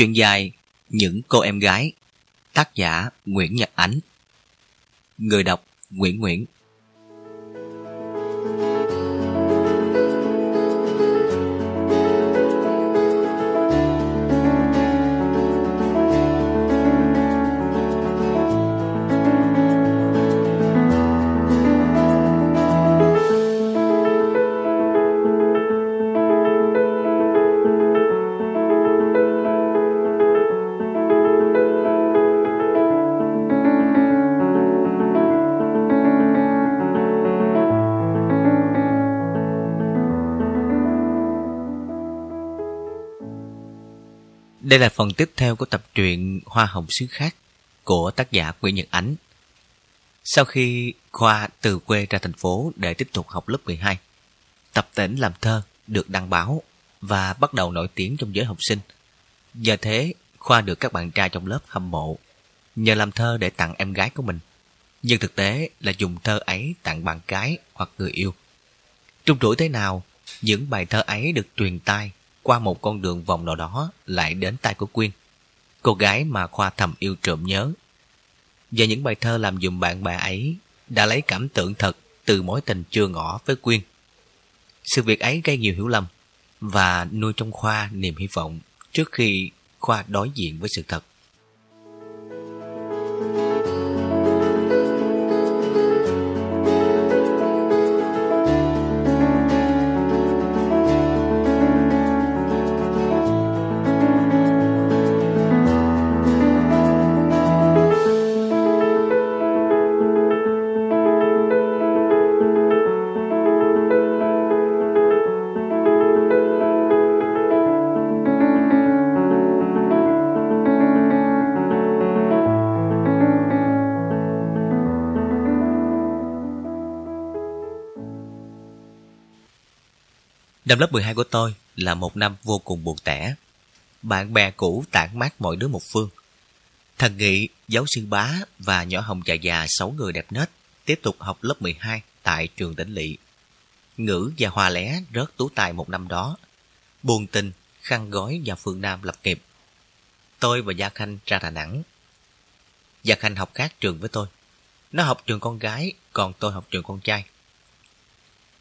Chuyện dài Những cô em gái, Tác giả Nguyễn Nhật Ánh. Người đọc Nguyễn Nguyễn. Đây là phần tiếp theo của tập truyện Hoa Hồng Xứ Khác của tác giả Nguyễn Nhật Ánh. Sau khi Khoa từ quê ra thành phố để tiếp tục học lớp 12, tập tỉnh làm thơ được đăng báo và bắt đầu nổi tiếng trong giới học sinh. Nhờ thế, Khoa được các bạn trai trong lớp hâm mộ, nhờ làm thơ để tặng em gái của mình. Nhưng thực tế là dùng thơ ấy tặng bạn gái hoặc người yêu. Trung tuổi thế nào, những bài thơ ấy được truyền tai qua một con đường vòng nào đó lại đến tay của Quyên, cô gái mà Khoa thầm yêu trộm nhớ. Và những bài thơ làm dùm bạn bè ấy đã lấy cảm tưởng thật từ mối tình chưa ngỏ với Quyên. Sự việc ấy gây nhiều hiểu lầm và nuôi trong Khoa niềm hy vọng trước khi Khoa đối diện với sự thật. Năm lớp 12 của tôi là một năm vô cùng buồn tẻ. Bạn bè cũ tản mát mọi đứa một phương. Thần Nghị, giáo sư bá và nhỏ hồng già già sáu người đẹp nết tiếp tục học lớp 12 tại trường tỉnh lỵ. Ngữ và Hòa Lé rớt tú tài một năm đó. Buồn tình, khăn gói và Phương Nam lập nghiệp. Tôi và Gia Khanh ra Đà Nẵng. Gia Khanh học khác trường với tôi. Nó học trường con gái, còn tôi học trường con trai.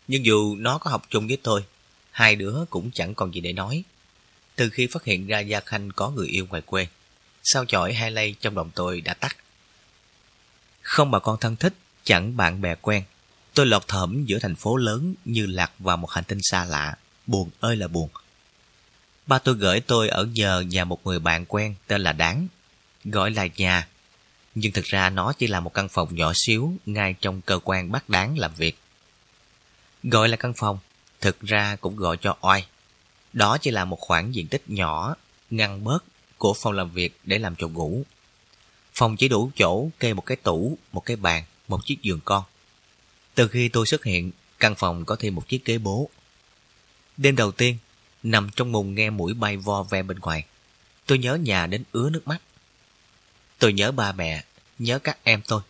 Nhưng dù nó có học chung với tôi, hai đứa cũng chẳng còn gì để nói. Từ khi phát hiện ra Gia Khanh có người yêu ngoài quê, sao chổi hai lây trong lòng tôi đã tắt. Không bà con thân thích, chẳng bạn bè quen. Tôi lọt thởm giữa thành phố lớn như lạc vào một hành tinh xa lạ. Buồn ơi là buồn. Ba tôi gửi tôi ở nhờ nhà một người bạn quen tên là Đáng. Gọi là nhà. Nhưng thực ra nó chỉ là một căn phòng nhỏ xíu ngay trong cơ quan bác Đáng làm việc. Gọi là căn phòng Thực ra cũng gọi cho oai. Đó chỉ là một khoảng diện tích nhỏ, ngăn bớt của phòng làm việc để làm chỗ ngủ. Phòng chỉ đủ chỗ kê một cái tủ, một cái bàn, một chiếc giường con. Từ khi tôi xuất hiện, căn phòng có thêm một chiếc ghế bố. Đêm đầu tiên, nằm trong mùng nghe mũi bay vo ve bên ngoài. Tôi nhớ nhà đến ứa nước mắt. Tôi nhớ ba mẹ, nhớ các em tôi,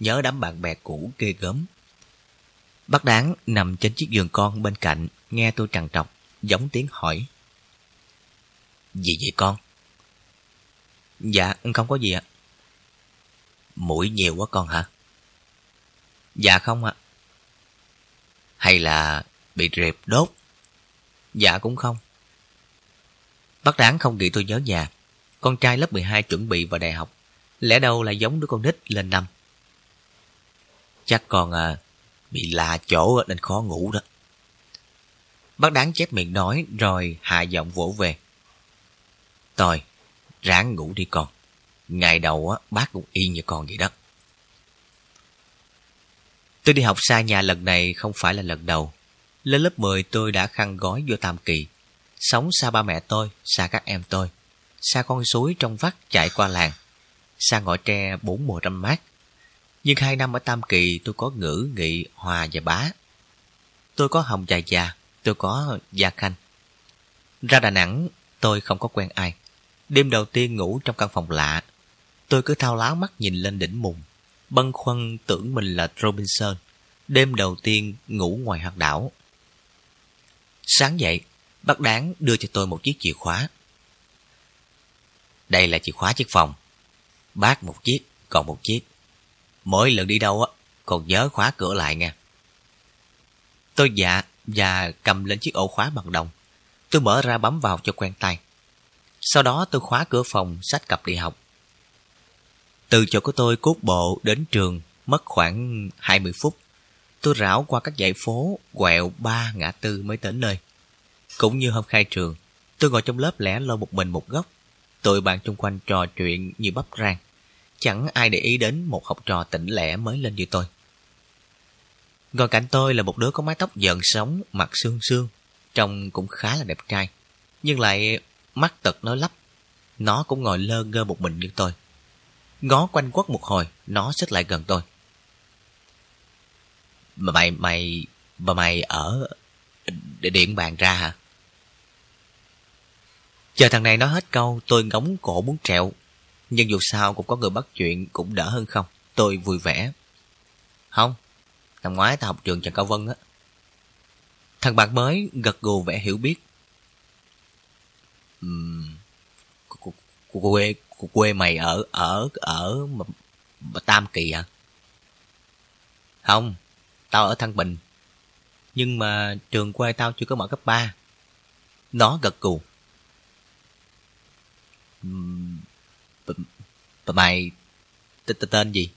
nhớ đám bạn bè cũ ghê gớm Bác đáng nằm trên chiếc giường con bên cạnh, nghe tôi trằn trọc, giống tiếng hỏi. Gì vậy con? Dạ, không có gì ạ. Mũi nhiều quá con hả? Dạ không ạ. Hay là bị rệp đốt? Dạ cũng không. Bác đáng không nghĩ tôi nhớ nhà. Con trai lớp 12 chuẩn bị vào đại học. Lẽ đâu là giống đứa con nít lên năm. Chắc còn à, Bị lạ chỗ nên khó ngủ đó. Bác đáng chép miệng nói rồi hạ giọng vỗ về. Tôi, ráng ngủ đi con. Ngày đầu á, bác cũng y như con vậy đó. Tôi đi học xa nhà lần này không phải là lần đầu. Lên lớp 10 tôi đã khăn gói vô Tam Kỳ. Sống xa ba mẹ tôi, xa các em tôi. Xa con suối trong vắt chạy qua làng. Xa ngõ tre bốn mùa râm mát. Nhưng hai năm ở Tam Kỳ tôi có ngữ, nghị, hòa và bá. Tôi có hồng dài già, tôi có gia khanh. Ra Đà Nẵng, tôi không có quen ai. Đêm đầu tiên ngủ trong căn phòng lạ. Tôi cứ thao láo mắt nhìn lên đỉnh mùng. băn khoăn tưởng mình là Robinson. Đêm đầu tiên ngủ ngoài hạt đảo. Sáng dậy, bác đáng đưa cho tôi một chiếc chìa khóa. Đây là chìa khóa chiếc phòng. Bác một chiếc, còn một chiếc. Mỗi lần đi đâu á, còn nhớ khóa cửa lại nha. Tôi dạ và cầm lên chiếc ổ khóa bằng đồng. Tôi mở ra bấm vào cho quen tay. Sau đó tôi khóa cửa phòng, sách cặp đi học. Từ chỗ của tôi cốt bộ đến trường mất khoảng 20 phút. Tôi rảo qua các dãy phố, quẹo ba ngã tư mới đến nơi. Cũng như hôm khai trường, tôi ngồi trong lớp lẻ loi một mình một góc. Tụi bạn chung quanh trò chuyện như bắp rang. Chẳng ai để ý đến một học trò tỉnh lẻ mới lên như tôi. Ngồi cạnh tôi là một đứa có mái tóc dần sống, mặt xương xương, trông cũng khá là đẹp trai, nhưng lại mắt tật nói lắp. Nó cũng ngồi lơ ngơ một mình như tôi. Ngó quanh quất một hồi, nó xích lại gần tôi. Mà mày, mày, mà mày ở điện bàn ra hả? Chờ thằng này nói hết câu, tôi ngóng cổ muốn trẹo. Nhưng dù sao cũng có người bắt chuyện cũng đỡ hơn không. Tôi vui vẻ. Không, năm ngoái tao học trường Trần Cao Vân á. Thằng bạn mới gật gù vẻ hiểu biết. Uhm, quê quê mày ở ở ở mà, Tam Kỳ à? Không, tao ở Thăng Bình. Nhưng mà trường quê tao chưa có mở cấp 3. Nó gật gù. Tụi mày tên gì?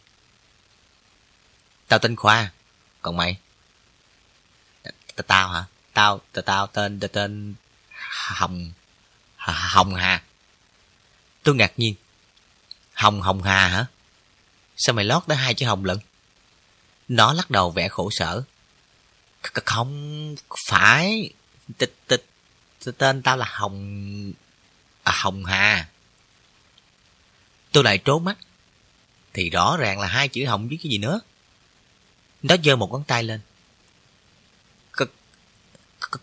Tao tên Khoa. Còn mày? Tao hả? Tao tao tên tên Hồng Hồng Hà. Tôi ngạc nhiên. Hồng Hồng Hà hả? Sao mày lót tới hai chữ Hồng lận? Nó lắc đầu vẻ khổ sở. Không phải. Tên tao là Hồng... À, Hồng Hà. Tôi lại trố mắt. Thì rõ ràng là hai chữ Hồng với cái gì nữa. Nó giơ một ngón tay lên. Có,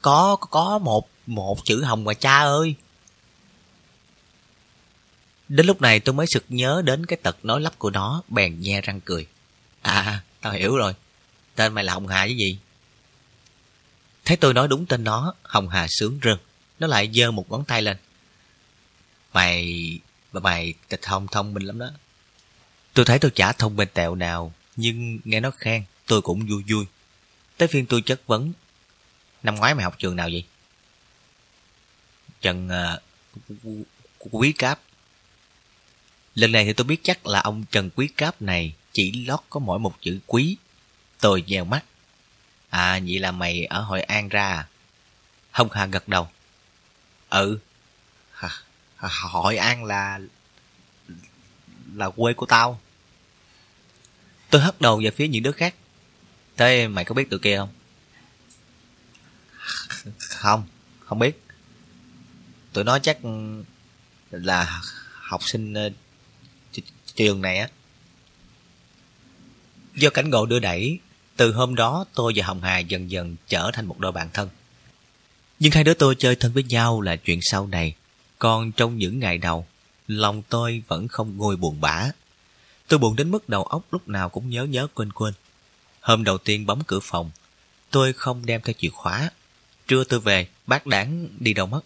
có, có một, một chữ Hồng mà cha ơi. Đến lúc này tôi mới sực nhớ đến cái tật nói lắp của nó, bèn nhe răng cười. À, tao hiểu rồi. Tên mày là Hồng Hà chứ gì? Thấy tôi nói đúng tên nó, Hồng Hà sướng rưng Nó lại giơ một ngón tay lên. Mày... Mà mày tịch thông thông minh lắm đó. Tôi thấy tôi chả thông minh tẹo nào, nhưng nghe nó khen, tôi cũng vui vui. Tới phiên tôi chất vấn. Năm ngoái mày học trường nào vậy? Trần uh, Quý Cáp. Lần này thì tôi biết chắc là ông Trần Quý Cáp này chỉ lót có mỗi một chữ quý. Tôi nhèo mắt. À, vậy là mày ở Hội An ra à? Hồng Hà gật đầu. Ừ. Hội An là... là quê của tao. Tôi hất đầu về phía những đứa khác. Thế mày có biết tụi kia không? Không, không biết. Tụi nó chắc là học sinh ờ, trường này á. Do cảnh ngộ đưa đẩy, từ hôm đó tôi và Hồng Hà dần dần trở thành một đôi bạn thân. Nhưng hai đứa tôi chơi thân với nhau là chuyện sau này. Còn trong những ngày đầu, lòng tôi vẫn không ngồi buồn bã. Tôi buồn đến mức đầu óc lúc nào cũng nhớ nhớ quên quên. Hôm đầu tiên bấm cửa phòng, tôi không đem theo chìa khóa. Trưa tôi về, bác đáng đi đâu mất.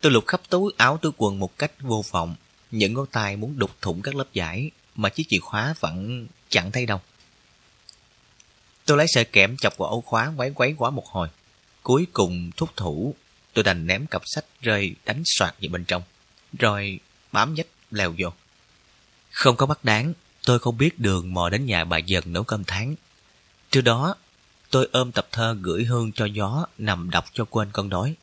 Tôi lục khắp túi áo túi quần một cách vô vọng. Những ngón tay muốn đục thủng các lớp giải mà chiếc chìa khóa vẫn chẳng thấy đâu. Tôi lấy sợi kẽm chọc vào ổ khóa quấy quấy quá một hồi. Cuối cùng thúc thủ, tôi đành ném cặp sách rơi đánh soạt vào bên trong. Rồi bám dách leo vô. Không có bắt đáng, tôi không biết đường mò đến nhà bà dần nấu cơm tháng. Trước đó, tôi ôm tập thơ gửi hương cho gió nằm đọc cho quên con đói.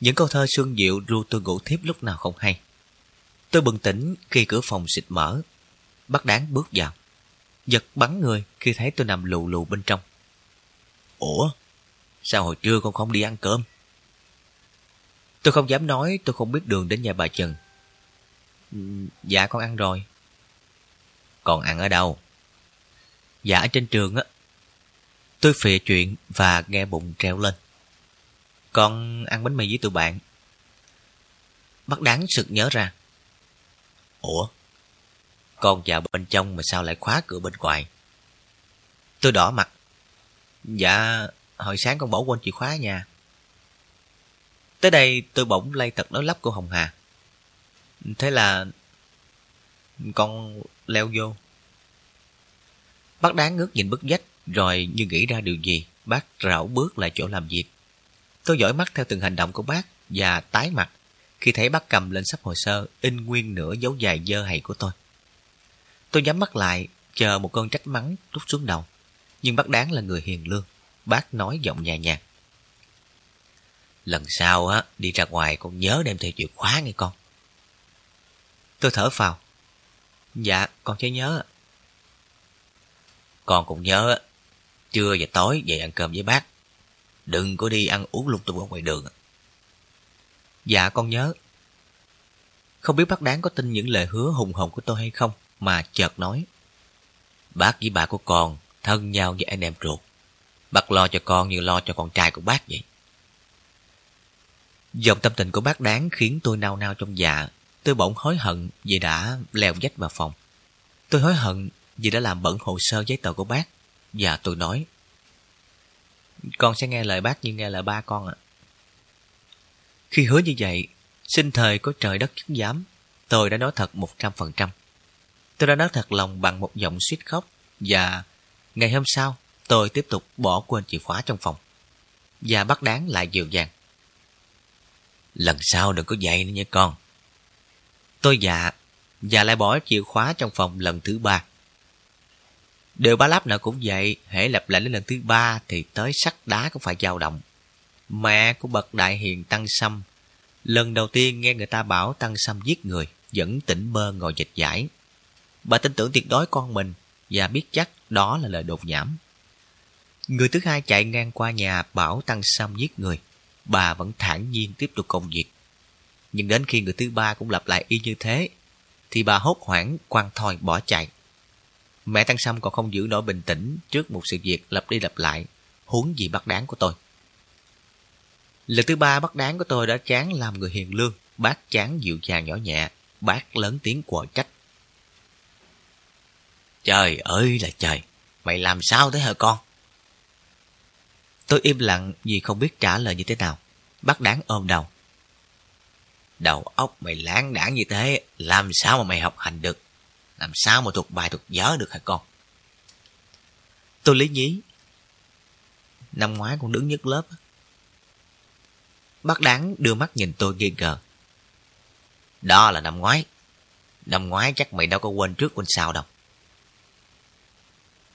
Những câu thơ sương dịu ru tôi ngủ thiếp lúc nào không hay. Tôi bừng tỉnh khi cửa phòng xịt mở. Bắt đáng bước vào. Giật bắn người khi thấy tôi nằm lù lù bên trong. Ủa? Sao hồi trưa con không đi ăn cơm? Tôi không dám nói tôi không biết đường đến nhà bà Trần. Dạ con ăn rồi. Còn ăn ở đâu? Dạ ở trên trường á. Tôi phịa chuyện và nghe bụng treo lên. Con ăn bánh mì với tụi bạn. Bắt đáng sực nhớ ra. Ủa? Con vào bên trong mà sao lại khóa cửa bên ngoài? Tôi đỏ mặt. Dạ, hồi sáng con bỏ quên chìa khóa nhà. Tới đây tôi bỗng lay tật nói lắp của Hồng Hà. Thế là con leo vô. Bác đáng ngước nhìn bức dách rồi như nghĩ ra điều gì, bác rảo bước lại chỗ làm việc. Tôi dõi mắt theo từng hành động của bác và tái mặt khi thấy bác cầm lên sắp hồ sơ in nguyên nửa dấu dài dơ hầy của tôi. Tôi nhắm mắt lại, chờ một cơn trách mắng trút xuống đầu. Nhưng bác đáng là người hiền lương. Bác nói giọng nhẹ nhàng. Lần sau á, đi ra ngoài con nhớ đem theo chìa khóa nghe con. Tôi thở phào. Dạ, con sẽ nhớ. Con cũng nhớ, trưa và tối về ăn cơm với bác. Đừng có đi ăn uống lung tung ở ngoài đường. Dạ, con nhớ. Không biết bác đáng có tin những lời hứa hùng hồn của tôi hay không, mà chợt nói. Bác với bà của con thân nhau như anh em ruột. Bác lo cho con như lo cho con trai của bác vậy. Dòng tâm tình của bác đáng khiến tôi nao nao trong dạ. Tôi bỗng hối hận vì đã leo dách vào phòng. Tôi hối hận vì đã làm bẩn hồ sơ giấy tờ của bác. Và tôi nói, con sẽ nghe lời bác như nghe lời ba con ạ. Khi hứa như vậy, xin thời có trời đất chứng giám, tôi đã nói thật một trăm phần trăm. Tôi đã nói thật lòng bằng một giọng suýt khóc và ngày hôm sau tôi tiếp tục bỏ quên chìa khóa trong phòng. Và bác đáng lại dịu dàng. Lần sau đừng có dậy nữa nha con. Tôi dạ và lại bỏ chìa khóa trong phòng lần thứ ba. Đều ba lắp nào cũng vậy, hãy lặp lại đến lần thứ ba thì tới sắt đá cũng phải dao động. Mẹ của bậc đại hiền Tăng Sâm, lần đầu tiên nghe người ta bảo Tăng Sâm giết người, vẫn tỉnh bơ ngồi dịch giải. Bà tin tưởng tuyệt đối con mình và biết chắc đó là lời đột nhảm. Người thứ hai chạy ngang qua nhà bảo Tăng Sâm giết người. Bà vẫn thản nhiên tiếp tục công việc. Nhưng đến khi người thứ ba cũng lặp lại y như thế, thì bà hốt hoảng quăng thoi bỏ chạy. Mẹ Tăng Sâm còn không giữ nổi bình tĩnh trước một sự việc lặp đi lặp lại, huống gì bắt đáng của tôi. Lần thứ ba bắt đáng của tôi đã chán làm người hiền lương, bác chán dịu dàng nhỏ nhẹ, bác lớn tiếng quở trách. Trời ơi là trời, mày làm sao thế hả con? Tôi im lặng vì không biết trả lời như thế nào. Bác đáng ôm đầu. Đầu óc mày láng đảng như thế, làm sao mà mày học hành được? Làm sao mà thuộc bài thuộc dở được hả con? Tôi lý nhí. Năm ngoái con đứng nhất lớp. Bác đáng đưa mắt nhìn tôi nghi ngờ. Đó là năm ngoái. Năm ngoái chắc mày đâu có quên trước quên sau đâu.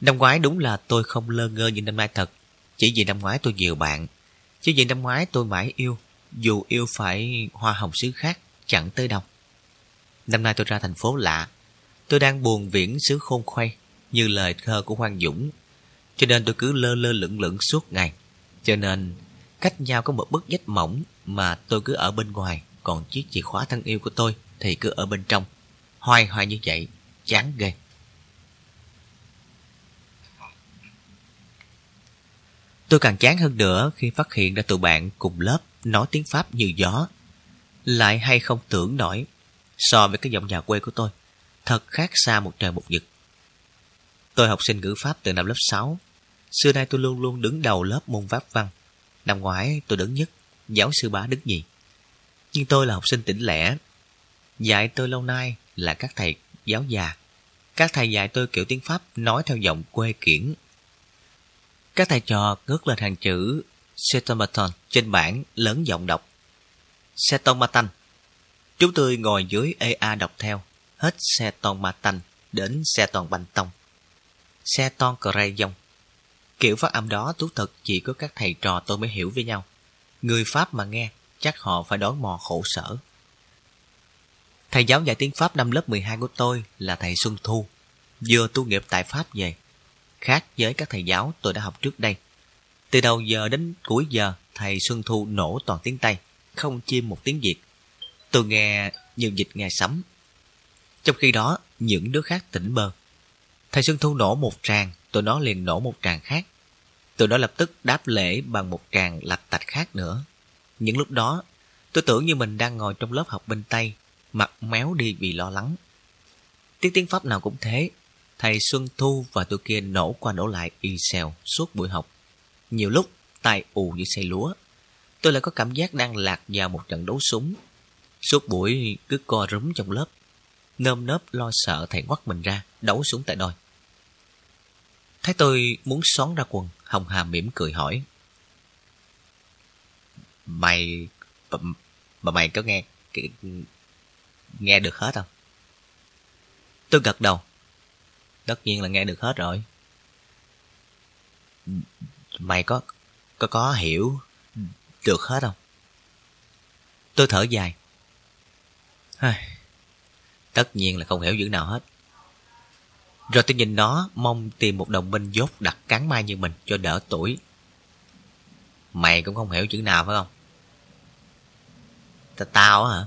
Năm ngoái đúng là tôi không lơ ngơ như năm nay thật. Chỉ vì năm ngoái tôi nhiều bạn. Chứ vì năm ngoái tôi mãi yêu. Dù yêu phải hoa hồng xứ khác, chẳng tới đâu. Năm nay tôi ra thành phố lạ. Tôi đang buồn viễn xứ khôn khoay, như lời thơ của Hoàng Dũng. Cho nên tôi cứ lơ lơ lửng lửng suốt ngày. Cho nên cách nhau có một bức vách mỏng mà tôi cứ ở bên ngoài. Còn chiếc chìa khóa thân yêu của tôi thì cứ ở bên trong. Hoài hoài như vậy, chán ghê. Tôi càng chán hơn nữa khi phát hiện ra tụi bạn cùng lớp nói tiếng Pháp như gió. Lại hay không tưởng nổi so với cái giọng nhà quê của tôi. Thật khác xa một trời một vực. Tôi học sinh ngữ Pháp từ năm lớp 6. Xưa nay tôi luôn luôn đứng đầu lớp môn Pháp văn. Năm ngoái tôi đứng nhất, giáo sư bá đứng nhì. Nhưng tôi là học sinh tỉnh lẻ. Dạy tôi lâu nay là các thầy giáo già. Các thầy dạy tôi kiểu tiếng Pháp nói theo giọng quê kiển các thầy trò ngước lên hàng chữ Setomaton trên bảng lớn giọng đọc. Setomatan. Chúng tôi ngồi dưới EA đọc theo, hết Setomatan đến Seton Banh Tông. Seton Crayon. Kiểu phát âm đó thú thật chỉ có các thầy trò tôi mới hiểu với nhau. Người Pháp mà nghe, chắc họ phải đói mò khổ sở. Thầy giáo dạy tiếng Pháp năm lớp 12 của tôi là thầy Xuân Thu, vừa tu nghiệp tại Pháp về khác với các thầy giáo tôi đã học trước đây. Từ đầu giờ đến cuối giờ, thầy Xuân Thu nổ toàn tiếng Tây, không chim một tiếng Việt. Tôi nghe như dịch nghe sấm. Trong khi đó, những đứa khác tỉnh bơ. Thầy Xuân Thu nổ một tràng, tôi nó liền nổ một tràng khác. Tôi đó lập tức đáp lễ bằng một tràng lạch tạch khác nữa. Những lúc đó, tôi tưởng như mình đang ngồi trong lớp học bên Tây, mặt méo đi vì lo lắng. Tiếng tiếng Pháp nào cũng thế, thầy Xuân Thu và tôi kia nổ qua nổ lại y xèo suốt buổi học. Nhiều lúc, tay ù như xây lúa. Tôi lại có cảm giác đang lạc vào một trận đấu súng. Suốt buổi cứ co rúm trong lớp, nơm nớp lo sợ thầy ngoắt mình ra, đấu súng tại đôi. Thấy tôi muốn xón ra quần, Hồng Hà mỉm cười hỏi. Mày... Mà mày có nghe... Nghe được hết không? Tôi gật đầu. Tất nhiên là nghe được hết rồi. Mày có... Có có hiểu được hết không? Tôi thở dài. Tất nhiên là không hiểu chữ nào hết. Rồi tôi nhìn nó mong tìm một đồng minh dốt đặt cắn mai như mình cho đỡ tuổi. Mày cũng không hiểu chữ nào phải không? Ta tao hả?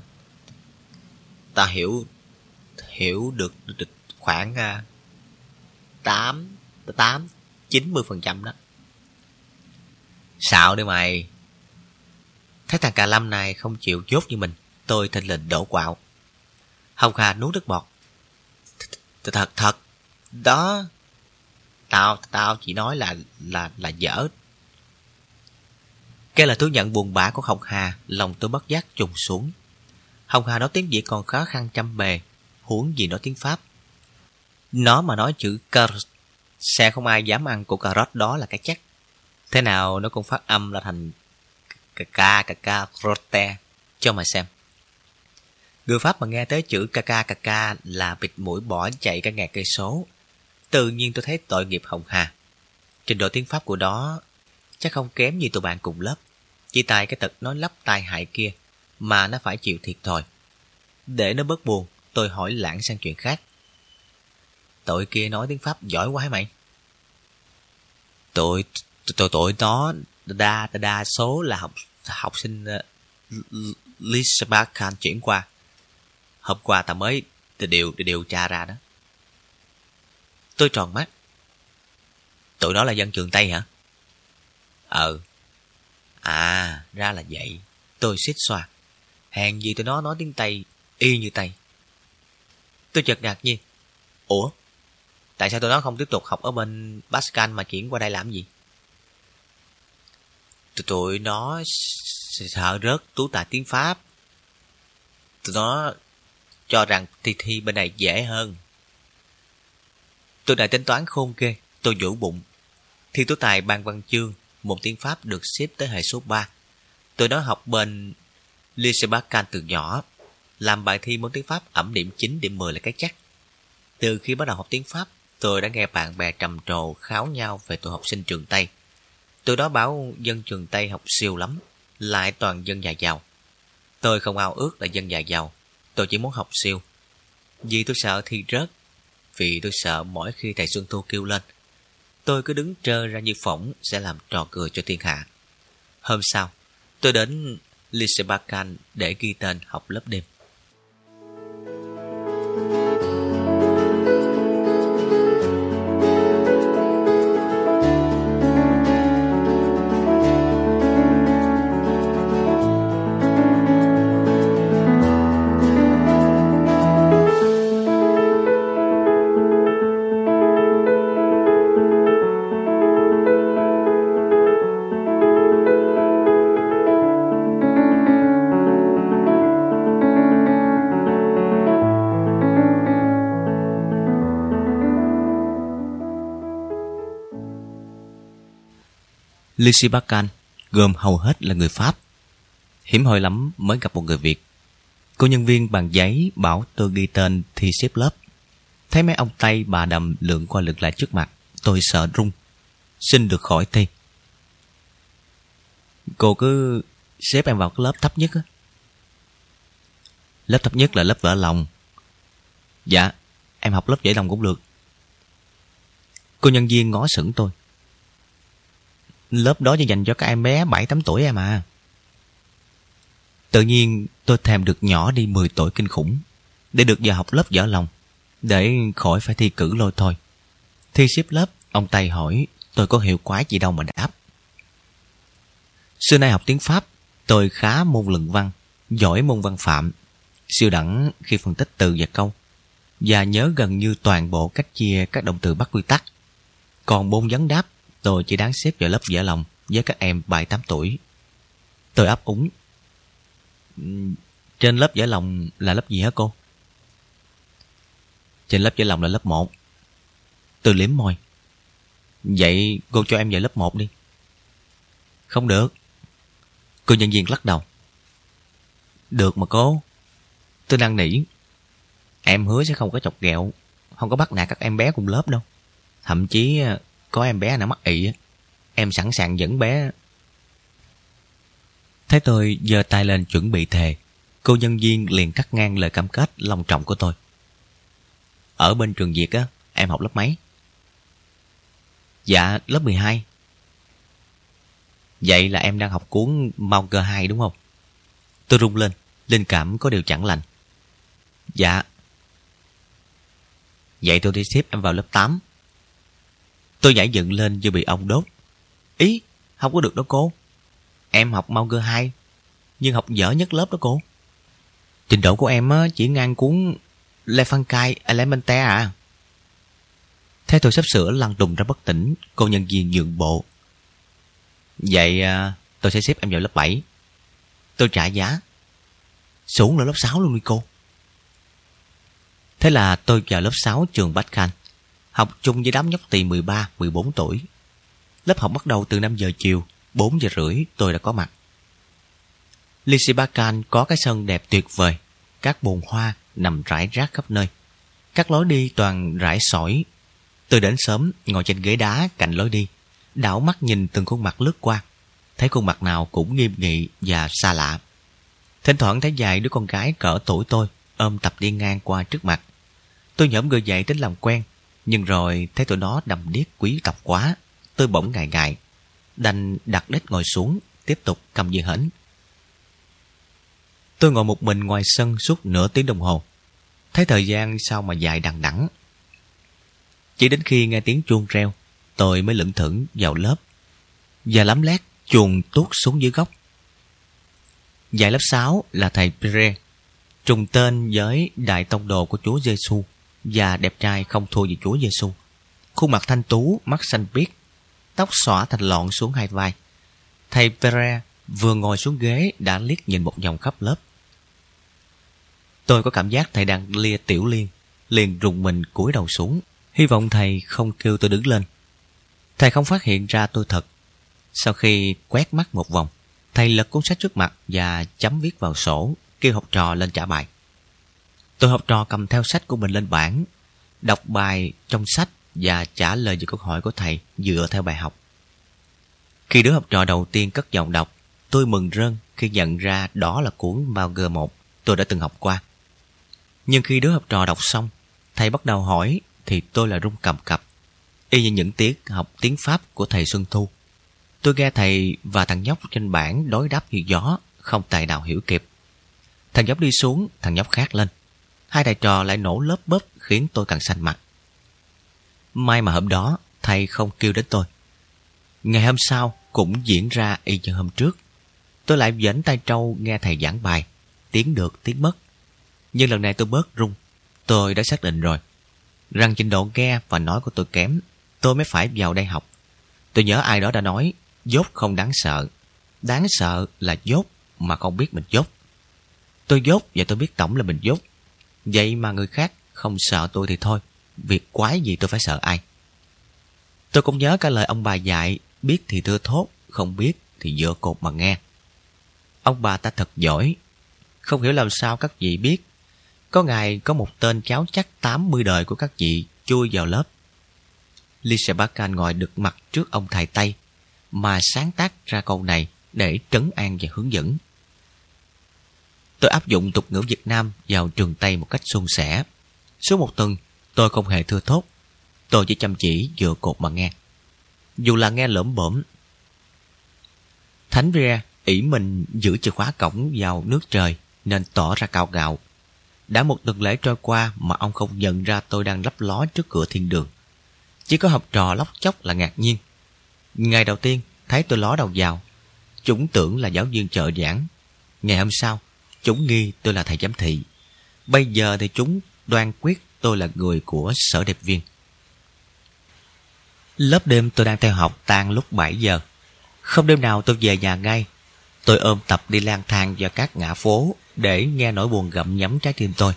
Tao hiểu hiểu được, được khoảng uh, 8 8 90% đó. Xạo đi mày. Thấy thằng cà lâm này không chịu chốt như mình, tôi thình lình đổ quạo. Hồng Kha nuốt nước bọt. Thật thật, đó. Tao, tao chỉ nói là, là, là dở. Cái là thú nhận buồn bã của Hồng Hà, lòng tôi bất giác trùng xuống. Hồng Hà nói tiếng Việt còn khó khăn trăm bề, huống gì nói tiếng Pháp. Nó mà nói chữ carrot, sẽ không ai dám ăn củ cà rốt đó là cái chắc. Thế nào nó cũng phát âm là thành cà ca cà ca rote cho mà xem. Người Pháp mà nghe tới chữ ca ca ca ca là bịt mũi bỏ chạy cả ngàn cây số. Tự nhiên tôi thấy tội nghiệp Hồng Hà. Trình độ tiếng Pháp của đó chắc không kém như tụi bạn cùng lớp. Chỉ tại cái tật nói lắp tai hại kia mà nó phải chịu thiệt thòi. Để nó bớt buồn, tôi hỏi lãng sang chuyện khác. Tội kia nói tiếng Pháp giỏi quá mày. Tội, tội, tội đó đa, đa số là học học sinh ờ, Lisbon Khan chuyển qua. Hôm qua ta mới điều, điều tra ra đó. Tôi tròn mắt. Tụi nó là dân trường Tây hả? Ờ. À, ra là vậy. Tôi xích xoa. hàng gì tụi nó nói tiếng Tây y như Tây. Tôi chợt ngạc nhiên. Ủa? Tại sao tụi nó không tiếp tục học ở bên Pascal mà chuyển qua đây làm gì? Tụi, tụi nó sợ rớt tú tài tiếng Pháp. Tụi nó cho rằng thi thi bên này dễ hơn. Tôi đã tính toán khôn kê, tôi vũ bụng. Thi tú tài ban văn chương, một tiếng Pháp được xếp tới hệ số 3. Tôi nói học bên Lysebacan từ nhỏ, làm bài thi môn tiếng Pháp ẩm điểm 9 điểm 10 là cái chắc. Từ khi bắt đầu học tiếng Pháp, tôi đã nghe bạn bè trầm trồ kháo nhau về tụi học sinh trường Tây. Tôi đó báo dân trường Tây học siêu lắm, lại toàn dân nhà giàu. Tôi không ao ước là dân nhà giàu, tôi chỉ muốn học siêu. Vì tôi sợ thi rớt, vì tôi sợ mỗi khi thầy Xuân Thu kêu lên, tôi cứ đứng trơ ra như phỏng sẽ làm trò cười cho thiên hạ. Hôm sau, tôi đến Lysebacan để ghi tên học lớp đêm. Lysibakan gồm hầu hết là người Pháp. hiếm hoi lắm mới gặp một người Việt. Cô nhân viên bàn giấy bảo tôi ghi tên thi xếp lớp. Thấy mấy ông Tây bà đầm lượn qua lượt lại trước mặt, tôi sợ run. Xin được khỏi thi. Cô cứ xếp em vào cái lớp thấp nhất á. Lớp thấp nhất là lớp vỡ lòng. Dạ, em học lớp dễ lòng cũng được. Cô nhân viên ngó sững tôi. Lớp đó chỉ dành cho các em bé 7-8 tuổi em à. Tự nhiên tôi thèm được nhỏ đi 10 tuổi kinh khủng để được vào học lớp dở lòng để khỏi phải thi cử lôi thôi. Thi xếp lớp, ông Tây hỏi tôi có hiệu quả gì đâu mà đáp. Xưa nay học tiếng Pháp, tôi khá môn luận văn, giỏi môn văn phạm, siêu đẳng khi phân tích từ và câu, và nhớ gần như toàn bộ cách chia các động từ bắt quy tắc. Còn môn vấn đáp Tôi chỉ đáng xếp vào lớp dở lòng với các em 7-8 tuổi. Tôi ấp úng. Ừ, trên lớp dở lòng là lớp gì hả cô? Trên lớp dở lòng là lớp 1. tôi liếm môi. Vậy cô cho em vào lớp 1 đi. Không được. Cô nhân viên lắc đầu. Được mà cô. Tôi đang nỉ. Em hứa sẽ không có chọc ghẹo, không có bắt nạt các em bé cùng lớp đâu. Thậm chí à, có em bé nào mắc ị, em sẵn sàng dẫn bé. Thấy tôi giơ tay lên chuẩn bị thề, cô nhân viên liền cắt ngang lời cam kết long trọng của tôi. Ở bên trường Việt á, em học lớp mấy? Dạ, lớp 12. Vậy là em đang học cuốn Mauger 2 đúng không? Tôi rung lên, linh cảm có điều chẳng lành. Dạ. Vậy tôi đi xếp em vào lớp 8. Tôi nhảy dựng lên như bị ông đốt. Ý, không có được đó cô. Em học mau cơ 2, nhưng học dở nhất lớp đó cô. Trình độ của em chỉ ngang cuốn Lefankai Elemente à. Thế tôi sắp sửa lăn đùng ra bất tỉnh, cô nhân viên nhượng bộ. Vậy à, tôi sẽ xếp em vào lớp 7. Tôi trả giá. Xuống là lớp 6 luôn đi cô. Thế là tôi vào lớp 6 trường Bách Khanh, học chung với đám nhóc tỳ 13, 14 tuổi. Lớp học bắt đầu từ 5 giờ chiều, 4 giờ rưỡi tôi đã có mặt. Lisibakan có cái sân đẹp tuyệt vời, các bồn hoa nằm rải rác khắp nơi. Các lối đi toàn rải sỏi. Tôi đến sớm, ngồi trên ghế đá cạnh lối đi, đảo mắt nhìn từng khuôn mặt lướt qua. Thấy khuôn mặt nào cũng nghiêm nghị và xa lạ. Thỉnh thoảng thấy vài đứa con gái cỡ tuổi tôi ôm tập đi ngang qua trước mặt. Tôi nhổm người dậy tính làm quen, nhưng rồi thấy tụi nó đầm điếc quý tộc quá. Tôi bỗng ngại ngại, đành đặt đít ngồi xuống, tiếp tục cầm dưa hến. Tôi ngồi một mình ngoài sân suốt nửa tiếng đồng hồ. Thấy thời gian sao mà dài đằng đẵng. Chỉ đến khi nghe tiếng chuông reo, tôi mới lững thững vào lớp. Và lắm lét chuồn tuốt xuống dưới góc. Dạy lớp 6 là thầy Pire, trùng tên với đại tông đồ của Chúa Giêsu và đẹp trai không thua gì Chúa Giêsu. Khuôn mặt thanh tú, mắt xanh biếc, tóc xõa thành lọn xuống hai vai. Thầy Pere vừa ngồi xuống ghế đã liếc nhìn một vòng khắp lớp. Tôi có cảm giác thầy đang lia tiểu liên, liền rùng mình cúi đầu xuống, hy vọng thầy không kêu tôi đứng lên. Thầy không phát hiện ra tôi thật. Sau khi quét mắt một vòng, thầy lật cuốn sách trước mặt và chấm viết vào sổ, kêu học trò lên trả bài. Tôi học trò cầm theo sách của mình lên bảng, đọc bài trong sách và trả lời những câu hỏi của thầy dựa theo bài học. Khi đứa học trò đầu tiên cất giọng đọc, tôi mừng rơn khi nhận ra đó là cuốn Bauger 1 tôi đã từng học qua. Nhưng khi đứa học trò đọc xong, thầy bắt đầu hỏi thì tôi là rung cầm cập. Y như những tiết học tiếng Pháp của thầy Xuân Thu. Tôi nghe thầy và thằng nhóc trên bảng đối đáp như gió, không tài nào hiểu kịp. Thằng nhóc đi xuống, thằng nhóc khác lên. Hai thầy trò lại nổ lớp bớp khiến tôi càng xanh mặt. May mà hôm đó, thầy không kêu đến tôi. Ngày hôm sau cũng diễn ra y như hôm trước. Tôi lại dẫn tay trâu nghe thầy giảng bài, tiếng được tiếng mất. Nhưng lần này tôi bớt rung. Tôi đã xác định rồi. Rằng trình độ nghe và nói của tôi kém, tôi mới phải vào đây học. Tôi nhớ ai đó đã nói, dốt không đáng sợ. Đáng sợ là dốt mà không biết mình dốt. Tôi dốt và tôi biết tổng là mình dốt. Vậy mà người khác không sợ tôi thì thôi. Việc quái gì tôi phải sợ ai. Tôi cũng nhớ cả lời ông bà dạy, biết thì thưa thốt, không biết thì dựa cột mà nghe. Ông bà ta thật giỏi. Không hiểu làm sao các vị biết. Có ngày có một tên cháu chắc 80 đời của các vị chui vào lớp. Lisa Bacan ngồi được mặt trước ông thầy Tây mà sáng tác ra câu này để trấn an và hướng dẫn. Tôi áp dụng tục ngữ Việt Nam vào trường Tây một cách suôn sẻ. Suốt một tuần, tôi không hề thưa thốt. Tôi chỉ chăm chỉ dựa cột mà nghe. Dù là nghe lỡm bổm. Thánh Ria ỷ mình giữ chìa khóa cổng vào nước trời nên tỏ ra cao gạo. Đã một tuần lễ trôi qua mà ông không nhận ra tôi đang lấp ló trước cửa thiên đường. Chỉ có học trò lóc chóc là ngạc nhiên. Ngày đầu tiên, thấy tôi ló đầu vào. Chúng tưởng là giáo viên trợ giảng. Ngày hôm sau, chúng nghi tôi là thầy giám thị. Bây giờ thì chúng đoan quyết tôi là người của sở đẹp viên. Lớp đêm tôi đang theo học tan lúc 7 giờ. Không đêm nào tôi về nhà ngay. Tôi ôm tập đi lang thang vào các ngã phố để nghe nỗi buồn gặm nhấm trái tim tôi.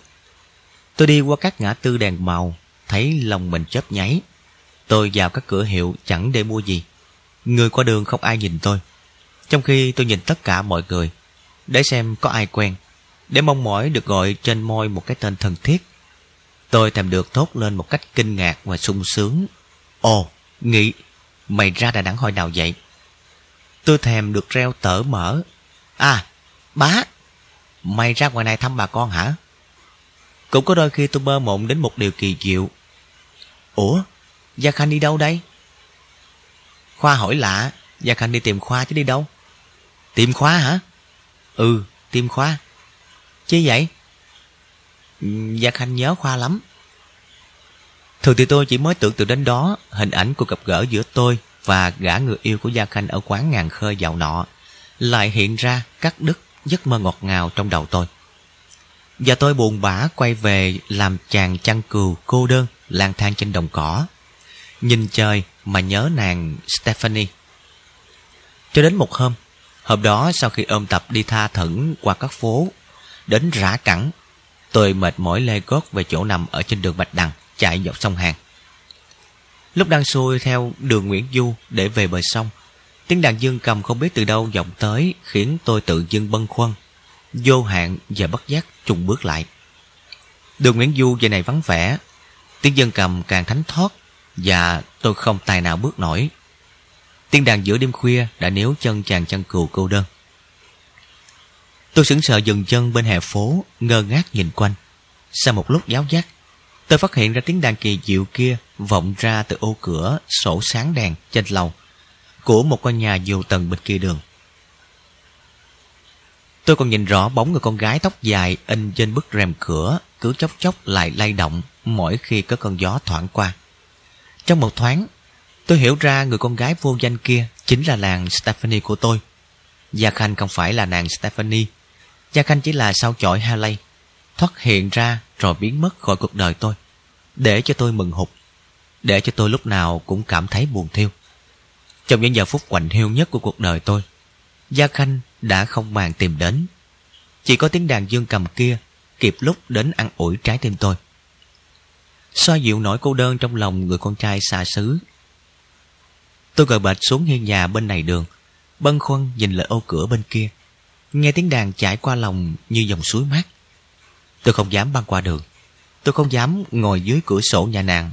Tôi đi qua các ngã tư đèn màu, thấy lòng mình chớp nháy. Tôi vào các cửa hiệu chẳng để mua gì. Người qua đường không ai nhìn tôi. Trong khi tôi nhìn tất cả mọi người, để xem có ai quen, để mong mỏi được gọi trên môi một cái tên thân thiết. Tôi thèm được thốt lên một cách kinh ngạc và sung sướng. Ồ, Nghị, mày ra Đà Nẵng hồi nào vậy? Tôi thèm được reo tở mở. À, bá, mày ra ngoài này thăm bà con hả? Cũng có đôi khi tôi mơ mộng đến một điều kỳ diệu. Ủa, Gia Khanh đi đâu đây? Khoa hỏi lạ, Gia Khanh đi tìm Khoa chứ đi đâu? Tìm Khoa hả? Ừ, tiêm Khoa. Chứ vậy? Ừ, Gia Khanh nhớ Khoa lắm. Thường thì tôi chỉ mới tưởng tượng đến đó hình ảnh của gặp gỡ giữa tôi và gã người yêu của Gia Khanh ở quán ngàn khơi dạo nọ lại hiện ra cắt đứt giấc mơ ngọt ngào trong đầu tôi. Và tôi buồn bã quay về làm chàng chăn cừu cô đơn lang thang trên đồng cỏ. Nhìn trời mà nhớ nàng Stephanie. Cho đến một hôm, hôm đó sau khi ôm tập đi tha thẩn qua các phố, đến rã cẳng, tôi mệt mỏi lê gót về chỗ nằm ở trên đường Bạch Đằng, chạy dọc sông Hàn. Lúc đang xuôi theo đường Nguyễn Du để về bờ sông, tiếng đàn dương cầm không biết từ đâu vọng tới khiến tôi tự dưng bâng khuâng, vô hạn và bất giác trùng bước lại. Đường Nguyễn Du giờ này vắng vẻ, tiếng dân cầm càng thánh thoát và tôi không tài nào bước nổi. Tiếng đàn giữa đêm khuya đã níu chân chàng chân cừu cô đơn. Tôi sững sờ dừng chân bên hè phố, ngơ ngác nhìn quanh. Sau một lúc giáo giác, tôi phát hiện ra tiếng đàn kỳ diệu kia vọng ra từ ô cửa sổ sáng đèn trên lầu của một căn nhà nhiều tầng bên kia đường. Tôi còn nhìn rõ bóng người con gái tóc dài in trên bức rèm cửa cứ chốc chốc lại lay động mỗi khi có cơn gió thoảng qua. Trong một thoáng, tôi hiểu ra người con gái vô danh kia chính là nàng Stephanie của tôi. Gia Khanh không phải là nàng Stephanie. Gia Khanh chỉ là sao chọi Haley, thoát hiện ra rồi biến mất khỏi cuộc đời tôi. Để cho tôi mừng hụt, để cho tôi lúc nào cũng cảm thấy buồn thiêu. Trong những giờ phút quạnh hiu nhất của cuộc đời tôi, Gia Khanh đã không màng tìm đến. Chỉ có tiếng đàn dương cầm kia kịp lúc đến ăn ủi trái tim tôi. Xoa dịu nỗi cô đơn trong lòng người con trai xa xứ. Tôi gọi bệt xuống hiên nhà bên này đường, bâng khuâng nhìn lại ô cửa bên kia. Nghe tiếng đàn chảy qua lòng như dòng suối mát. Tôi không dám băng qua đường. Tôi không dám ngồi dưới cửa sổ nhà nàng.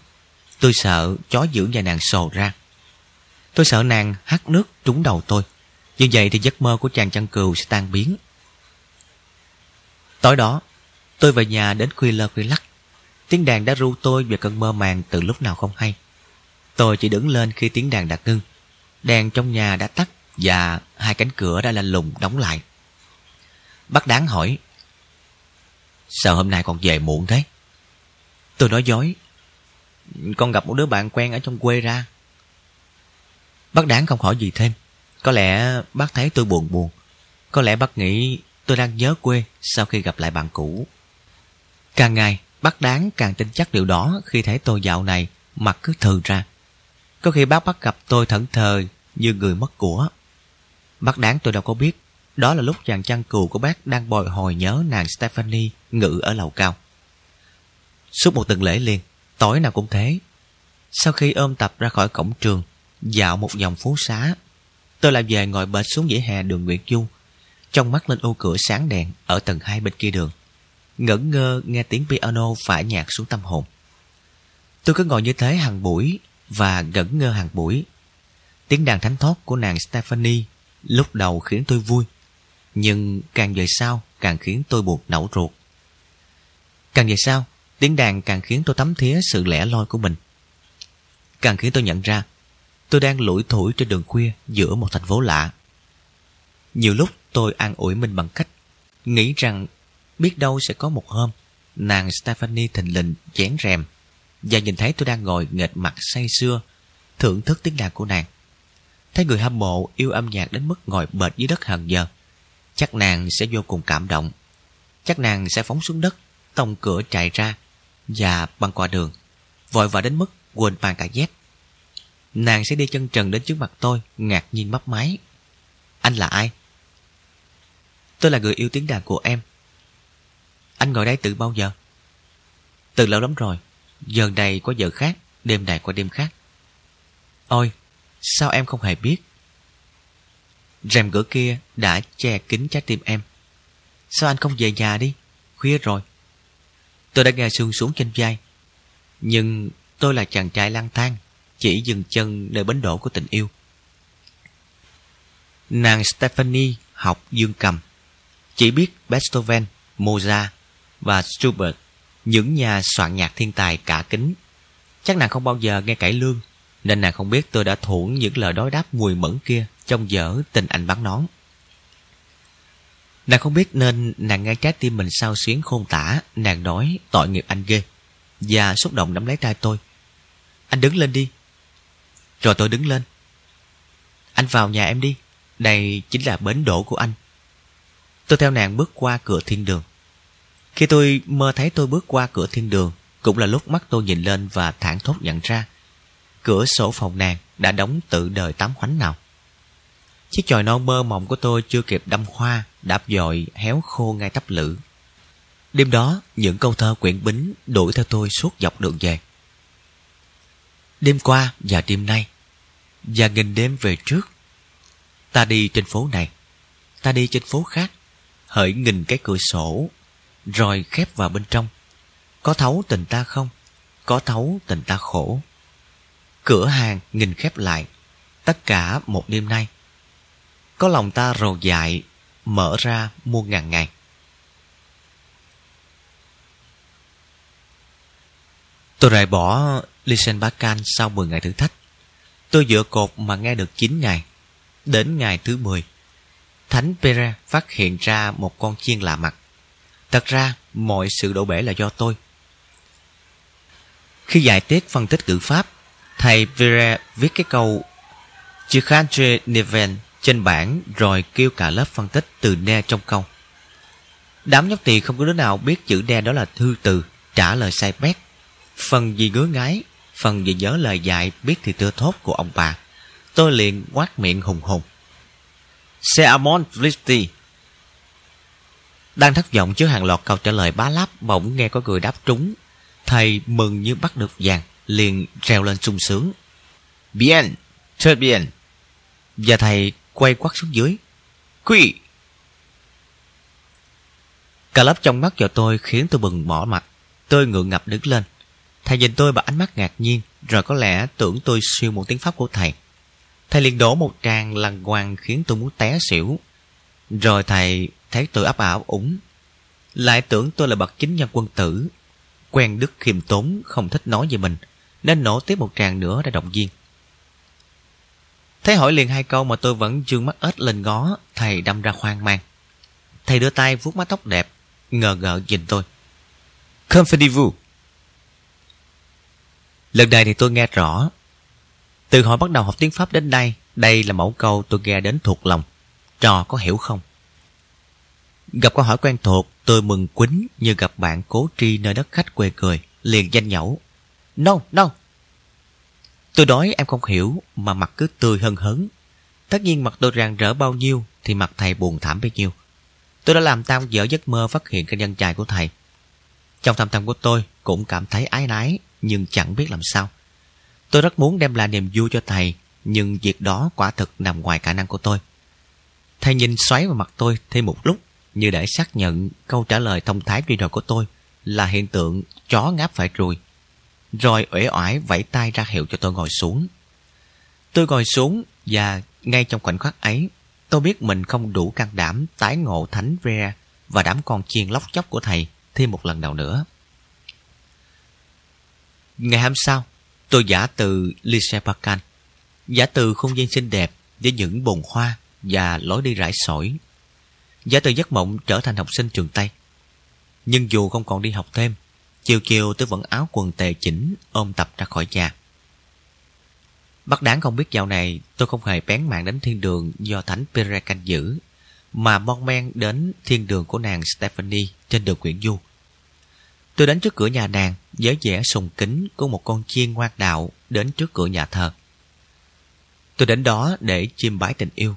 Tôi sợ chó giữ nhà nàng sồ ra. Tôi sợ nàng hắt nước trúng đầu tôi. Như vậy thì giấc mơ của chàng chăn cừu sẽ tan biến. Tối đó, tôi về nhà đến khuya lơ khuya lắc. Tiếng đàn đã ru tôi về cơn mơ màng từ lúc nào không hay. Tôi chỉ đứng lên khi tiếng đàn đã ngưng. Đèn trong nhà đã tắt và hai cánh cửa đã lạnh lùng đóng lại. Bác đáng hỏi, Sao hôm nay còn về muộn thế? Tôi nói dối, Con gặp một đứa bạn quen ở trong quê ra Bác đáng không hỏi gì thêm Có lẽ bác thấy tôi buồn buồn Có lẽ bác nghĩ tôi đang nhớ quê Sau khi gặp lại bạn cũ Càng ngày, bác đáng càng tin chắc điều đó Khi thấy tôi dạo này Mặt cứ thừ ra có khi bác bắt gặp tôi thẫn thờ Như người mất của. Bác đáng tôi đâu có biết, Đó là lúc chàng chăn cừu của bác Đang bồi hồi nhớ nàng Stephanie Ngự ở lầu cao. Suốt một tuần lễ liền, Tối nào cũng thế. Sau khi ôm tập ra khỏi cổng trường, Dạo một vòng phố xá, Tôi lại về ngồi bệt xuống vỉa hè đường Nguyễn Du, Trong mắt lên ô cửa sáng đèn Ở tầng hai bên kia đường, Ngẩn ngơ nghe tiếng piano phả nhạc xuống tâm hồn. Tôi cứ ngồi như thế hàng buổi và ngẩn ngơ hàng buổi. Tiếng đàn thánh thót của nàng Stephanie Lúc đầu khiến tôi vui, Nhưng càng về sau Càng khiến tôi buộc nẫu ruột. Càng về sau, Tiếng đàn càng khiến tôi tắm thía sự lẻ loi của mình. Càng khiến tôi nhận ra, Tôi đang lủi thủi trên đường khuya Giữa một thành phố lạ. Nhiều lúc tôi an ủi mình bằng cách Nghĩ rằng Biết đâu sẽ có một hôm Nàng Stephanie thình lình chén rèm và nhìn thấy tôi đang ngồi nghệt mặt say sưa, Thưởng thức tiếng đàn của nàng Thấy người hâm mộ yêu âm nhạc đến mức ngồi bệt dưới đất hàng giờ, Chắc nàng sẽ vô cùng cảm động Chắc nàng sẽ phóng xuống đất, Tông cửa chạy ra Và băng qua đường, Vội vã đến mức quên mang cả dép Nàng sẽ đi chân trần đến trước mặt tôi, Ngạc nhiên mấp máy Anh là ai? Tôi là người yêu tiếng đàn của em Anh ngồi đây từ bao giờ? Từ lâu lắm rồi. Giờ này có giờ khác, đêm này qua đêm khác. Ôi, sao em không hề biết? Rèm cửa kia đã che kín trái tim em. Sao anh không về nhà đi? Khuya rồi. Tôi đã nghe xương xuống trên vai. Nhưng tôi là chàng trai lang thang, chỉ dừng chân nơi bến đổ của tình yêu. Nàng Stephanie học dương cầm. Chỉ biết Beethoven, Mozart và Schubert, những nhà soạn nhạc thiên tài cả kính. Chắc nàng không bao giờ nghe cải lương, nên nàng không biết tôi đã thuẫn những lời đối đáp mùi mẫn kia trong dở tình anh bắn nón. Nàng không biết nên nàng nghe trái tim mình sao xuyến khôn tả, nàng nói tội nghiệp anh ghê, và xúc động nắm lấy tay tôi. Anh đứng lên đi. Rồi tôi đứng lên. Anh vào nhà em đi. Đây chính là bến đổ của anh. Tôi theo nàng bước qua cửa thiên đường. Khi tôi mơ thấy tôi bước qua cửa thiên đường, cũng là lúc mắt tôi nhìn lên và thản thốt nhận ra. Cửa sổ phòng nàng đã đóng tự đời tám khoánh nào. Chiếc chòi non mơ mộng của tôi chưa kịp đâm hoa, đạp dội, héo khô ngay tấp lử. Đêm đó, những câu thơ quyển bính đuổi theo tôi suốt dọc đường về. Đêm qua và đêm nay, và nghìn đêm về trước, ta đi trên phố này, ta đi trên phố khác, hỡi nghìn cái cửa sổ, rồi khép vào bên trong. Có thấu tình ta không? Có thấu tình ta khổ. Cửa hàng nghìn khép lại, tất cả một đêm nay. Có lòng ta rồ dại, mở ra muôn ngàn ngày. Tôi rời bỏ Lysenbakan sau 10 ngày thử thách. Tôi dựa cột mà nghe được 9 ngày. Đến ngày thứ 10, Thánh Pere phát hiện ra một con chiên lạ mặt. Thật ra, mọi sự đổ bể là do tôi. Khi giải tiết phân tích ngữ pháp, thầy Pere viết cái câu Chikhantre Neven trên bảng rồi kêu cả lớp phân tích từ ne trong câu. Đám nhóc tỳ không có đứa nào biết chữ ne đó là thư từ, trả lời sai bét. Phần gì ngứa ngái, phần gì nhớ lời dạy biết thì tưa thốt của ông bà. Tôi liền quát miệng hùng hùng. Seamon Flisti đang thất vọng chứa hàng loạt câu trả lời bá láp bỗng nghe có người đáp trúng. Thầy mừng như bắt được vàng, liền reo lên sung sướng. Bien, très bien. Và thầy quay quắt xuống dưới. Quy! Cả lớp trong mắt vào tôi khiến tôi bừng mỏ mặt. Tôi ngượng ngập đứng lên. Thầy nhìn tôi bằng ánh mắt ngạc nhiên, rồi có lẽ tưởng tôi siêu một tiếng Pháp của thầy. Thầy liền đổ một tràng lằn quang khiến tôi muốn té xỉu. Rồi thầy thấy tôi ấp ảo ủng. Lại tưởng tôi là bậc chính nhân quân tử. Quen đức khiêm tốn, không thích nói về mình, nên nổ tiếp một tràng nữa để động viên. Thấy hỏi liền hai câu mà tôi vẫn dương mắt ếch lên ngó, thầy đâm ra khoan mang. Thầy đưa tay vuốt mái tóc đẹp, ngờ ngợ nhìn tôi. Confidez-vous. Lần này thì tôi nghe rõ. Từ hồi bắt đầu học tiếng Pháp đến đây, đây là mẫu câu tôi nghe đến thuộc lòng. Trò có hiểu không? Gặp câu hỏi quen thuộc, tôi mừng quýnh như gặp bạn cố tri nơi đất khách quê cười, liền danh nhẩu. No, no, Tôi đói em không hiểu mà mặt cứ tươi hân hấn. Tất nhiên mặt tôi rạng rỡ bao nhiêu thì mặt thầy buồn thảm bấy nhiêu. Tôi đã làm tan dở giấc mơ phát hiện cái nhân chài của thầy. Trong thâm tâm của tôi cũng cảm thấy ái nái nhưng chẳng biết làm sao. Tôi rất muốn đem lại niềm vui cho thầy nhưng việc đó quả thực nằm ngoài khả năng của tôi. Thầy nhìn xoáy vào mặt tôi thêm một lúc như để xác nhận câu trả lời thông thái truy đồi của tôi là hiện tượng chó ngáp phải ruồi rồi uể oải vẫy tay ra hiệu cho tôi ngồi xuống. Tôi ngồi xuống và ngay trong khoảnh khắc ấy, tôi biết mình không đủ can đảm tái ngộ thánh Re và đám con chiên lóc chóc của thầy thêm một lần nào nữa. Ngày hôm sau, tôi giả từ Lise giả từ không gian xinh đẹp với những bồn hoa và lối đi rải sỏi. Giả từ giấc mộng trở thành học sinh trường Tây. Nhưng dù không còn đi học thêm, Chiều chiều tôi vẫn áo quần tề chỉnh Ôm tập ra khỏi nhà. Bắt đáng không biết dạo này Tôi không hề bén mạng đến thiên đường Do thánh Pere canh giữ Mà mon men đến thiên đường của nàng Stephanie Trên đường Nguyễn Du. Tôi đến trước cửa nhà nàng Giới vẻ sùng kính của một con chiên ngoan đạo Đến trước cửa nhà thờ. Tôi đến đó để chiêm bái tình yêu.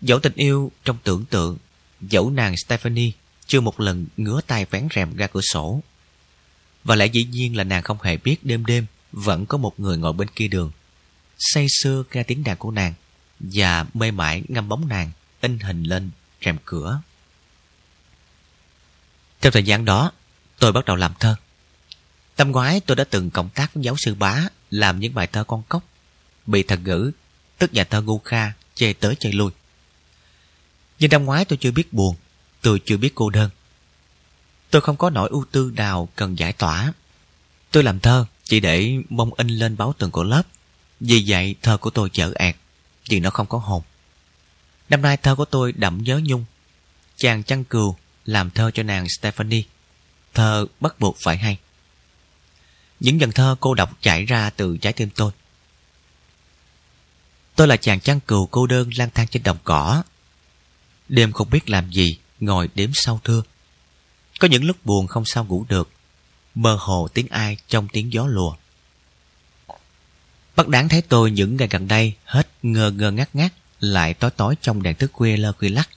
Dẫu tình yêu trong tưởng tượng Dẫu nàng Stephanie chưa một lần ngứa tay vén rèm ra cửa sổ. Và lẽ dĩ nhiên là nàng không hề biết đêm đêm vẫn có một người ngồi bên kia đường. Say sưa nghe tiếng đàn của nàng và mê mải ngâm bóng nàng in hình lên rèm cửa. Trong thời gian đó, tôi bắt đầu làm thơ. Năm ngoái tôi đã từng cộng tác với giáo sư bá làm những bài thơ con cốc. Bị thần ngữ, tức nhà thơ ngu kha, chê tới chơi lui. Nhưng năm ngoái tôi chưa biết buồn, tôi chưa biết cô đơn. Tôi không có nỗi ưu tư nào cần giải tỏa. Tôi làm thơ chỉ để mong in lên báo tường của lớp. Vì vậy thơ của tôi chở ẹt, vì nó không có hồn. Năm nay thơ của tôi đậm nhớ nhung. Chàng chăn cừu làm thơ cho nàng Stephanie. Thơ bắt buộc phải hay. Những dần thơ cô đọc chảy ra từ trái tim tôi. Tôi là chàng chăn cừu cô đơn lang thang trên đồng cỏ. Đêm không biết làm gì, ngồi đếm sau thưa. Có những lúc buồn không sao ngủ được. Mơ hồ tiếng ai trong tiếng gió lùa. Bắt đáng thấy tôi những ngày gần đây hết ngơ ngơ ngắt ngắt lại tối tối trong đèn thức khuya lơ khuya lắc,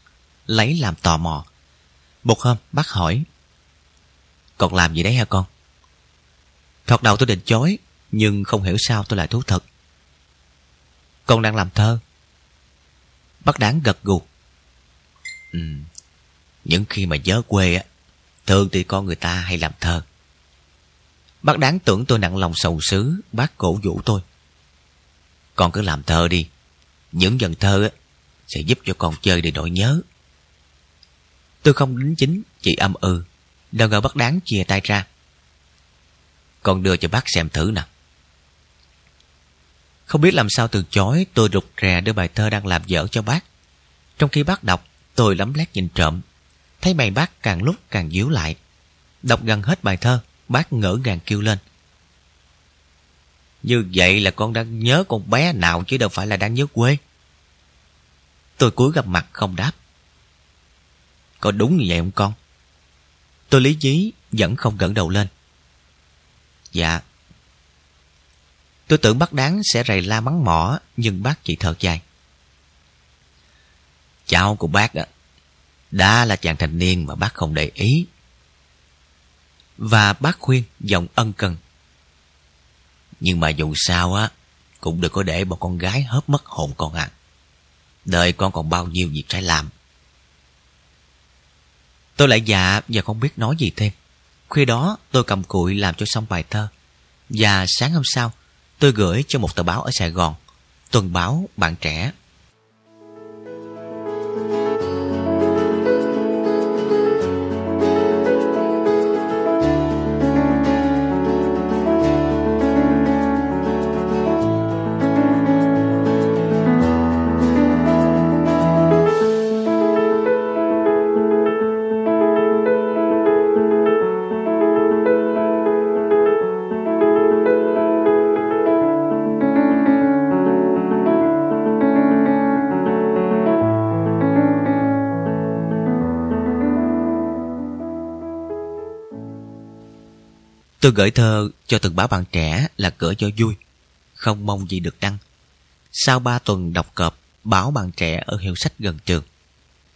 lấy làm tò mò. Một hôm bác hỏi, Còn làm gì đấy hả con? Thoạt đầu tôi định chối, nhưng không hiểu sao tôi lại thú thật. Con đang làm thơ. Bác đáng gật gù. Ừ, những khi mà nhớ quê á, thường thì con người ta hay làm thơ. Bác đáng tưởng tôi nặng lòng sầu sứ, bác cổ vũ tôi. Con cứ làm thơ đi, những dần thơ á, sẽ giúp cho con chơi để nỗi nhớ. Tôi không đính chính, chỉ âm ừ, ư. Đâu ngờ bác đáng chia tay ra. Con đưa cho bác xem thử nè Không biết làm sao từ chối, tôi rụt rè đưa bài thơ đang làm dở cho bác. Trong khi bác đọc, tôi lắm lét nhìn trộm. Thấy bài bác càng lúc càng díu lại. Đọc gần hết bài thơ, bác ngỡ ngàng kêu lên. Như vậy là con đang nhớ con bé nào chứ đâu phải là đang nhớ quê. Tôi cúi gặp mặt không đáp. Có đúng như vậy không con? Tôi lý trí vẫn không gật đầu lên. Dạ. Tôi tưởng bác đáng sẽ rầy la mắng mỏ, nhưng bác chỉ thở dài. Cháu của bác đó, đã là chàng thanh niên mà bác không để ý. Và bác khuyên giọng ân cần. Nhưng mà dù sao á, cũng đừng có để một con gái hớp mất hồn con ạ. À. Đời con còn bao nhiêu việc phải làm. Tôi lại dạ và không biết nói gì thêm. Khuya đó tôi cầm cụi làm cho xong bài thơ. Và sáng hôm sau tôi gửi cho một tờ báo ở Sài Gòn. Tuần báo Bạn Trẻ Tôi gửi thơ cho từng báo bạn trẻ là gửi cho vui, không mong gì được đăng. Sau ba tuần đọc cọp báo bạn trẻ ở hiệu sách gần trường,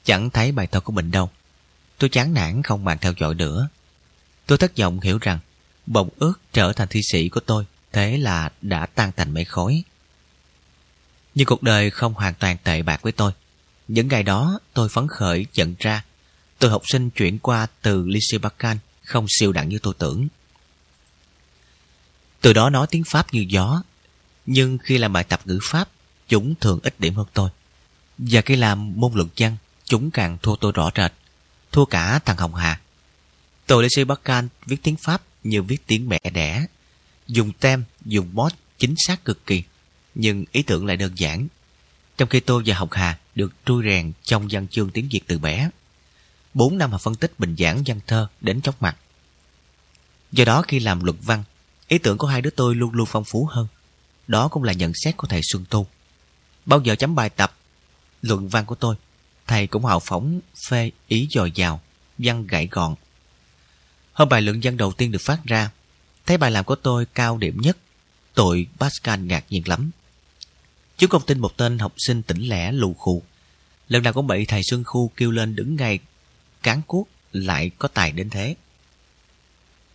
chẳng thấy bài thơ của mình đâu. Tôi chán nản không màn theo dõi nữa. Tôi thất vọng hiểu rằng bỗng ước trở thành thi sĩ của tôi, thế là đã tan thành mây khói. Nhưng cuộc đời không hoàn toàn tệ bạc với tôi. Những ngày đó tôi phấn khởi nhận ra tôi học sinh chuyển qua từ Lycée Bacan không siêu đẳng như tôi tưởng. Từ đó nói tiếng Pháp như gió. Nhưng khi làm bài tập ngữ Pháp, chúng thường ít điểm hơn tôi. Và khi làm môn luận văn, chúng càng thua tôi rõ rệt. Thua cả thằng Hồng Hà. Tôi Lê Bắc Can viết tiếng Pháp như viết tiếng mẹ đẻ. Dùng tem, dùng bot chính xác cực kỳ. Nhưng ý tưởng lại đơn giản. Trong khi tôi và Hồng Hà được trui rèn trong văn chương tiếng Việt từ bé. Bốn năm học phân tích bình giảng văn thơ đến chóng mặt. Do đó khi làm luận văn, Ý tưởng của hai đứa tôi luôn luôn phong phú hơn. Đó cũng là nhận xét của thầy Xuân Tu. Bao giờ chấm bài tập, luận văn của tôi, thầy cũng hào phóng phê ý dồi dào, văn gãy gọn. Hôm bài luận văn đầu tiên được phát ra, thấy bài làm của tôi cao điểm nhất. Tội Pascal ngạc nhiên lắm. Chú không tin một tên học sinh tỉnh lẻ lù khù. Lần nào cũng bị thầy Xuân Khu kêu lên đứng ngay cán cuốc lại có tài đến thế.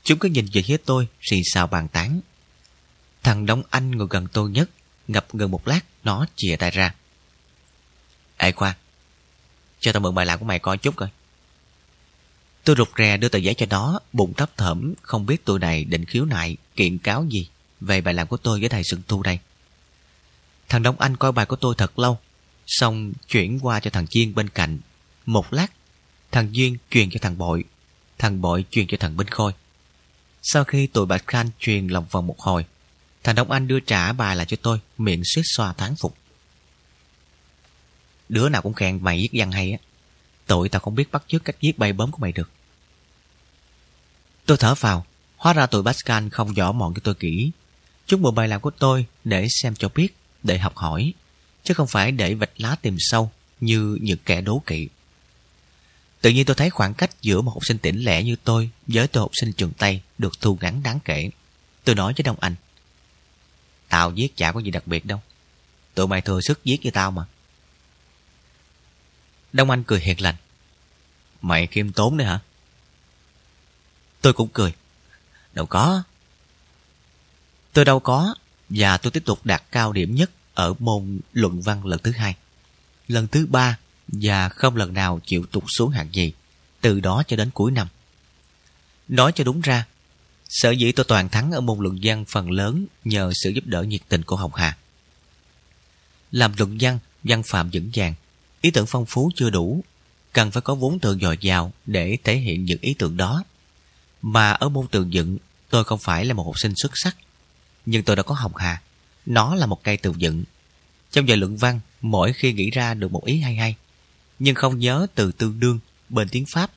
Chúng cứ nhìn về phía tôi, xì xào bàn tán. Thằng Đông Anh ngồi gần tôi nhất, ngập ngừng một lát, nó chìa tay ra. Ê khoa, cho tao mượn bài làm của mày coi chút coi. Tôi rụt rè đưa tờ giấy cho nó, bụng thấp thởm, không biết tụi này định khiếu nại, kiện cáo gì về bài làm của tôi với thầy Sừng Thu đây. Thằng Đông Anh coi bài của tôi thật lâu, xong chuyển qua cho thằng Chiên bên cạnh. Một lát, thằng Duyên truyền cho thằng Bội, thằng Bội truyền cho thằng Binh Khôi. Sau khi tụi Bạch Khanh truyền lòng vòng một hồi, thằng Đông Anh đưa trả bài lại cho tôi, miệng suýt xoa tháng phục. Đứa nào cũng khen mày viết văn hay á. Tội tao không biết bắt chước cách viết bay bấm của mày được. Tôi thở vào, hóa ra tụi Pascal không rõ mọn cho tôi kỹ. Chúng mượn bài làm của tôi để xem cho biết, để học hỏi, chứ không phải để vạch lá tìm sâu như những kẻ đố kỵ. Tự nhiên tôi thấy khoảng cách giữa một học sinh tỉnh lẻ như tôi với tôi học sinh trường Tây được thu ngắn đáng kể. Tôi nói với Đông Anh. Tao viết chả có gì đặc biệt đâu. Tụi mày thừa sức viết như tao mà. Đông Anh cười hiền lành. Mày khiêm tốn đấy hả? Tôi cũng cười. Đâu có. Tôi đâu có. Và tôi tiếp tục đạt cao điểm nhất ở môn luận văn lần thứ hai. Lần thứ ba và không lần nào chịu tụt xuống hạng gì. Từ đó cho đến cuối năm. Nói cho đúng ra, sở dĩ tôi toàn thắng ở môn luận văn phần lớn nhờ sự giúp đỡ nhiệt tình của Hồng Hà. Làm luận văn, văn phạm vững vàng, ý tưởng phong phú chưa đủ, cần phải có vốn tường dồi dào để thể hiện những ý tưởng đó. Mà ở môn tường dựng, tôi không phải là một học sinh xuất sắc, nhưng tôi đã có Hồng Hà. Nó là một cây tường dựng. Trong giờ luận văn, mỗi khi nghĩ ra được một ý hay hay, nhưng không nhớ từ tương đương bên tiếng Pháp,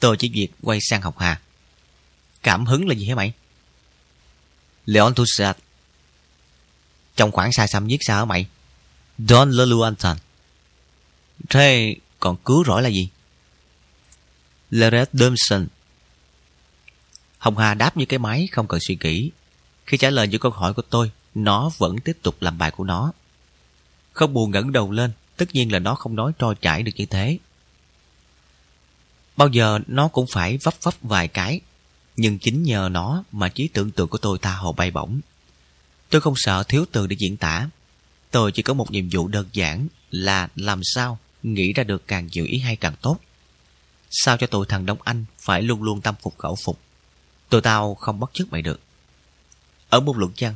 tôi chỉ việc quay sang học Hà. Cảm hứng là gì hả mày? Leon Toussaint Trong khoảng sai xăm viết sao hả mày? Don Leluantan Thế còn cứu rỗi là gì? Leret Domson Hồng Hà đáp như cái máy không cần suy nghĩ. Khi trả lời những câu hỏi của tôi, nó vẫn tiếp tục làm bài của nó. Không buồn ngẩng đầu lên, tất nhiên là nó không nói trôi chảy được như thế. Bao giờ nó cũng phải vấp vấp vài cái, nhưng chính nhờ nó mà trí tưởng tượng của tôi tha hồ bay bổng. Tôi không sợ thiếu từ để diễn tả. Tôi chỉ có một nhiệm vụ đơn giản là làm sao nghĩ ra được càng nhiều ý hay càng tốt. Sao cho tụi thằng Đông Anh phải luôn luôn tâm phục khẩu phục. Tụi tao không bắt chước mày được. Ở môn luận văn,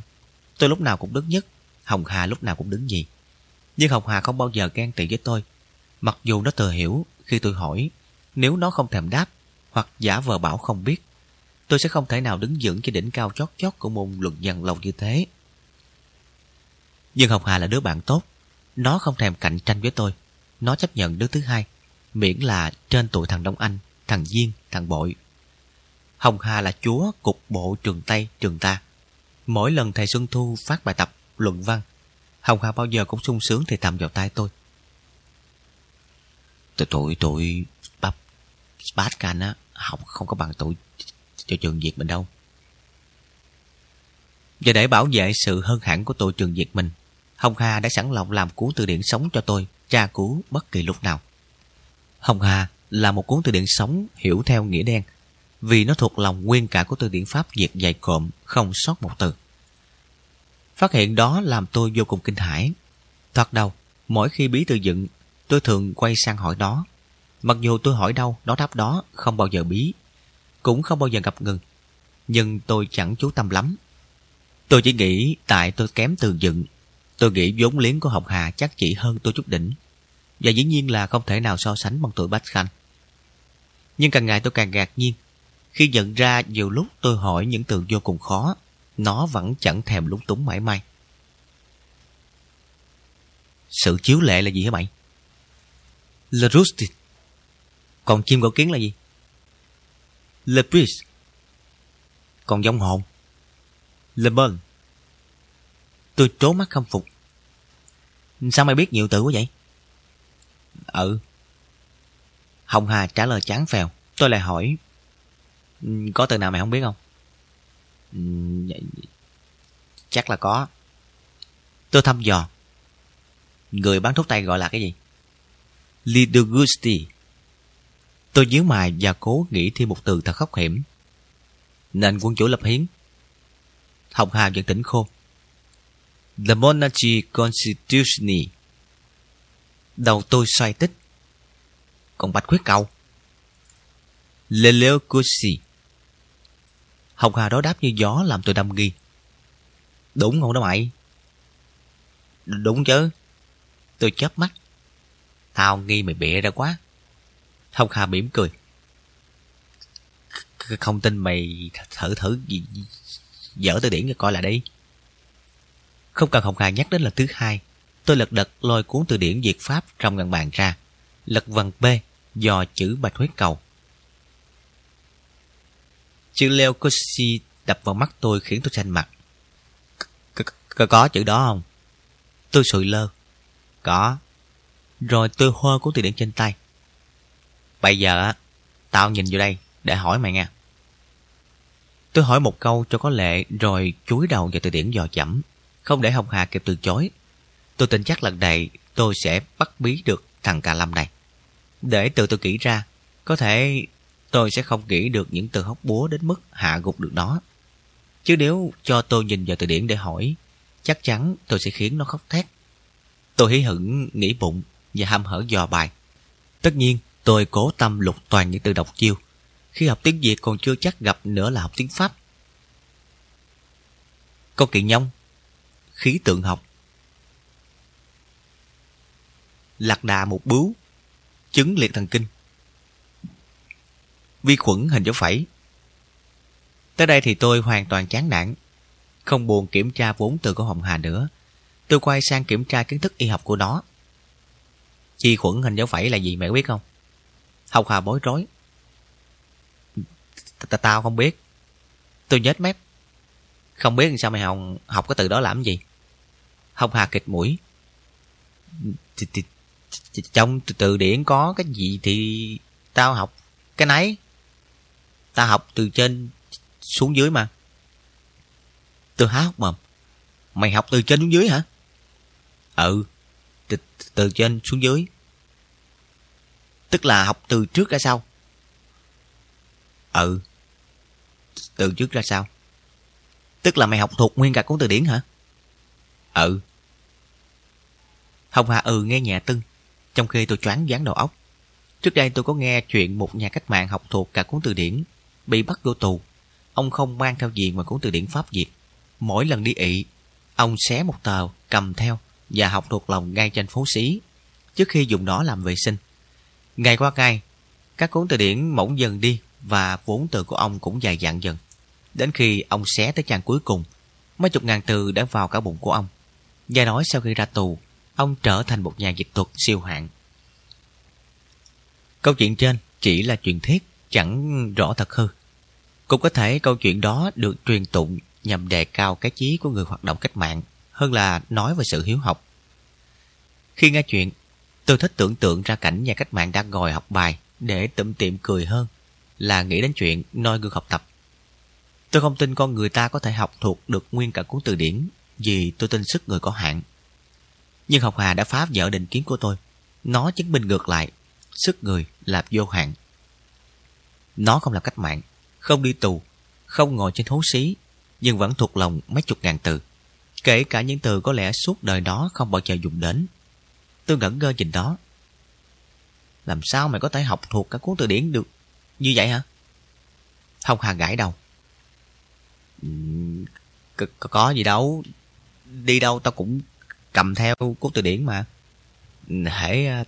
tôi lúc nào cũng đứng nhất, Hồng Hà lúc nào cũng đứng gì. Nhưng Hồng Hà không bao giờ ghen tị với tôi. Mặc dù nó thừa hiểu khi tôi hỏi, nếu nó không thèm đáp hoặc giả vờ bảo không biết, tôi sẽ không thể nào đứng vững trên đỉnh cao chót chót của môn luận văn lâu như thế. Nhưng Hồng Hà là đứa bạn tốt, nó không thèm cạnh tranh với tôi. Nó chấp nhận đứa thứ hai, miễn là trên tuổi thằng Đông Anh, thằng Duyên, thằng Bội. Hồng Hà là chúa cục bộ trường Tây, trường ta. Mỗi lần thầy Xuân Thu phát bài tập, luận văn, Hồng Hà bao giờ cũng sung sướng thì thầm vào tay tôi. Tụi tụi tụi bắp Spartan á học không có bằng tụi cho trường Việt mình đâu. Và để bảo vệ sự hơn hẳn của tôi trường Việt mình, Hồng Hà đã sẵn lòng làm cuốn từ điển sống cho tôi, tra cứu bất kỳ lúc nào. Hồng Hà là một cuốn từ điển sống hiểu theo nghĩa đen, vì nó thuộc lòng nguyên cả của từ điển Pháp Việt dày cộm, không sót một từ. Phát hiện đó làm tôi vô cùng kinh hãi. Thoạt đầu, mỗi khi bí từ dựng, tôi thường quay sang hỏi nó. Mặc dù tôi hỏi đâu, nó đáp đó, không bao giờ bí. Cũng không bao giờ ngập ngừng. Nhưng tôi chẳng chú tâm lắm. Tôi chỉ nghĩ tại tôi kém từ dựng. Tôi nghĩ vốn liếng của Hồng Hà chắc chỉ hơn tôi chút đỉnh. Và dĩ nhiên là không thể nào so sánh bằng tuổi Bách Khanh. Nhưng càng ngày tôi càng ngạc nhiên. Khi nhận ra nhiều lúc tôi hỏi những từ vô cùng khó nó vẫn chẳng thèm lúng túng mãi may. Sự chiếu lệ là gì hả mày? Le Rustic. Còn chim cổ kiến là gì? Le Pris. Còn giống hồn? Le Bon. Tôi trố mắt khâm phục. Sao mày biết nhiều từ quá vậy? Ừ. Hồng Hà trả lời chán phèo. Tôi lại hỏi. Ừ, có từ nào mày không biết không? Chắc là có. Tôi thăm dò. Người bán thuốc tây gọi là cái gì? Lidogusti. Tôi nhíu mày và cố nghĩ thêm một từ thật khóc hiểm. Nên quân chủ lập hiến. Hồng Hà vẫn tỉnh khô. The Monarchy Constitution. Đầu tôi xoay tích. Còn bạch khuyết cầu. Leleocosi. Hồng Hà đó đáp như gió làm tôi đâm nghi. Đúng không đó mày? Đúng chứ. Tôi chớp mắt. Tao nghi mày bịa ra quá. Hồng Hà mỉm cười. Không tin mày thử thử gì dở từ điển cho coi là đi. Không cần Hồng Hà nhắc đến lần thứ hai, tôi lật đật lôi cuốn từ điển Việt Pháp trong ngăn bàn ra, lật vần B do chữ bạch huyết cầu. Chữ Leo Cosi đập vào mắt tôi khiến tôi xanh mặt. Có, có chữ đó không? Tôi sụi lơ. Có. Rồi tôi hơ cuốn từ điển trên tay. Bây giờ á, tao nhìn vô đây để hỏi mày nha Tôi hỏi một câu cho có lệ rồi chúi đầu vào từ điển dò chẩm, không để Hồng Hà kịp từ chối. Tôi tin chắc lần này tôi sẽ bắt bí được thằng cà lâm này. Để từ tôi kỹ ra, có thể tôi sẽ không nghĩ được những từ hóc búa đến mức hạ gục được nó. Chứ nếu cho tôi nhìn vào từ điển để hỏi, chắc chắn tôi sẽ khiến nó khóc thét. Tôi hí hửng nghĩ bụng và ham hở dò bài. Tất nhiên, tôi cố tâm lục toàn những từ độc chiêu. Khi học tiếng Việt còn chưa chắc gặp nữa là học tiếng Pháp. câu kiện nhông Khí tượng học Lạc đà một bướu Chứng liệt thần kinh Vi khuẩn hình dấu phẩy. Tới đây thì tôi hoàn toàn chán nản, Không buồn kiểm tra vốn từ của Hồng Hà nữa. Tôi quay sang kiểm tra kiến thức y học của nó. Chi khuẩn hình dấu phẩy là gì mẹ biết không? Hồng Hà bối rối. Tao không biết. Tôi nhếch mép. Không biết sao mày hồng học cái từ đó làm gì. Hồng Hà kịch mũi. Trong từ điển có cái gì thì Tao học. Cái nấy ta học từ trên xuống dưới mà Tôi há hốc mồm Mày học từ trên xuống dưới hả? Ừ Từ, từ trên xuống dưới Tức là học từ trước ra sau Ừ từ trước ra sau, Tức là mày học thuộc nguyên cả cuốn từ điển hả? Ừ. Hồng Hà ừ nghe nhẹ tưng, trong khi tôi choáng váng đầu óc. Trước đây tôi có nghe chuyện một nhà cách mạng học thuộc cả cuốn từ điển, bị bắt vô tù. Ông không mang theo gì mà cuốn từ điển Pháp Việt. Mỗi lần đi ị, ông xé một tờ, cầm theo và học thuộc lòng ngay trên phố xí, trước khi dùng nó làm vệ sinh. Ngày qua ngày, các cuốn từ điển mỏng dần đi và vốn từ của ông cũng dài dặn dần. Đến khi ông xé tới trang cuối cùng, mấy chục ngàn từ đã vào cả bụng của ông. Và nói sau khi ra tù, ông trở thành một nhà dịch thuật siêu hạng. Câu chuyện trên chỉ là truyền thuyết, chẳng rõ thật hư. Cũng có thể câu chuyện đó được truyền tụng nhằm đề cao cái chí của người hoạt động cách mạng hơn là nói về sự hiếu học. Khi nghe chuyện, tôi thích tưởng tượng ra cảnh nhà cách mạng đang ngồi học bài để tụm tiệm cười hơn là nghĩ đến chuyện noi gương học tập. Tôi không tin con người ta có thể học thuộc được nguyên cả cuốn từ điển vì tôi tin sức người có hạn. Nhưng học hà đã phá vỡ định kiến của tôi. Nó chứng minh ngược lại, sức người là vô hạn. Nó không làm cách mạng, không đi tù, không ngồi trên hố xí, nhưng vẫn thuộc lòng mấy chục ngàn từ. Kể cả những từ có lẽ suốt đời đó không bao giờ dùng đến. Tôi ngẩn ngơ nhìn đó. Làm sao mày có thể học thuộc cả cuốn từ điển được như vậy hả? Không Hà gãi đầu. C có gì đâu. Đi đâu tao cũng cầm theo cuốn từ điển mà. Hễ à,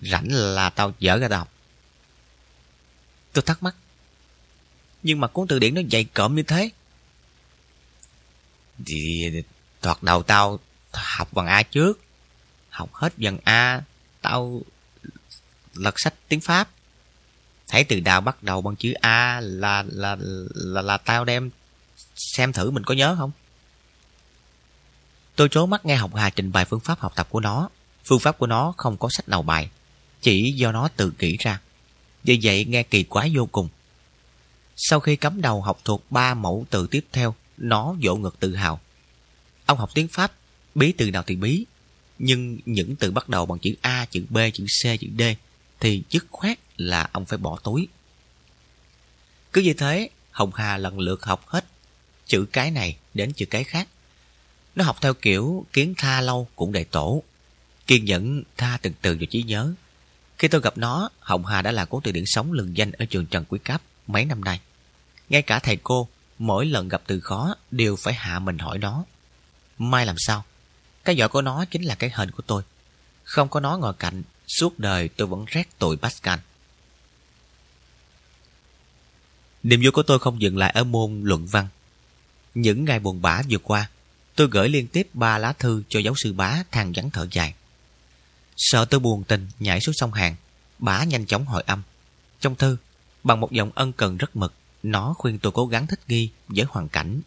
rảnh là tao dở ra tao học. Tôi thắc mắc. Nhưng mà cuốn từ điển nó dày cộm như thế. Thì thoạt đầu tao học bằng A trước. Học hết dần A. Tao lật sách tiếng Pháp. Thấy từ đào bắt đầu bằng chữ A là là là là tao đem xem thử mình có nhớ không? Tôi trố mắt nghe học Hà trình bày phương pháp học tập của nó. Phương pháp của nó không có sách nào bài, chỉ do nó tự nghĩ ra. Vì vậy nghe kỳ quái vô cùng. Sau khi cắm đầu học thuộc ba mẫu từ tiếp theo, nó vỗ ngực tự hào. Ông học tiếng Pháp, bí từ nào thì bí, nhưng những từ bắt đầu bằng chữ A, chữ B, chữ C, chữ D thì dứt khoát là ông phải bỏ túi. Cứ như thế, Hồng Hà lần lượt học hết chữ cái này đến chữ cái khác. Nó học theo kiểu kiến tha lâu cũng đầy tổ. Kiên nhẫn tha từng từ vào trí nhớ. Khi tôi gặp nó, Hồng Hà đã là cố từ điển sống lừng danh ở trường Trần Quý Cáp mấy năm nay. Ngay cả thầy cô, mỗi lần gặp từ khó đều phải hạ mình hỏi nó. Mai làm sao? Cái giỏi của nó chính là cái hình của tôi. Không có nó ngồi cạnh, suốt đời tôi vẫn rét tội Pascal. Niềm vui của tôi không dừng lại ở môn luận văn. Những ngày buồn bã vừa qua, tôi gửi liên tiếp ba lá thư cho giáo sư bá than vắng thở dài. Sợ tôi buồn tình nhảy xuống sông hàng, bá nhanh chóng hỏi âm. Trong thư, bằng một giọng ân cần rất mực, nó khuyên tôi cố gắng thích nghi với hoàn cảnh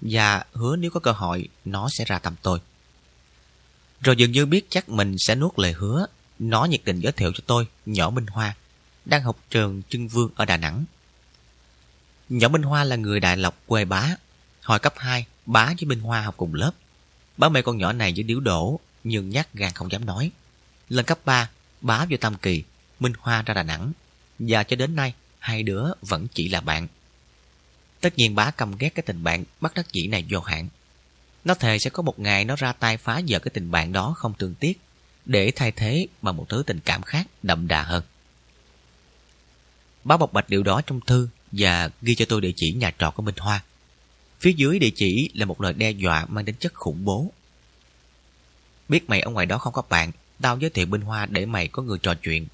và hứa nếu có cơ hội nó sẽ ra tầm tôi. Rồi dường như biết chắc mình sẽ nuốt lời hứa, nó nhiệt tình giới thiệu cho tôi nhỏ Minh Hoa, đang học trường Trưng Vương ở Đà Nẵng. Nhỏ Minh Hoa là người Đại Lộc quê bá. Hồi cấp 2, bá với Minh Hoa học cùng lớp. Bá mê con nhỏ này với điếu đổ, nhưng nhát gan không dám nói. Lên cấp 3, bá vô Tam Kỳ, Minh Hoa ra Đà Nẵng. Và cho đến nay, hai đứa vẫn chỉ là bạn. Tất nhiên bá căm ghét cái tình bạn bắt đắc dĩ này vô hạn. Nó thề sẽ có một ngày nó ra tay phá vỡ cái tình bạn đó không tương tiếc, để thay thế bằng một thứ tình cảm khác đậm đà hơn. Bá bộc bạch điều đó trong thư và ghi cho tôi địa chỉ nhà trọ của Minh Hoa. Phía dưới địa chỉ là một lời đe dọa mang đến chất khủng bố. Biết mày ở ngoài đó không có bạn, tao giới thiệu bên Hoa để mày có người trò chuyện.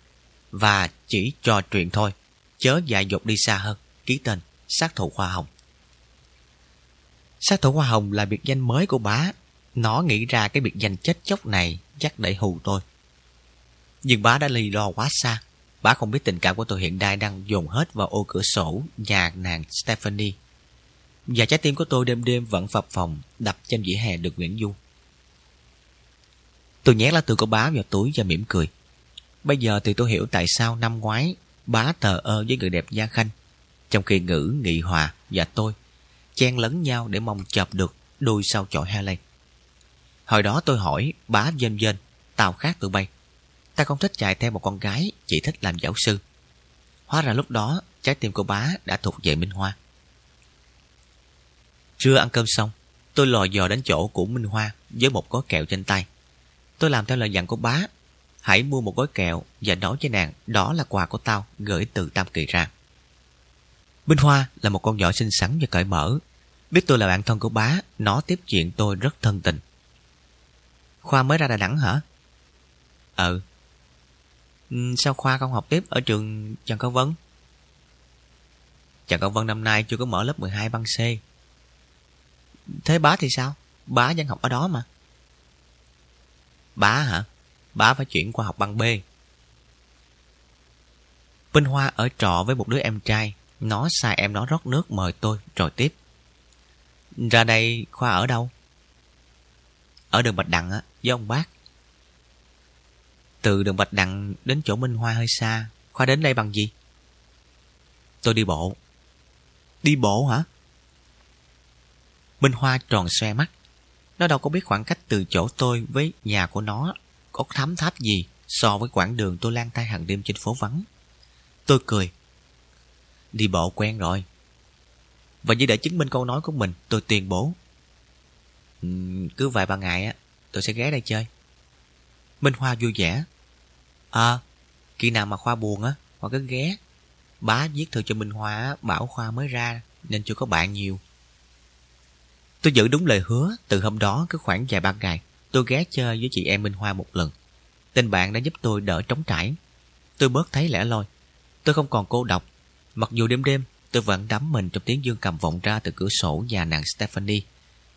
Và chỉ trò chuyện thôi, chớ dại dột đi xa hơn. Ký tên, sát thủ Hoa Hồng. Sát thủ Hoa Hồng là biệt danh mới của bá. Nó nghĩ ra cái biệt danh chết chóc này chắc để hù tôi. Nhưng bá đã lì lo quá xa. Bá không biết tình cảm của tôi hiện nay đang dồn hết vào ô cửa sổ nhà nàng Stephanie. Và trái tim của tôi đêm đêm vẫn phập phòng đập trên vỉa hè được Nguyễn Du. Tôi nhét lá thư của bá vào túi và mỉm cười. Bây giờ thì tôi hiểu tại sao năm ngoái bá thờ ơ với người đẹp Gia Khanh, trong khi ngữ nghị hòa và tôi chen lấn nhau để mong chợp được đôi sau chọi Helen. Hồi đó tôi hỏi bá dên dên, tao khác tụi bay. Ta không thích chạy theo một con gái, chỉ thích làm giáo sư. Hóa ra lúc đó, trái tim của bá đã thuộc về Minh Hoa. Trưa ăn cơm xong, tôi lò dò đến chỗ của Minh Hoa với một gói kẹo trên tay. Tôi làm theo lời dặn của bá. Hãy mua một gói kẹo và nói với nàng đó là quà của tao gửi từ Tam Kỳ ra. Minh Hoa là một con nhỏ xinh xắn và cởi mở. Biết tôi là bạn thân của bá, nó tiếp chuyện tôi rất thân tình. Khoa mới ra Đà Nẵng hả? Ừ. ừ sao Khoa không học tiếp ở trường Trần Cao Vân? Trần Cao Vân năm nay chưa có mở lớp 12 băng C. Thế bá thì sao? Bá vẫn học ở đó mà. Bá hả? Bá phải chuyển qua học băng B. Vinh Hoa ở trọ với một đứa em trai. Nó sai em nó rót nước mời tôi rồi tiếp. Ra đây Khoa ở đâu? Ở đường Bạch Đằng á, với ông bác. Từ đường Bạch Đằng đến chỗ Minh Hoa hơi xa. Khoa đến đây bằng gì? Tôi đi bộ. Đi bộ hả? Minh Hoa tròn xoe mắt. Nó đâu có biết khoảng cách từ chỗ tôi với nhà của nó có thám tháp gì so với quãng đường tôi lang thang hàng đêm trên phố vắng. Tôi cười. Đi bộ quen rồi. Và như để chứng minh câu nói của mình, tôi tuyên bố. Cứ vài ba ngày á, tôi sẽ ghé đây chơi. Minh Hoa vui vẻ. À, khi nào mà Khoa buồn á, Khoa cứ ghé. Bá viết thư cho Minh Hoa bảo Khoa mới ra nên chưa có bạn nhiều. Tôi giữ đúng lời hứa, từ hôm đó cứ khoảng vài ba ngày, tôi ghé chơi với chị em Minh Hoa một lần. tên bạn đã giúp tôi đỡ trống trải. Tôi bớt thấy lẻ loi. Tôi không còn cô độc. Mặc dù đêm đêm, tôi vẫn đắm mình trong tiếng dương cầm vọng ra từ cửa sổ nhà nàng Stephanie,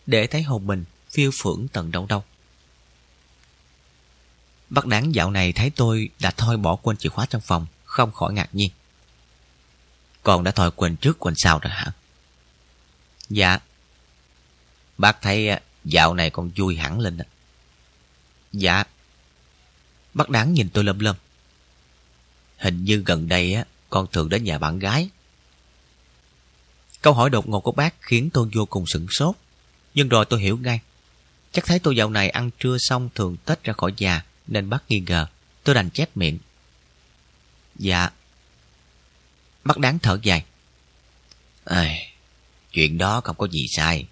để thấy hồn mình phiêu phưởng tận đâu đâu. Bác đáng dạo này thấy tôi đã thôi bỏ quên chìa khóa trong phòng, không khỏi ngạc nhiên. Còn đã thôi quên trước quên sau rồi hả? Dạ, Bác thấy à, dạo này con vui hẳn lên đó. Dạ. Bác đáng nhìn tôi lâm lâm. Hình như gần đây á, con thường đến nhà bạn gái. Câu hỏi đột ngột của bác khiến tôi vô cùng sửng sốt. Nhưng rồi tôi hiểu ngay. Chắc thấy tôi dạo này ăn trưa xong thường tết ra khỏi nhà nên bác nghi ngờ. Tôi đành chép miệng. Dạ, Bác đáng thở dài. Ê, chuyện đó không có gì sai.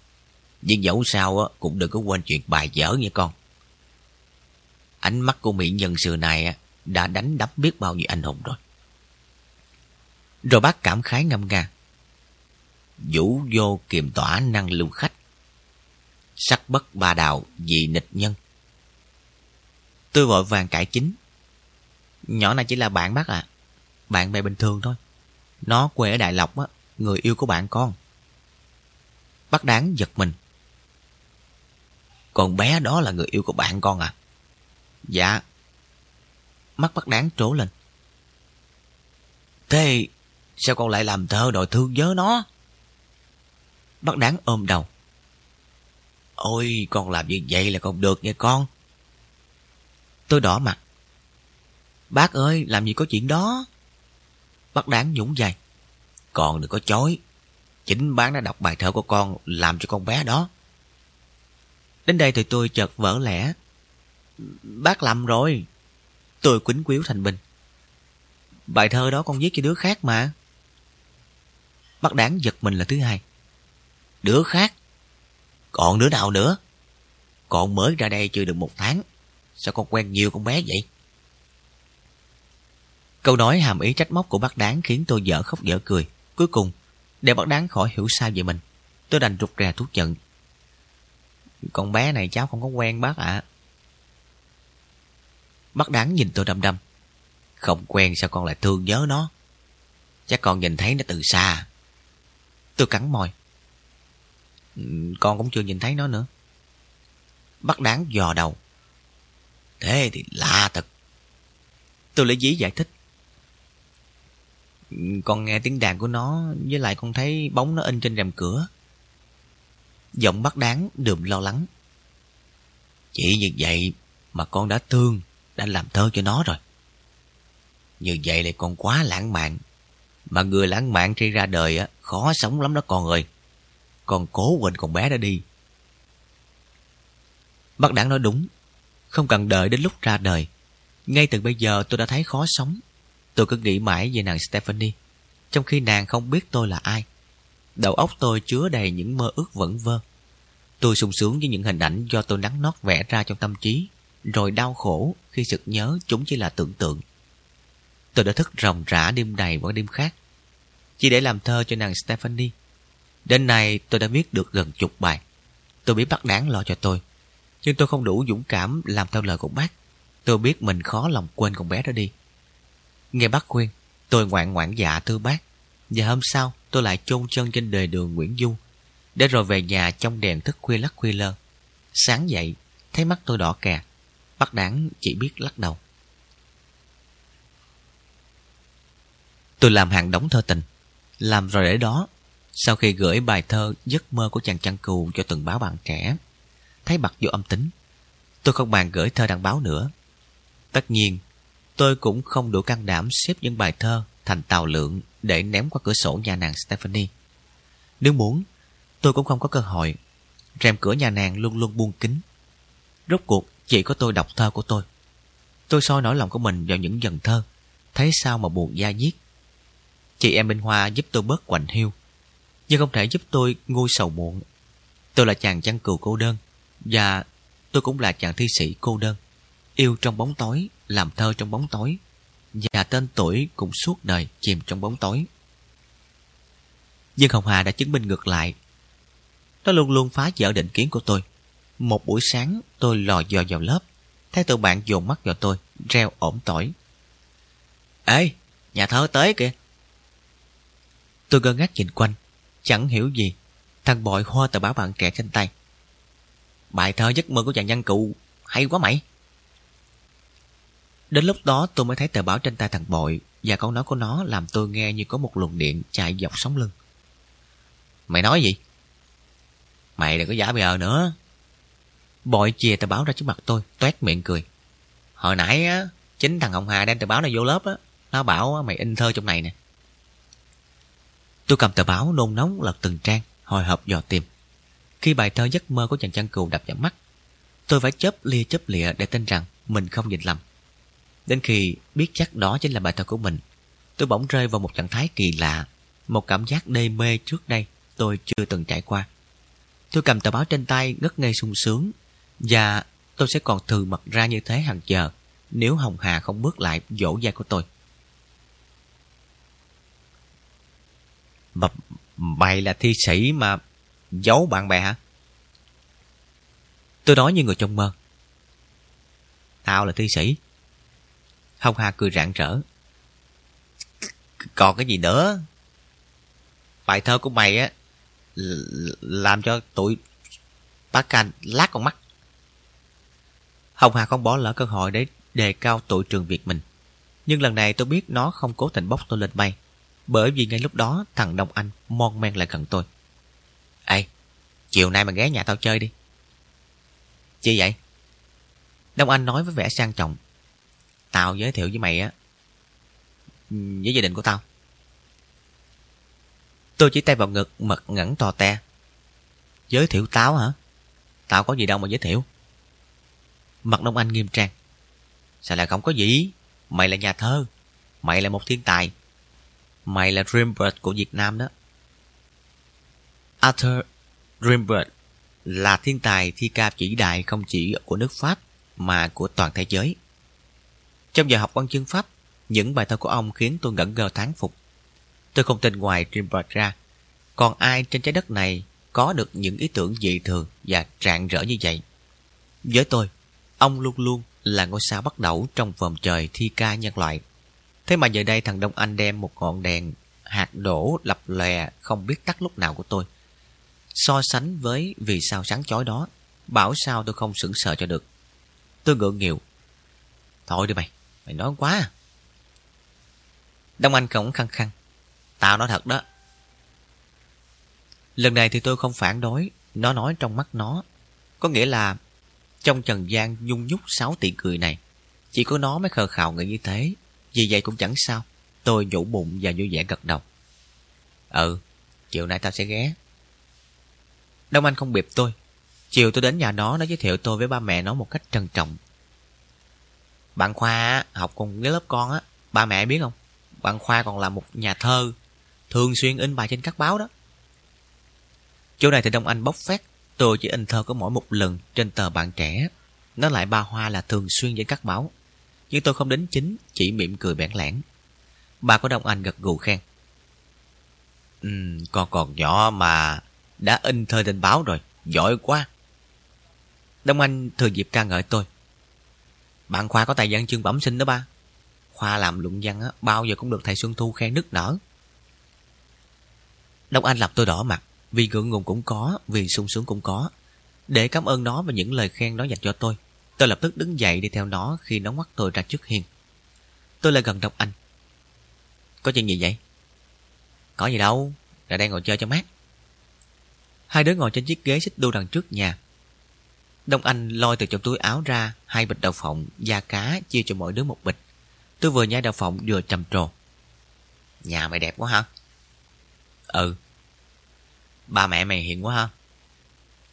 Nhưng dẫu sao á, cũng đừng có quên chuyện bài dở nha con. Ánh mắt của mỹ nhân xưa này đã đánh đấm biết bao nhiêu anh hùng rồi. Rồi bác cảm khái ngâm nga. Vũ vô kiềm tỏa năng lưu khách. Sắc bất ba đạo vì nịch nhân. Tôi vội vàng cải chính. Nhỏ này chỉ là bạn bác à. Bạn bè bình thường thôi. Nó quê ở Đại Lộc á, người yêu của bạn con. Bác đáng giật mình. Còn bé đó là người yêu của bạn con à? Dạ. Mắt bắt đáng trố lên. Thế sao con lại làm thơ đòi thương nhớ nó? Bác đáng ôm đầu. Ôi, con làm như vậy là không được nha con. Tôi đỏ mặt. Bác ơi, làm gì có chuyện đó? Bác đáng nhũng dài. còn đừng có chối. Chính bác đã đọc bài thơ của con làm cho con bé đó. Đến đây thì tôi chợt vỡ lẽ. Bác lầm rồi. Tôi quýnh quýu thành bình. Bài thơ đó con viết cho đứa khác mà. Bác đáng giật mình là thứ hai. Đứa khác? Còn đứa nào nữa? Con mới ra đây chưa được một tháng. Sao con quen nhiều con bé vậy? Câu nói hàm ý trách móc của bác đáng khiến tôi dở khóc dở cười. Cuối cùng, để bác đáng khỏi hiểu sao về mình, tôi đành rụt rè thuốc giận. Con bé này cháu không có quen bác ạ. Bác đáng nhìn tôi đăm đăm. Không quen sao con lại thương nhớ nó? Chắc con nhìn thấy nó từ xa. Tôi cắn môi. Ừ, con cũng chưa nhìn thấy nó nữa. Bác đáng dò đầu. Thế thì lạ thật. Tôi lấy dí giải thích. Ừ, con nghe tiếng đàn của nó, với lại con thấy bóng nó in trên rèm cửa. Giọng bác đáng đượm lo lắng. Chỉ như vậy mà con đã thương, đã làm thơ cho nó rồi. Như vậy lại còn quá lãng mạn. Mà người lãng mạn khi ra đời á, khó sống lắm đó con ơi. Con cố quên con bé đã đi. Bác đáng nói đúng. Không cần đợi đến lúc ra đời. Ngay từ bây giờ tôi đã thấy khó sống. Tôi cứ nghĩ mãi về nàng Stephanie. Trong khi nàng không biết tôi là ai. Đầu óc tôi chứa đầy những mơ ước vẩn vơ. Tôi sung sướng với những hình ảnh do tôi nắng nót vẽ ra trong tâm trí, rồi đau khổ khi sực nhớ chúng chỉ là tưởng tượng. Tôi đã thức ròng rã đêm này và đêm khác, chỉ để làm thơ cho nàng Stephanie. Đến nay tôi đã viết được gần chục bài. Tôi biết bác đáng lo cho tôi, nhưng tôi không đủ dũng cảm làm theo lời của bác. Tôi biết mình khó lòng quên con bé đó đi. Nghe bác khuyên, tôi ngoạn ngoãn dạ thưa bác. Và hôm sau, tôi lại chôn chân trên đời đường Nguyễn Du, để rồi về nhà trong đèn thức khuya lắc khuya lơ. Sáng dậy, thấy mắt tôi đỏ kè. bắt đáng chỉ biết lắc đầu. Tôi làm hàng đóng thơ tình. Làm rồi để đó. Sau khi gửi bài thơ Giấc mơ của chàng chăn cừu cho từng báo bạn trẻ, thấy bật vô âm tính. Tôi không bàn gửi thơ đăng báo nữa. Tất nhiên, tôi cũng không đủ can đảm xếp những bài thơ thành tàu lượng để ném qua cửa sổ nhà nàng Stephanie. Nếu muốn, tôi cũng không có cơ hội. Rèm cửa nhà nàng luôn luôn buông kính. Rốt cuộc, chỉ có tôi đọc thơ của tôi. Tôi soi nỗi lòng của mình vào những dần thơ, thấy sao mà buồn da diết. Chị em Minh Hoa giúp tôi bớt quạnh hiu, nhưng không thể giúp tôi nguôi sầu muộn. Tôi là chàng chăn cừu cô đơn, và tôi cũng là chàng thi sĩ cô đơn. Yêu trong bóng tối, làm thơ trong bóng tối, và tên tuổi cũng suốt đời chìm trong bóng tối. Nhưng Hồng Hà đã chứng minh ngược lại. Nó luôn luôn phá vỡ định kiến của tôi. Một buổi sáng tôi lò dò vào lớp, thấy tụi bạn dồn mắt vào tôi, reo ổn tỏi. Ê, nhà thơ tới kìa. Tôi ngơ ngác nhìn quanh, chẳng hiểu gì. Thằng bội hoa tờ báo bạn trẻ trên tay. Bài thơ giấc mơ của chàng nhân cụ hay quá mày. Đến lúc đó tôi mới thấy tờ báo trên tay thằng bội và câu nói của nó làm tôi nghe như có một luồng điện chạy dọc sống lưng. Mày nói gì? Mày đừng có giả bờ nữa. Bội chìa tờ báo ra trước mặt tôi, toét miệng cười. Hồi nãy á, chính thằng Hồng Hà đem tờ báo này vô lớp á, nó bảo mày in thơ trong này nè. Tôi cầm tờ báo nôn nóng lật từng trang, hồi hộp dò tìm. Khi bài thơ giấc mơ của chàng chăn cừu đập vào mắt, tôi phải chớp lia chớp lịa để tin rằng mình không nhìn lầm. Đến khi biết chắc đó chính là bài thơ của mình, tôi bỗng rơi vào một trạng thái kỳ lạ, một cảm giác đê mê trước đây tôi chưa từng trải qua. Tôi cầm tờ báo trên tay ngất ngây sung sướng và tôi sẽ còn thừ mặt ra như thế hàng giờ nếu Hồng Hà không bước lại dỗ dai của tôi. Mà mày là thi sĩ mà giấu bạn bè hả? Tôi nói như người trong mơ. Tao là thi sĩ. Hồng Hà cười rạng rỡ. Còn cái gì nữa? Bài thơ của mày á làm cho tụi bác canh lát con mắt. Hồng Hà không bỏ lỡ cơ hội để đề cao tụi trường Việt mình. Nhưng lần này tôi biết nó không cố tình bốc tôi lên bay. Bởi vì ngay lúc đó thằng Đông Anh mon men lại gần tôi. Ê, chiều nay mà ghé nhà tao chơi đi. Chi vậy? Đông Anh nói với vẻ sang trọng. Tao giới thiệu với mày á. Với gia đình của tao. Tôi chỉ tay vào ngực mật ngẩn to te. Giới thiệu táo hả? Tao có gì đâu mà giới thiệu. Mặt Đông Anh nghiêm trang. Sao lại không có gì? Mày là nhà thơ. Mày là một thiên tài. Mày là Dreambird của Việt Nam đó. Arthur Dreambird là thiên tài thi ca chỉ đại không chỉ của nước Pháp, mà của toàn thế giới. Trong giờ học văn chương Pháp, những bài thơ của ông khiến tôi ngẩn ngơ thán phục. Tôi không tin ngoài Rimbaud ra, còn ai trên trái đất này có được những ý tưởng dị thường và rạng rỡ như vậy. Với tôi, ông luôn luôn là ngôi sao bắt đầu trong vòm trời thi ca nhân loại. Thế mà giờ đây thằng Đông Anh đem một ngọn đèn hạt đổ lập lòe không biết tắt lúc nào của tôi. So sánh với vì sao sáng chói đó, bảo sao tôi không sững sờ cho được. Tôi ngượng nghịu. Thôi đi mày, mày nói quá. Đông Anh cổng khăng khăng. Tao nói thật đó. Lần này thì tôi không phản đối, nó nói trong mắt nó. Có nghĩa là trong trần gian nhung nhúc sáu tỷ cười này, chỉ có nó mới khờ khạo nghĩ như thế. Vì vậy cũng chẳng sao. Tôi nhủ bụng và vui vẻ gật đầu. Ừ, chiều nay tao sẽ ghé. Đông Anh không biệp tôi. Chiều tôi đến nhà nó, nó giới thiệu tôi với ba mẹ nó một cách trân trọng. Bạn Khoa học cùng cái lớp con á, ba mẹ biết không? Bạn Khoa còn là một nhà thơ, thường xuyên in bài trên các báo đó. Chỗ này thì Đông Anh bốc phét, tôi chỉ in thơ có mỗi một lần trên tờ bạn trẻ. Nó lại ba hoa là thường xuyên trên các báo. Nhưng tôi không đến chính, chỉ mỉm cười bẽn lẽn. Bà của Đông Anh gật gù khen. Ừ, con còn nhỏ mà đã in thơ trên báo rồi, giỏi quá. Đông Anh thừa dịp ca ngợi tôi. Bạn Khoa có tài văn chương bẩm sinh đó ba. Khoa làm luận văn á, bao giờ cũng được thầy Xuân Thu khen nức nở. Đông Anh lập tôi đỏ mặt, vì ngượng ngùng cũng có, vì sung sướng cũng có. Để cảm ơn nó và những lời khen nó dành cho tôi, tôi lập tức đứng dậy đi theo nó khi nó ngoắt tôi ra trước hiên. Tôi lại gần Đông Anh. Có chuyện gì vậy? Có gì đâu, ra đây ngồi chơi cho mát. Hai đứa ngồi trên chiếc ghế xích đu đằng trước nhà. Đông Anh lôi từ trong túi áo ra hai bịch đậu phộng, da cá chia cho mỗi đứa một bịch. Tôi vừa nhai đậu phộng vừa trầm trồ. Nhà mày đẹp quá hả? Ừ. Ba mẹ mày hiền quá ha?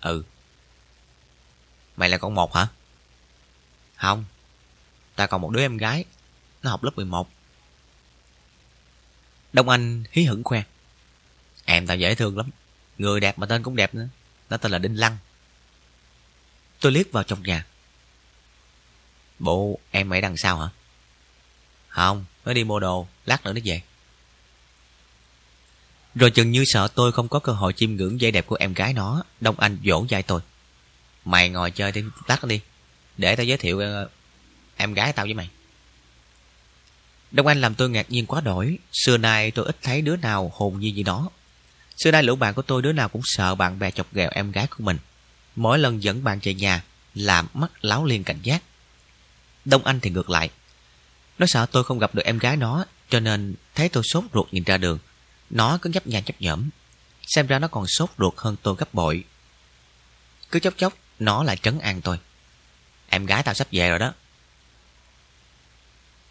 Ừ. Mày là con một hả? Không. Ta còn một đứa em gái. Nó học lớp 11. Đông Anh hí hửng khoe. Em tao dễ thương lắm. Người đẹp mà tên cũng đẹp nữa. Nó tên là Đinh Lăng. Tôi liếc vào trong nhà. Bộ em ở đằng sau hả? Không, nó đi mua đồ, lát nữa nó về. Rồi chừng như sợ tôi không có cơ hội chiêm ngưỡng dây đẹp của em gái nó, Đông Anh dỗ dai tôi. Mày ngồi chơi đi, lát đi. Để tao giới thiệu ờ, em gái tao với mày. Đông Anh làm tôi ngạc nhiên quá đổi. Xưa nay tôi ít thấy đứa nào hồn nhiên như nó Xưa nay lũ bạn của tôi đứa nào cũng sợ bạn bè chọc ghẹo em gái của mình. Mỗi lần dẫn bạn về nhà, làm mắt láo liên cảnh giác. Đông Anh thì ngược lại. Nó sợ tôi không gặp được em gái nó, cho nên thấy tôi sốt ruột nhìn ra đường. Nó cứ nhấp nhà nhấp nhởm. Xem ra nó còn sốt ruột hơn tôi gấp bội. Cứ chốc chốc, nó lại trấn an tôi. Em gái tao sắp về rồi đó.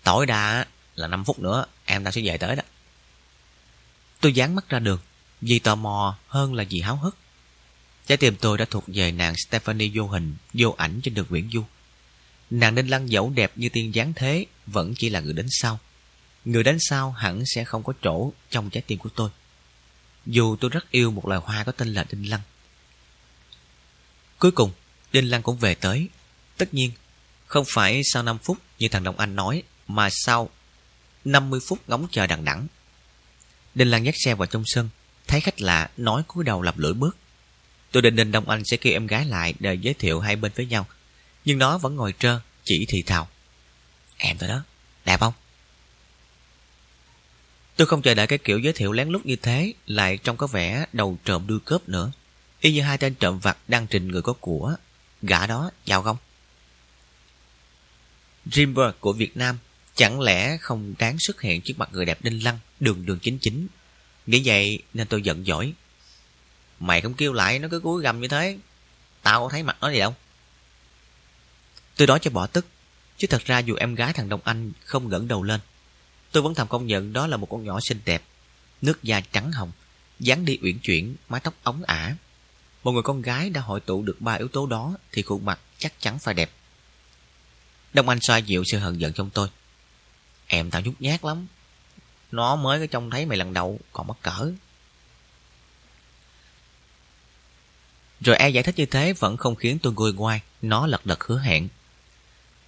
Tối đa là 5 phút nữa em tao sẽ về tới đó. Tôi dán mắt ra đường, vì tò mò hơn là vì háo hức. Trái tim tôi đã thuộc về nàng Stephanie vô hình, vô ảnh trên đường Nguyễn Du. Nàng Đinh lăng dẫu đẹp như tiên giáng thế, vẫn chỉ là người đến sau. người đến sau hẳn sẽ không có chỗ trong trái tim của tôi. Dù tôi rất yêu một loài hoa có tên là Đinh Lăng. Cuối cùng, Đinh Lăng cũng về tới. Tất nhiên, không phải sau 5 phút như thằng Đông Anh nói, mà sau 50 phút ngóng chờ đằng đẵng. Đinh Lăng dắt xe vào trong sân, thấy khách lạ, nói cúi đầu lặp lưỡi bước. Tôi định nên Đông Anh sẽ kêu em gái lại để giới thiệu hai bên với nhau. Nhưng nó vẫn ngồi trơ, chỉ thì thào. Em tôi đó, đẹp không? Tôi không chờ đợi cái kiểu giới thiệu lén lút như thế, lại trông có vẻ đầu trộm đuôi cướp nữa. Y như hai tên trộm vặt đang trình người có của. Gã đó, giàu không? Dreamberg của Việt Nam chẳng lẽ không đáng xuất hiện trước mặt người đẹp đinh lăng, đường đường chính chính. Nghĩ vậy nên tôi giận dỗi. Mày không kêu lại nó cứ cúi gầm như thế. Tao có thấy mặt nó gì đâu. Tôi đó cho bỏ tức. Chứ thật ra dù em gái thằng Đông Anh không ngẩng đầu lên. Tôi vẫn thầm công nhận đó là một con nhỏ xinh đẹp. Nước da trắng hồng, dáng đi uyển chuyển, mái tóc ống ả. Một người con gái đã hội tụ được ba yếu tố đó thì khuôn mặt chắc chắn phải đẹp. Đông Anh xoa dịu sự hận giận trong tôi. Em tao nhút nhát lắm. Nó mới có trông thấy mày lần đầu còn mắc cỡ. Rồi e giải thích như thế vẫn không khiến tôi nguôi ngoai. Nó lật đật hứa hẹn.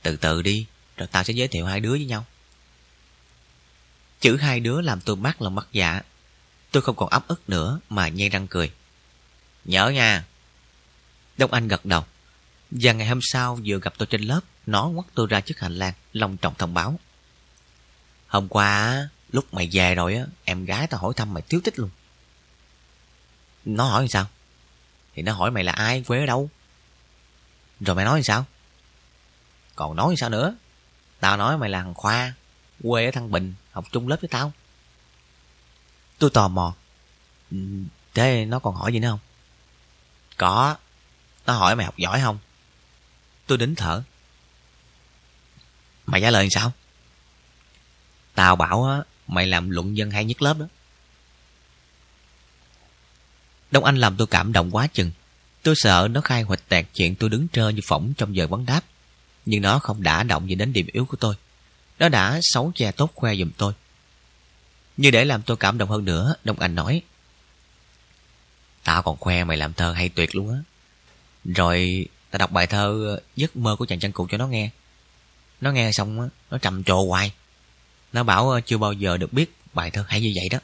Từ từ đi, rồi tao sẽ giới thiệu hai đứa với nhau. Chữ hai đứa làm tôi mắt lòng mắt dạ. Tôi không còn ấp ức nữa mà nhe răng cười. Nhớ nha. Đông Anh gật đầu. Và ngày hôm sau vừa gặp tôi trên lớp, nó ngoắt tôi ra trước hành lang, lòng trọng thông báo. Hôm qua, lúc mày về rồi á, em gái tao hỏi thăm mày thiếu tích luôn. Nó hỏi sao? Thì nó hỏi mày là ai, quê ở đâu? Rồi mày nói sao? Còn nói sao nữa? Tao nói mày là thằng Khoa, quê ở Thăng Bình, học chung lớp với tao. Tôi tò mò. Ừ, thế nó còn hỏi gì nữa không? Có. Nó hỏi mày học giỏi không? Tôi đính thở. Mày trả lời sao? Tao bảo á, mày làm luận dân hay nhất lớp đó. Đông Anh làm tôi cảm động quá chừng. Tôi sợ nó khai hoạch tẹt chuyện tôi đứng trơ như phỏng trong giờ vấn đáp. Nhưng nó không đã động gì đến điểm yếu của tôi. Nó đã xấu che tốt khoe giùm tôi. Như để làm tôi cảm động hơn nữa, Đông Anh nói. Tao còn khoe mày làm thơ hay tuyệt luôn á. Rồi tao đọc bài thơ Giấc mơ của chàng chân cụ cho nó nghe. Nó nghe xong á, nó trầm trồ hoài. Nó bảo chưa bao giờ được biết bài thơ hay như vậy đó.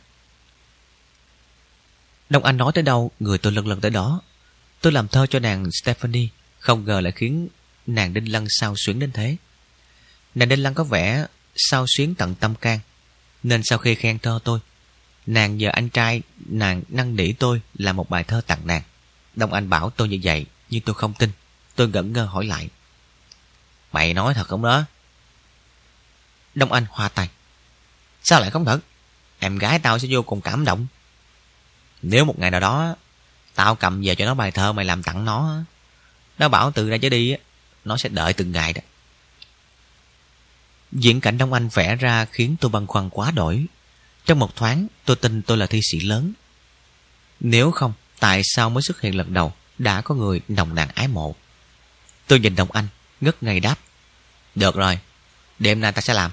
Đông Anh nói tới đâu, người tôi lần lần tới đó. Tôi làm thơ cho nàng Stephanie, không ngờ lại khiến nàng Đinh Lăng sao xuyến đến thế. Nàng Đinh Lăng có vẻ sao xuyến tận tâm can, nên sau khi khen thơ tôi, nàng nhờ anh trai nàng năn nỉ tôi là một bài thơ tặng nàng. Đông Anh bảo tôi như vậy, nhưng tôi không tin. Tôi ngẩn ngơ hỏi lại. Mày nói thật không đó? Đông Anh hoa tay. Sao lại không thật? Em gái tao sẽ vô cùng cảm động. Nếu một ngày nào đó, Tao cầm về cho nó bài thơ mày làm tặng nó Nó bảo từ ra chứ đi Nó sẽ đợi từng ngày đó. Diễn cảnh Đông Anh vẽ ra Khiến tôi băn khoăn quá đổi. Trong một thoáng, tôi tin tôi là thi sĩ lớn. Nếu không, Tại sao mới xuất hiện lần đầu Đã có người nồng nàn ái mộ? Tôi nhìn Đông Anh, ngất ngây đáp. Được rồi, Đêm nay ta sẽ làm.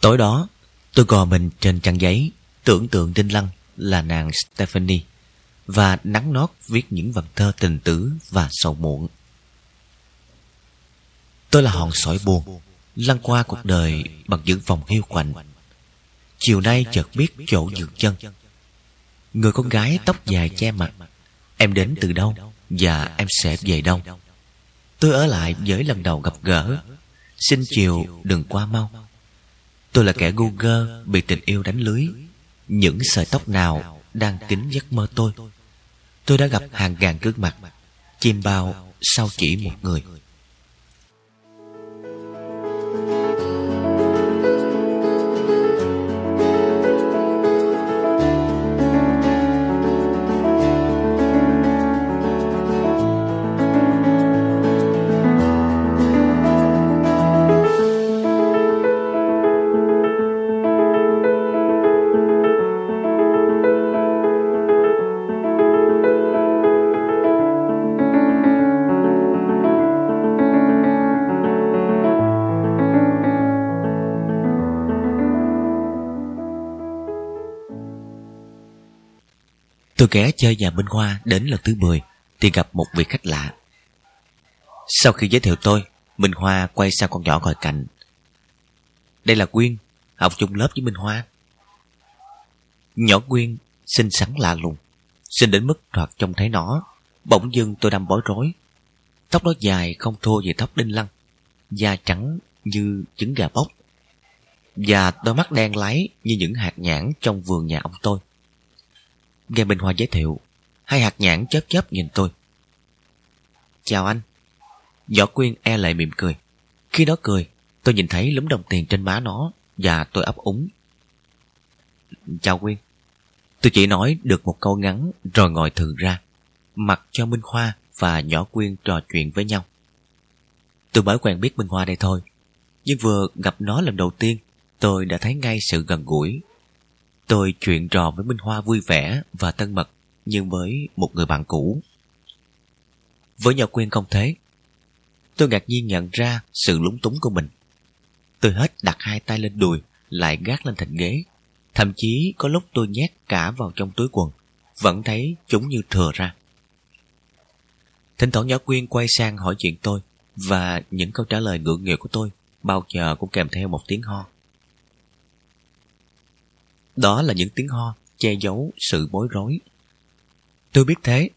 Tối đó, tôi gò mình trên trang giấy, Tưởng tượng Đinh Lăng là nàng Stephanie và nắng nót viết những vần thơ tình tứ và sầu muộn. Tôi là hòn sỏi buồn, lăn qua cuộc đời bằng những vòng hiu quạnh. Chiều nay chợt biết chỗ dừng chân. Người con gái tóc dài che mặt, em đến từ đâu và em sẽ về đâu. Tôi ở lại với lần đầu gặp gỡ, xin chiều đừng qua mau. Tôi là kẻ ngu ngơ bị tình yêu đánh lưới những sợi tóc nào đang kín giấc mơ tôi? Tôi đã gặp hàng ngàn gương mặt, chim bao sau chỉ một người. Ghé chơi nhà Minh Hoa đến lần thứ 10 thì gặp một vị khách lạ. Sau khi giới thiệu tôi, Minh Hoa quay sang con nhỏ ngồi cạnh. Đây là Quyên, học chung lớp với Minh Hoa. Nhỏ Quyên xinh xắn lạ lùng, xinh đến mức thoạt trông thấy nó. Bỗng dưng tôi đâm bối rối. Tóc nó dài không thua về tóc đinh lăng, da trắng như trứng gà bóc và đôi mắt đen láy như những hạt nhãn trong vườn nhà ông tôi. Nghe Minh Hoa giới thiệu, hai hạt nhãn chớp chớp nhìn tôi. Chào anh. Võ Quyên e lệ mỉm cười. Khi nó cười, tôi nhìn thấy lúm đồng tiền trên má nó và tôi ấp úng. Chào Quyên. Tôi chỉ nói được một câu ngắn rồi ngồi thường ra, mặc cho Minh Hoa và nhỏ Quyên trò chuyện với nhau. Tôi mới quen biết Minh Hoa đây thôi, nhưng vừa gặp nó lần đầu tiên, tôi đã thấy ngay sự gần gũi. Tôi chuyện trò với Minh Hoa vui vẻ và thân mật nhưng với một người bạn cũ. Với Nhật Quyên không thế. Tôi ngạc nhiên nhận ra sự lúng túng của mình. Tôi hết đặt hai tay lên đùi, lại gác lên thành ghế. Thậm chí có lúc tôi nhét cả vào trong túi quần, vẫn thấy chúng như thừa ra. Thỉnh thoảng nhỏ Quyên quay sang hỏi chuyện tôi, và những câu trả lời ngượng nghịu của tôi bao giờ cũng kèm theo một tiếng ho. Đó là những tiếng ho che giấu sự bối rối. Tôi biết thế,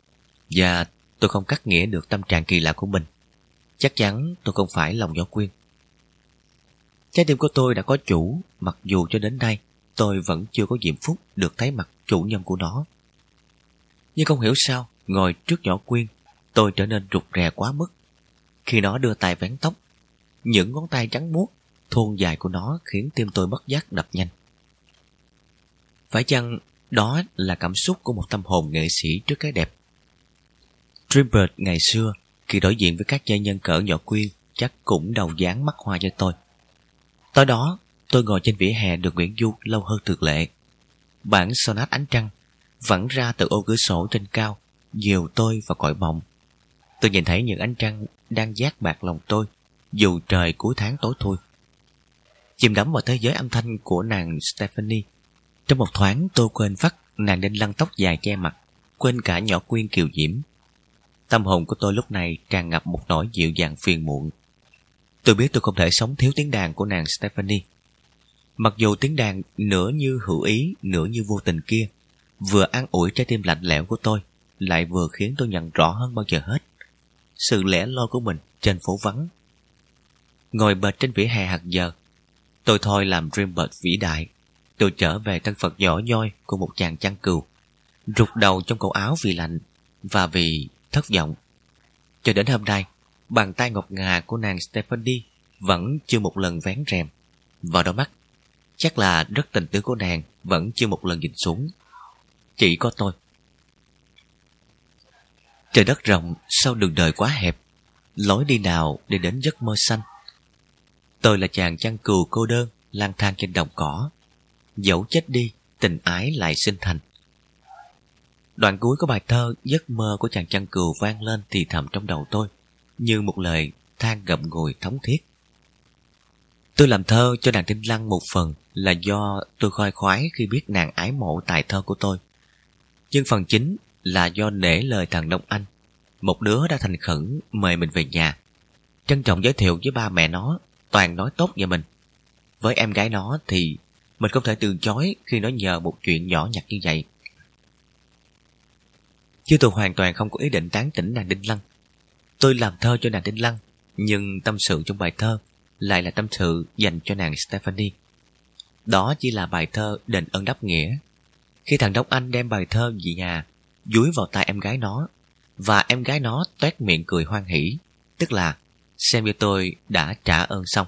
và tôi không cắt nghĩa được tâm trạng kỳ lạ của mình. Chắc chắn tôi không phải lòng gió quyên. Trái tim của tôi đã có chủ, mặc dù cho đến nay tôi vẫn chưa có diễm phúc được thấy mặt chủ nhân của nó. Nhưng không hiểu sao, ngồi trước nhỏ quyên, tôi trở nên rụt rè quá mức. Khi nó đưa tay vén tóc, những ngón tay trắng muốt, thôn dài của nó khiến tim tôi mất giác đập nhanh. Phải chăng đó là cảm xúc của một tâm hồn nghệ sĩ trước cái đẹp? Dreambird ngày xưa, khi đối diện với các gia nhân cỡ nhỏ quyên, chắc cũng đầu dáng mắt hoa cho tôi. Tối đó, tôi ngồi trên vỉa hè được Nguyễn Du lâu hơn thường lệ. Bản sonat ánh trăng vẫn ra từ ô cửa sổ trên cao, nhiều tôi và cõi mộng. Tôi nhìn thấy những ánh trăng đang giác bạc lòng tôi, dù trời cuối tháng tối thui. Chìm đắm vào thế giới âm thanh của nàng Stephanie. Trong một thoáng tôi quên phát nàng đinh lăn tóc dài che mặt, quên cả nhỏ quyên kiều diễm. Tâm hồn của tôi lúc này tràn ngập một nỗi dịu dàng phiền muộn. Tôi biết tôi không thể sống thiếu tiếng đàn của nàng Stephanie. Mặc dù tiếng đàn nửa như hữu ý, nửa như vô tình kia, vừa an ủi trái tim lạnh lẽo của tôi, lại vừa khiến tôi nhận rõ hơn bao giờ hết sự lẻ loi của mình trên phố vắng. Ngồi bệt trên vỉa hè hạt giờ, tôi thôi làm Dreambird vĩ đại. Tôi trở về thân phận nhỏ nhoi của một chàng chăn cừu, rụt đầu trong cổ áo vì lạnh và vì thất vọng. Cho đến hôm nay, bàn tay ngọc ngà của nàng Stephanie vẫn chưa một lần vén rèm. Vào đôi mắt, chắc là rất tình tứ của nàng vẫn chưa một lần nhìn xuống. Chỉ có tôi Trời đất rộng sau đường đời quá hẹp Lối đi nào để đến giấc mơ xanh Tôi là chàng chăn cừu cô đơn lang thang trên đồng cỏ Dẫu chết đi Tình ái lại sinh thành Đoạn cuối của bài thơ Giấc mơ của chàng chăn cừu vang lên thì thầm trong đầu tôi Như một lời than gậm ngùi thống thiết Tôi làm thơ cho nàng Tinh Lăng một phần là do tôi khoai khoái khi biết nàng ái mộ tài thơ của tôi. Nhưng phần chính là do nể lời thằng Đông Anh. Một đứa đã thành khẩn mời mình về nhà. Trân trọng giới thiệu với ba mẹ nó, toàn nói tốt về mình. Với em gái nó thì mình không thể từ chối khi nó nhờ một chuyện nhỏ nhặt như vậy. Chứ tôi hoàn toàn không có ý định tán tỉnh nàng Đinh Lăng. Tôi làm thơ cho nàng Đinh Lăng, nhưng tâm sự trong bài thơ lại là tâm sự dành cho nàng Stephanie. Đó chỉ là bài thơ đền ơn đáp nghĩa. Khi thằng đốc Anh đem bài thơ về nhà, dúi vào tay em gái nó và em gái nó toét miệng cười hoan hỉ tức là xem như tôi đã trả ơn xong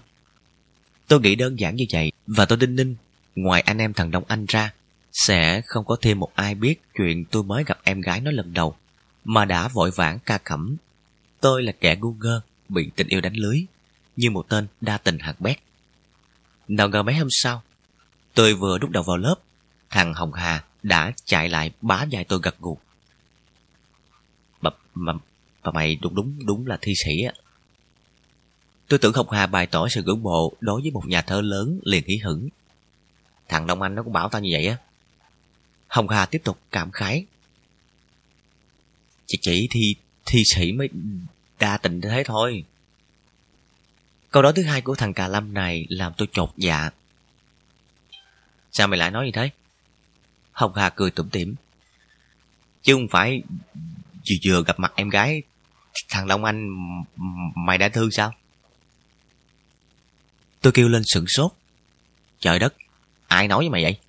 tôi nghĩ đơn giản như vậy và tôi đinh ninh ngoài anh em thằng đông anh ra sẽ không có thêm một ai biết chuyện tôi mới gặp em gái nó lần đầu mà đã vội vãng ca khẩm tôi là kẻ ngu ngơ bị tình yêu đánh lưới như một tên đa tình hạt bét nào ngờ mấy hôm sau tôi vừa đút đầu vào lớp thằng hồng hà đã chạy lại bá dài tôi gật gù mà, mà, mà mày đúng đúng đúng là thi sĩ á. Tôi tưởng Hồng Hà bày tỏ sự ngưỡng mộ đối với một nhà thơ lớn liền hí hửng. Thằng Đông Anh nó cũng bảo tao như vậy á. Hồng Hà tiếp tục cảm khái. Chỉ chỉ thi, thi sĩ mới đa tình thế thôi. Câu nói thứ hai của thằng Cà Lâm này làm tôi chột dạ. Sao mày lại nói như thế? Hồng Hà cười tủm tỉm. Chứ không phải vừa vừa gặp mặt em gái thằng Long Anh mày đã thương sao? Tôi kêu lên sửng sốt. Trời đất, ai nói với mày vậy?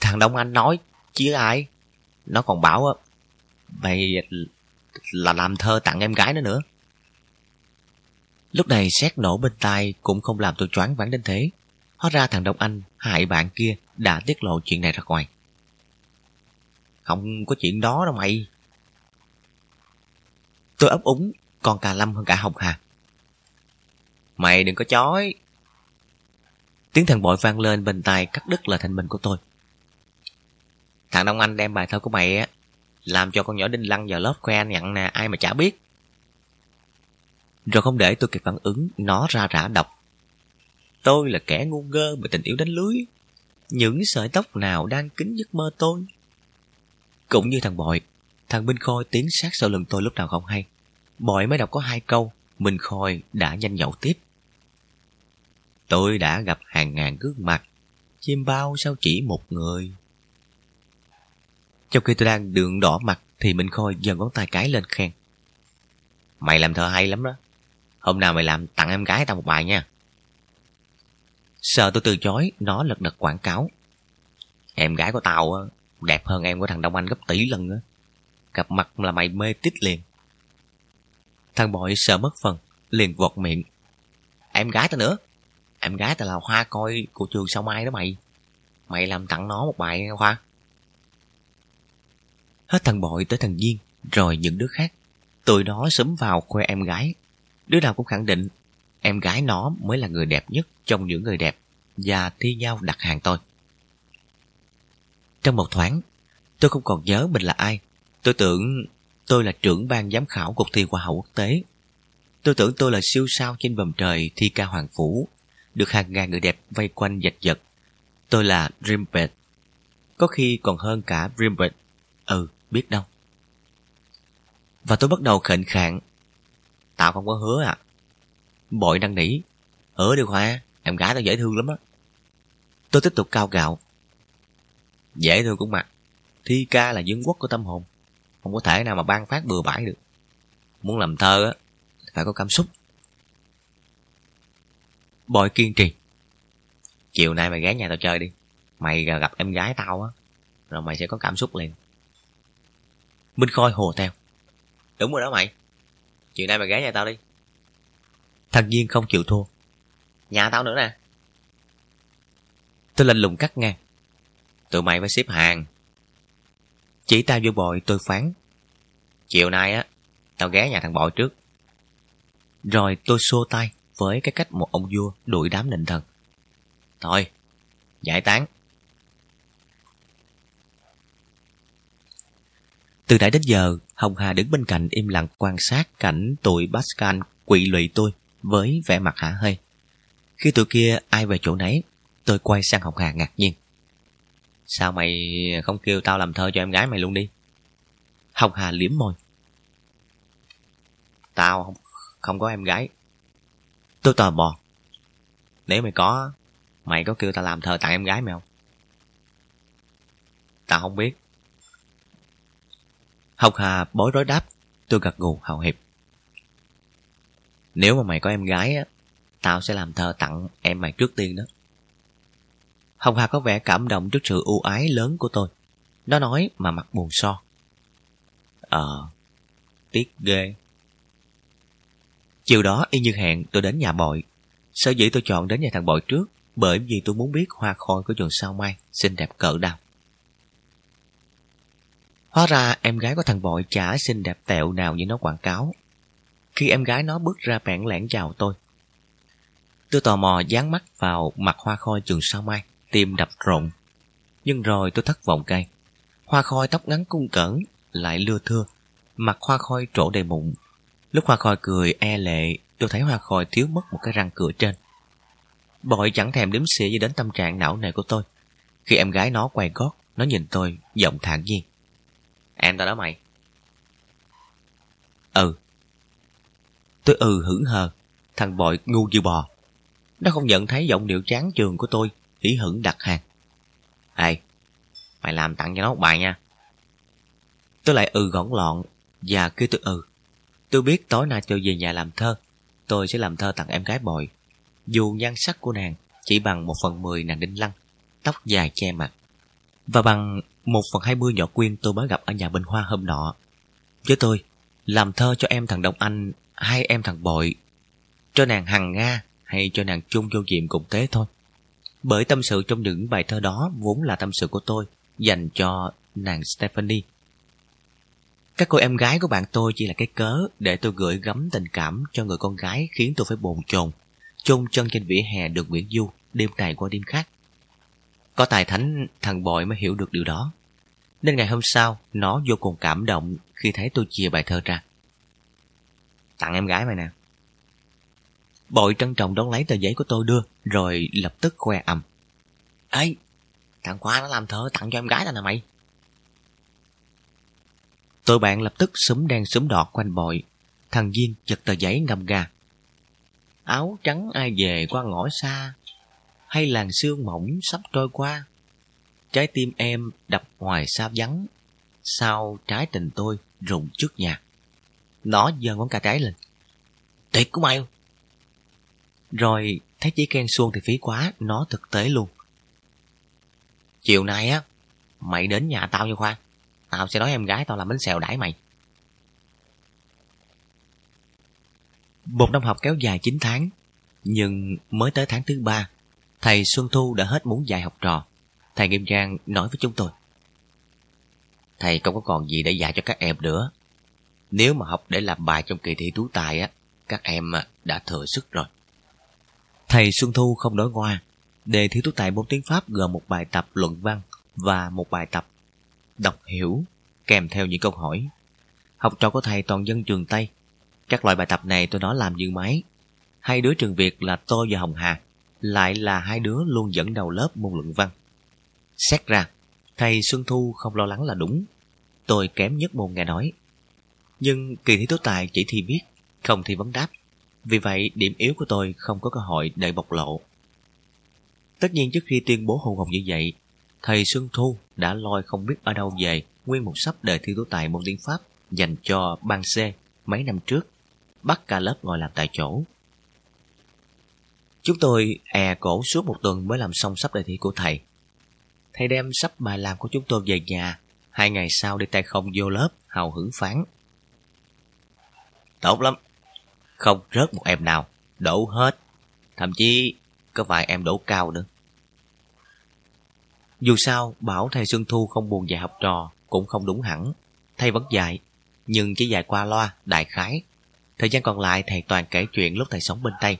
Thằng Đông Anh nói, chứ ai? Nó còn bảo mày là làm thơ tặng em gái nó nữa. Lúc này xét nổ bên tai cũng không làm tôi choáng váng đến thế. Hóa ra thằng Đông Anh hại bạn kia đã tiết lộ chuyện này ra ngoài. Không có chuyện đó đâu mày. Tôi ấp úng, còn cà lâm hơn cả Hồng Hà. Mày đừng có chói. Tiếng thằng bội vang lên bên tai cắt đứt lời thanh minh của tôi. Thằng Đông Anh đem bài thơ của mày á làm cho con nhỏ đinh lăng vào lớp khoe nhận nè ai mà chả biết. Rồi không để tôi kịp phản ứng, nó ra rã đọc. Tôi là kẻ ngu ngơ bị tình yêu đánh lưới. Những sợi tóc nào đang kín giấc mơ tôi. Cũng như thằng bội, thằng Minh Khôi tiến sát sau lưng tôi lúc nào không hay. Bội mới đọc có hai câu, Minh Khôi đã nhanh nhậu tiếp. Tôi đã gặp hàng ngàn gương mặt, chim bao sao chỉ một người. Trong khi tôi đang đường đỏ mặt thì Minh Khôi giơ ngón tay cái lên khen. Mày làm thơ hay lắm đó. Hôm nào mày làm tặng em gái tao một bài nha. Sợ tôi từ chối, nó lật đật quảng cáo. Em gái của tao đẹp hơn em của thằng Đông Anh gấp tỷ lần á. Gặp mặt là mày mê tít liền. Thằng bội sợ mất phần, liền vọt miệng. Em gái tao nữa. Em gái tao là hoa coi của trường sao mai đó mày. Mày làm tặng nó một bài nghe Hoa. Hết thằng bội tới thằng Duyên, rồi những đứa khác. Tụi nó sớm vào khoe em gái. Đứa nào cũng khẳng định em gái nó mới là người đẹp nhất trong những người đẹp và thi nhau đặt hàng tôi. Trong một thoáng, tôi không còn nhớ mình là ai. Tôi tưởng tôi là trưởng ban giám khảo cuộc thi Hoa hậu quốc tế. Tôi tưởng tôi là siêu sao trên vòng trời thi ca hoàng phủ, được hàng ngàn người đẹp vây quanh dạch giật. Tôi là Rimbert. Có khi còn hơn cả Rimbert. Ừ, biết đâu. Và tôi bắt đầu khệnh khạng. Tao không có hứa à. Bội năn nỉ. Hứa đi Hoa, em gái tao dễ thương lắm á. Tôi tiếp tục cao gạo. Dễ thương cũng mà, Thi ca là dương quốc của tâm hồn. Không có thể nào mà ban phát bừa bãi được. Muốn làm thơ á, phải có cảm xúc. Bội kiên trì. Chiều nay mày ghé nhà tao chơi đi. Mày gặp em gái tao á, rồi mày sẽ có cảm xúc liền. Minh Khôi hồ theo. Đúng rồi đó mày. Chiều nay mày ghé nhà tao đi. Thằng Nhiên không chịu thua. Nhà tao nữa nè. Tôi lạnh lùng cắt ngang. Tụi mày phải xếp hàng. Chỉ tay vô bội tôi phán. Chiều nay á, tao ghé nhà thằng bội trước. Rồi tôi xô tay với cái cách một ông vua đuổi đám nịnh thần. Thôi, giải tán. Từ nãy đến giờ, Hồng Hà đứng bên cạnh im lặng quan sát cảnh tụi Pascal quỵ lụy tôi với vẻ mặt hả hơi. Khi tụi kia ai về chỗ nấy, tôi quay sang Hồng Hà ngạc nhiên. Sao mày không kêu tao làm thơ cho em gái mày luôn đi? Hồng Hà liếm môi. Tao không, không có em gái. Tôi tò mò. Nếu mày có, mày có kêu tao làm thờ tặng em gái mày không? Tao không biết. học Hà bối rối đáp, tôi gật gù hào hiệp. Nếu mà mày có em gái á, tao sẽ làm thờ tặng em mày trước tiên đó. Hồng Hà có vẻ cảm động trước sự ưu ái lớn của tôi. Nó nói mà mặt buồn so. Ờ, tiếc ghê. Chiều đó y như hẹn tôi đến nhà bội. Sở dĩ tôi chọn đến nhà thằng bội trước bởi vì tôi muốn biết hoa khôi của trường sao mai xinh đẹp cỡ nào. Hóa ra em gái của thằng bội chả xinh đẹp tẹo nào như nó quảng cáo. Khi em gái nó bước ra bẻn lẻn chào tôi. Tôi tò mò dán mắt vào mặt hoa khôi trường sao mai, tim đập rộn. Nhưng rồi tôi thất vọng cay. Hoa khôi tóc ngắn cung cẩn, lại lưa thưa. Mặt hoa khôi trổ đầy mụn. Lúc hoa khôi cười e lệ, tôi thấy hoa khôi thiếu mất một cái răng cửa trên. Bội chẳng thèm đếm xỉa gì đến tâm trạng não nề của tôi. Khi em gái nó quay gót, nó nhìn tôi, giọng thản nhiên. Em tao đó mày. Ừ. Tôi ừ hững hờ, thằng bội ngu như bò. Nó không nhận thấy giọng điệu chán trường của tôi, hỉ hững đặt hàng. Ê, mày làm tặng cho nó một bài nha. Tôi lại ừ gõn lọn và kêu tôi ừ. Tôi biết tối nay tôi về nhà làm thơ. Tôi sẽ làm thơ tặng em gái bội. Dù nhan sắc của nàng chỉ bằng một phần mười nàng đinh lăng, tóc dài che mặt. Và bằng một phần hai mươi nhỏ quyên tôi mới gặp ở nhà bên hoa hôm nọ. Với tôi, làm thơ cho em thằng Đông Anh hay em thằng Bội. Cho nàng Hằng Nga hay cho nàng chung vô diệm cùng thế thôi. Bởi tâm sự trong những bài thơ đó vốn là tâm sự của tôi dành cho nàng Stephanie. Các cô em gái của bạn tôi chỉ là cái cớ để tôi gửi gắm tình cảm cho người con gái khiến tôi phải bồn chồn, chôn chân trên vỉa hè đường Nguyễn Du đêm này qua đêm khác. Có tài thánh thằng bội mới hiểu được điều đó. Nên ngày hôm sau, nó vô cùng cảm động khi thấy tôi chia bài thơ ra. Tặng em gái mày nè. Bội trân trọng đón lấy tờ giấy của tôi đưa, rồi lập tức khoe ầm. Ê, thằng Khoa nó làm thơ tặng cho em gái tao nè mày. Tôi bạn lập tức súng đen súng đỏ quanh bội. Thằng Duyên chật tờ giấy ngầm gà Áo trắng ai về qua ngõ xa, hay làng sương mỏng sắp trôi qua. Trái tim em đập hoài xa vắng, sao trái tình tôi rụng trước nhà. Nó giơ ngón cả trái lên. Tuyệt của mày Rồi thấy chỉ khen xuông thì phí quá, nó thực tế luôn. Chiều nay á, mày đến nhà tao nha Khoa. Tao sẽ nói em gái tao làm bánh xèo đãi mày. Một năm học kéo dài 9 tháng, nhưng mới tới tháng thứ ba, thầy Xuân Thu đã hết muốn dạy học trò. Thầy Nghiêm Giang nói với chúng tôi. Thầy không có còn gì để dạy cho các em nữa. Nếu mà học để làm bài trong kỳ thi tú tài á, các em đã thừa sức rồi. Thầy Xuân Thu không nói ngoa. Đề thi tú tài môn tiếng Pháp gồm một bài tập luận văn và một bài tập đọc hiểu kèm theo những câu hỏi. Học trò của thầy toàn dân trường Tây. Các loại bài tập này tôi nói làm như máy. Hai đứa trường Việt là tôi và Hồng Hà lại là hai đứa luôn dẫn đầu lớp môn luận văn. Xét ra, thầy Xuân Thu không lo lắng là đúng. Tôi kém nhất môn nghe nói. Nhưng kỳ thi tố tài chỉ thi viết, không thi vấn đáp. Vì vậy, điểm yếu của tôi không có cơ hội để bộc lộ. Tất nhiên trước khi tuyên bố hôn hồng như vậy, thầy Xuân Thu đã lôi không biết ở đâu về nguyên một sắp đề thi tố tài môn tiếng Pháp dành cho ban C mấy năm trước, bắt cả lớp ngồi làm tại chỗ. Chúng tôi è cổ suốt một tuần mới làm xong sắp đề thi của thầy. Thầy đem sắp bài làm của chúng tôi về nhà, hai ngày sau đi tay không vô lớp, hào hứng phán. Tốt lắm, không rớt một em nào, đổ hết, thậm chí có vài em đổ cao nữa. Dù sao, bảo thầy Xuân Thu không buồn dạy học trò cũng không đúng hẳn. Thầy vẫn dạy, nhưng chỉ dạy qua loa, đại khái. Thời gian còn lại thầy toàn kể chuyện lúc thầy sống bên Tây.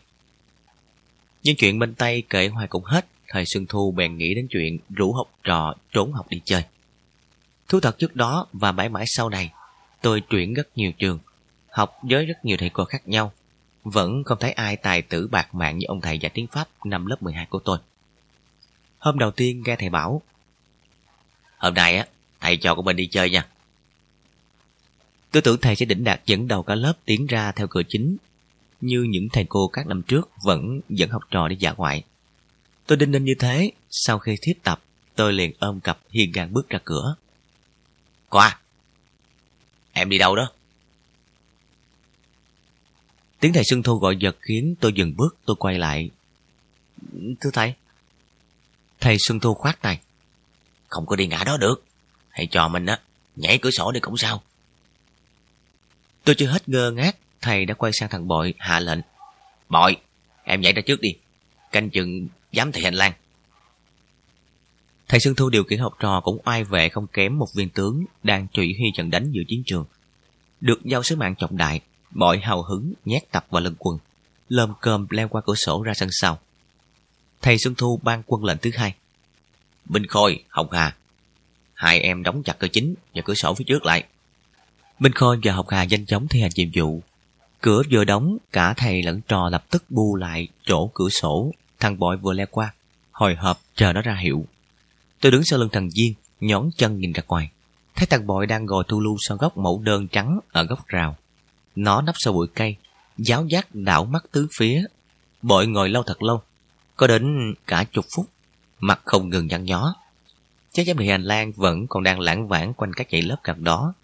Nhưng chuyện bên Tây kể hoài cũng hết, thầy Xuân Thu bèn nghĩ đến chuyện rủ học trò trốn học đi chơi. Thú thật trước đó và mãi mãi sau này, tôi chuyển rất nhiều trường, học với rất nhiều thầy cô khác nhau. Vẫn không thấy ai tài tử bạc mạng như ông thầy dạy tiếng Pháp năm lớp 12 của tôi. Hôm đầu tiên nghe thầy bảo Hôm nay á, thầy cho của mình đi chơi nha. Tôi tưởng thầy sẽ đỉnh đạt dẫn đầu cả lớp tiến ra theo cửa chính như những thầy cô các năm trước vẫn dẫn học trò đi dã ngoại. Tôi đinh ninh như thế, sau khi thiết tập, tôi liền ôm cặp hiên ngang bước ra cửa. Qua! À, em đi đâu đó? Tiếng thầy Xuân Thu gọi giật khiến tôi dừng bước, tôi quay lại. Thưa thầy. Thầy Xuân Thu khoát tay. Không có đi ngã đó được. Thầy trò mình á, nhảy cửa sổ đi cũng sao. Tôi chưa hết ngơ ngác, thầy đã quay sang thằng Bội hạ lệnh. Bội, em nhảy ra trước đi. Canh chừng giám thị hành lang. Thầy Xuân Thu điều khiển học trò cũng oai vệ không kém một viên tướng đang trụy huy trận đánh giữa chiến trường. Được giao sứ mạng trọng đại, Bội hào hứng nhét tập vào lưng quần, lơm cơm leo qua cửa sổ ra sân sau. Thầy Xuân Thu ban quân lệnh thứ hai. Minh Khôi, Hồng Hà, hai em đóng chặt cửa chính và cửa sổ phía trước lại. Minh Khôi và Hồng Hà nhanh chóng thi hành nhiệm vụ. Cửa vừa đóng, cả thầy lẫn trò lập tức bu lại chỗ cửa sổ. Thằng bội vừa leo qua, hồi hộp chờ nó ra hiệu. Tôi đứng sau lưng thằng Duyên, nhón chân nhìn ra ngoài. Thấy thằng bội đang ngồi thu lưu sau góc mẫu đơn trắng ở góc rào. Nó nấp sau bụi cây, giáo giác đảo mắt tứ phía. Bội ngồi lâu thật lâu, có đến cả chục phút, mặt không ngừng nhăn nhó. Chắc giám thị hành lang vẫn còn đang lãng vãng quanh các dãy lớp gần đó,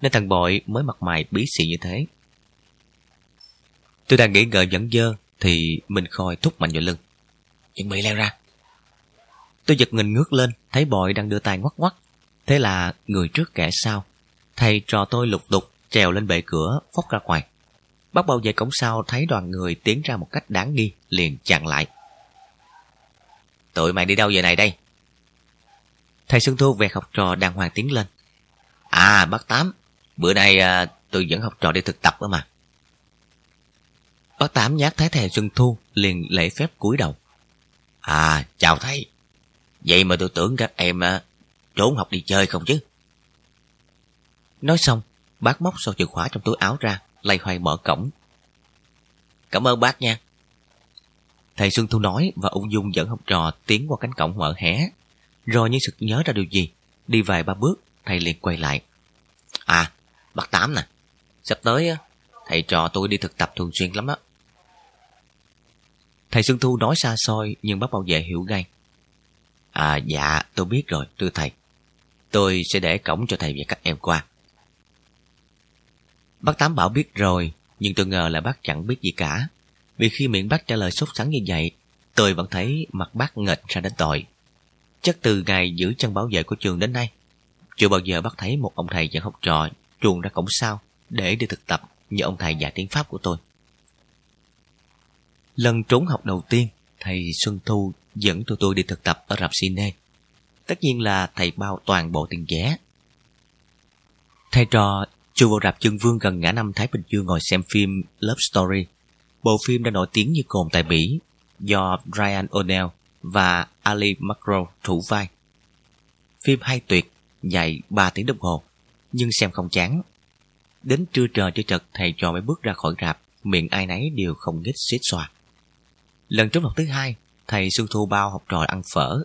nên thằng bội mới mặt mày bí xị như thế. Tôi đang nghĩ ngợi vẫn dơ, thì mình Khôi thúc mạnh vào lưng. Chuẩn bị leo ra. Tôi giật mình ngước lên, thấy bội đang đưa tay ngoắc ngoắc Thế là người trước kẻ sau. Thầy trò tôi lục tục trèo lên bệ cửa, phóc ra ngoài. Bác bao về cổng sau thấy đoàn người tiến ra một cách đáng nghi, liền chặn lại. Tụi mày đi đâu giờ này đây? Thầy Xuân Thu vẹt học trò đàng hoàng tiến lên. À, bác Tám, bữa nay à, tôi dẫn học trò đi thực tập đó mà. Bác Tám nhát thấy thầy Xuân Thu liền lễ phép cúi đầu. À, chào thầy. Vậy mà tôi tưởng các em à, trốn học đi chơi không chứ? Nói xong, bác móc sổ chìa khóa trong túi áo ra, lay hoay mở cổng. Cảm ơn bác nha. Thầy Xuân Thu nói và ung dung dẫn học trò tiến qua cánh cổng mở hé. Rồi như sực nhớ ra điều gì, đi vài ba bước, thầy liền quay lại. À, bác Tám nè, sắp tới thầy trò tôi đi thực tập thường xuyên lắm á. Thầy Xuân Thu nói xa xôi nhưng bác bảo vệ hiểu ngay. À dạ, tôi biết rồi, thưa thầy. Tôi sẽ để cổng cho thầy và các em qua. Bác Tám bảo biết rồi, nhưng tôi ngờ là bác chẳng biết gì cả. Vì khi miệng bác trả lời sốt sắng như vậy, tôi vẫn thấy mặt bác nghệch ra đến tội. Chắc từ ngày giữ chân bảo vệ của trường đến nay, chưa bao giờ bác thấy một ông thầy dẫn học trò chuồn ra cổng sau để đi thực tập như ông thầy dạy tiếng Pháp của tôi. Lần trốn học đầu tiên, thầy Xuân Thu dẫn tụi tôi đi thực tập ở rạp cine. Tất nhiên là thầy bao toàn bộ tiền vé. Thầy trò chưa vào rạp chân vương gần ngã năm Thái Bình Dương ngồi xem phim Love Story. Bộ phim đã nổi tiếng như cồn tại Bỉ do Ryan O'Neill và Ali Macro thủ vai. Phim hay tuyệt, dài 3 tiếng đồng hồ, nhưng xem không chán. Đến trưa trời chưa chật thầy trò mới bước ra khỏi rạp, miệng ai nấy đều không nghít xít xoa. Lần trốn học thứ hai, thầy Xuân Thu bao học trò ăn phở.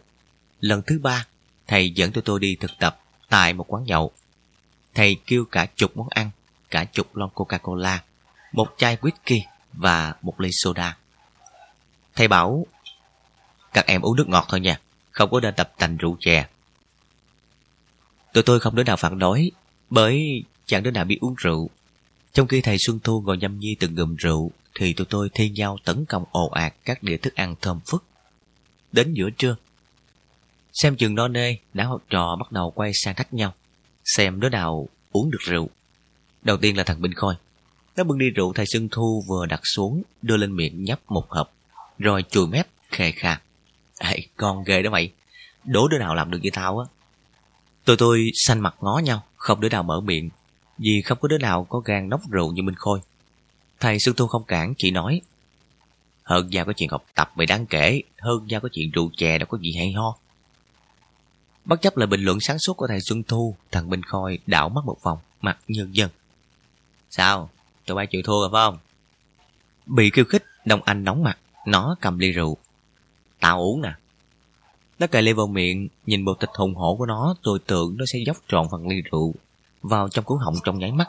Lần thứ ba, thầy dẫn tụi tôi đi thực tập tại một quán nhậu. Thầy kêu cả chục món ăn, cả chục lon Coca-Cola, một chai whisky và một ly soda. Thầy bảo, các em uống nước ngọt thôi nha, không có nên tập tành rượu chè. Tụi tôi không đứa nào phản đối, bởi chẳng đứa nào biết uống rượu. Trong khi thầy Xuân Thu ngồi nhâm nhi từng ngụm rượu, thì tụi tôi thi nhau tấn công ồ ạt các đĩa thức ăn thơm phức. Đến giữa trưa, xem chừng no nê, đám học trò bắt đầu quay sang thách nhau, xem đứa nào uống được rượu. Đầu tiên là thằng Bình Khôi. Nó bưng đi rượu thầy Xuân Thu vừa đặt xuống, đưa lên miệng nhấp một hộp, rồi chùi mép khề khà. Ê, con ghê đó mày, đố đứa nào làm được như tao á. Tụi tôi xanh mặt ngó nhau, không đứa nào mở miệng, vì không có đứa nào có gan nốc rượu như Minh Khôi. Thầy Xuân Thu không cản, chỉ nói Hơn giao có chuyện học tập mày đáng kể Hơn giao có chuyện rượu chè đâu có gì hay ho Bất chấp lời bình luận sáng suốt của thầy Xuân Thu Thằng Minh Khôi đảo mắt một vòng Mặt nhân dân Sao? Tụi bay chịu thua rồi phải không? Bị khiêu khích Đông Anh nóng mặt Nó cầm ly rượu Tao uống nè Nó cài ly vào miệng Nhìn bộ tịch hùng hổ của nó Tôi tưởng nó sẽ dốc trọn phần ly rượu Vào trong cuốn họng trong nháy mắt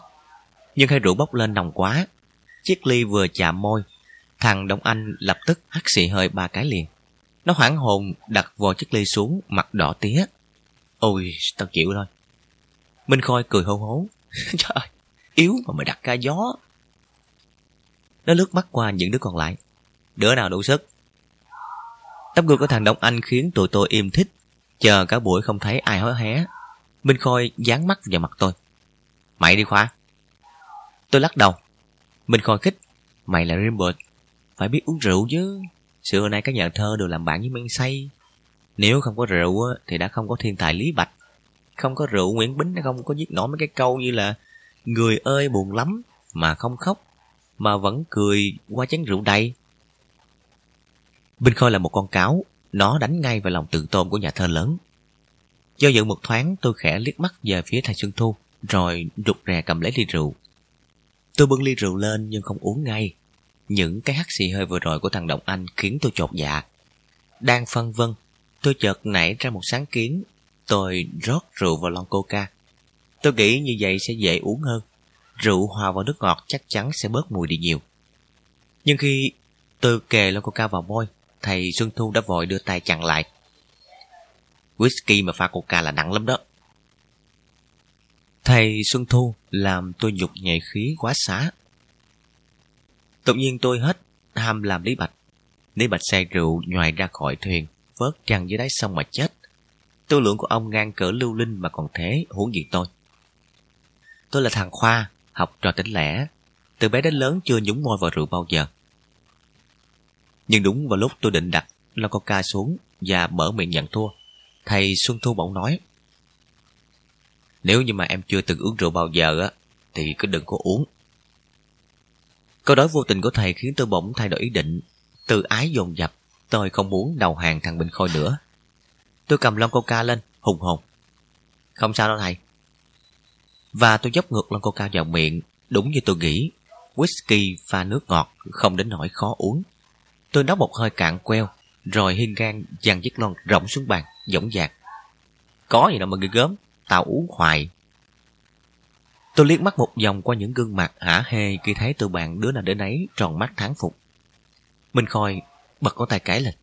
Nhưng hơi rượu bốc lên nồng quá Chiếc ly vừa chạm môi, thằng Đông Anh lập tức hắt xì hơi ba cái liền. Nó hoảng hồn đặt vò chiếc ly xuống, mặt đỏ tía. Ôi, tao chịu thôi. Minh Khôi cười hô hố. Trời yếu mà mày đặt ca gió. Nó lướt mắt qua những đứa còn lại. Đứa nào đủ sức? Tấm gương của thằng Đông Anh khiến tụi tôi im thích. Chờ cả buổi không thấy ai hó hé. Minh Khôi dán mắt vào mặt tôi. Mày đi khoa. Tôi lắc đầu. Mình khôi khích Mày là Rimbert Phải biết uống rượu chứ Xưa nay các nhà thơ đều làm bạn với men say Nếu không có rượu Thì đã không có thiên tài Lý Bạch Không có rượu Nguyễn Bính đã không có viết nổi mấy cái câu như là Người ơi buồn lắm Mà không khóc mà vẫn cười qua chén rượu đầy Binh Khôi là một con cáo Nó đánh ngay vào lòng tự tôn của nhà thơ lớn Do dự một thoáng tôi khẽ liếc mắt về phía thầy Xuân Thu Rồi rụt rè cầm lấy ly rượu Tôi bưng ly rượu lên nhưng không uống ngay. Những cái hắt xì hơi vừa rồi của thằng Động Anh khiến tôi chột dạ. Đang phân vân, tôi chợt nảy ra một sáng kiến. Tôi rót rượu vào lon coca. Tôi nghĩ như vậy sẽ dễ uống hơn. Rượu hòa vào nước ngọt chắc chắn sẽ bớt mùi đi nhiều. Nhưng khi tôi kề lon coca vào môi, thầy Xuân Thu đã vội đưa tay chặn lại. Whisky mà pha coca là nặng lắm đó. Thầy Xuân Thu làm tôi nhục nhảy khí quá xá. Tự nhiên tôi hết ham làm Lý Bạch. Lý Bạch say rượu nhòi ra khỏi thuyền, vớt trăng dưới đáy sông mà chết. Tư lượng của ông ngang cỡ lưu linh mà còn thế, huống gì tôi. Tôi là thằng Khoa, học trò tỉnh lẻ. Từ bé đến lớn chưa nhúng môi vào rượu bao giờ. Nhưng đúng vào lúc tôi định đặt lon coca xuống và mở miệng nhận thua, thầy Xuân Thu bỗng nói. Nếu như mà em chưa từng uống rượu bao giờ á, thì cứ đừng có uống. Câu nói vô tình của thầy khiến tôi bỗng thay đổi ý định. Từ ái dồn dập, tôi không muốn đầu hàng thằng Bình Khôi nữa. Tôi cầm lon coca lên, hùng hồn. Không sao đâu thầy. Và tôi dốc ngược lon coca vào miệng, đúng như tôi nghĩ. Whisky pha nước ngọt, không đến nỗi khó uống. Tôi nấu một hơi cạn queo, rồi hiên gan dàn chiếc lon rộng xuống bàn, dõng dạc. Có gì đâu mà ghê gớm, tao uống hoài. Tôi liếc mắt một vòng qua những gương mặt hả hê khi thấy tụi bạn đứa nào đến ấy tròn mắt thán phục. Minh Khôi bật con tay cãi lên.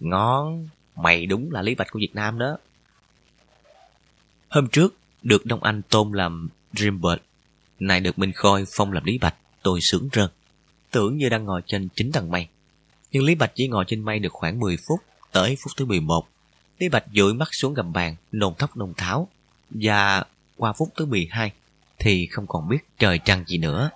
Ngon, mày đúng là Lý Bạch của Việt Nam đó. Hôm trước, được Đông Anh tôn làm Dreambird. Này được Minh Khôi phong làm Lý Bạch, tôi sướng rơn. Tưởng như đang ngồi trên chính tầng mây. Nhưng Lý Bạch chỉ ngồi trên mây được khoảng 10 phút, tới phút thứ 11. Lý Bạch dụi mắt xuống gầm bàn, nồn thóc nồn tháo. Và qua phút thứ 12 thì không còn biết trời trăng gì nữa.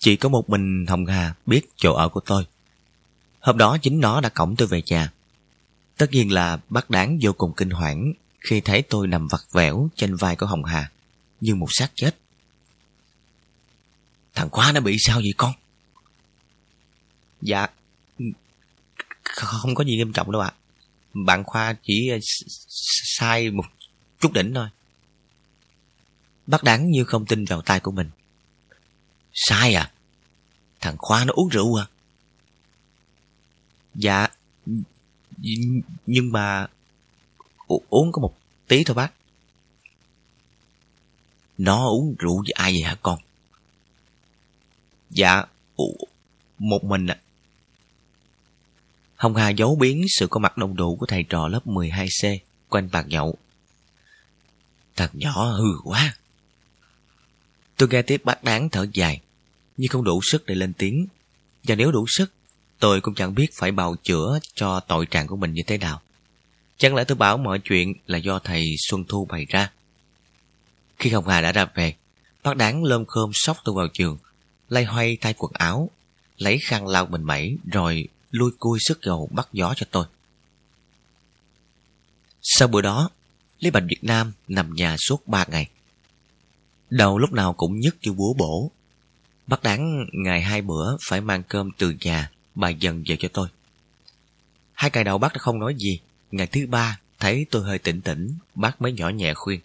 Chỉ có một mình Hồng Hà biết chỗ ở của tôi. Hôm đó chính nó đã cổng tôi về nhà. Tất nhiên là bác đáng vô cùng kinh hoảng khi thấy tôi nằm vặt vẻo trên vai của Hồng Hà, như một xác chết. Thằng Khoa nó bị sao vậy con? Dạ, không có gì nghiêm trọng đâu ạ. Bạn Khoa chỉ ờ, sai một chút đỉnh thôi. Bác đáng như không tin vào tay của mình. Sai à? Thằng Khoa nó uống rượu à? Dạ, nhưng mà uống có một tí thôi bác. Nó uống rượu với ai vậy hả con? Dạ, một mình ạ. À. Hồng Hà giấu biến sự có mặt đông đủ của thầy trò lớp 12C quanh bàn nhậu. Thằng nhỏ hư quá. Tôi nghe tiếp bác đáng thở dài, nhưng không đủ sức để lên tiếng. Và nếu đủ sức, tôi cũng chẳng biết phải bào chữa cho tội trạng của mình như thế nào. Chẳng lẽ tôi bảo mọi chuyện là do thầy Xuân Thu bày ra? Khi Hồng Hà đã ra về, bác đáng lơm khơm sóc tôi vào giường, lay hoay thay quần áo, lấy khăn lau mình mẩy rồi lui cui sức gầu bắt gió cho tôi. Sau bữa đó, Lý Bạch Việt Nam nằm nhà suốt ba ngày. Đầu lúc nào cũng nhức như búa bổ. Bắt đáng ngày hai bữa phải mang cơm từ nhà, bà dần về cho tôi. Hai ngày đầu bác đã không nói gì. Ngày thứ ba, thấy tôi hơi tỉnh tỉnh, bác mới nhỏ nhẹ khuyên.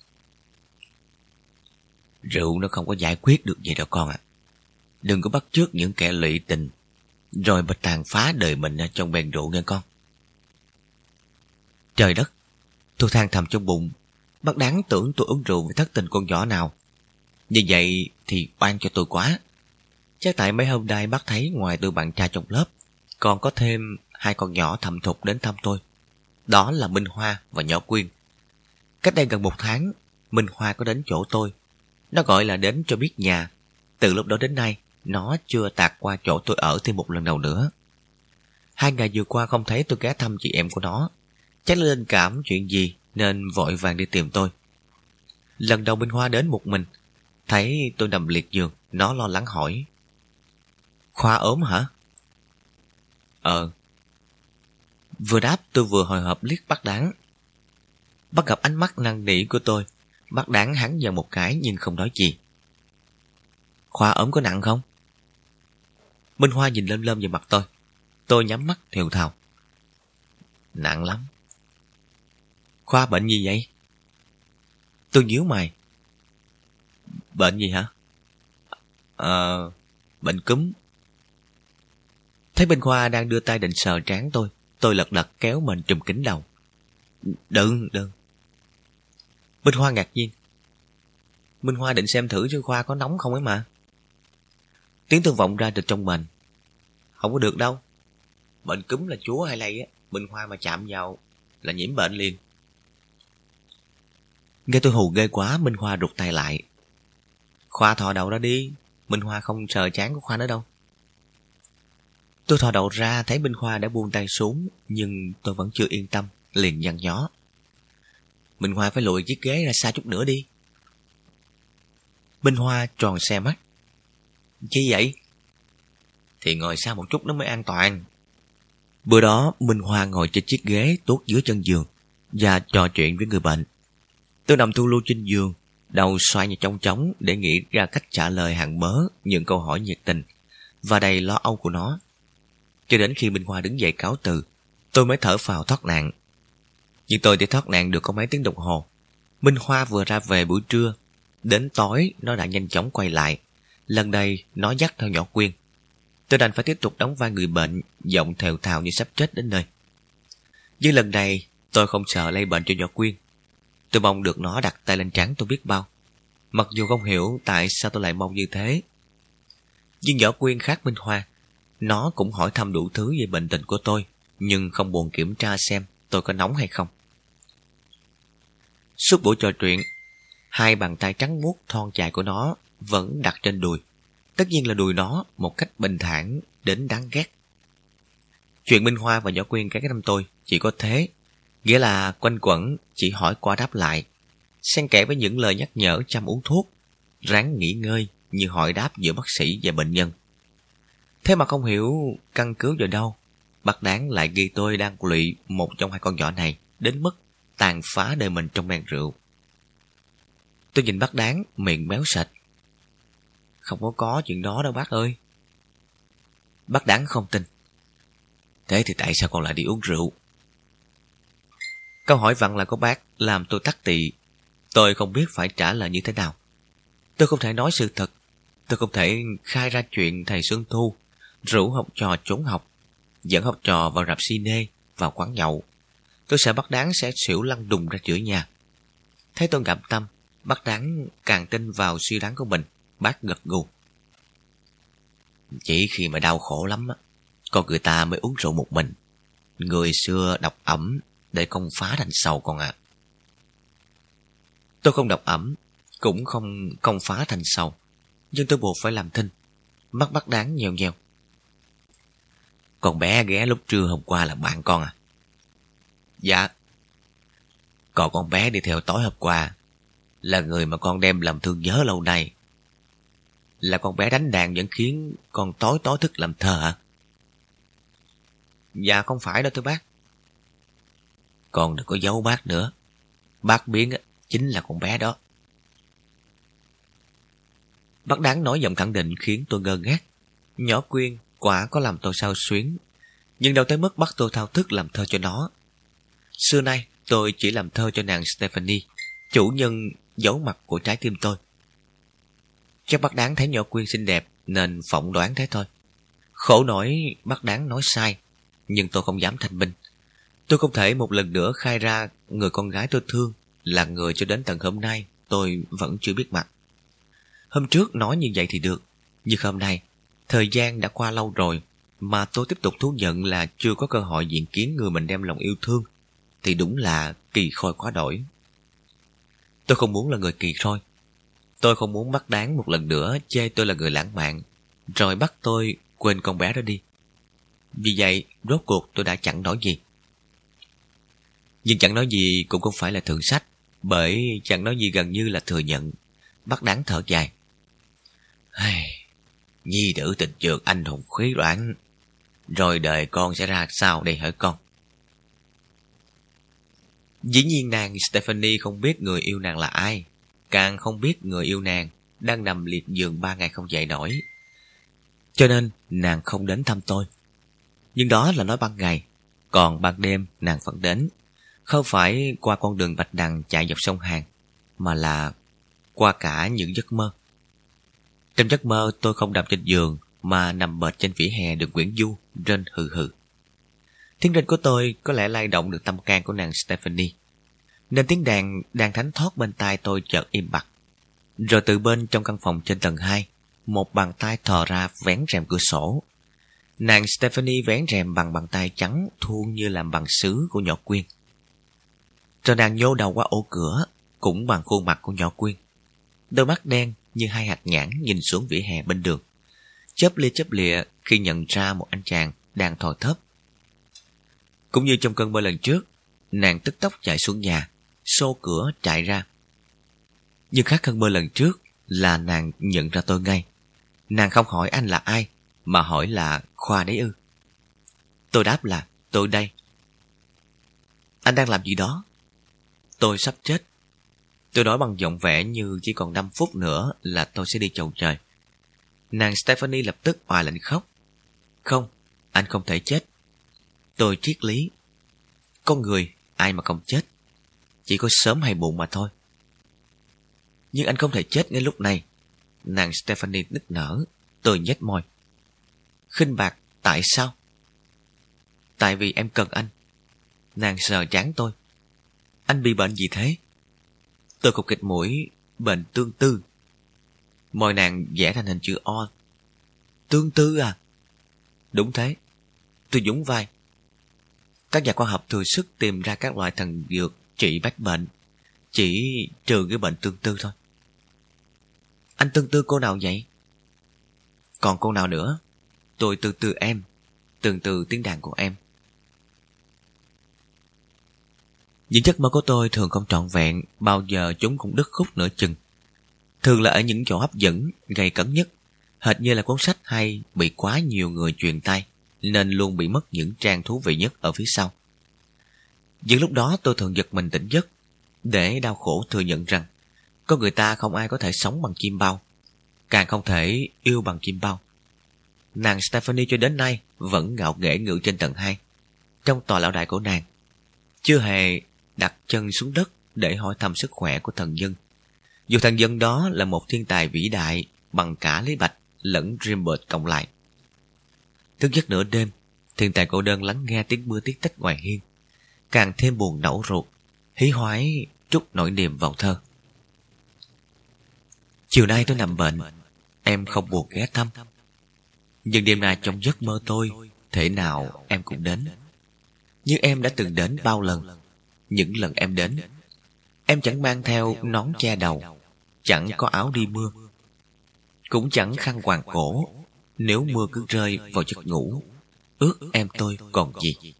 Rượu nó không có giải quyết được gì đâu con ạ. Đừng có bắt chước những kẻ lụy tình, rồi mà tàn phá đời mình trong bèn rượu nghe con. Trời đất, tôi than thầm trong bụng, bác đáng tưởng tôi uống rượu vì thất tình con nhỏ nào như vậy thì oan cho tôi quá. Chắc tại mấy hôm nay bác thấy ngoài tôi bạn trai trong lớp, còn có thêm hai con nhỏ thầm thục đến thăm tôi. Đó là Minh Hoa và Nhỏ Quyên. Cách đây gần một tháng, Minh Hoa có đến chỗ tôi. Nó gọi là đến cho biết nhà. Từ lúc đó đến nay, nó chưa tạt qua chỗ tôi ở thêm một lần nào nữa. Hai ngày vừa qua không thấy tôi ghé thăm chị em của nó. Chắc là linh cảm chuyện gì nên vội vàng đi tìm tôi. Lần đầu Minh Hoa đến một mình, Thấy tôi nằm liệt giường, nó lo lắng hỏi. Khoa ốm hả? Ờ. Vừa đáp tôi vừa hồi hộp liếc bác đáng. Bắt gặp ánh mắt năn nỉ của tôi. Bác đáng hắn dần một cái nhưng không nói gì. Khoa ốm có nặng không? Minh Hoa nhìn lơm lơm vào mặt tôi. Tôi nhắm mắt thều thào. Nặng lắm. Khoa bệnh gì vậy? Tôi nhíu mày. Bệnh gì hả? Ờ, bệnh cúm. Thấy bên Khoa đang đưa tay định sờ trán tôi. Tôi lật đật kéo mình trùm kính đầu. Đừng, đừng. Minh Hoa ngạc nhiên. Minh Hoa định xem thử chứ Khoa có nóng không ấy mà. Tiếng tôi vọng ra từ trong mình. Không có được đâu. Bệnh cúm là chúa hay lây á. Minh Hoa mà chạm vào là nhiễm bệnh liền. Nghe tôi hù ghê quá, Minh Hoa rụt tay lại. Khoa thò đầu ra đi, Minh Hoa không sờ chán của Khoa nữa đâu. Tôi thò đầu ra thấy Minh khoa đã buông tay xuống, nhưng tôi vẫn chưa yên tâm, liền nhăn nhó. Minh Hoa phải lùi chiếc ghế ra xa chút nữa đi. Minh Hoa tròn xe mắt. Chi vậy? Thì ngồi xa một chút nó mới an toàn. Bữa đó, Minh Hoa ngồi trên chiếc ghế tuốt dưới chân giường và trò chuyện với người bệnh. Tôi nằm thu lưu trên giường, đầu xoay như trong trống để nghĩ ra cách trả lời hàng mớ những câu hỏi nhiệt tình và đầy lo âu của nó. Cho đến khi Minh Hoa đứng dậy cáo từ, tôi mới thở phào thoát nạn. Nhưng tôi chỉ thoát nạn được có mấy tiếng đồng hồ. Minh Hoa vừa ra về buổi trưa, đến tối nó đã nhanh chóng quay lại. Lần này nó dắt theo nhỏ Quyên. Tôi đành phải tiếp tục đóng vai người bệnh, giọng thều thào như sắp chết đến nơi. Nhưng lần này tôi không sợ lây bệnh cho nhỏ Quyên. Tôi mong được nó đặt tay lên trán tôi biết bao. Mặc dù không hiểu tại sao tôi lại mong như thế. Nhưng nhỏ Quyên khác Minh Hoa. Nó cũng hỏi thăm đủ thứ về bệnh tình của tôi, nhưng không buồn kiểm tra xem tôi có nóng hay không. Suốt buổi trò chuyện, hai bàn tay trắng muốt thon dài của nó vẫn đặt trên đùi. Tất nhiên là đùi nó một cách bình thản đến đáng ghét. Chuyện Minh Hoa và Võ Quyên cái năm tôi chỉ có thế Nghĩa là quanh quẩn chỉ hỏi qua đáp lại, xen kẽ với những lời nhắc nhở chăm uống thuốc, ráng nghỉ ngơi như hỏi đáp giữa bác sĩ và bệnh nhân. Thế mà không hiểu căn cứ vào đâu, bác đáng lại ghi tôi đang lụy một trong hai con nhỏ này đến mức tàn phá đời mình trong men rượu. Tôi nhìn bác đáng, miệng méo sạch. Không có có chuyện đó đâu bác ơi. Bác đáng không tin. Thế thì tại sao con lại đi uống rượu? Câu hỏi vặn là của bác làm tôi tắc tị. Tôi không biết phải trả lời như thế nào. Tôi không thể nói sự thật. Tôi không thể khai ra chuyện thầy Xuân Thu rủ học trò trốn học, dẫn học trò vào rạp cine, vào quán nhậu. Tôi sợ bác đáng sẽ xỉu lăn đùng ra chửi nhà. Thấy tôi gặp tâm, bác đáng càng tin vào suy đoán của mình. Bác gật gù. Chỉ khi mà đau khổ lắm, con người ta mới uống rượu một mình. Người xưa đọc ẩm để công phá thành sầu con ạ. Tôi không đọc ẩm, cũng không công phá thành sầu, nhưng tôi buộc phải làm thinh. Mắt bắt đáng nhèo nhèo. Con bé ghé lúc trưa hôm qua là bạn con à? Dạ. Còn con bé đi theo tối hôm qua là người mà con đem làm thương nhớ lâu nay. Là con bé đánh đàn vẫn khiến con tối tối thức làm thơ hả? Dạ không phải đâu thưa bác. Con đừng có giấu bác nữa. Bác biến chính là con bé đó. Bác đáng nói giọng khẳng định khiến tôi ngơ ngác. Nhỏ Quyên quả có làm tôi sao xuyến. Nhưng đâu tới mức bắt tôi thao thức làm thơ cho nó. Xưa nay tôi chỉ làm thơ cho nàng Stephanie, chủ nhân dấu mặt của trái tim tôi. Chắc bác đáng thấy nhỏ Quyên xinh đẹp nên phỏng đoán thế thôi. Khổ nổi bác đáng nói sai, nhưng tôi không dám thành minh. Tôi không thể một lần nữa khai ra người con gái tôi thương là người cho đến tận hôm nay tôi vẫn chưa biết mặt. Hôm trước nói như vậy thì được, nhưng hôm nay, thời gian đã qua lâu rồi mà tôi tiếp tục thú nhận là chưa có cơ hội diện kiến người mình đem lòng yêu thương thì đúng là kỳ khôi quá đổi. Tôi không muốn là người kỳ khôi. Tôi không muốn bắt đáng một lần nữa chê tôi là người lãng mạn rồi bắt tôi quên con bé đó đi. Vì vậy, rốt cuộc tôi đã chẳng nói gì. Nhưng chẳng nói gì cũng không phải là thượng sách, bởi chẳng nói gì gần như là thừa nhận. Bắt đáng thở dài. Hey, nhi nữ tình trường anh hùng khí đoạn. rồi đời con sẽ ra sao đây hỡi con? Dĩ nhiên nàng Stephanie không biết người yêu nàng là ai, càng không biết người yêu nàng đang nằm liệt giường ba ngày không dậy nổi. Cho nên nàng không đến thăm tôi. Nhưng đó là nói ban ngày, còn ban đêm nàng vẫn đến. Không phải qua con đường bạch đằng chạy dọc sông Hàn, mà là qua cả những giấc mơ. Trong giấc mơ tôi không nằm trên giường mà nằm bệt trên vỉa hè được Nguyễn Du rên hừ hừ. Tiếng rên của tôi có lẽ lay động được tâm can của nàng Stephanie. Nên tiếng đàn đang thánh thoát bên tai tôi chợt im bặt. Rồi từ bên trong căn phòng trên tầng 2, một bàn tay thò ra vén rèm cửa sổ. Nàng Stephanie vén rèm bằng bàn tay trắng thuôn như làm bằng sứ của nhỏ Quyên. Rồi nàng nhô đầu qua ô cửa, cũng bằng khuôn mặt của nhỏ Quyên. Đôi mắt đen như hai hạt nhãn nhìn xuống vỉa hè bên đường. Chớp lia chớp lịa khi nhận ra một anh chàng đang thò thấp. Cũng như trong cơn mơ lần trước, nàng tức tốc chạy xuống nhà, xô cửa chạy ra. Nhưng khác hơn mơ lần trước là nàng nhận ra tôi ngay. Nàng không hỏi anh là ai, mà hỏi là Khoa đấy ư. Tôi đáp là tôi đây. Anh đang làm gì đó? Tôi sắp chết. Tôi nói bằng giọng vẻ như chỉ còn 5 phút nữa là tôi sẽ đi chầu trời. Nàng Stephanie lập tức hòa lệnh khóc. Không, anh không thể chết. Tôi triết lý. Con người, ai mà không chết. Chỉ có sớm hay muộn mà thôi. Nhưng anh không thể chết ngay lúc này. Nàng Stephanie nức nở. Tôi nhếch môi. khinh bạc, tại sao? Tại vì em cần anh. Nàng sờ chán tôi. Anh bị bệnh gì thế? Tôi cục kịch mũi, bệnh tương tư. Môi nàng vẽ thành hình chữ O. Tương tư à? Đúng thế. Tôi dũng vai. Các nhà khoa học thừa sức tìm ra các loại thần dược trị bách bệnh. Chỉ trừ cái bệnh tương tư thôi. Anh tương tư cô nào vậy? Còn cô nào nữa? Tôi tương tư em. Tương tư tiếng đàn của em. Những giấc mơ của tôi thường không trọn vẹn, bao giờ chúng cũng đứt khúc nửa chừng. Thường là ở những chỗ hấp dẫn, gây cấn nhất, hệt như là cuốn sách hay bị quá nhiều người truyền tay, nên luôn bị mất những trang thú vị nhất ở phía sau. Những lúc đó tôi thường giật mình tỉnh giấc, để đau khổ thừa nhận rằng có người ta không ai có thể sống bằng chim bao, càng không thể yêu bằng chim bao. Nàng Stephanie cho đến nay vẫn ngạo nghễ ngự trên tầng 2, trong tòa lão đại của nàng. Chưa hề đặt chân xuống đất để hỏi thăm sức khỏe của thần dân. Dù thần dân đó là một thiên tài vĩ đại bằng cả Lý Bạch lẫn Rimbert cộng lại. Thức giấc nửa đêm, thiên tài cô đơn lắng nghe tiếng mưa tiết tách ngoài hiên. Càng thêm buồn nẫu ruột, hí hoái trút nỗi niềm vào thơ. Chiều nay tôi nằm bệnh, em không buồn ghé thăm. Nhưng đêm nay trong giấc mơ tôi, thể nào em cũng đến. Như em đã từng đến bao lần những lần em đến. Em chẳng mang theo nón che đầu, Chẳng có áo đi mưa. Cũng chẳng khăn quàng cổ, Nếu mưa cứ rơi vào giấc ngủ, Ước em tôi còn gì.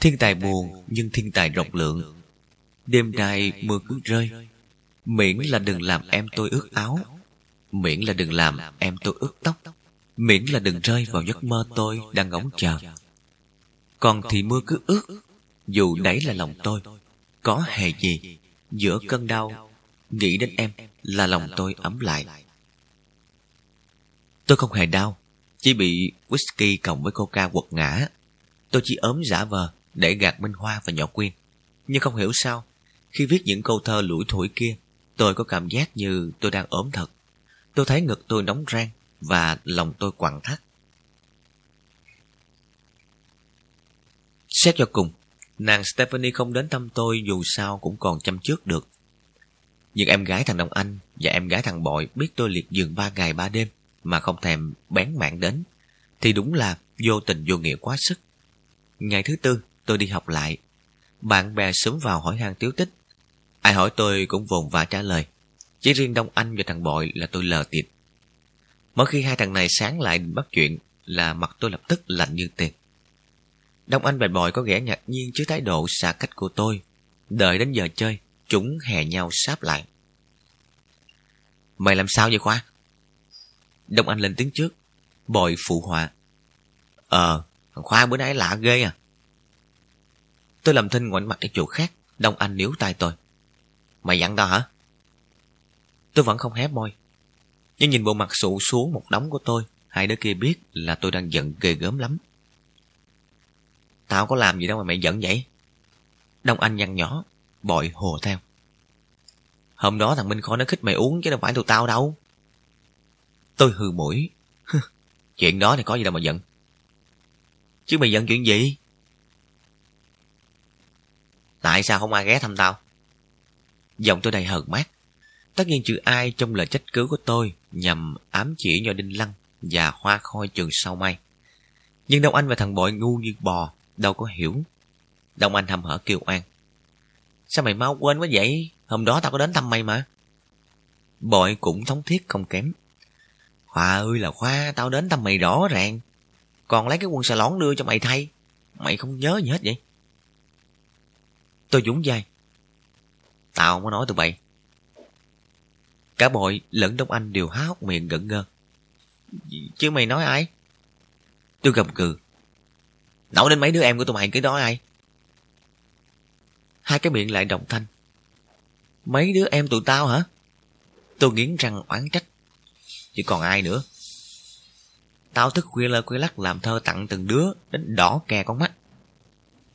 Thiên tài buồn, nhưng thiên tài rộng lượng. Đêm nay mưa cứ rơi, Miễn là đừng làm em tôi ướt áo, Miễn là đừng làm em tôi ướt tóc, Miễn là đừng rơi vào giấc mơ tôi đang ngóng chờ. Còn thì mưa cứ ướt dù đấy là lòng tôi, Có hề gì Giữa cơn đau, Nghĩ đến em là lòng tôi ấm lại. Tôi không hề đau, Chỉ bị whisky cộng với coca quật ngã. Tôi chỉ ốm giả vờ Để gạt Minh Hoa và nhỏ Quyên. Nhưng không hiểu sao, Khi viết những câu thơ lủi thủi kia, Tôi có cảm giác như tôi đang ốm thật. Tôi thấy ngực tôi nóng rang Và lòng tôi quặn thắt. Xét cho cùng Nàng Stephanie không đến thăm tôi dù sao cũng còn chăm trước được. Nhưng em gái thằng Đồng Anh và em gái thằng Bội biết tôi liệt giường ba ngày ba đêm mà không thèm bén mạng đến, thì đúng là vô tình vô nghĩa quá sức. Ngày thứ tư, tôi đi học lại. Bạn bè sớm vào hỏi han tiếu tích. Ai hỏi tôi cũng vồn vã trả lời. Chỉ riêng Đông Anh và thằng Bội là tôi lờ tiệt. Mỗi khi hai thằng này sáng lại bắt chuyện là mặt tôi lập tức lạnh như tiền. Đông Anh bèn bội có vẻ ngạc nhiên trước thái độ xa cách của tôi. Đợi đến giờ chơi, chúng hè nhau sáp lại. Mày làm sao vậy Khoa? Đông Anh lên tiếng trước. Bội phụ họa. Ờ, thằng Khoa bữa nay lạ ghê à. Tôi làm thinh ngoảnh mặt ở chỗ khác, Đông Anh níu tay tôi. Mày dặn tao hả? Tôi vẫn không hé môi. Nhưng nhìn bộ mặt sụ xuống một đống của tôi, hai đứa kia biết là tôi đang giận ghê gớm lắm. Tao có làm gì đâu mà mày giận vậy? Đông Anh nhăn nhỏ, bội hồ theo. Hôm đó thằng Minh Khôi nó khích mày uống chứ đâu phải tụi tao đâu. Tôi hừ mũi. chuyện đó thì có gì đâu mà giận. Chứ mày giận chuyện gì? Tại sao không ai ghé thăm tao? Giọng tôi đầy hờn mát. Tất nhiên chữ ai trong lời trách cứ của tôi nhằm ám chỉ nho đinh lăng và hoa khôi trường sau mai. Nhưng Đông Anh và thằng bội ngu như bò, đâu có hiểu. Đông Anh hầm hở kêu oan. Sao mày mau quên quá vậy? Hôm đó tao có đến thăm mày mà. Bội cũng thống thiết không kém. Khoa ơi là Khoa, tao đến thăm mày rõ ràng. Còn lấy cái quần xà lón đưa cho mày thay. Mày không nhớ gì hết vậy? Tôi dũng dai. Tao không có nói tụi bay. Cả bội lẫn Đông Anh đều há hốc miệng gận ngơ. Chứ mày nói ai? Tôi gầm cừ nấu đến mấy đứa em của tụi mày cái đó ai? Hai cái miệng lại đồng thanh. Mấy đứa em tụi tao hả? Tôi nghiến răng oán trách. Chứ còn ai nữa? Tao thức khuya lơ khuya lắc làm thơ tặng từng đứa đến đỏ kè con mắt.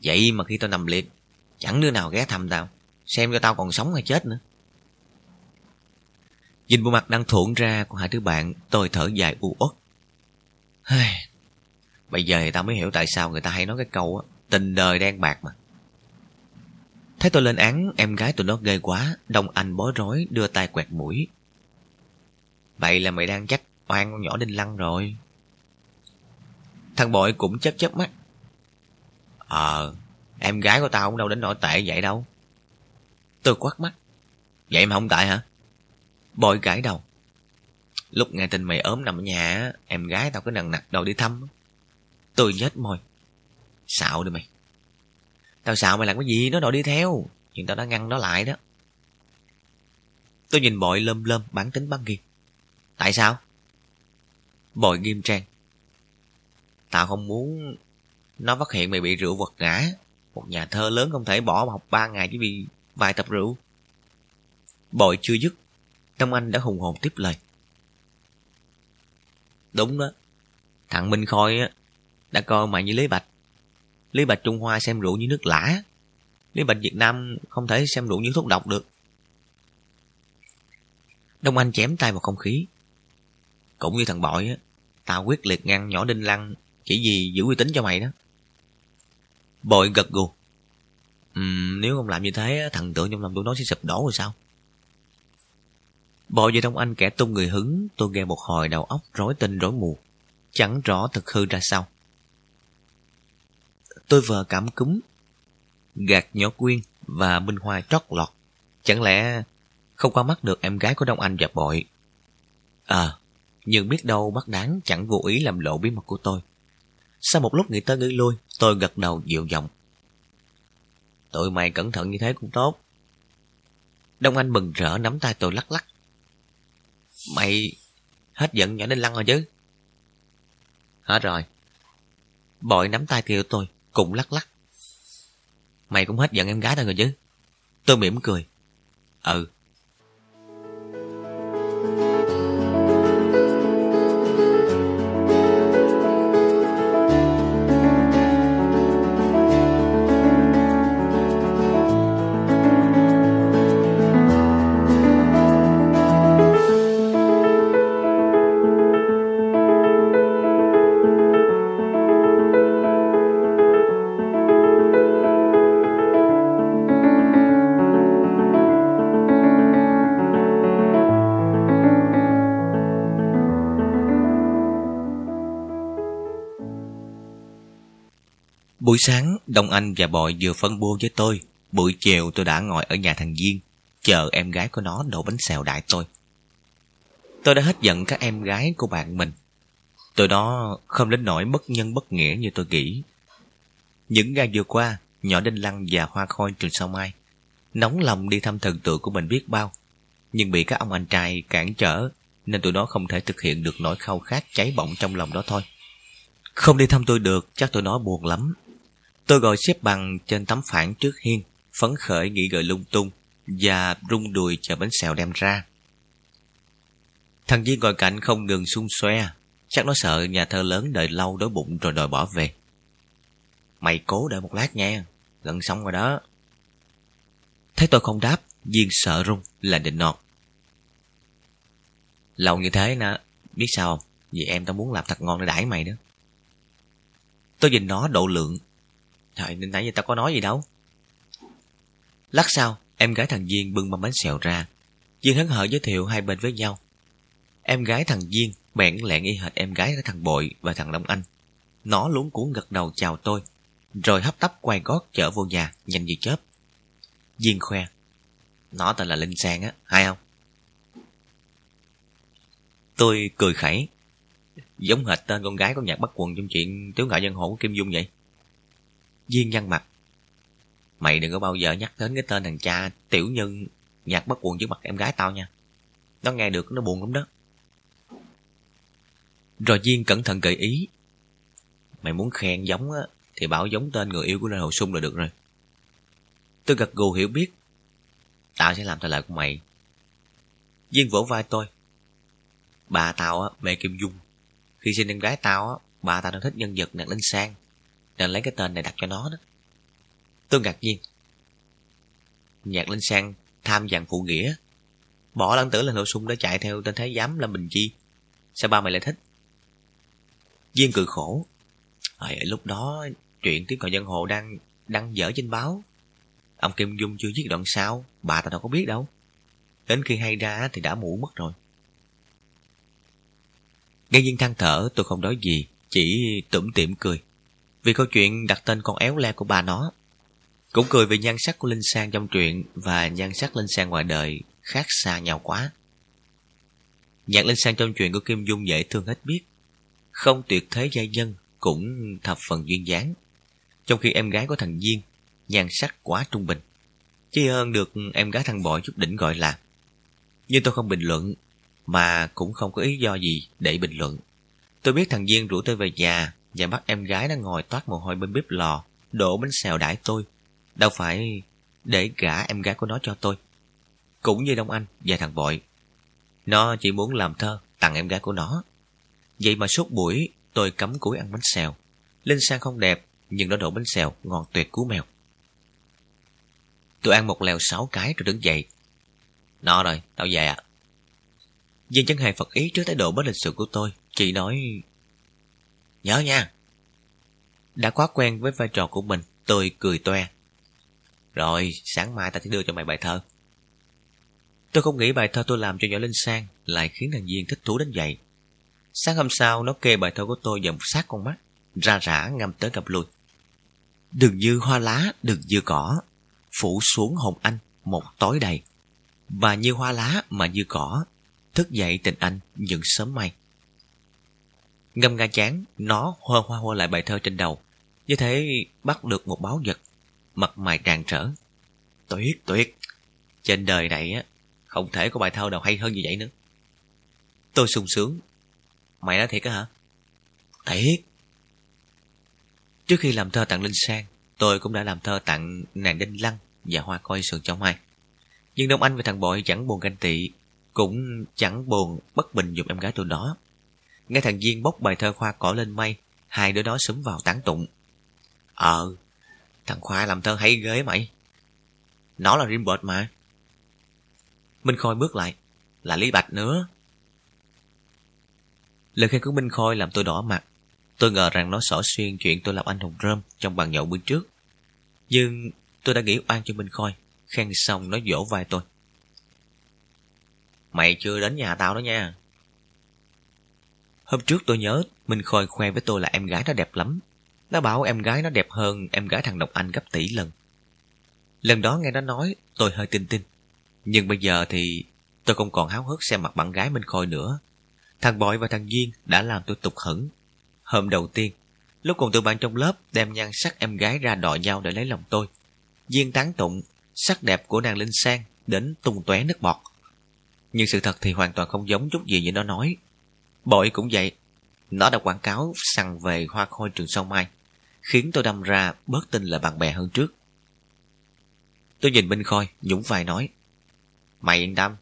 Vậy mà khi tao nằm liệt, chẳng đứa nào ghé thăm tao, xem cho tao còn sống hay chết nữa. Nhìn bộ mặt đang thuộn ra của hai đứa bạn, tôi thở dài u uất. Bây giờ thì tao mới hiểu tại sao người ta hay nói cái câu á, tình đời đen bạc mà. Thấy tôi lên án em gái tụi nó ghê quá, Đông Anh bối rối đưa tay quẹt mũi. Vậy là mày đang chắc oan con nhỏ Đinh Lăng rồi. Thằng bội cũng chớp chớp mắt. Ờ, em gái của tao không đâu đến nỗi tệ vậy đâu. Tôi quát mắt. Vậy mà không tại hả? Bội gãi đầu. Lúc nghe tin mày ốm nằm ở nhà, em gái tao cứ nặng nặc đầu đi thăm. Tôi nhếch môi. Xạo đi mày. Tao xạo mày làm cái gì nó đòi đi theo. Nhưng tao đã ngăn nó lại đó. Tôi nhìn bội lơm lơm bản tính băng nghiêm. Tại sao? Bội nghiêm trang. Tao không muốn nó phát hiện mày bị rượu vật ngã. Một nhà thơ lớn không thể bỏ học ba ngày chỉ vì vài tập rượu. Bội chưa dứt. tâm Anh đã hùng hồn tiếp lời. Đúng đó. Thằng Minh Khôi á, đã coi mày như Lý Bạch. Lý Bạch Trung Hoa xem rượu như nước lã. Lý Bạch Việt Nam không thể xem rượu như thuốc độc được. Đông Anh chém tay vào không khí. Cũng như thằng bội á, tao quyết liệt ngăn nhỏ đinh lăng chỉ vì giữ uy tín cho mày đó. Bội gật gù. Ừm, nếu không làm như thế, thằng tượng trong lòng tôi nói sẽ sụp đổ rồi sao? Bội về Đông Anh kẻ tung người hứng, tôi nghe một hồi đầu óc rối tinh rối mù. Chẳng rõ thực hư ra sao. Tôi vừa cảm cúm, gạt nhỏ quyên và Minh Hoa trót lọt. Chẳng lẽ không qua mắt được em gái của Đông Anh và bội? À, nhưng biết đâu bác đáng chẳng vô ý làm lộ bí mật của tôi. Sau một lúc nghĩ tới nghĩ lui, tôi gật đầu dịu giọng. Tụi mày cẩn thận như thế cũng tốt. Đông Anh mừng rỡ nắm tay tôi lắc lắc. Mày hết giận nhỏ nên lăng rồi chứ? Hết rồi. Bội nắm tay kêu tôi, cũng lắc lắc. Mày cũng hết giận em gái tao rồi chứ? Tôi mỉm cười. Ừ, Buổi sáng, Đông Anh và Bội vừa phân bua với tôi. Buổi chiều tôi đã ngồi ở nhà thằng Duyên, chờ em gái của nó đổ bánh xèo đại tôi. Tôi đã hết giận các em gái của bạn mình. Tụi nó không đến nỗi bất nhân bất nghĩa như tôi nghĩ. Những ngày vừa qua, nhỏ Đinh Lăng và Hoa Khôi trường sau mai, nóng lòng đi thăm thần tượng của mình biết bao. Nhưng bị các ông anh trai cản trở, nên tụi nó không thể thực hiện được nỗi khao khát cháy bỏng trong lòng đó thôi. Không đi thăm tôi được, chắc tụi nó buồn lắm. Tôi gọi xếp bằng trên tấm phản trước hiên, phấn khởi nghĩ gợi lung tung và rung đùi chờ bánh xèo đem ra. Thằng duy ngồi cạnh không ngừng xung xoe, chắc nó sợ nhà thơ lớn đợi lâu đói bụng rồi đòi bỏ về. Mày cố đợi một lát nha, gần xong rồi đó. Thấy tôi không đáp, Duyên sợ rung là định nọt. Lâu như thế nè, biết sao không? Vì em tao muốn làm thật ngon để đãi mày đó. Tôi nhìn nó độ lượng. Trời, nên nãy giờ tao có nói gì đâu. Lát sau, em gái thằng Duyên bưng mâm bánh xèo ra. Duyên hấn hở giới thiệu hai bên với nhau. Em gái thằng Duyên bèn lẹn y hệt em gái thằng Bội và thằng Long Anh. Nó luống cuốn gật đầu chào tôi, rồi hấp tấp quay gót chở vô nhà, nhanh như chớp. Duyên khoe. Nó tên là Linh Sang á, hay không? Tôi cười khẩy. Giống hệt tên con gái của nhạc bắt quần trong chuyện Tiếu ngạo dân hộ của Kim Dung vậy. Viên nhăn mặt. Mày đừng có bao giờ nhắc đến cái tên thằng cha tiểu nhân nhạc bất quần trước mặt em gái tao nha. Nó nghe được nó buồn lắm đó. Rồi Viên cẩn thận gợi ý. Mày muốn khen giống á, thì bảo giống tên người yêu của Lê Hồ Sung là được rồi. Tôi gật gù hiểu biết. Tao sẽ làm theo lời của mày. Viên vỗ vai tôi. Bà tao á, mẹ Kim Dung. Khi sinh em gái tao á, bà tao đã thích nhân vật nàng Linh Sang. Nên lấy cái tên này đặt cho nó đó. Tôi ngạc nhiên. Nhạc Linh Sang tham dạng phụ nghĩa. Bỏ lăng tử lên nội sung để chạy theo tên thái giám Lâm Bình Chi. Sao ba mày lại thích? Duyên cười khổ. Ở lúc đó chuyện tiếng còi dân hồ đang đăng dở trên báo. Ông Kim Dung chưa viết đoạn sau, bà ta đâu có biết đâu. Đến khi hay ra thì đã muộn mất rồi. Nghe Duyên than thở tôi không nói gì, chỉ tủm tỉm cười. Vì câu chuyện đặt tên con éo le của bà nó. Cũng cười vì nhan sắc của Linh Sang trong truyện và nhan sắc Linh Sang ngoài đời khác xa nhau quá. Nhạc Linh Sang trong truyện của Kim Dung dễ thương hết biết. Không tuyệt thế gia dân, cũng thập phần duyên dáng. Trong khi em gái của thằng Duyên, nhan sắc quá trung bình. Chỉ hơn được em gái thằng Bội chút đỉnh gọi là. Nhưng tôi không bình luận, mà cũng không có ý do gì để bình luận. Tôi biết thằng Duyên rủ tôi về nhà và bắt em gái nó ngồi toát mồ hôi bên bếp lò, đổ bánh xèo đãi tôi. Đâu phải để gả em gái của nó cho tôi. Cũng như Đông Anh và thằng Bội. Nó chỉ muốn làm thơ tặng em gái của nó. Vậy mà suốt buổi tôi cấm cúi ăn bánh xèo. Linh sang không đẹp, nhưng nó đổ bánh xèo ngon tuyệt cú mèo. Tôi ăn một lèo sáu cái rồi đứng dậy. Nó rồi, tao về ạ. À. Viên chân hề phật ý trước thái độ bất lịch sự của tôi. Chị nói... Nhớ nha. Đã quá quen với vai trò của mình, tôi cười toe. Rồi, sáng mai ta sẽ đưa cho mày bài thơ. Tôi không nghĩ bài thơ tôi làm cho nhỏ Linh Sang lại khiến thằng Duyên thích thú đến vậy. Sáng hôm sau, nó kê bài thơ của tôi vào một sát con mắt, ra rã ngâm tới gặp lui. Đừng như hoa lá, đừng như cỏ, phủ xuống hồn anh một tối đầy. Và như hoa lá mà như cỏ, thức dậy tình anh những sớm mai. Ngâm nga chán, nó hoa hoa hoa lại bài thơ trên đầu. Như thế bắt được một báo vật, mặt mày tràn trở. Tuyệt, tuyệt! Trên đời này á, không thể có bài thơ nào hay hơn như vậy nữa. Tôi sung sướng. Mày nói thiệt á hả? Thiệt. Trước khi làm thơ tặng Linh Sang, tôi cũng đã làm thơ tặng nàng Đinh Lăng và Hoa Coi Sườn Trong Mai. Nhưng Đông Anh và thằng Bội chẳng buồn ganh tị, cũng chẳng buồn bất bình dùng em gái tôi đó. Nghe thằng Duyên bốc bài thơ Khoa cỏ lên mây, hai đứa đó súng vào tán tụng. Ờ, thằng Khoa làm thơ hay ghê mày. Nó là Rimbert mà. Minh Khôi bước lại. Là Lý Bạch nữa. Lời khen của Minh Khôi làm tôi đỏ mặt. Tôi ngờ rằng nó xỏ xuyên chuyện tôi làm anh hùng rơm trong bàn nhậu bữa trước. Nhưng tôi đã nghĩ oan cho Minh Khôi. Khen xong nó vỗ vai tôi. Mày chưa đến nhà tao đó nha. Hôm trước tôi nhớ Minh Khôi khoe với tôi là em gái nó đẹp lắm. Nó bảo em gái nó đẹp hơn em gái thằng Độc Anh gấp tỷ lần. Lần đó nghe nó nói tôi hơi tin tin. Nhưng bây giờ thì tôi không còn háo hức xem mặt bạn gái Minh Khôi nữa. Thằng Bội và thằng Duyên đã làm tôi tục hững. Hôm đầu tiên, lúc còn tụi bạn trong lớp đem nhan sắc em gái ra đòi nhau để lấy lòng tôi. Duyên tán tụng, sắc đẹp của nàng Linh Sang đến tung tóe nước bọt. Nhưng sự thật thì hoàn toàn không giống chút gì như nó nói. Bội cũng vậy. Nó đã quảng cáo săn về hoa khôi trường sông Mai, khiến tôi đâm ra bớt tin là bạn bè hơn trước. Tôi nhìn Minh Khôi, nhũng vai nói. Mày yên tâm,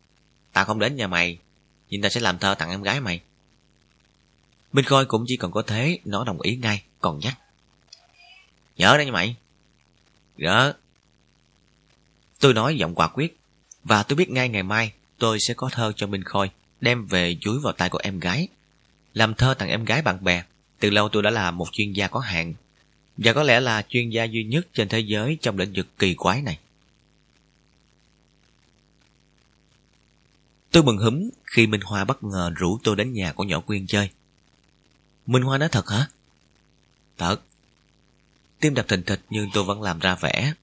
tao không đến nhà mày, nhưng tao sẽ làm thơ tặng em gái mày. Minh Khôi cũng chỉ còn có thế, nó đồng ý ngay, còn nhắc. Nhớ đó nha mày. Nhớ. Tôi nói giọng quả quyết, và tôi biết ngay ngày mai tôi sẽ có thơ cho Minh Khôi, đem về chuối vào tay của em gái. Làm thơ tặng em gái bạn bè, từ lâu tôi đã là một chuyên gia có hạn, và có lẽ là chuyên gia duy nhất trên thế giới trong lĩnh vực kỳ quái này. Tôi mừng húm khi Minh Hoa bất ngờ rủ tôi đến nhà của nhỏ Quyên chơi. Minh Hoa nói thật hả? Thật. Tim đập thình thịch nhưng tôi vẫn làm ra vẻ.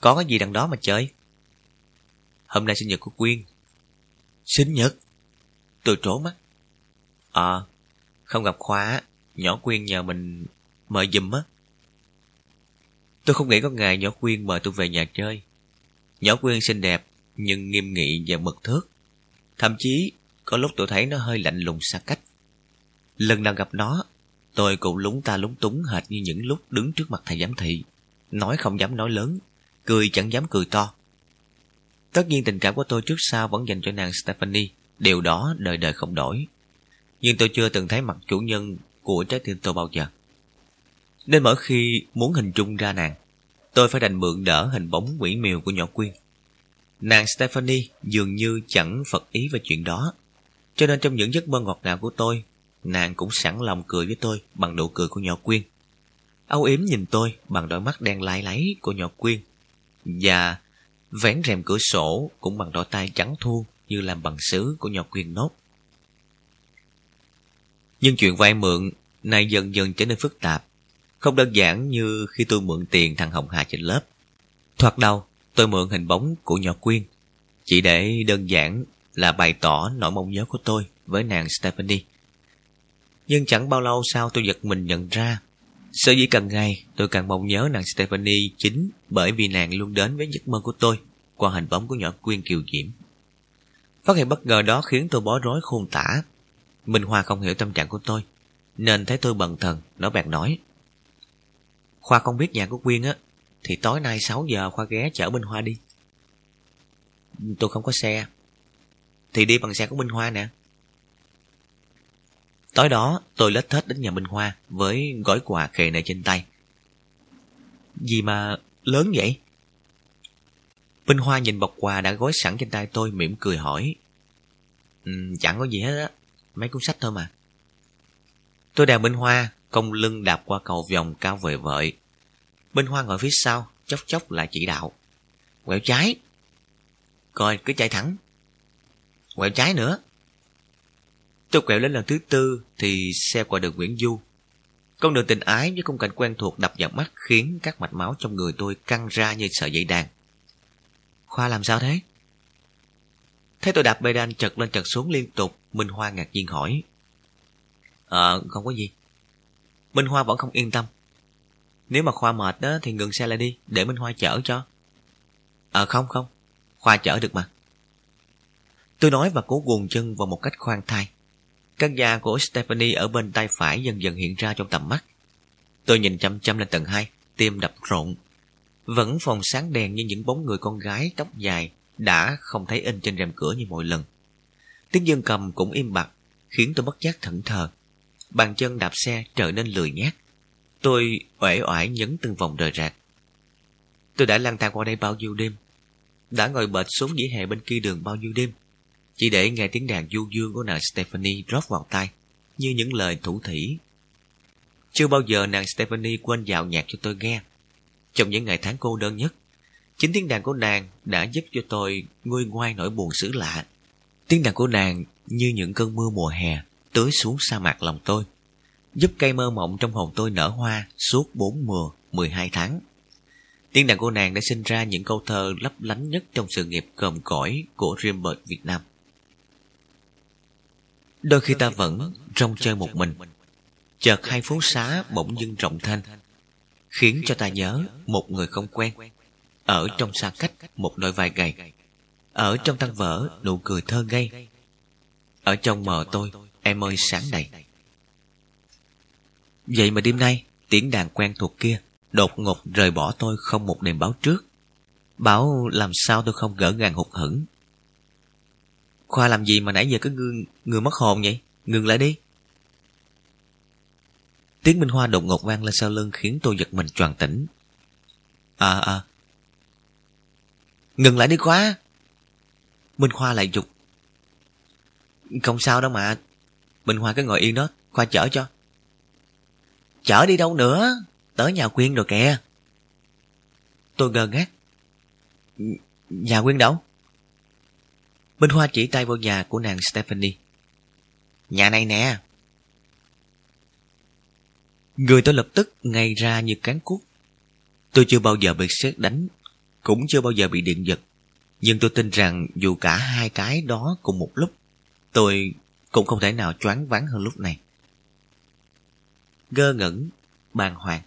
Có cái gì đằng đó mà chơi? Hôm nay sinh nhật của Quyên. Sinh nhật? Tôi trố mắt. Ờ, không gặp Khoa, nhỏ Quyên nhờ mình mời giùm á. Tôi không nghĩ có ngày nhỏ Quyên mời tôi về nhà chơi. Nhỏ Quyên xinh đẹp, nhưng nghiêm nghị và mực thước. Thậm chí, có lúc tôi thấy nó hơi lạnh lùng xa cách. Lần nào gặp nó, tôi cũng lúng ta lúng túng hệt như những lúc đứng trước mặt thầy giám thị. Nói không dám nói lớn, cười chẳng dám cười to. Tất nhiên tình cảm của tôi trước sau vẫn dành cho nàng Stephanie, điều đó đời đời không đổi. Nhưng tôi chưa từng thấy mặt chủ nhân của trái tim tôi bao giờ. Nên mỗi khi muốn hình dung ra nàng, tôi phải đành mượn đỡ hình bóng quỷ miều của nhỏ Quyên. Nàng Stephanie dường như chẳng phật ý về chuyện đó. Cho nên trong những giấc mơ ngọt ngào của tôi, nàng cũng sẵn lòng cười với tôi bằng nụ cười của nhỏ Quyên. Âu yếm nhìn tôi bằng đôi mắt đen lái láy của nhỏ Quyên. Và vén rèm cửa sổ cũng bằng đôi tay trắng thu như làm bằng sứ của nhỏ Quyên nốt. Nhưng chuyện vay mượn nay dần dần trở nên phức tạp. Không đơn giản như khi tôi mượn tiền thằng Hồng Hà trên lớp. Thoạt đầu, tôi mượn hình bóng của nhỏ Quyên. Chỉ để đơn giản là bày tỏ nỗi mong nhớ của tôi với nàng Stephanie. Nhưng chẳng bao lâu sau tôi giật mình nhận ra Sở dĩ càng ngày, tôi càng mong nhớ nàng Stephanie chính bởi vì nàng luôn đến với giấc mơ của tôi qua hình bóng của nhỏ Quyên Kiều Diễm. Phát hiện bất ngờ đó khiến tôi bối rối khôn tả. Minh Hoa không hiểu tâm trạng của tôi, nên thấy tôi bần thần, nó bèn nói Khoa không biết nhà của Quyên á, thì tối nay 6 giờ Khoa ghé chở Minh Hoa đi. Tôi không có xe, thì đi bằng xe của Minh Hoa nè. Tối đó tôi lết thết đến nhà Minh Hoa với gói quà khề này trên tay. Gì mà lớn vậy? Minh Hoa nhìn bọc quà đã gói sẵn trên tay tôi mỉm cười hỏi. Um, chẳng có gì hết á, mấy cuốn sách thôi mà. Tôi đèo Minh Hoa, công lưng đạp qua cầu vòng cao vời vợi. Minh Hoa ngồi phía sau, chốc chốc lại chỉ đạo. Quẹo trái. Coi cứ chạy thẳng. Quẹo trái nữa. Tôi quẹo lên lần thứ tư thì xe qua đường Nguyễn Du. Con đường tình ái với khung cảnh quen thuộc đập vào mắt khiến các mạch máu trong người tôi căng ra như sợi dây đàn. Khoa làm sao thế? Thấy tôi đạp bê đan chật lên chật xuống liên tục, Minh Hoa ngạc nhiên hỏi. Ờ, không có gì. Minh Hoa vẫn không yên tâm. Nếu mà Khoa mệt đó thì ngừng xe lại đi, để Minh Hoa chở cho. Ờ không không, Khoa chở được mà. Tôi nói và cố guồn chân vào một cách khoan thai. Căn nhà của Stephanie ở bên tay phải dần dần hiện ra trong tầm mắt. Tôi nhìn chăm chăm lên tầng hai, tim đập rộn. Vẫn phòng sáng đèn như những bóng người con gái tóc dài đã không thấy in trên rèm cửa như mọi lần. Tiếng dương cầm cũng im bặt, khiến tôi bất giác thẫn thờ. Bàn chân đạp xe trở nên lười nhát. Tôi uể oải nhấn từng vòng rời rạc. Tôi đã lang thang qua đây bao nhiêu đêm, đã ngồi bệt xuống dĩa hè bên kia đường bao nhiêu đêm, chỉ để nghe tiếng đàn du dương của nàng Stephanie rót vào tai, như những lời thủ thỉ. Chưa bao giờ nàng Stephanie quên dạo nhạc cho tôi nghe. Trong những ngày tháng cô đơn nhất, chính tiếng đàn của nàng đã giúp cho tôi nguôi ngoai nỗi buồn xứ lạ. Tiếng đàn của nàng như những cơn mưa mùa hè tưới xuống sa mạc lòng tôi, giúp cây mơ mộng trong hồn tôi nở hoa suốt bốn mùa, mười hai tháng. Tiếng đàn của nàng đã sinh ra những câu thơ lấp lánh nhất trong sự nghiệp cầm cõi của Rimbert Việt Nam. Đôi khi ta vẫn rong chơi một mình Chợt hai phố xá bỗng dưng rộng thanh Khiến cho ta nhớ một người không quen Ở trong xa cách một đôi vai gầy Ở trong tăng vỡ nụ cười thơ ngây Ở trong mờ tôi em ơi sáng đầy Vậy mà đêm nay, tiếng đàn quen thuộc kia đột ngột rời bỏ tôi không một đêm báo trước. Bảo làm sao tôi không gỡ gàng hụt hẫng. Khoa làm gì mà nãy giờ cứ ngưng, người mất hồn vậy? Ngừng lại đi. Tiếng Minh Hoa đột ngột vang lên sau lưng khiến tôi giật mình choàng tỉnh. À à. Ngừng lại đi Khoa. Minh Hoa lại dục. Không sao đâu mà. Minh Hoa cứ ngồi yên đó, Khoa chở cho. Chở đi đâu nữa? Tới nhà Quyên rồi kìa. Tôi ngơ ngác. Nhà Quyên đâu? Minh Hoa chỉ tay vào nhà của nàng Stephanie. Nhà này nè. Người tôi lập tức ngay ra như cán cút. Tôi chưa bao giờ bị sét đánh, cũng chưa bao giờ bị điện giật. Nhưng tôi tin rằng dù cả hai cái đó cùng một lúc, tôi cũng không thể nào choáng váng hơn lúc này. Gơ ngẩn, bàng hoàng.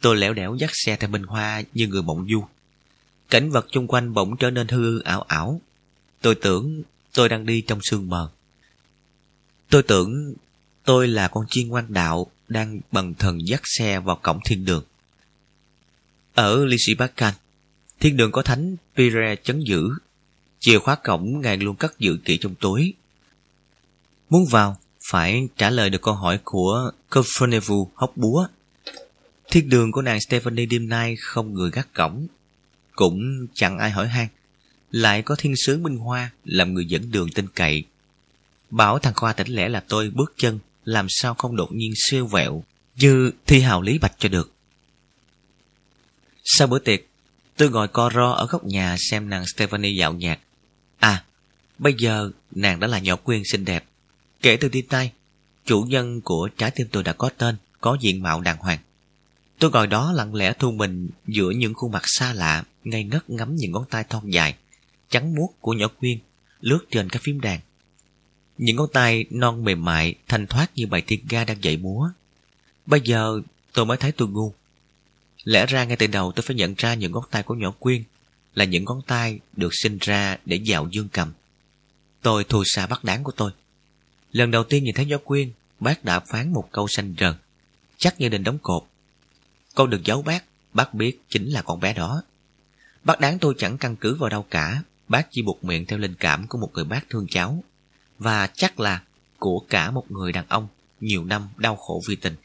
Tôi lẻo đẻo dắt xe theo Minh Hoa như người mộng du. Cảnh vật chung quanh bỗng trở nên hư ảo ảo. Tôi tưởng tôi đang đi trong sương mờ. Tôi tưởng tôi là con chiên ngoan đạo đang bằng thần dắt xe vào cổng thiên đường. Ở Lysibacan, thiên đường có thánh Pire chấn giữ. Chìa khóa cổng ngài luôn cất giữ kỹ trong túi. Muốn vào, phải trả lời được câu hỏi của Cofernevu hóc búa. Thiên đường của nàng Stephanie đêm nay không người gác cổng. Cũng chẳng ai hỏi han. Lại có thiên sứ Minh Hoa làm người dẫn đường tin cậy. Bảo thằng Khoa tỉnh lẽ là tôi bước chân làm sao không đột nhiên siêu vẹo như thi hào lý bạch cho được. Sau bữa tiệc, tôi ngồi co ro ở góc nhà xem nàng Stephanie dạo nhạc. À, bây giờ nàng đã là nhỏ quyên xinh đẹp. Kể từ đi tay, chủ nhân của trái tim tôi đã có tên, có diện mạo đàng hoàng. Tôi ngồi đó lặng lẽ thu mình giữa những khuôn mặt xa lạ, ngây ngất ngắm những ngón tay thon dài, trắng muốt của nhỏ quyên lướt trên các phím đàn. Những ngón tay non mềm mại, thanh thoát như bài thiên ga đang dậy múa. Bây giờ tôi mới thấy tôi ngu. Lẽ ra ngay từ đầu tôi phải nhận ra những ngón tay của nhỏ Quyên là những ngón tay được sinh ra để dạo dương cầm. Tôi thua xa bắt đáng của tôi. Lần đầu tiên nhìn thấy nhỏ Quyên, bác đã phán một câu xanh rần, chắc như định đóng cột. Con được giấu bác, bác biết chính là con bé đó. Bác đáng tôi chẳng căn cứ vào đâu cả, bác chỉ buộc miệng theo linh cảm của một người bác thương cháu và chắc là của cả một người đàn ông nhiều năm đau khổ vì tình.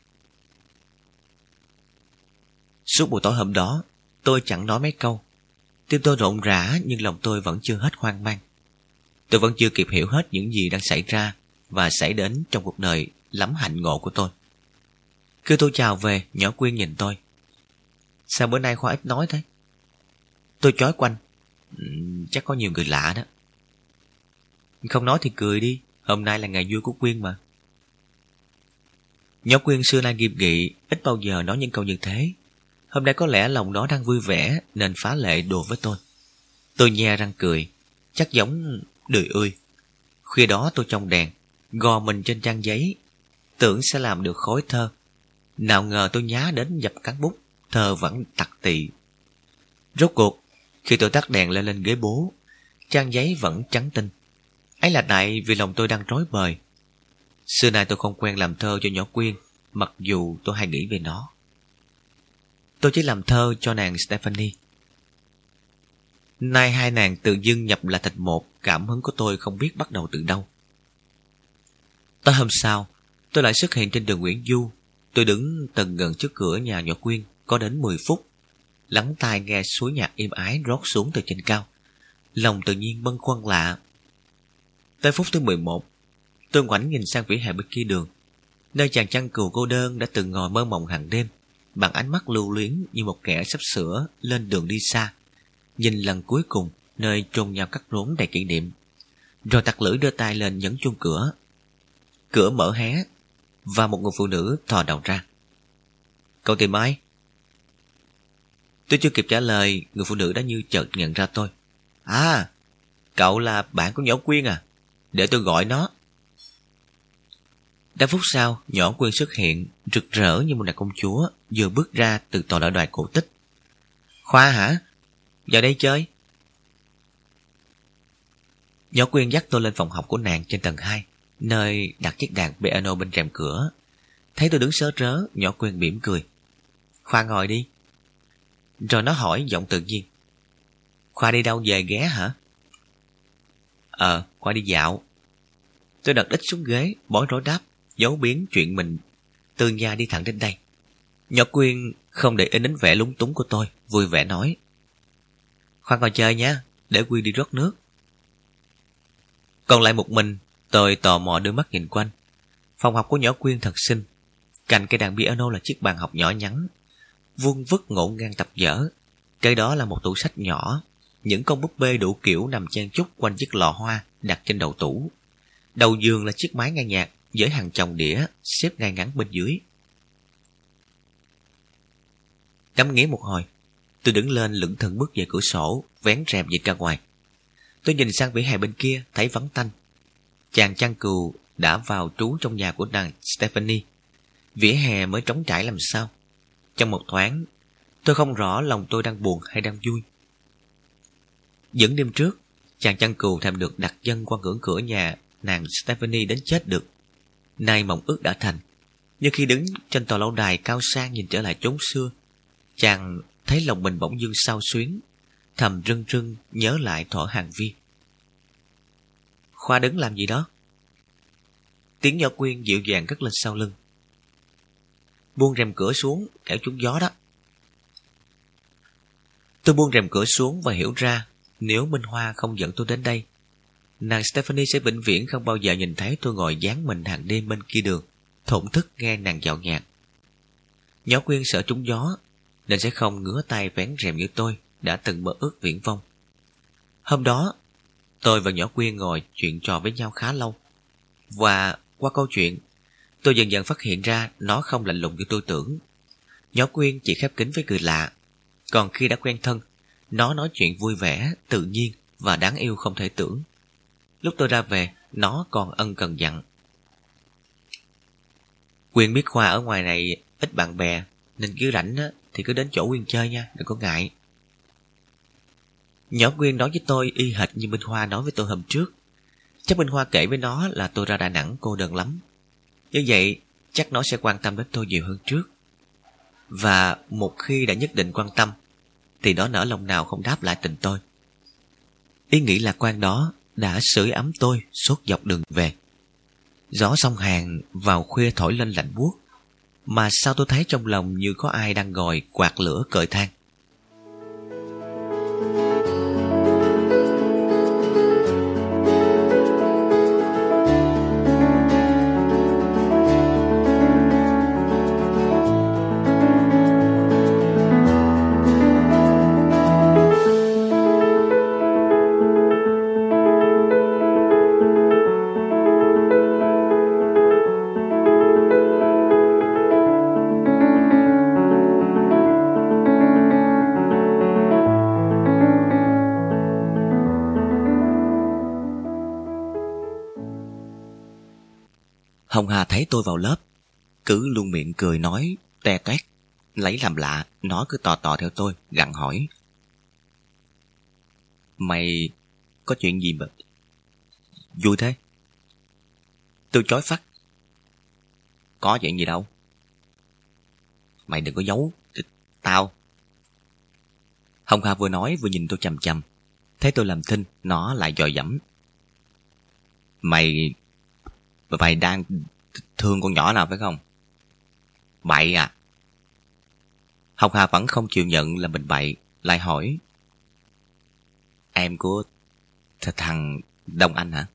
Suốt buổi tối hôm đó, tôi chẳng nói mấy câu. Tim tôi rộn rã nhưng lòng tôi vẫn chưa hết hoang mang. Tôi vẫn chưa kịp hiểu hết những gì đang xảy ra và xảy đến trong cuộc đời lắm hạnh ngộ của tôi. Khi tôi chào về, nhỏ Quyên nhìn tôi. Sao bữa nay Khoa ít nói thế? Tôi chói quanh. Chắc có nhiều người lạ đó. Không nói thì cười đi, hôm nay là ngày vui của Quyên mà. Nhỏ Quyên xưa nay nghiêm nghị, ít bao giờ nói những câu như thế. Hôm nay có lẽ lòng nó đang vui vẻ nên phá lệ đùa với tôi. Tôi nhe răng cười, chắc giống đời ơi. Khuya đó tôi trong đèn, gò mình trên trang giấy, tưởng sẽ làm được khối thơ. Nào ngờ tôi nhá đến dập cán bút, thơ vẫn tặc tị. Rốt cuộc, khi tôi tắt đèn lên lên ghế bố, trang giấy vẫn trắng tinh. Ấy là tại vì lòng tôi đang rối bời. Xưa nay tôi không quen làm thơ cho nhỏ Quyên, mặc dù tôi hay nghĩ về nó. Tôi chỉ làm thơ cho nàng Stephanie. Nay hai nàng tự dưng nhập là thịt một, cảm hứng của tôi không biết bắt đầu từ đâu. Tới hôm sau, tôi lại xuất hiện trên đường Nguyễn Du. Tôi đứng tầng gần trước cửa nhà nhỏ Quyên, có đến 10 phút. Lắng tai nghe suối nhạc êm ái rót xuống từ trên cao. Lòng tự nhiên bâng khuâng lạ Tới phút thứ 11, tôi ngoảnh nhìn sang vỉa hè bên kia đường, nơi chàng chăn cừu cô đơn đã từng ngồi mơ mộng hàng đêm, bằng ánh mắt lưu luyến như một kẻ sắp sửa lên đường đi xa. Nhìn lần cuối cùng nơi chôn nhau cắt rốn đầy kỷ niệm. Rồi tặc lưỡi đưa tay lên nhấn chuông cửa. Cửa mở hé, và một người phụ nữ thò đầu ra. Cậu tìm ai? Tôi chưa kịp trả lời, người phụ nữ đã như chợt nhận ra tôi. À, cậu là bạn của nhỏ Quyên à? Để tôi gọi nó. Đã phút sau, nhỏ Quyên xuất hiện, rực rỡ như một đại công chúa, vừa bước ra từ tòa đại đoàn cổ tích. Khoa hả? Vào đây chơi. Nhỏ Quyên dắt tôi lên phòng học của nàng trên tầng 2, nơi đặt chiếc đàn piano bên rèm cửa. Thấy tôi đứng sớ rớ, nhỏ quyên mỉm cười. Khoa ngồi đi. Rồi nó hỏi giọng tự nhiên. Khoa đi đâu về ghé hả? Ờ, Khoa đi dạo. Tôi đặt ít xuống ghế, bối rối đáp, giấu biến chuyện mình từ nhà đi thẳng đến đây. Nhỏ Quyên không để ý đến vẻ lúng túng của tôi, vui vẻ nói. Khoan ngồi chơi nha, để Quyên đi rót nước. Còn lại một mình, tôi tò mò đưa mắt nhìn quanh. Phòng học của nhỏ Quyên thật xinh. Cạnh cây đàn piano là chiếc bàn học nhỏ nhắn, vuông vức ngổn ngang tập dở. Kế đó là một tủ sách nhỏ, những con búp bê đủ kiểu nằm chen chúc quanh chiếc lọ hoa đặt trên đầu tủ. Đầu giường là chiếc máy nghe nhạc với hàng chồng đĩa xếp ngay ngắn bên dưới. Ngắm nghía một hồi, tôi đứng lên lững thững bước về cửa sổ, vén rèm nhìn ra ngoài. Tôi nhìn sang vỉa hè bên kia, thấy vắng tanh. Chàng chăn cừu đã vào trú trong nhà của nàng Stephanie. Vỉa hè mới trống trải làm sao. Trong một thoáng, tôi không rõ lòng tôi đang buồn hay đang vui. Những đêm trước, chàng chăn cừu thèm được đặt chân qua ngưỡng cửa nhà nàng Stephanie đến chết được. Nay mộng ước đã thành. Nhưng khi đứng trên tòa lâu đài cao sang nhìn trở lại chốn xưa, chàng thấy lòng mình bỗng dưng sao xuyến, thầm rưng rưng nhớ lại thỏ hàng vi. Khoa đứng làm gì đó? Tiếng nhỏ quyên dịu dàng cất lên sau lưng. Buông rèm cửa xuống, kẻo trúng gió đó. Tôi buông rèm cửa xuống và hiểu ra nếu Minh Hoa không dẫn tôi đến đây, nàng Stephanie sẽ vĩnh viễn không bao giờ nhìn thấy tôi ngồi dán mình hàng đêm bên kia đường, thổn thức nghe nàng dạo nhạc. Nhỏ quyên sợ trúng gió, nên sẽ không ngứa tay vén rèm như tôi đã từng mơ ước viễn vông. Hôm đó, tôi và nhỏ quyên ngồi chuyện trò với nhau khá lâu. Và qua câu chuyện, tôi dần dần phát hiện ra nó không lạnh lùng như tôi tưởng. Nhỏ quyên chỉ khép kín với cười lạ, còn khi đã quen thân, nó nói chuyện vui vẻ, tự nhiên và đáng yêu không thể tưởng. Lúc tôi ra về, nó còn ân cần dặn. Quyên biết Khoa ở ngoài này ít bạn bè, nên cứ rảnh thì cứ đến chỗ Quyên chơi nha, đừng có ngại. Nhỏ Quyên nói với tôi y hệt như Minh Hoa nói với tôi hôm trước. Chắc Minh Hoa kể với nó là tôi ra Đà Nẵng cô đơn lắm. Như vậy, chắc nó sẽ quan tâm đến tôi nhiều hơn trước. Và một khi đã nhất định quan tâm, thì nó nở lòng nào không đáp lại tình tôi. Ý nghĩ lạc quan đó đã sưởi ấm tôi suốt dọc đường về. Gió sông hàng vào khuya thổi lên lạnh buốt, mà sao tôi thấy trong lòng như có ai đang ngồi quạt lửa cởi than. Thấy tôi vào lớp, cứ luôn miệng cười nói, te toét. Lấy làm lạ, nó cứ tò tò theo tôi, gặn hỏi. Mày có chuyện gì mà vui thế? Tôi chói phát. Có chuyện gì đâu. Mày đừng có giấu, tao. Hồng Hà vừa nói vừa nhìn tôi chầm chầm. Thấy tôi làm thinh, nó lại dòi dẫm. Mày Mày đang thương con nhỏ nào phải không? Bậy à? học Hà vẫn không chịu nhận là mình bậy, lại hỏi. Em của th thằng Đông Anh hả?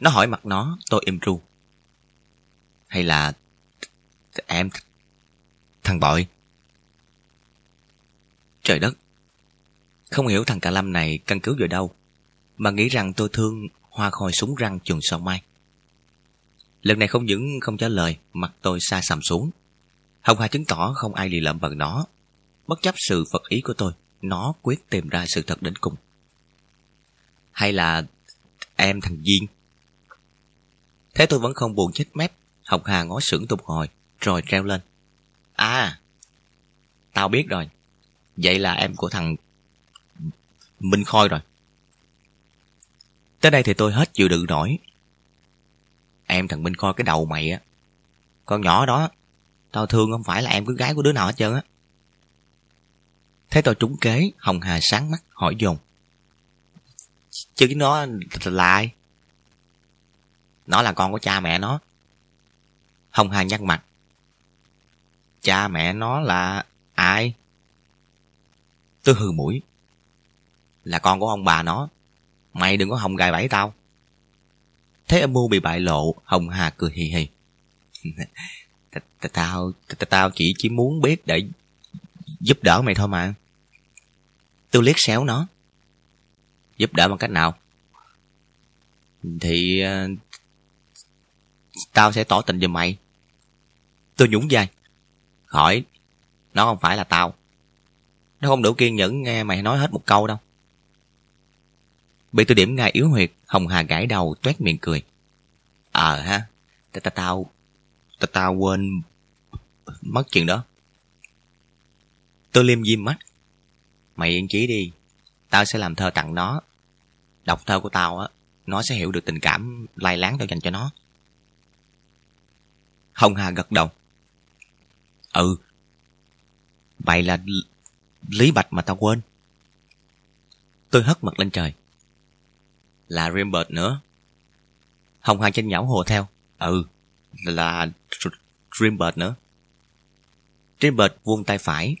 Nó hỏi mặt nó, tôi im ru. Hay là em thằng bội? Trời đất! Không hiểu thằng cả Lâm này căn cứ vào đâu, mà nghĩ rằng tôi thương hoa khôi súng răng chuồng sau mai. Lần này không những không trả lời, mặt tôi xa sầm xuống. Hồng Hà chứng tỏ không ai lì lợm bằng nó. Bất chấp sự phật ý của tôi, nó quyết tìm ra sự thật đến cùng. Hay là em thằng Duyên? Thế tôi vẫn không buồn chết mép. Hồng Hà ngó sững tôi hồi, rồi treo lên. À, tao biết rồi. Vậy là em của thằng Minh Khôi rồi. Tới đây thì tôi hết chịu đựng nổi. Em thằng Minh coi cái đầu mày á, Con nhỏ đó, tao thương không phải là em cứ gái của đứa nào hết trơn á. Thấy tôi trúng kế, Hồng Hà sáng mắt, hỏi dồn. Chứ nó là ai? Nó là con của cha mẹ nó. Hồng Hà nhăn mặt. Cha mẹ nó là ai? Tôi hừ mũi. Là con của ông bà nó. Mày đừng có hồng gài bẫy tao. Thấy âm mưu bị bại lộ, Hồng Hà cười hì hì. tao, tao chỉ chỉ muốn biết để giúp đỡ mày thôi mà. Tôi liếc xéo nó. Giúp đỡ bằng cách nào? Thì... Ờ, tao sẽ tỏ tình giùm mày. Tôi nhún vai. khỏi nó không phải là tao. Nó không đủ kiên nhẫn nghe mày nói hết một câu đâu. Bị tôi điểm ngay yếu huyệt, Hồng Hà gãi đầu toét miệng cười. Ờ ha, ta tao ta tao quên mất chuyện đó. Tôi liêm diêm mắt. Mày yên chí đi, tao sẽ làm thơ tặng nó. Đọc thơ của tao á, nó sẽ hiểu được tình cảm lai láng tao dành cho nó. Hồng Hà gật đầu. Ừ. Vậy là Lý Bạch mà tao quên. Tôi hất mặt lên trời. Là Rimbert nữa. Hồng hoàng trên nhão hồ theo. Ừ, là Rimbert nữa. Rimbert vuông tay phải.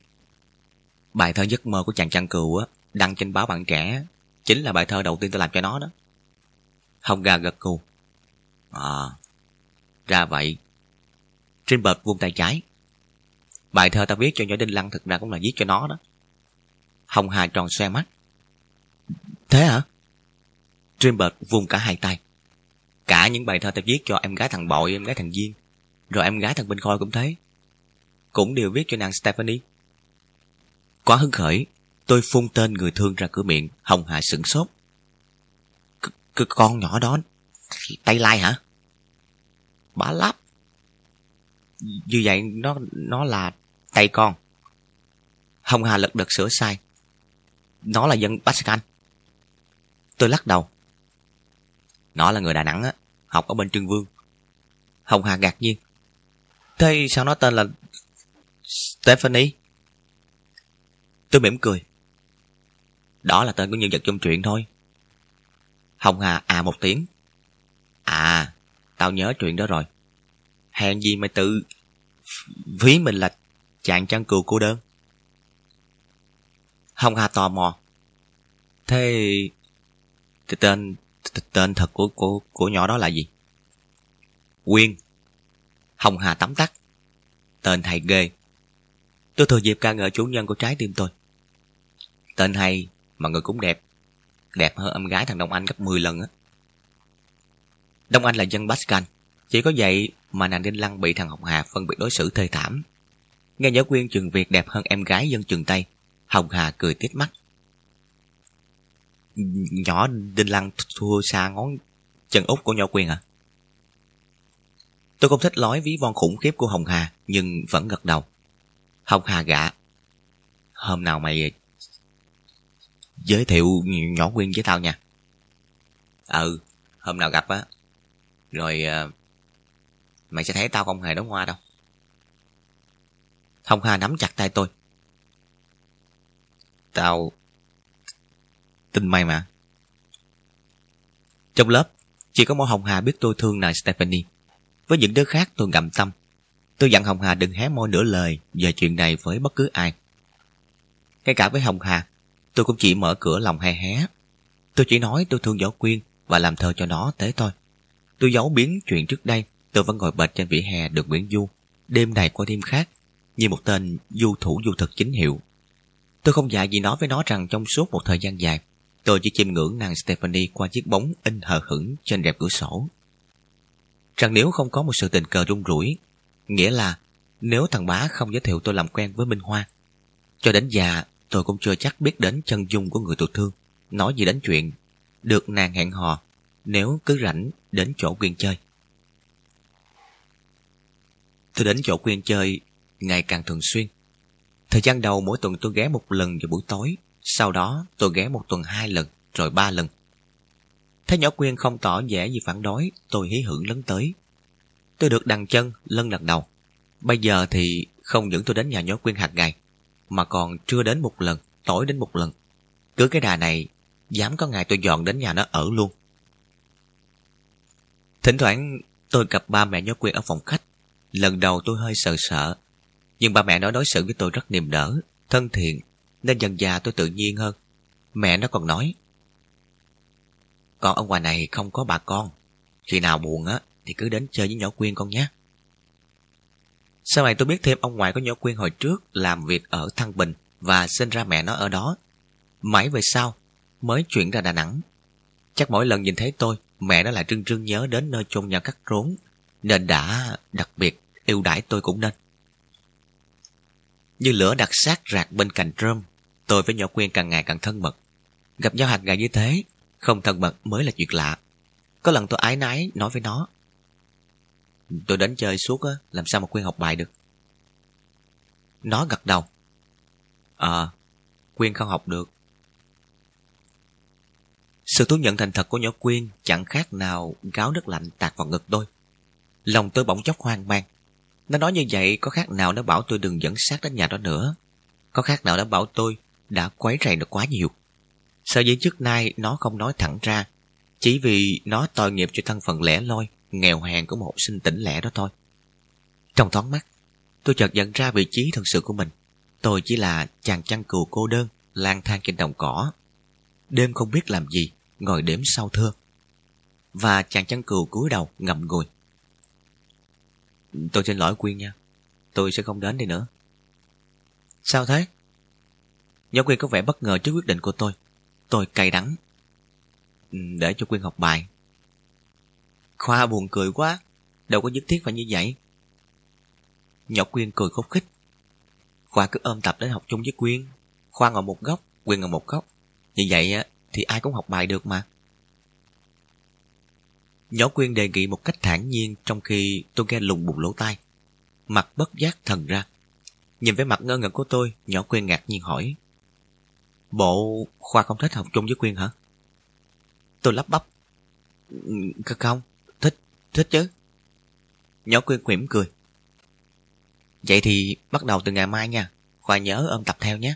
Bài thơ giấc mơ của chàng chăn cừu á, đăng trên báo bạn trẻ, chính là bài thơ đầu tiên tôi làm cho nó đó. Hồng gà gật cù. À, ra vậy. Rimbert vuông tay trái. Bài thơ ta viết cho nhỏ Đinh Lăng thực ra cũng là viết cho nó đó. Hồng Hà tròn xoe mắt. Thế hả? Dreambird vùng cả hai tay. Cả những bài thơ ta viết cho em gái thằng Bội, em gái thằng Duyên, rồi em gái thằng bên Khôi cũng thế. Cũng đều viết cho nàng Stephanie. Quá hứng khởi, tôi phun tên người thương ra cửa miệng, Hồng Hà sửng sốt. C con nhỏ đó, tay lai hả? Bá lắp. Như vậy nó nó là tay con. Hồng Hà lật đật sửa sai. Nó là dân Pascal. Tôi lắc đầu. Nó là người Đà Nẵng á, học ở bên Trương Vương. Hồng Hà ngạc nhiên. Thế sao nó tên là Stephanie? Tôi mỉm cười. Đó là tên của nhân vật trong truyện thôi. Hồng Hà à một tiếng. À, tao nhớ chuyện đó rồi. Hèn gì mày tự ví mình là chàng chăn cừu cô đơn. Hồng Hà tò mò. Thế tên tên thật của của của nhỏ đó là gì? Quyên. Hồng Hà tắm tắt. Tên hay ghê. Tôi thừa dịp ca ngợi chủ nhân của trái tim tôi. Tên hay mà người cũng đẹp. Đẹp hơn em gái thằng Đông Anh gấp 10 lần á. Đông Anh là dân Bascan. Chỉ có vậy mà nàng Đinh Lăng bị thằng Hồng Hà phân biệt đối xử thê thảm. Nghe nhớ Quyên trường Việt đẹp hơn em gái dân trường Tây. Hồng Hà cười tít mắt. Nhỏ Đinh Lăng thua xa ngón chân út của Nho Quyên à? Tôi không thích lói ví von khủng khiếp của Hồng Hà, nhưng vẫn gật đầu. Hồng Hà gạ. Hôm nào mày giới thiệu nhỏ Quyên với tao nha. Ừ, hôm nào gặp á. Rồi ờ, mày sẽ thấy tao không hề đóng hoa đâu. Hồng Hà nắm chặt tay tôi. Tao tin may mà. Trong lớp, chỉ có mỗi Hồng Hà biết tôi thương nàng Stephanie. Với những đứa khác tôi ngậm tâm. Tôi dặn Hồng Hà đừng hé môi nửa lời về chuyện này với bất cứ ai. Ngay cả với Hồng Hà, tôi cũng chỉ mở cửa lòng hay hé. Tôi chỉ nói tôi thương Võ Quyên và làm thơ cho nó thế thôi. Tôi giấu biến chuyện trước đây, tôi vẫn ngồi bệt trên vỉa hè được Nguyễn Du, đêm này qua đêm khác, như một tên du thủ du thực chính hiệu. Tôi không dạy gì nói với nó rằng trong suốt một thời gian dài, tôi chỉ chiêm ngưỡng nàng Stephanie qua chiếc bóng in hờ hững trên rèm cửa sổ. Rằng nếu không có một sự tình cờ rung rủi, nghĩa là nếu thằng bá không giới thiệu tôi làm quen với Minh Hoa, cho đến già tôi cũng chưa chắc biết đến chân dung của người tôi thương, nói gì đến chuyện được nàng hẹn hò nếu cứ rảnh đến chỗ Quyên chơi. Tôi đến chỗ Quyên chơi ngày càng thường xuyên. Thời gian đầu mỗi tuần tôi ghé một lần vào buổi tối, sau đó tôi ghé một tuần hai lần, rồi ba lần. Thấy nhỏ Quyên không tỏ vẻ gì phản đối, tôi hí hưởng lấn tới. tôi được đằng chân lân lần đầu. Bây giờ thì không những tôi đến nhà nhỏ quyên hạt ngày, mà còn trưa đến một lần, tối đến một lần. Cứ cái đà này, dám có ngày tôi dọn đến nhà nó ở luôn. Thỉnh thoảng tôi gặp ba mẹ nhỏ quyên ở phòng khách. Lần đầu tôi hơi sợ sợ. Nhưng ba mẹ nó đối xử với tôi rất niềm nở, thân thiện, nên dần già tôi tự nhiên hơn. Mẹ nó còn nói, Con ở ngoài này không có bà con. Khi nào buồn á thì cứ đến chơi với nhỏ quyên con nhé. Sau này tôi biết thêm ông ngoại của nhỏ quyên hồi trước làm việc ở Thăng Bình và sinh ra mẹ nó ở đó. Mãi về sau mới chuyển ra Đà Nẵng. Chắc mỗi lần nhìn thấy tôi, mẹ nó lại trưng trưng nhớ đến nơi chôn nhau cắt rốn, nên đã đặc biệt yêu đãi tôi cũng nên. Như lửa đặt sát rạc bên cạnh rơm, tôi với nhỏ quyên càng ngày càng thân mật. Gặp nhau hàng ngày như thế, không thân mật mới là chuyện lạ. Có lần tôi ái nái nói với nó. Tôi đến chơi suốt á, làm sao mà Quyên học bài được. Nó gật đầu. Ờ, Quyên không học được. Sự thú nhận thành thật của nhỏ Quyên chẳng khác nào gáo nước lạnh tạt vào ngực tôi. Lòng tôi bỗng chốc hoang mang. Nó nói như vậy có khác nào nó bảo tôi đừng dẫn xác đến nhà đó nữa. Có khác nào nó bảo tôi đã quấy rầy nó quá nhiều. Sở dĩ trước nay nó không nói thẳng ra chỉ vì nó tội nghiệp cho thân phận lẻ loi, nghèo hèn của một học sinh tỉnh lẻ đó thôi. Trong thoáng mắt, tôi chợt nhận ra vị trí thật sự của mình. Tôi chỉ là chàng chăn cừu cô đơn, lang thang trên đồng cỏ. Đêm không biết làm gì, ngồi đếm sau thưa. Và chàng chăn cừu cúi đầu ngậm ngùi. Tôi xin lỗi Quyên nha. Tôi sẽ không đến đây nữa. Sao thế? Giáo Quyên có vẻ bất ngờ trước quyết định của tôi. Tôi cay đắng ừ, để cho Quyên học bài. Khoa buồn cười quá, đâu có nhất thiết phải như vậy. Nhỏ Quyên cười khúc khích. Khoa cứ ôm tập đến học chung với Quyên. Khoa ngồi một góc, Quyên ngồi một góc. Như vậy á thì ai cũng học bài được mà. Nhỏ Quyên đề nghị một cách thản nhiên trong khi tôi nghe lùng bùng lỗ tai. Mặt bất giác thần ra. Nhìn với mặt ngơ ngẩn của tôi, nhỏ Quyên ngạc nhiên hỏi. Bộ Khoa không thích học chung với Quyên hả? Tôi lắp bắp. Không, thích, thích chứ. Nhỏ quyên mỉm cười. Vậy thì bắt đầu từ ngày mai nha. Khoa nhớ ôm tập theo nhé.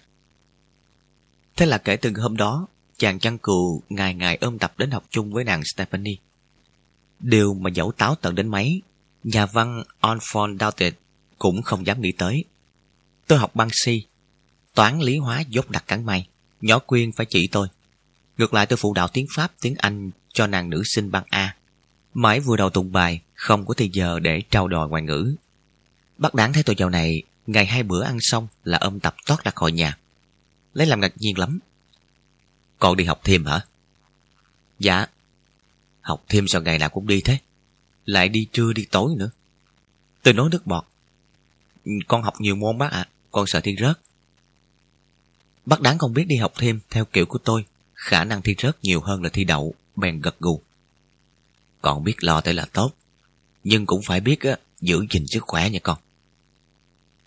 Thế là kể từ hôm đó, chàng chăn cừu ngày ngày ôm tập đến học chung với nàng Stephanie. Điều mà dẫu táo tận đến mấy, nhà văn Alphonse Doughted cũng không dám nghĩ tới. Tôi học băng si, toán lý hóa dốt đặc cắn may, nhỏ quyên phải chỉ tôi. Ngược lại tôi phụ đạo tiếng Pháp, tiếng Anh cho nàng nữ sinh băng A. Mãi vừa đầu tụng bài, không có thời giờ để trao đòi ngoại ngữ. Bác đáng thấy tôi dạo này, ngày hai bữa ăn xong là âm tập tót ra khỏi nhà. Lấy làm ngạc nhiên lắm. Con đi học thêm hả? Dạ. Học thêm sao ngày nào cũng đi thế? Lại đi trưa đi tối nữa. Tôi nói nước bọt. Con học nhiều môn bác ạ, con sợ thi rớt. Bác đáng không biết đi học thêm theo kiểu của tôi khả năng thi rớt nhiều hơn là thi đậu, bèn gật gù. Còn biết lo tới là tốt, nhưng cũng phải biết á, giữ gìn sức khỏe nha con.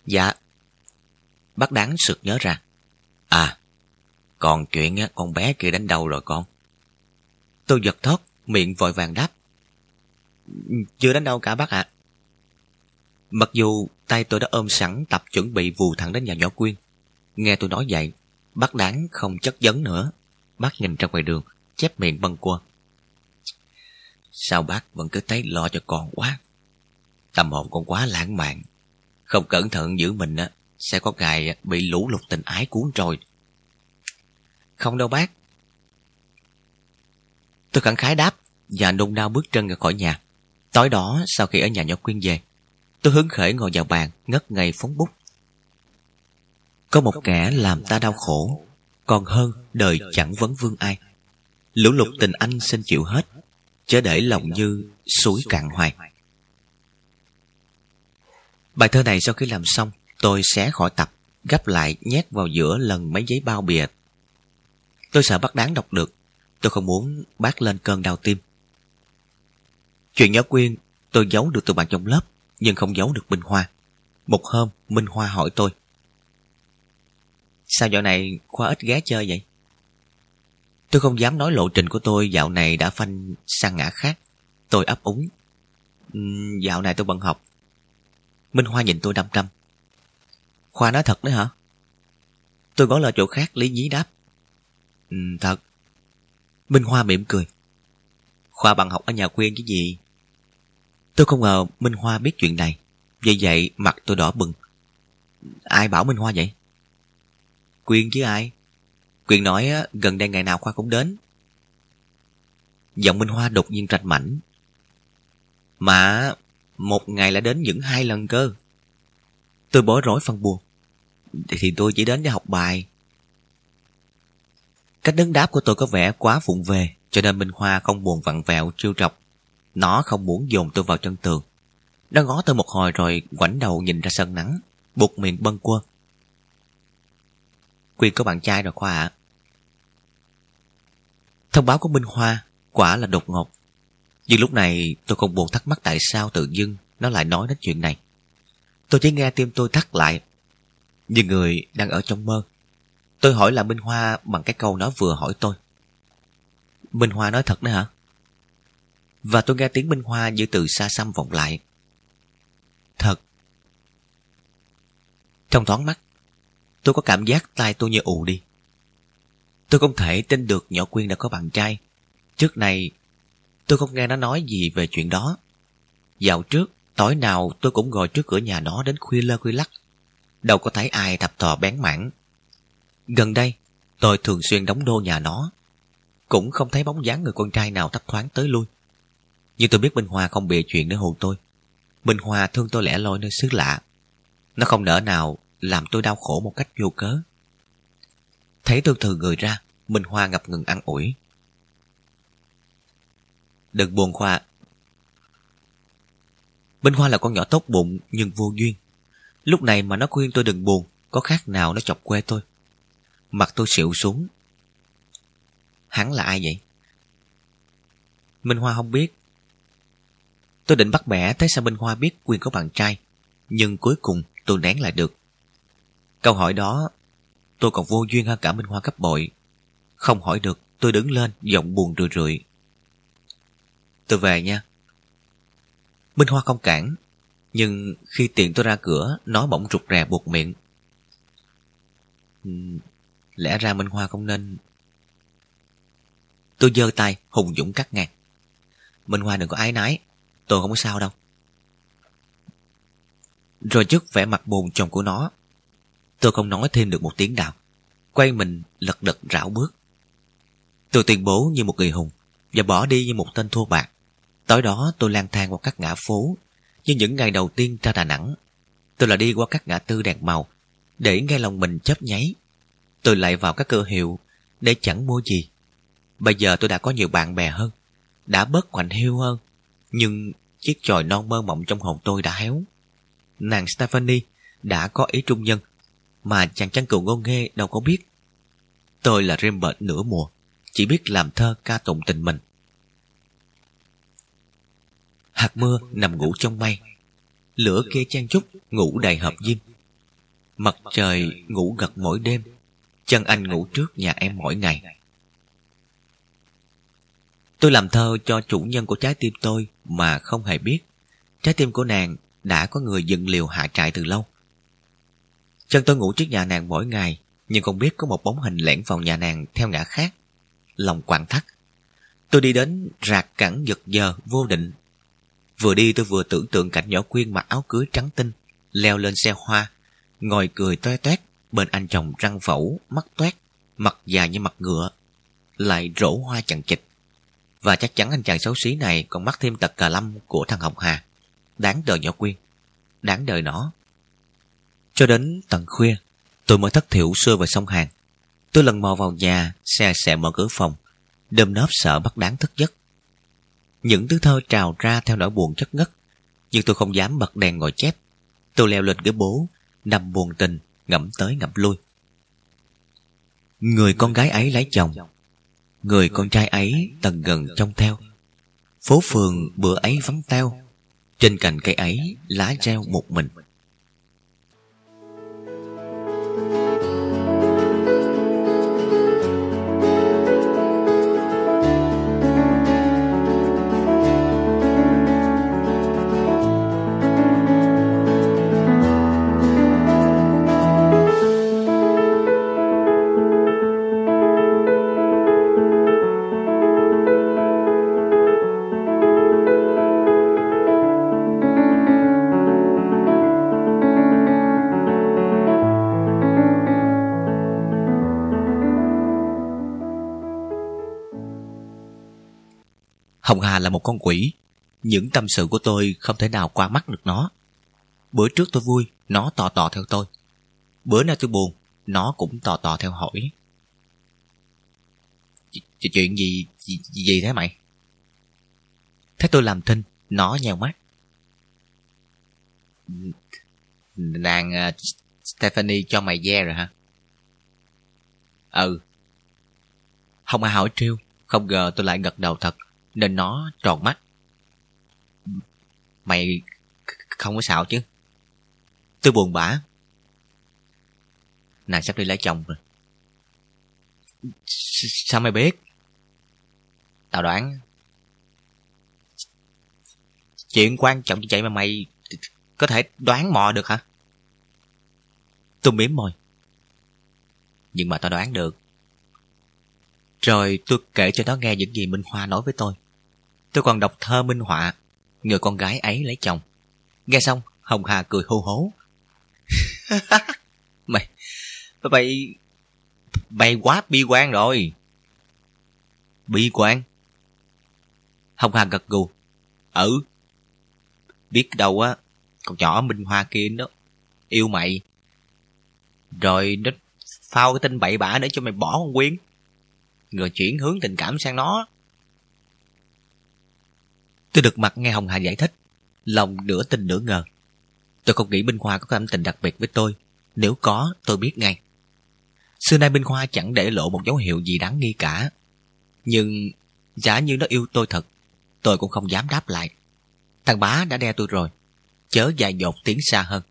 Dạ. Bác đáng sực nhớ ra. À, còn chuyện á, con bé kia đánh đầu rồi con? Tôi giật thót, miệng vội vàng đáp. Chưa đánh đâu cả bác ạ. Mặc dù tay tôi đã ôm sẵn tập chuẩn bị vù thẳng đến nhà nhỏ Quyên. Nghe tôi nói vậy, bác đáng không chất vấn nữa, Bác nhìn ra ngoài đường, chép miệng bâng qua. Sao bác vẫn cứ thấy lo cho con quá? Tâm hồn con quá lãng mạn. Không cẩn thận giữ mình á, sẽ có ngày bị lũ lụt tình ái cuốn trôi. Không đâu bác. Tôi khẳng khái đáp và nôn nao bước chân ra khỏi nhà. Tối đó, sau khi ở nhà nhỏ Quyên về, tôi hứng khởi ngồi vào bàn, ngất ngây phóng bút. Có một kẻ làm ta đau khổ, còn hơn đời chẳng vấn vương ai. Lũ lụt tình anh xin chịu hết chớ để lòng như suối cạn hoài. Bài thơ này sau khi làm xong tôi xé khỏi tập gấp lại nhét vào giữa lần mấy giấy bao bìa. Tôi sợ bác đáng đọc được tôi không muốn bác lên cơn đau tim. Chuyện nhỏ quyên tôi giấu được từ bạn trong lớp nhưng không giấu được minh hoa. Một hôm minh hoa hỏi tôi Sao dạo này Khoa ít ghé chơi vậy? Tôi không dám nói lộ trình của tôi, dạo này đã phanh sang ngã khác. Tôi ấp úng. Dạo này tôi bận học. Minh Hoa nhìn tôi đăm đăm. Khoa nói thật đấy hả? Tôi gõ lời chỗ khác, lý nhí đáp. Thật. Minh Hoa mỉm cười. Khoa bằng học ở nhà quyên chứ gì? Tôi không ngờ Minh Hoa biết chuyện này. Vì vậy mặt tôi đỏ bừng. Ai bảo Minh Hoa vậy? Quyên chứ ai? Quyên nói gần đây ngày nào Khoa cũng đến. Giọng Minh Hoa đột nhiên rạch mảnh. Mà một ngày lại đến những hai lần cơ. Tôi bỏ rối phân buồn. Thì tôi chỉ đến để học bài. Cách đứng đáp của tôi có vẻ quá vụng về, cho nên Minh Hoa không buồn vặn vẹo trêu trọc. Nó không muốn dồn tôi vào chân tường. Nó ngó tôi một hồi rồi ngoảnh đầu nhìn ra sân nắng, buộc miệng bâng quơ. Quyên có bạn trai rồi Khoa ạ. Thông báo của Minh Hoa quả là đột ngột. Nhưng lúc này tôi không buồn thắc mắc tại sao tự dưng nó lại nói đến chuyện này. Tôi chỉ nghe tim tôi thắt lại. Như người đang ở trong mơ. Tôi hỏi là Minh Hoa bằng cái câu nó vừa hỏi tôi. Minh Hoa nói thật đấy hả? Và tôi nghe tiếng Minh Hoa như từ xa xăm vọng lại. Thật. Trong thoáng mắt, tôi có cảm giác tai tôi như ù đi. Tôi không thể tin được nhỏ Quyên đã có bạn trai. Trước này, tôi không nghe nó nói gì về chuyện đó. Dạo trước, tối nào tôi cũng ngồi trước cửa nhà nó đến khuya lơ khuya lắc. Đâu có thấy ai thập thò bén mảng. Gần đây, tôi thường xuyên đóng đô nhà nó. Cũng không thấy bóng dáng người con trai nào thấp thoáng tới lui. Nhưng tôi biết Minh Hoa không bịa chuyện để hù tôi. Minh Hoa thương tôi lẻ loi nơi xứ lạ. Nó không nỡ nào làm tôi đau khổ một cách vô cớ. Thấy tôi thừa người ra, Minh Hoa ngập ngừng ăn ủi. Đừng buồn Khoa. Minh Hoa là con nhỏ tốt bụng nhưng vô duyên. Lúc này mà nó khuyên tôi đừng buồn, có khác nào nó chọc quê tôi. Mặt tôi xịu xuống. Hắn là ai vậy? Minh Hoa không biết. Tôi định bắt bẻ thấy sao Minh Hoa biết Quyên có bạn trai. Nhưng cuối cùng tôi nén lại được. Câu hỏi đó tôi còn vô duyên hơn cả Minh Hoa cấp bội. Không hỏi được, tôi đứng lên, giọng buồn rười rượi. Tôi về nha. Minh Hoa không cản, nhưng khi tiện tôi ra cửa, nó bỗng rụt rè buộc miệng. Lẽ ra Minh Hoa không nên... Tôi giơ tay, hùng dũng cắt ngang. Minh Hoa đừng có ái nái, tôi không có sao đâu. Rồi trước vẻ mặt buồn chồng của nó, tôi không nói thêm được một tiếng nào. Quay mình lật đật rảo bước. Tôi tuyên bố như một người hùng và bỏ đi như một tên thua bạc. Tối đó tôi lang thang qua các ngã phố như những ngày đầu tiên ra Đà Nẵng. Tôi là đi qua các ngã tư đèn màu để nghe lòng mình chớp nháy. Tôi lại vào các cửa hiệu để chẳng mua gì. Bây giờ tôi đã có nhiều bạn bè hơn, đã bớt quạnh hiu hơn. Nhưng chiếc chòi non mơ mộng trong hồn tôi đã héo. Nàng Stephanie đã có ý trung nhân, mà chàng chăn cừu ngôn nghê đâu có biết. Tôi là Rembert nửa mùa, chỉ biết làm thơ ca tụng tình mình. Hạt mưa nằm ngủ trong mây, lửa kê trang trúc ngủ đầy hợp diêm. Mặt trời ngủ gật mỗi đêm, chân anh ngủ trước nhà em mỗi ngày. Tôi làm thơ cho chủ nhân của trái tim tôi mà không hề biết. Trái tim của nàng đã có người dựng liều hạ trại từ lâu. Chân tôi ngủ trước nhà nàng mỗi ngày, nhưng không biết có một bóng hình lẻn vào nhà nàng theo ngã khác. Lòng quặn thắt. Tôi đi đến rạc cẳng giật giờ vô định. Vừa đi tôi vừa tưởng tượng cảnh nhỏ quyên mặc áo cưới trắng tinh, leo lên xe hoa, ngồi cười toe toét bên anh chồng răng phẫu, mắt toét, mặt dài như mặt ngựa, lại rổ hoa chằng chịch. Và chắc chắn anh chàng xấu xí này còn mắc thêm tật cà lâm của thằng Hồng Hà. Đáng đời nhỏ quyên. Đáng đời nó. Cho đến tận khuya, tôi mới thất thiểu xưa vào sông hàng. Tôi lần mò vào nhà, xe xẹ mở cửa phòng, đơm nớp sợ bắt đáng thức giấc. Những thứ thơ trào ra theo nỗi buồn chất ngất, nhưng tôi không dám bật đèn ngồi chép. Tôi leo lên ghế bố, nằm buồn tình, ngẫm tới ngẫm lui. Người con gái ấy lấy chồng, người con trai ấy tần gần trông theo. Phố phường bữa ấy vắng teo, trên cành cây ấy lá treo một mình. Hồng Hà là một con quỷ. Những tâm sự của tôi không thể nào qua mắt được nó. Bữa trước tôi vui, nó tò tò theo tôi. Bữa nay tôi buồn, nó cũng tò tò theo hỏi. Chuyện gì, gì, gì thế mày? Thế tôi làm thinh, nó nhèo mắt. Nàng uh, Stephanie cho mày ve rồi hả? Ừ. Không ai hỏi trêu, không ngờ tôi lại gật đầu thật, nên nó tròn mắt. Mày không có xạo chứ? Tôi buồn bã. Nàng sắp đi lấy chồng rồi. Sao mày biết? Tao đoán. Chuyện quan trọng như vậy mà mày có thể đoán mò được hả? Tôi mỉm môi. Nhưng mà tao đoán được. Rồi tôi kể cho nó nghe những gì Minh Hoa nói với tôi. Tôi còn đọc thơ minh họa, người con gái ấy lấy chồng. Nghe xong, Hồng Hà cười hô hố. mày, mày, mày quá bi quan rồi. Bi quan? Hồng Hà gật gù. Ừ. Biết đâu á, con nhỏ Minh Hoa kia đó, yêu mày. Rồi nó phao cái tin bậy bạ để cho mày bỏ con Quyên. Rồi chuyển hướng tình cảm sang nó. Tôi được mặt nghe Hồng Hà giải thích, lòng nửa tin nửa ngờ. Tôi không nghĩ Minh Hoa có cảm tình đặc biệt với tôi. Nếu có, tôi biết ngay. Xưa nay Minh Hoa chẳng để lộ một dấu hiệu gì đáng nghi cả. Nhưng giả như nó yêu tôi thật, tôi cũng không dám đáp lại. Thằng bá đã đe tôi rồi, chớ dài dột tiến xa hơn.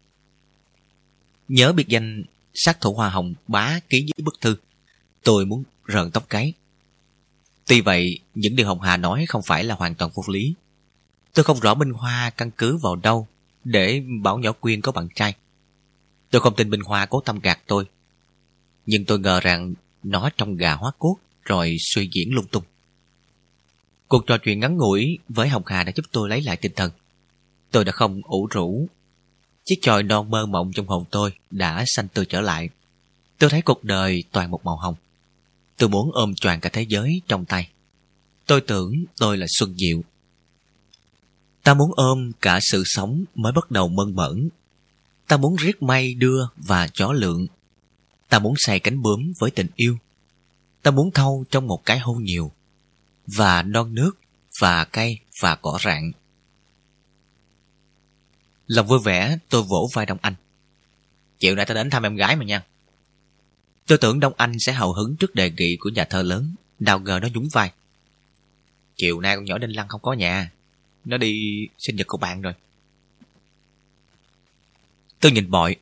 Nhớ biệt danh sát thủ hoa hồng bá ký dưới bức thư. Tôi muốn rợn tóc cái. Tuy vậy, những điều Hồng Hà nói không phải là hoàn toàn vô lý. Tôi không rõ Minh Hoa căn cứ vào đâu để bảo nhỏ Quyên có bạn trai. Tôi không tin Minh Hoa cố tâm gạt tôi. Nhưng tôi ngờ rằng nó trong gà hóa cốt rồi suy diễn lung tung. Cuộc trò chuyện ngắn ngủi với Hồng Hà đã giúp tôi lấy lại tinh thần. Tôi đã không ủ rũ. Chiếc chòi non mơ mộng trong hồn tôi đã xanh tươi trở lại. Tôi thấy cuộc đời toàn một màu hồng. Tôi muốn ôm choàng cả thế giới trong tay. Tôi tưởng tôi là Xuân Diệu. Ta muốn ôm cả sự sống mới bắt đầu mơn mởn. Ta muốn riết may đưa và chó lượng. Ta muốn xài cánh bướm với tình yêu. Ta muốn thâu trong một cái hôn nhiều. Và non nước, và cây, và cỏ rạng. Lòng vui vẻ, tôi vỗ vai Đông Anh. Chiều nay ta đến thăm em gái mà nha. Tôi tưởng Đông Anh sẽ hào hứng trước đề nghị của nhà thơ lớn, nào ngờ nó nhúng vai. Chiều nay con nhỏ Đinh Lăng không có nhà, nó đi sinh nhật của bạn rồi. Tôi nhìn bội.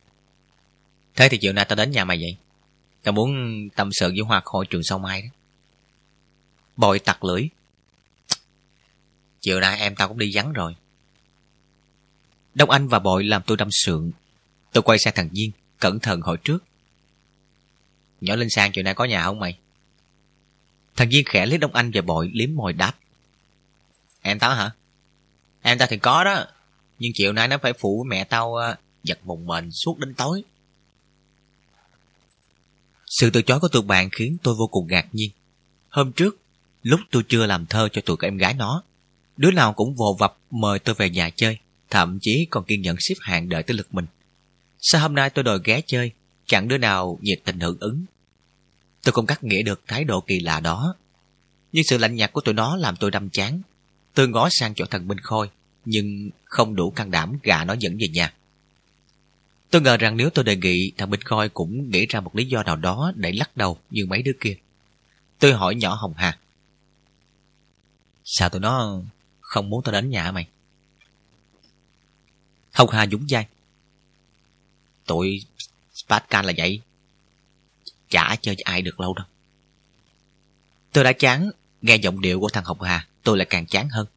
Thế thì chiều nay tao đến nhà mày vậy? Tao muốn tâm sự với Hoa Khôi trường sau mai đó. Bội tặc lưỡi. Chiều nay em tao cũng đi vắng rồi. Đông Anh và Bội làm tôi đâm sượng. Tôi quay sang thằng Duyên, cẩn thận hỏi trước. Nhỏ Linh Sang chiều nay có nhà không mày? Thằng Duyên khẽ lấy Đông Anh và Bội liếm môi đáp. Em tao hả? Em ta thì có đó. Nhưng chiều nay nó phải phụ với mẹ tao à, giật mùng mền suốt đến tối. Sự từ chối của tụi bạn khiến tôi vô cùng ngạc nhiên. Hôm trước, lúc tôi chưa làm thơ cho tụi các em gái nó, đứa nào cũng vồ vập mời tôi về nhà chơi, thậm chí còn kiên nhẫn xếp hàng đợi tới lượt mình. Sao hôm nay tôi đòi ghé chơi, chẳng đứa nào nhiệt tình hưởng ứng. Tôi không cắt nghĩa được thái độ kỳ lạ đó. Nhưng sự lạnh nhạt của tụi nó làm tôi đâm chán. Tôi ngó sang chỗ thằng Minh Khôi, nhưng không đủ can đảm gạ nó dẫn về nhà. Tôi ngờ rằng nếu tôi đề nghị, thằng Minh Khôi cũng nghĩ ra một lý do nào đó để lắc đầu như mấy đứa kia. Tôi hỏi nhỏ Hồng Hà. Sao tụi nó không muốn tôi đến nhà mày? Hồng Hà dũng dai. Tụi Pascal là vậy. Chả chơi với ai được lâu đâu. Tôi đã chán, nghe giọng điệu của thằng Hồng Hà, tôi lại càng chán hơn.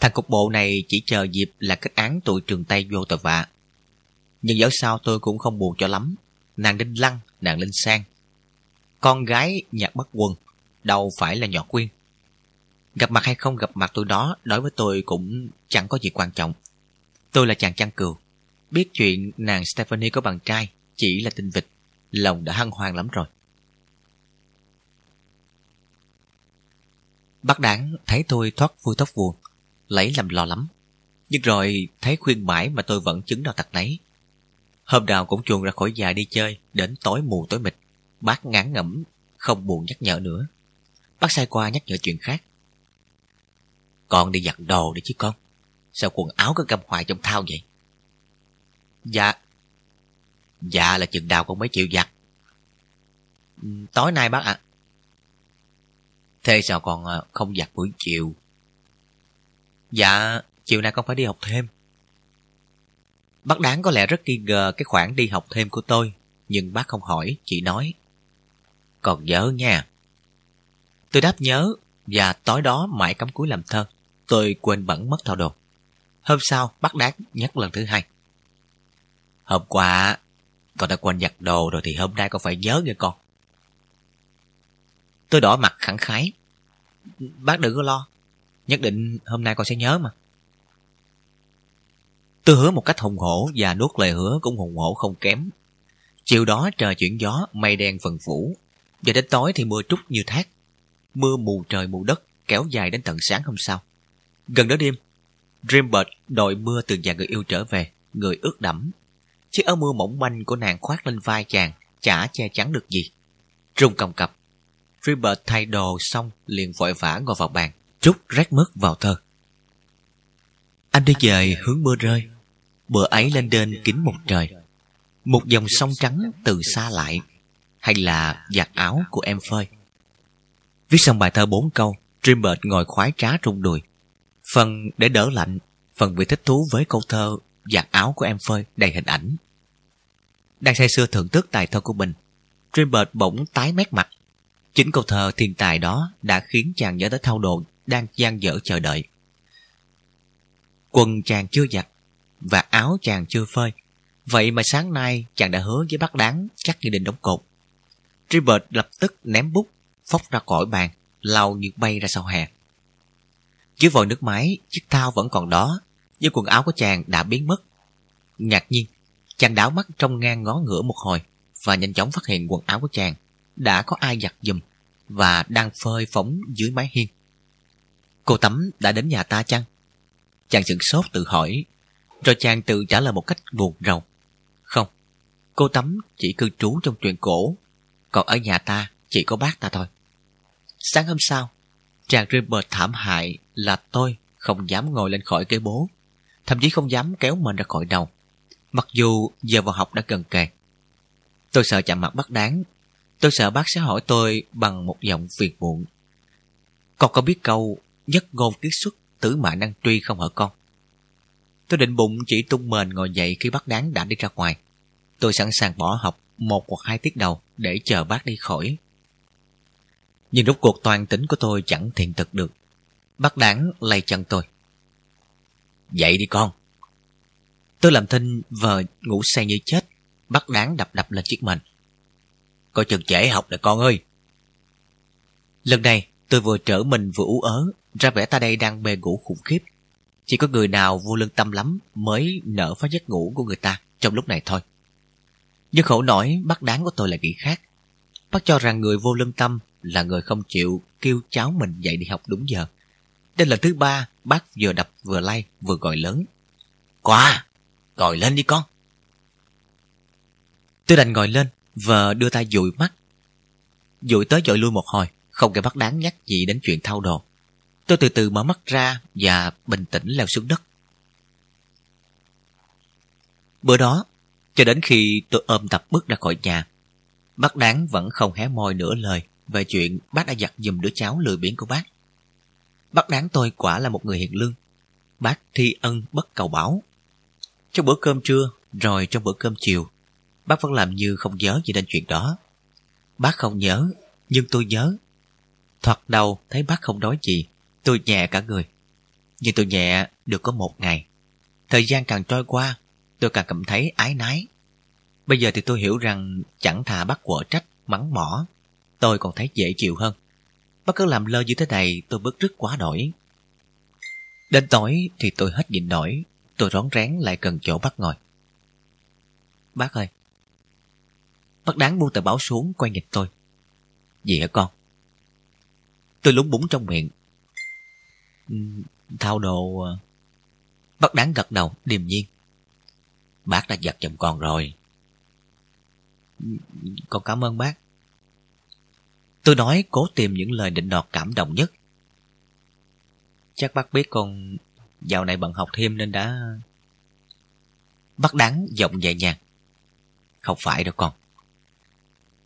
Thằng cục bộ này chỉ chờ dịp là kết án tụi trường Tây vô tội vạ. Nhưng dẫu sao tôi cũng không buồn cho lắm. Nàng Đinh Lăng, nàng Linh Sang. Con gái nhạc bất quần đâu phải là nhỏ quyên. Gặp mặt hay không gặp mặt tôi đó đối với tôi cũng chẳng có gì quan trọng. Tôi là chàng chăn cừu. Biết chuyện nàng Stephanie có bạn trai chỉ là tin vịt. Lòng đã hăng hoang lắm rồi. Bác đáng thấy tôi thoát vui tóc vuông, lấy làm lo lắm. Nhưng rồi thấy khuyên mãi mà tôi vẫn chứng nào tật nấy. Hôm nào cũng chuồn ra khỏi nhà đi chơi, đến tối mù tối mịt. Bác ngán ngẩm, không buồn nhắc nhở nữa. Bác sai qua nhắc nhở chuyện khác. Con đi giặt đồ đi chứ con. Sao quần áo cứ cầm hoài trong thao vậy? Dạ. Dạ là chừng nào con mới chịu giặt. Ừ, tối nay bác ạ. Thế sao còn ờ, không giặt buổi chiều? Dạ, chiều nay con phải đi học thêm. Bác đáng có lẽ rất nghi ngờ cái khoản đi học thêm của tôi, nhưng bác không hỏi, chỉ nói. Còn nhớ nha. Tôi đáp nhớ, và tối đó mãi cắm cúi làm thơ. Tôi quên bẩn mất thao đồ. Hôm sau, bác đáng nhắc lần thứ hai. Hôm qua, con đã quên giặt đồ rồi thì hôm nay con phải nhớ nghe con. Tôi đỏ mặt khẳng khái. Bác đừng có lo. Nhất định hôm nay con sẽ nhớ mà. Tôi hứa một cách hùng hổ và nuốt lời hứa cũng hùng hổ không kém. Chiều đó trời chuyển gió, mây đen phần phủ. Và đến tối thì mưa trút như thác. Mưa mù trời mù đất kéo dài đến tận sáng hôm sau. Gần đó đêm, Dreambird đội mưa từ nhà người yêu trở về, người ướt đẫm. Chiếc áo mưa mỏng manh của nàng khoác lên vai chàng, chả che chắn được gì. Rung cầm cập, Dreambird thay đồ xong liền vội vã ngồi vào bàn, Trúc rác mất vào thơ. Anh đi về hướng mưa rơi, bữa ấy lên đên kín một trời. Một dòng sông trắng từ xa lại, hay là giặt áo của em phơi. Viết xong bài thơ bốn câu, Dreambird ngồi khoái trá trung đùi. Phần để đỡ lạnh, phần vì thích thú với câu thơ giặt áo của em phơi đầy hình ảnh. Đang say sưa thưởng thức tài thơ của mình, Dreambird bỗng tái mét mặt. Chính câu thơ thiên tài đó đã khiến chàng nhớ tới thao đồ đang gian dở chờ đợi. Quần chàng chưa giặt và áo chàng chưa phơi. Vậy mà sáng nay chàng đã hứa với bác đáng chắc như định đóng cột. Tribert lập tức ném bút, phóc ra khỏi bàn, lau như bay ra sau hè. Dưới vòi nước máy, chiếc thao vẫn còn đó, nhưng quần áo của chàng đã biến mất. Ngạc nhiên, chàng đảo mắt trong ngang ngó ngửa một hồi và nhanh chóng phát hiện quần áo của chàng đã có ai giặt giùm và đang phơi phóng dưới mái hiên. Cô Tắm đã đến nhà ta chăng? Chàng sửng sốt tự hỏi, rồi chàng tự trả lời một cách buồn rầu. Không, cô Tắm chỉ cư trú trong truyện cổ, còn ở nhà ta chỉ có bác ta thôi. Sáng hôm sau, chàng Ripper thảm hại là tôi không dám ngồi lên khỏi ghế bố, thậm chí không dám kéo mình ra khỏi đầu, mặc dù giờ vào học đã gần kề. Tôi sợ chạm mặt bắt đáng, tôi sợ bác sẽ hỏi tôi bằng một giọng phiền muộn. Con có biết câu nhất ngôn kiết xuất tử mã năng truy không hả con? Tôi định bụng chỉ tung mền ngồi dậy khi bác đáng đã đi ra ngoài. Tôi sẵn sàng bỏ học một hoặc hai tiết đầu để chờ bác đi khỏi. Nhưng rốt cuộc toàn tính của tôi chẳng thiện thực được. Bác đáng lay chân tôi. Dậy đi con. Tôi làm thinh vờ ngủ say như chết. Bác đáng đập đập lên chiếc mền. Coi chừng trễ học nè con ơi. Lần này tôi vừa trở mình vừa ú ớ, ra vẻ ta đây đang mê ngủ khủng khiếp. Chỉ có người nào vô lương tâm lắm mới nở phá giấc ngủ của người ta trong lúc này thôi. Nhưng khẩu nổi bác đáng của tôi là nghĩ khác. Bác cho rằng người vô lương tâm là người không chịu kêu cháu mình dậy đi học đúng giờ. Đây là thứ ba, bác vừa đập vừa lay vừa gọi lớn. Qua, gọi lên đi con. Tôi đành ngồi lên và đưa tay dụi mắt. Dụi tới dội lui một hồi, không kể bác đáng nhắc gì đến chuyện thao đồ. Tôi từ từ mở mắt ra và bình tĩnh leo xuống đất. Bữa đó, cho đến khi tôi ôm tập bước ra khỏi nhà, bác đáng vẫn không hé môi nửa lời về chuyện bác đã giặt giùm đứa cháu lười biếng của bác. Bác đáng tôi quả là một người hiền lương. Bác thi ân bất cầu bảo. Trong bữa cơm trưa, rồi trong bữa cơm chiều, bác vẫn làm như không nhớ gì đến chuyện đó. Bác không nhớ, nhưng tôi nhớ. Thoạt đầu thấy bác không nói gì, tôi nhẹ cả người. Nhưng tôi nhẹ được có một ngày. Thời gian càng trôi qua, tôi càng cảm thấy ái nái. Bây giờ thì tôi hiểu rằng chẳng thà bác quở trách, mắng mỏ. Tôi còn thấy dễ chịu hơn. Bác cứ làm lơ như thế này tôi bức rứt quá đổi. Đến tối thì tôi hết nhịn nổi. Tôi rón rén lại gần chỗ bác ngồi. Bác ơi. Bác đáng buông tờ báo xuống quay nhìn tôi. Gì hả con? Tôi lúng búng trong miệng. Ừ, thao đồ... Ờ, bác đáng gật đầu, điềm nhiên. Bác đã giật chồng con rồi. Ừ, con cảm ơn bác. Tôi nói cố tìm những lời định nọt cảm động nhất. Chắc bác biết con dạo này bận học thêm nên đã... Bác đáng giọng nhẹ nhàng. Không phải đâu con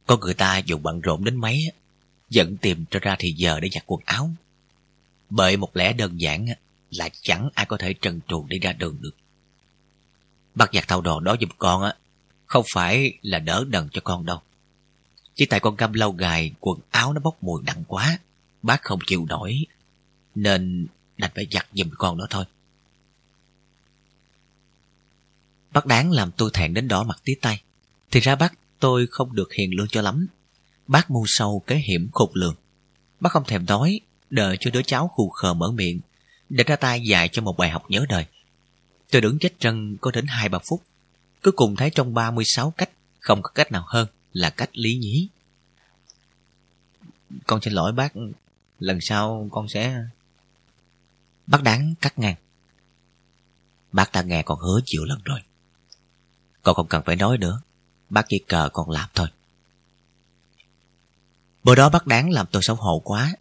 có người ta dù bận rộn đến mấy vẫn tìm cho ra thì giờ để giặt quần áo. Bởi một lẽ đơn giản là chẳng ai có thể trần truồng đi ra đường được. Bác giặt thao đồ đó giùm con á, không phải là đỡ đần cho con đâu. Chỉ tại con găm lâu gài quần áo nó bốc mùi nặng quá, bác không chịu nổi, nên đành phải giặt giùm con đó thôi. Bác đáng làm tôi thẹn đến đỏ mặt tí tay. Thì ra bác tôi không được hiền lương cho lắm. Bác mưu sâu kế hiểm khục lường. Bác không thèm nói, đợi cho đứa cháu khù khờ mở miệng, để ra tay dạy cho một bài học nhớ đời. Tôi đứng chết chân có đến hai ba phút. Cuối cùng thấy trong 36 cách, không có cách nào hơn là cách lý nhí. Con xin lỗi bác, lần sau con sẽ... Bác đáng cắt ngang. Bác đã nghe con hứa nhiều lần rồi. Con không cần phải nói nữa. Bác chỉ cờ con làm thôi. Bữa đó bác đáng làm tôi xấu hổ quá.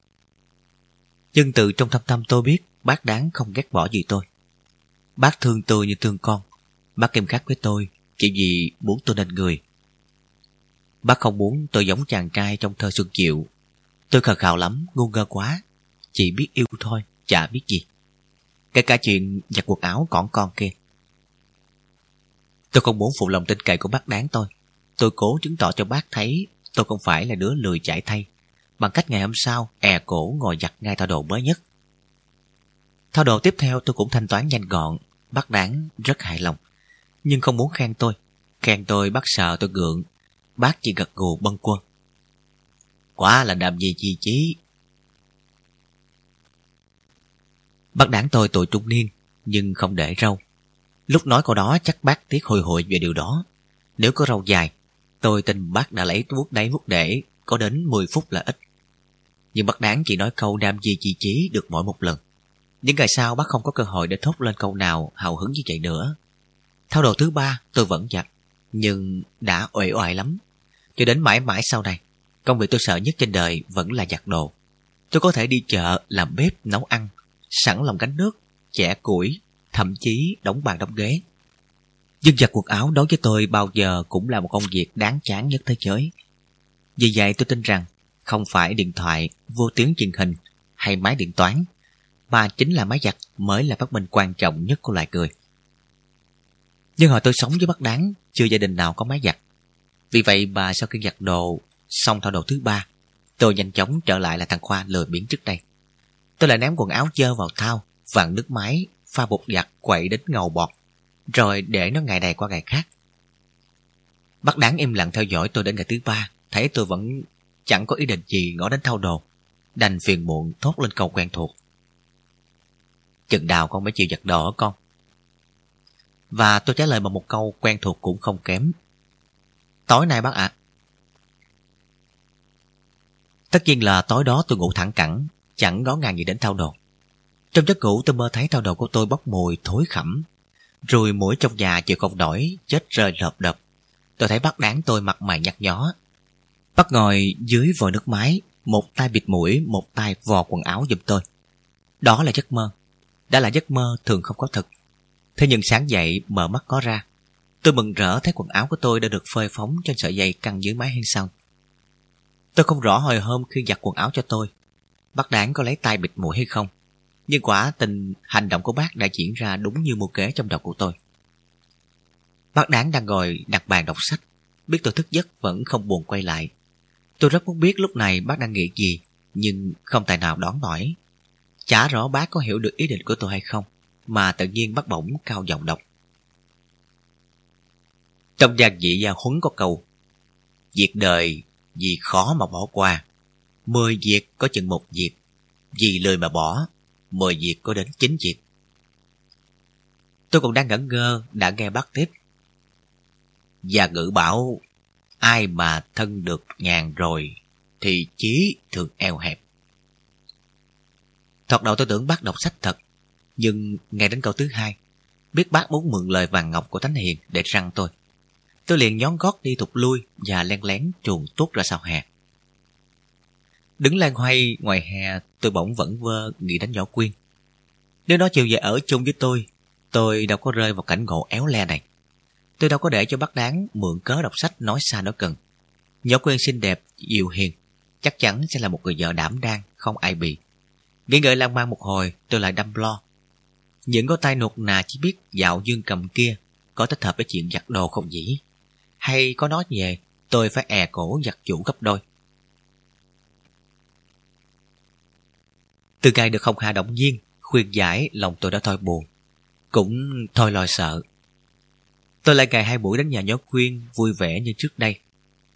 Nhưng từ trong thâm tâm tôi biết bác đáng không ghét bỏ gì tôi. Bác thương tôi như thương con. Bác kèm khắc với tôi chỉ vì muốn tôi nên người. Bác không muốn tôi giống chàng trai trong thơ Xuân Diệu Tôi khờ khào lắm, ngu ngơ quá. Chỉ biết yêu thôi, chả biết gì. Kể cả chuyện giặt quần áo còn con kia. Tôi không muốn phụ lòng tin cậy của bác đáng tôi. Tôi cố chứng tỏ cho bác thấy tôi không phải là đứa lười chạy thay. Bằng cách ngày hôm sau, è cổ ngồi giặt ngay thao đồ mới nhất. Thao đồ tiếp theo tôi cũng thanh toán nhanh gọn. Bác đáng rất hài lòng. Nhưng không muốn khen tôi. Khen tôi bác sợ tôi gượng. Bác chỉ gật gù bâng quân. Quá là đàm gì chi chí. Bác đáng tôi tuổi trung niên, nhưng không để râu. Lúc nói câu đó chắc bác tiếc hồi hồi về điều đó. Nếu có râu dài, tôi tin bác đã lấy vuốt đáy vuốt để có đến 10 phút là ít. Nhưng bác đáng chỉ nói câu nam di chi chí được mỗi một lần. Những ngày sau bác không có cơ hội để thốt lên câu nào hào hứng như vậy nữa. Thao đồ thứ ba tôi vẫn giặt, nhưng đã uể oải lắm. Cho đến mãi mãi sau này, công việc tôi sợ nhất trên đời vẫn là giặt đồ. Tôi có thể đi chợ, làm bếp, nấu ăn, sẵn lòng gánh nước, chẻ củi, thậm chí đóng bàn đóng ghế dương giặt quần áo đối với tôi bao giờ cũng là một công việc đáng chán nhất thế giới. Vì vậy tôi tin rằng không phải điện thoại, vô tuyến truyền hình hay máy điện toán, mà chính là máy giặt mới là phát minh quan trọng nhất của loài người. Nhưng hồi tôi sống với bác đáng, chưa gia đình nào có máy giặt. Vì vậy bà sau khi giặt đồ, xong thao đồ thứ ba, tôi nhanh chóng trở lại là thằng Khoa lười biến trước đây. Tôi lại ném quần áo dơ vào thao, vặn nước máy, pha bột giặt quậy đến ngầu bọt, rồi để nó ngày này qua ngày khác. Bác đáng im lặng theo dõi tôi đến ngày thứ ba, thấy tôi vẫn chẳng có ý định gì ngó đến thao đồ, đành phiền muộn thốt lên câu quen thuộc. Chừng đào con mới chịu giặt đồ con. Và tôi trả lời bằng một câu quen thuộc cũng không kém. Tối nay bác ạ. Tất nhiên là tối đó tôi ngủ thẳng cẳng, chẳng ngó ngàng gì đến thao đồ. Trong giấc ngủ tôi mơ thấy thao đồ của tôi bốc mùi thối khẩm. Rồi mũi trong nhà chịu không nổi, chết rơi lợp đập. Tôi thấy bác đáng tôi mặt mày nhăn nhó. Bác ngồi dưới vòi nước máy, một tay bịt mũi, một tay vò quần áo giùm tôi. Đó là giấc mơ. Đã là giấc mơ thường không có thực. Thế nhưng sáng dậy mở mắt có ra. Tôi mừng rỡ thấy quần áo của tôi đã được phơi phóng trên sợi dây căng dưới mái hiên sao Tôi không rõ hồi hôm khi giặt quần áo cho tôi. Bác đáng có lấy tay bịt mũi hay không? Nhưng quả tình hành động của bác đã diễn ra đúng như mưu kế trong đầu của tôi. Bác đáng đang ngồi đặt bàn đọc sách. Biết tôi thức giấc vẫn không buồn quay lại. Tôi rất muốn biết lúc này bác đang nghĩ gì, nhưng không tài nào đoán nổi. Chả rõ bác có hiểu được ý định của tôi hay không, mà tự nhiên bác bỗng cao giọng đọc. Trong gian dị gia huấn có câu, Việc đời vì khó mà bỏ qua, mười việc có chừng một việc, vì lời mà bỏ, mười việc có đến chín việc. Tôi còn đang ngẩn ngơ đã nghe bác tiếp. Và ngữ bảo, ai mà thân được nhàn rồi, thì chí thường eo hẹp. Thật đầu tôi tưởng bác đọc sách thật, nhưng nghe đến câu thứ hai, biết bác muốn mượn lời vàng ngọc của Thánh Hiền để răng tôi. Tôi liền nhón gót đi thụt lui và len lén chuồn tuốt ra sau hè. Đứng lan hoay ngoài hè, tôi bỗng vẫn vơ nghĩ đến nhỏ quyên. Nếu nó chịu về ở chung với tôi, tôi đâu có rơi vào cảnh ngộ éo le này. Tôi đâu có để cho bác đáng mượn cớ đọc sách nói xa nói cần. Nhỏ quyên xinh đẹp, dịu hiền, chắc chắn sẽ là một người vợ đảm đang, không ai bị. Nghĩ ngợi lan man một hồi, tôi lại đâm lo. Những có tay nuột nà chỉ biết dạo dương cầm kia có thích hợp với chuyện giặt đồ không dĩ. Hay có nói về, tôi phải è cổ giặt chủ gấp đôi. Từ ngày được không hạ động viên, khuyên giải lòng tôi đã thôi buồn. Cũng thôi lo sợ. Tôi lại ngày hai buổi đến nhà nhỏ khuyên vui vẻ như trước đây.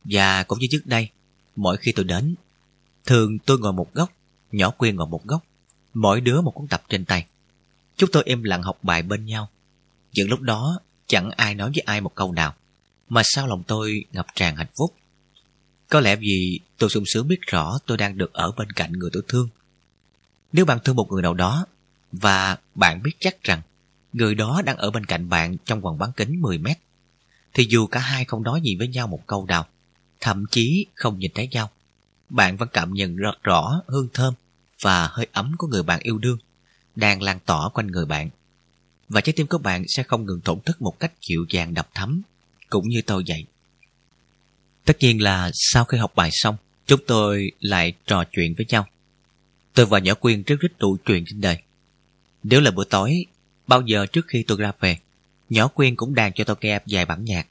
Và cũng như trước đây, mỗi khi tôi đến, thường tôi ngồi một góc, nhỏ quyên ngồi một góc, mỗi đứa một cuốn tập trên tay. Chúng tôi im lặng học bài bên nhau. Những lúc đó, chẳng ai nói với ai một câu nào, mà sao lòng tôi ngập tràn hạnh phúc. Có lẽ vì tôi sung sướng biết rõ tôi đang được ở bên cạnh người tôi thương. Nếu bạn thương một người nào đó, và bạn biết chắc rằng người đó đang ở bên cạnh bạn trong vòng bán kính 10 mét, thì dù cả hai không nói gì với nhau một câu nào, thậm chí không nhìn thấy nhau, bạn vẫn cảm nhận rất rõ hương thơm và hơi ấm của người bạn yêu đương đang lan tỏa quanh người bạn. Và trái tim của bạn sẽ không ngừng tổn thức một cách dịu dàng đập thắm, cũng như tôi vậy. Tất nhiên là sau khi học bài xong, chúng tôi lại trò chuyện với nhau. Tôi và Nhỏ Quyên rất rất đủ chuyện trên đời. Nếu là bữa tối, bao giờ trước khi tôi ra về, Nhỏ Quyên cũng đàn cho tôi nghe vài bản nhạc.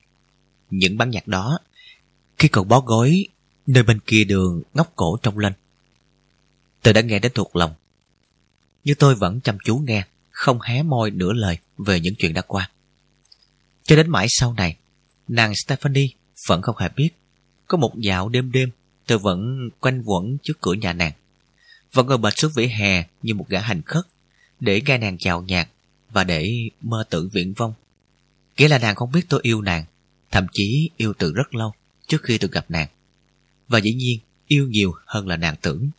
Những bản nhạc đó, khi còn bó gối, nơi bên kia đường ngóc cổ trong lên. Tôi đã nghe đến thuộc lòng. Nhưng tôi vẫn chăm chú nghe, không hé môi nửa lời về những chuyện đã qua. Cho đến mãi sau này, nàng Stephanie vẫn không hề biết. Có một dạo đêm đêm, tôi vẫn quanh quẩn trước cửa nhà nàng và ngồi bệt xuống vỉa hè như một gã hành khất, để nghe nàng chào nhạc và để mơ tưởng viễn vong. Nghĩa là nàng không biết tôi yêu nàng, thậm chí yêu từ rất lâu trước khi tôi gặp nàng. Và dĩ nhiên, yêu nhiều hơn là nàng tưởng.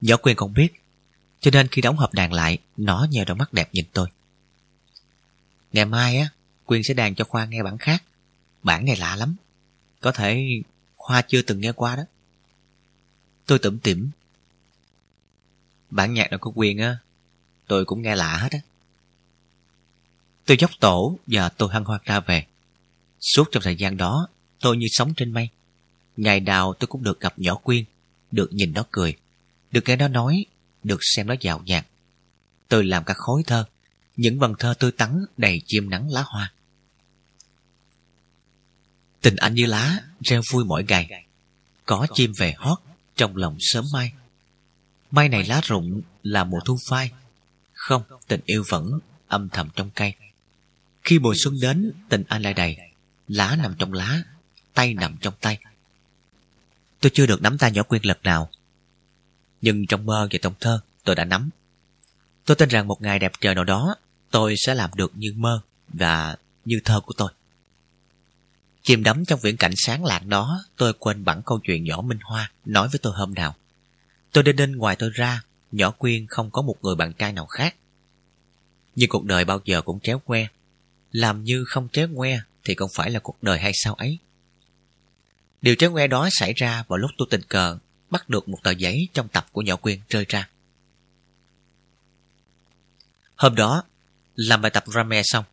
Nhỏ quyền không biết, cho nên khi đóng hộp đàn lại, nó nheo đôi mắt đẹp nhìn tôi. Ngày mai á, Quyên sẽ đàn cho Khoa nghe bản khác. Bản này lạ lắm. Có thể Khoa chưa từng nghe qua đó. Tôi tủm tỉm. Bản nhạc nào có Quyên á, tôi cũng nghe lạ hết á. Tôi dốc tổ và tôi hân hoan ra về. Suốt trong thời gian đó, tôi như sống trên mây. Ngày nào tôi cũng được gặp nhỏ Quyên, được nhìn nó cười, được nghe nó nói, được xem nó dạo nhạc. Tôi làm cả khối thơ, những vần thơ tươi tắn đầy chim nắng lá hoa. Tình anh như lá, reo vui mỗi ngày. Có chim về hót, trong lòng sớm mai. Mai này lá rụng là mùa thu phai. Không, tình yêu vẫn âm thầm trong cây. Khi mùa xuân đến, tình anh lại đầy. Lá nằm trong lá, tay nằm trong tay. Tôi chưa được nắm tay nhỏ quyên lật nào. Nhưng trong mơ và trong thơ, tôi đã nắm. Tôi tin rằng một ngày đẹp trời nào đó, tôi sẽ làm được như mơ và như thơ của tôi. Chìm đắm trong viễn cảnh sáng lạc đó, tôi quên bẵng câu chuyện nhỏ Minh Hoa nói với tôi hôm nào. Tôi đến đến ngoài tôi ra, nhỏ Quyên không có một người bạn trai nào khác. Nhưng cuộc đời bao giờ cũng tréo que. Làm như không tréo que thì không phải là cuộc đời hay sao ấy. Điều tréo que đó xảy ra vào lúc tôi tình cờ bắt được một tờ giấy trong tập của nhỏ Quyên rơi ra. Hôm đó, làm bài tập Rame xong,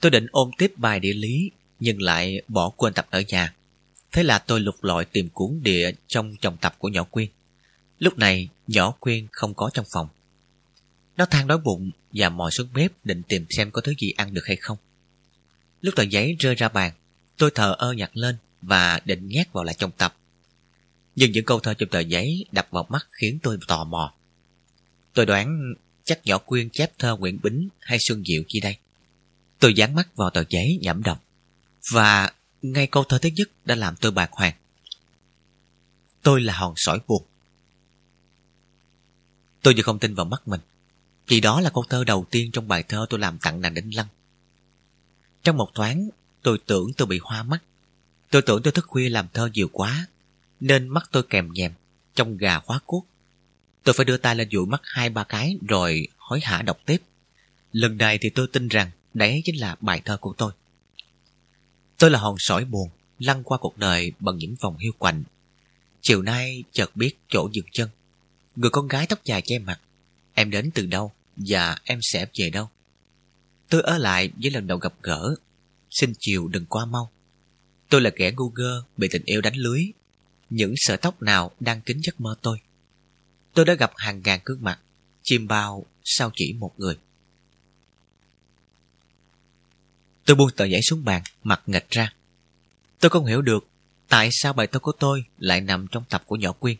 tôi định ôn tiếp bài địa lý nhưng lại bỏ quên tập ở nhà. Thế là tôi lục lọi tìm cuốn địa trong chồng tập của nhỏ Quyên. Lúc này, nhỏ Quyên không có trong phòng. Nó than đói bụng và mò xuống bếp định tìm xem có thứ gì ăn được hay không. Lúc tờ giấy rơi ra bàn, tôi thờ ơ nhặt lên và định nhét vào lại trong tập. Nhưng những câu thơ trong tờ giấy đập vào mắt khiến tôi tò mò. Tôi đoán chắc nhỏ Quyên chép thơ Nguyễn Bính hay Xuân Diệu chi đây. Tôi dán mắt vào tờ giấy nhẩm đọc. Và ngay câu thơ thứ nhất đã làm tôi bạc hoàng. Tôi là hòn sỏi buồn. Tôi vừa không tin vào mắt mình. Vì đó là câu thơ đầu tiên trong bài thơ tôi làm tặng nàng Đinh Lăng. Trong một thoáng, tôi tưởng tôi bị hoa mắt. Tôi tưởng tôi thức khuya làm thơ nhiều quá, nên mắt tôi kèm nhèm, trong gà khóa cuốc. Tôi phải đưa tay lên dụi mắt hai ba cái rồi hối hả đọc tiếp. Lần này thì tôi tin rằng đấy chính là bài thơ của tôi. Tôi là hòn sỏi buồn, lăn qua cuộc đời bằng những vòng hiu quạnh. Chiều nay chợt biết chỗ dừng chân. Người con gái tóc dài che mặt. Em đến từ đâu và em sẽ về đâu? Tôi ở lại với lần đầu gặp gỡ. Xin chiều đừng qua mau. Tôi là kẻ ngu ngơ bị tình yêu đánh lưới. Những sợi tóc nào đang kín giấc mơ tôi? Tôi đã gặp hàng ngàn gương mặt, chim bao sao chỉ một người. Tôi buông tờ giấy xuống bàn, mặt nghịch ra. Tôi không hiểu được tại sao bài thơ của tôi lại nằm trong tập của nhỏ Quyên.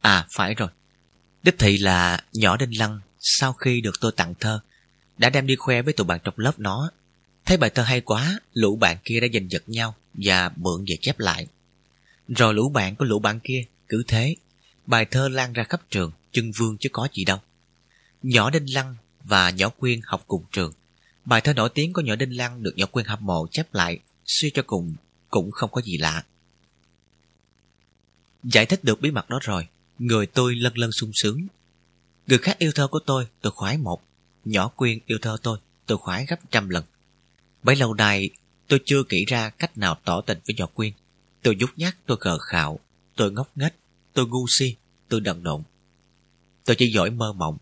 À, phải rồi. Đích thị là nhỏ Đinh Lăng sau khi được tôi tặng thơ đã đem đi khoe với tụi bạn trong lớp nó. Thấy bài thơ hay quá, lũ bạn kia đã giành giật nhau và mượn về chép lại. Rồi lũ bạn của lũ bạn kia cứ thế, bài thơ lan ra khắp trường, chân vương chứ có gì đâu. Nhỏ Đinh Lăng và nhỏ Quyên học cùng trường. Bài thơ nổi tiếng của nhỏ Đinh Lăng được nhỏ Quyên hâm mộ chép lại, suy cho cùng cũng không có gì lạ. Giải thích được bí mật đó rồi, người tôi lân lân sung sướng. Người khác yêu thơ của tôi, tôi khoái một. Nhỏ Quyên yêu thơ tôi, tôi khoái gấp trăm lần. Bấy lâu nay, tôi chưa nghĩ ra cách nào tỏ tình với nhỏ Quyên. Tôi nhút nhát, tôi khờ khạo, tôi ngốc nghếch, tôi ngu si, tôi đần độn. Tôi chỉ giỏi mơ mộng.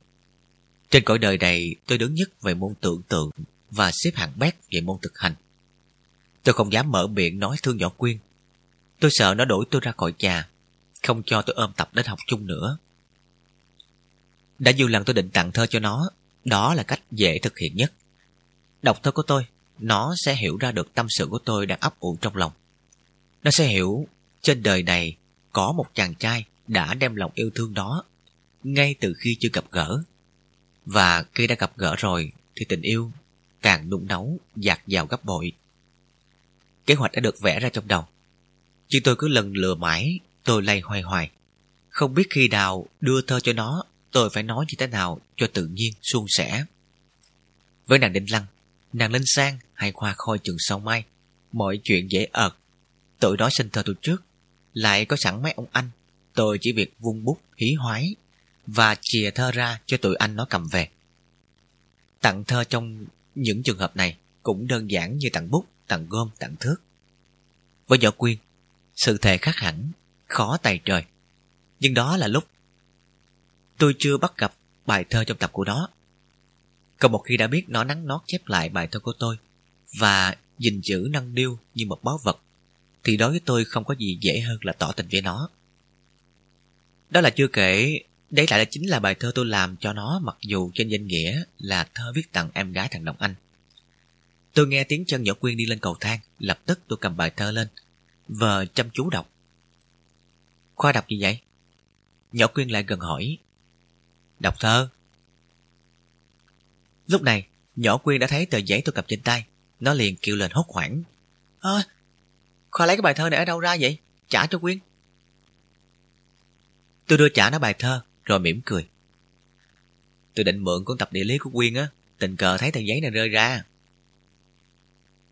Trên cõi đời này, tôi đứng nhất về môn tưởng tượng và xếp hạng bét về môn thực hành. Tôi không dám mở miệng nói thương nhỏ Quyên. Tôi sợ nó đuổi tôi ra khỏi nhà, không cho tôi ôm tập đến học chung nữa. Đã nhiều lần tôi định tặng thơ cho nó, đó là cách dễ thực hiện nhất. Đọc thơ của tôi, nó sẽ hiểu ra được tâm sự của tôi đang ấp ủ trong lòng. Nó sẽ hiểu trên đời này có một chàng trai đã đem lòng yêu thương đó ngay từ khi chưa gặp gỡ. Và khi đã gặp gỡ rồi thì tình yêu càng nung nấu, dạt dào gấp bội. Kế hoạch đã được vẽ ra trong đầu. Nhưng tôi cứ lần lừa mãi, tôi lay hoài hoài. Không biết khi nào đưa thơ cho nó, tôi phải nói như thế nào cho tự nhiên, suôn sẻ. Với nàng Đinh Lăng, nàng Linh Sang hay Khoa Khôi trường sau mai, mọi chuyện dễ ợt. Tụi đó sinh thơ tôi trước, lại có sẵn mấy ông anh. Tôi chỉ việc vung bút, hí hoái và chìa thơ ra cho tụi anh nó cầm về. Tặng thơ trong những trường hợp này cũng đơn giản như tặng bút, tặng gom, tặng thước. Với Võ Quyên, sự thề khác hẳn, khó tay trời. Nhưng đó là lúc tôi chưa bắt gặp bài thơ trong tập của nó. Còn một khi đã biết nó nắng nót chép lại bài thơ của tôi và gìn giữ năng điêu như một báu vật, thì đối với tôi không có gì dễ hơn là tỏ tình với nó. Đó là chưa kể, đấy lại là chính là bài thơ tôi làm cho nó mặc dù trên danh nghĩa là thơ viết tặng em gái thằng Đồng Anh. Tôi nghe tiếng chân nhỏ Quyên đi lên cầu thang, lập tức tôi cầm bài thơ lên, vờ chăm chú đọc. Khoa đọc gì vậy? Nhỏ Quyên lại gần hỏi. Đọc thơ. Lúc này, nhỏ Quyên đã thấy tờ giấy tôi cầm trên tay. Nó liền kêu lên hốt hoảng. Ơ, Khoa lấy cái bài thơ này ở đâu ra vậy? Trả cho Quyên. Tôi đưa trả nó bài thơ, rồi mỉm cười. Tôi định mượn cuốn tập địa lý của Quyên á, tình cờ thấy tờ giấy này rơi ra.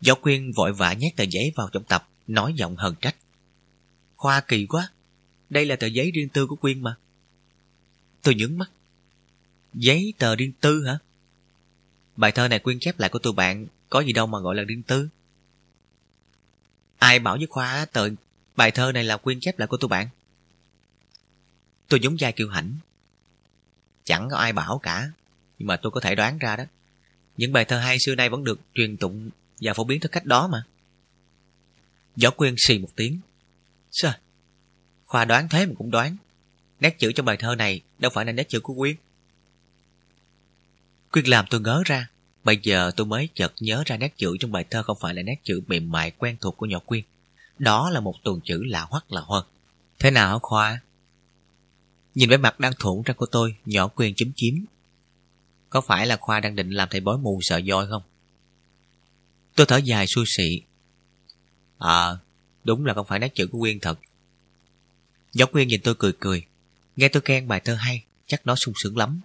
Giáo Quyên vội vã nhét tờ giấy vào trong tập, nói giọng hờn trách. Khoa kỳ quá, đây là tờ giấy riêng tư của Quyên mà. Tôi nhướng mắt. Giấy tờ riêng tư hả? Bài thơ này Quyên chép lại của tụi bạn, có gì đâu mà gọi là riêng tư. Ai bảo với Khoa tờ bài thơ này là Quyên chép lại của tụi bạn? Tôi nhúng vai kêu hãnh. Chẳng có ai bảo cả, nhưng mà tôi có thể đoán ra đó. Những bài thơ hay xưa nay vẫn được truyền tụng và phổ biến theo cách đó mà. Võ Quyên xì một tiếng. Sao? Khoa đoán thế mà cũng đoán. Nét chữ trong bài thơ này đâu phải là nét chữ của Quyên. Quyên làm tôi ngớ ra. Bây giờ tôi mới chợt nhớ ra nét chữ trong bài thơ không phải là nét chữ mềm mại quen thuộc của nhỏ Quyên. Đó là một tuần chữ lạ hoắc là hơn. Thế nào hả Khoa? Nhìn vẻ mặt đang thủng ra của tôi, nhỏ Quyên chấm chím. Có phải là Khoa đang định làm thầy bói mù sợ voi không? Tôi thở dài xui xị. À, đúng là không phải nét chữ của Quyên thật giáo Quyên nhìn tôi cười cười. Nghe tôi khen bài thơ hay, chắc nó sung sướng lắm.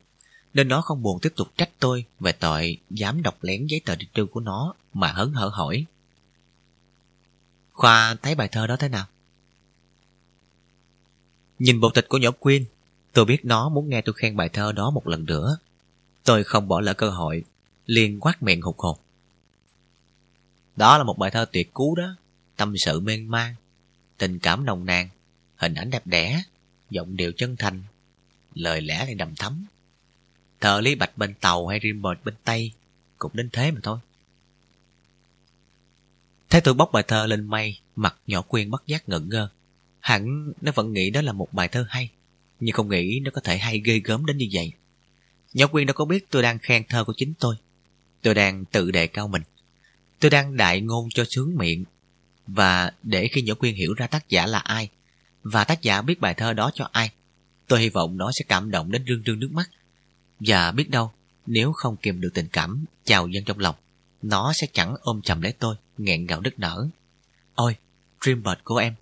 Nên nó không buồn tiếp tục trách tôi về tội dám đọc lén giấy tờ đi trư của nó mà hớn hở hỏi. Khoa thấy bài thơ đó thế nào? Nhìn bộ tịch của nhỏ Quyên, Tôi biết nó muốn nghe tôi khen bài thơ đó một lần nữa. Tôi không bỏ lỡ cơ hội, liền quát miệng hụt hồn. Đó là một bài thơ tuyệt cú đó, tâm sự mênh mang, tình cảm nồng nàn, hình ảnh đẹp đẽ, giọng điệu chân thành, lời lẽ lại đầm thắm. Thợ Lý Bạch bên Tàu hay Rimbert bên Tây cũng đến thế mà thôi. Thấy tôi bóc bài thơ lên mây, mặt nhỏ quyên bất giác ngẩn ngơ. Hẳn nó vẫn nghĩ đó là một bài thơ hay, nhưng không nghĩ nó có thể hay ghê gớm đến như vậy. Nhỏ quyên đâu có biết tôi đang khen thơ của chính tôi. Tôi đang tự đề cao mình. Tôi đang đại ngôn cho sướng miệng. Và để khi nhỏ quyên hiểu ra tác giả là ai, và tác giả biết bài thơ đó cho ai, tôi hy vọng nó sẽ cảm động đến rưng rưng nước mắt. Và biết đâu, nếu không kìm được tình cảm chào dân trong lòng, nó sẽ chẳng ôm chầm lấy tôi, nghẹn ngào đứt nở. Ôi, Dreambird của em.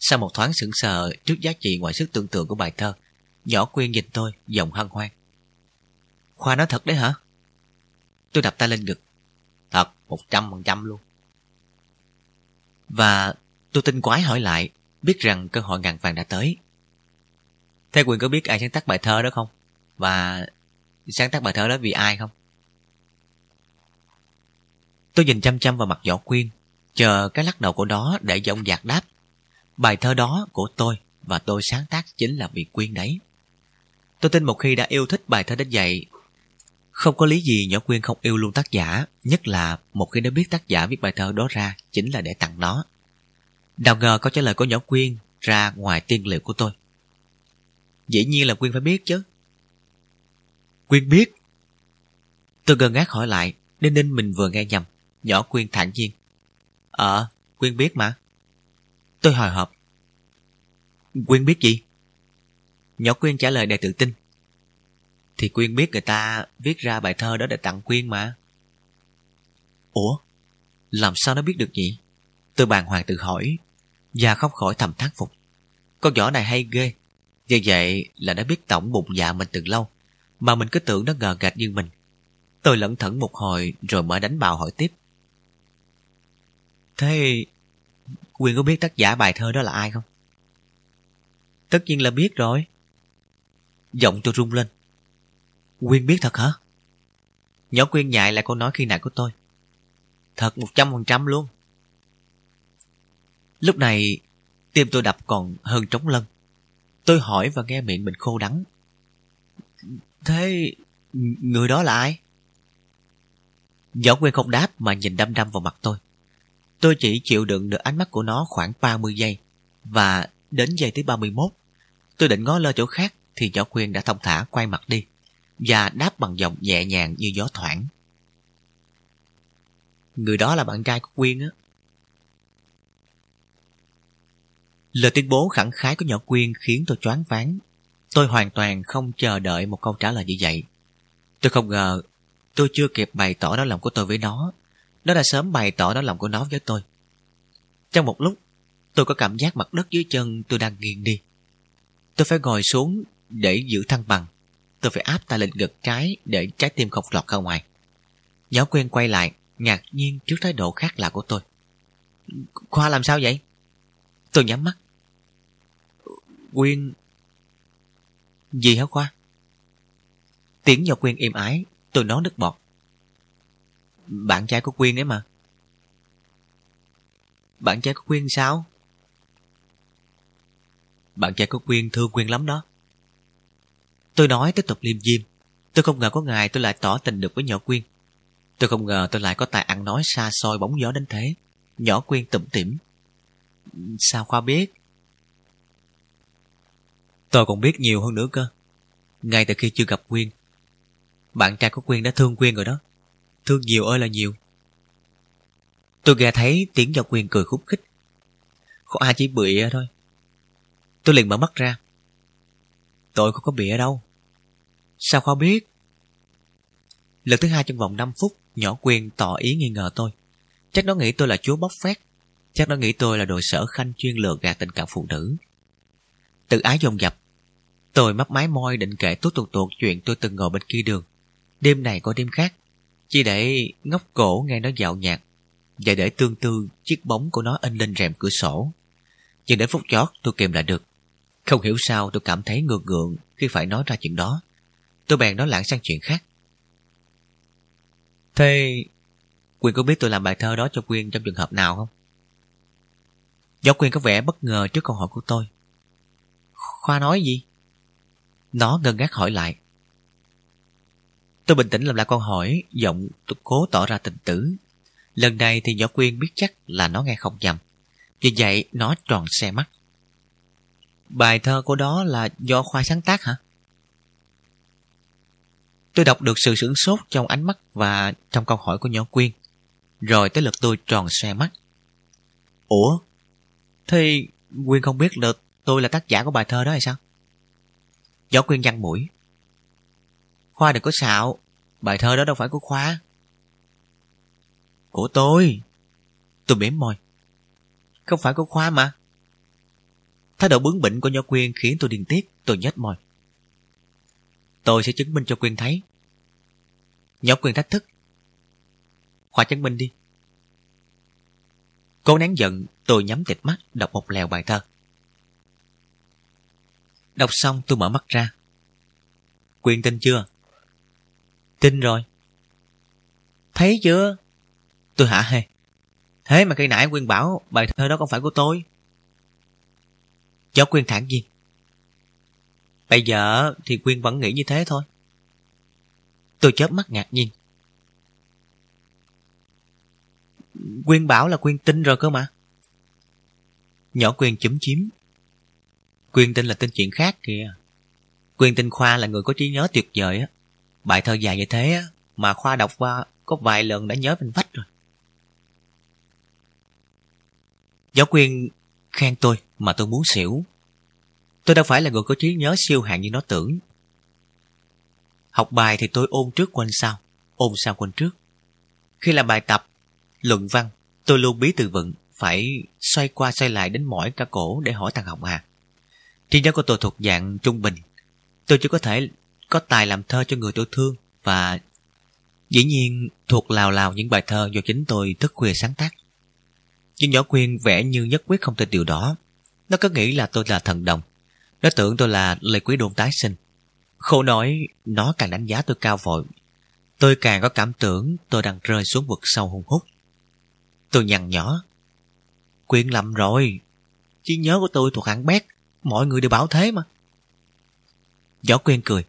Sau một thoáng sững sờ trước giá trị ngoài sức tưởng tượng của bài thơ, nhỏ quyên nhìn tôi, giọng hân hoan. Khoa nói thật đấy hả? Tôi đập tay lên ngực. Thật, một trăm phần trăm luôn. Và tôi tinh quái hỏi lại, biết rằng cơ hội ngàn vàng đã tới. Thế Quyền có biết ai sáng tác bài thơ đó không? Và sáng tác bài thơ đó vì ai không? Tôi nhìn chăm chăm vào mặt Võ Quyên, chờ cái lắc đầu của nó để giọng dạc đáp. Bài thơ đó của tôi và tôi sáng tác chính là vì Quyên đấy. Tôi tin một khi đã yêu thích bài thơ đến vậy, không có lý gì nhỏ Quyên không yêu luôn tác giả, nhất là một khi đã biết tác giả viết bài thơ đó ra chính là để tặng nó. Nào ngờ câu trả lời của nhỏ Quyên ra ngoài tiên liệu của tôi. Dĩ nhiên là Quyên phải biết chứ. Quyên biết. Tôi gần ngác hỏi lại, nên nên mình vừa nghe nhầm. Nhỏ Quyên thản nhiên. Ờ, Quyên biết mà. Tôi hồi hộp. Quyên biết gì? Nhỏ Quyên trả lời đầy tự tin. Thì Quyên biết người ta viết ra bài thơ đó để tặng Quyên mà. Ủa? Làm sao nó biết được nhỉ? Tôi bàng hoàng tự hỏi và không khỏi thầm thán phục. Con nhỏ này hay ghê. Như vậy là nó biết tổng bụng dạ mình từ lâu, mà mình cứ tưởng nó ngờ gạch như mình. Tôi lẩn thẩn một hồi rồi mở đánh bào hỏi tiếp. Thế Quyên có biết tác giả bài thơ đó là ai không? Tất nhiên là biết rồi. Giọng tôi rung lên. Quyên biết thật hả? Nhỏ Quyên nhại lại câu nói khi nãy của tôi. Thật một trăm phần trăm luôn. Lúc này, tim tôi đập còn hơn trống lân. Tôi hỏi và nghe miệng mình khô đắng. Thế, người đó là ai? võ Quyên không đáp mà nhìn đăm đăm vào mặt tôi. Tôi chỉ chịu đựng được ánh mắt của nó khoảng 30 giây và đến giây thứ 31 tôi định ngó lơ chỗ khác thì võ Quyên đã thông thả quay mặt đi và đáp bằng giọng nhẹ nhàng như gió thoảng. Người đó là bạn trai của Quyên á. Lời tuyên bố khẳng khái của nhỏ Quyên khiến tôi choáng váng. Tôi hoàn toàn không chờ đợi một câu trả lời như vậy. Tôi không ngờ tôi chưa kịp bày tỏ nó lòng của tôi với nó. Nó đã sớm bày tỏ nó lòng của nó với tôi. Trong một lúc, tôi có cảm giác mặt đất dưới chân tôi đang nghiêng đi. Tôi phải ngồi xuống để giữ thăng bằng. Tôi phải áp tay lên ngực trái để trái tim không lọt ra ngoài. Nhỏ quyên quay lại, ngạc nhiên trước thái độ khác lạ của tôi. Khoa làm sao vậy? Tôi nhắm mắt. Quyên... Gì hả Khoa? Tiếng nhỏ Quyên im ái, tôi nói nước bọt. Bạn trai của Quyên ấy mà. Bạn trai của Quyên sao? Bạn trai của Quyên thương Quyên lắm đó. Tôi nói tiếp tục liêm diêm. Tôi không ngờ có ngày tôi lại tỏ tình được với nhỏ Quyên. Tôi không ngờ tôi lại có tài ăn nói xa xôi bóng gió đến thế. Nhỏ Quyên tụm tỉm. Sao Khoa biết? Tôi còn biết nhiều hơn nữa cơ. Ngay từ khi chưa gặp Quyên, bạn trai của Quyên đã thương Quyên rồi đó. Thương nhiều ơi là nhiều. Tôi nghe thấy tiếng do Quyên cười khúc khích. Có ai chỉ bịa thôi. Tôi liền mở mắt ra. Tôi không có bịa đâu. Sao Khoa biết? Lần thứ hai trong vòng 5 phút, nhỏ Quyên tỏ ý nghi ngờ tôi. Chắc nó nghĩ tôi là chúa bóc phét. Chắc nó nghĩ tôi là đội sở khanh chuyên lừa gạt tình cảm phụ nữ. Tự ái dồn dập. Tôi mấp mái môi định kể tốt tuột tuột chuyện tôi từng ngồi bên kia đường. Đêm này có đêm khác. Chỉ để ngóc cổ nghe nó dạo nhạc. Và để tương tư chiếc bóng của nó in lên rèm cửa sổ. Nhưng đến phút chót tôi kìm lại được. Không hiểu sao tôi cảm thấy ngượng ngượng khi phải nói ra chuyện đó. Tôi bèn nói lãng sang chuyện khác. Thế Quyên có biết tôi làm bài thơ đó cho Quyên trong trường hợp nào không? Do Quyên có vẻ bất ngờ trước câu hỏi của tôi. Khoa nói gì? Nó ngân ngác hỏi lại. Tôi bình tĩnh làm lại câu hỏi, giọng tôi cố tỏ ra tình tử. Lần này thì nhỏ Quyên biết chắc là nó nghe không nhầm. Vì vậy nó tròn xe mắt. Bài thơ của đó là do Khoa sáng tác hả? Tôi đọc được sự sửng sốt trong ánh mắt và trong câu hỏi của nhỏ Quyên. Rồi tới lượt tôi tròn xe mắt. Ủa? Thì Quyên không biết được tôi là tác giả của bài thơ đó hay sao? Nhỏ Quyên nhăn mũi. Khoa đừng có xạo. Bài thơ đó đâu phải của Khoa. Của tôi. Tôi mỉm môi. Không phải của Khoa mà. Thái độ bướng bỉnh của nhỏ Quyên khiến tôi điên tiết. Tôi nhếch môi. Tôi sẽ chứng minh cho Quyên thấy. Nhỏ Quyên thách thức. Khoa chứng minh đi. Cố nén giận, tôi nhắm tịt mắt đọc một lèo bài thơ. Đọc xong tôi mở mắt ra. Quyên tin chưa? Tin rồi. Thấy chưa? Tôi hả hê. Thế mà khi nãy Quyên bảo bài thơ đó không phải của tôi. Cháu Quyên thản nhiên. Bây giờ thì Quyên vẫn nghĩ như thế thôi. Tôi chớp mắt ngạc nhiên. Quyên bảo là Quyên tin rồi cơ mà. Nhỏ Quyên chấm chiếm. Quyên tin là tin chuyện khác kìa. Quyên tin Khoa là người có trí nhớ tuyệt vời á. Bài thơ dài như thế á, mà Khoa đọc qua có vài lần đã nhớ mình vách rồi. Giáo Quyên khen tôi mà tôi muốn xỉu. Tôi đâu phải là người có trí nhớ siêu hạng như nó tưởng. Học bài thì tôi ôn trước quên sau, ôn sau quên trước. Khi làm bài tập, luận văn, tôi luôn bí từ vựng, phải xoay qua xoay lại đến mỏi cả cổ để hỏi thằng học hà. Trí nhớ của tôi thuộc dạng trung bình. Tôi chỉ có thể có tài làm thơ cho người tôi thương và dĩ nhiên thuộc lào lào những bài thơ do chính tôi thức khuya sáng tác. Nhưng nhỏ quyên vẽ như nhất quyết không tin điều đó. Nó cứ nghĩ là tôi là thần đồng. Nó tưởng tôi là lê quý đôn tái sinh. Khổ nói, nó càng đánh giá tôi cao vội. Tôi càng có cảm tưởng tôi đang rơi xuống vực sâu hùng hút. Tôi nhằn nhỏ. Quyên lầm rồi. Trí nhớ của tôi thuộc hạng bét. Mọi người đều bảo thế mà. Võ Quyên cười.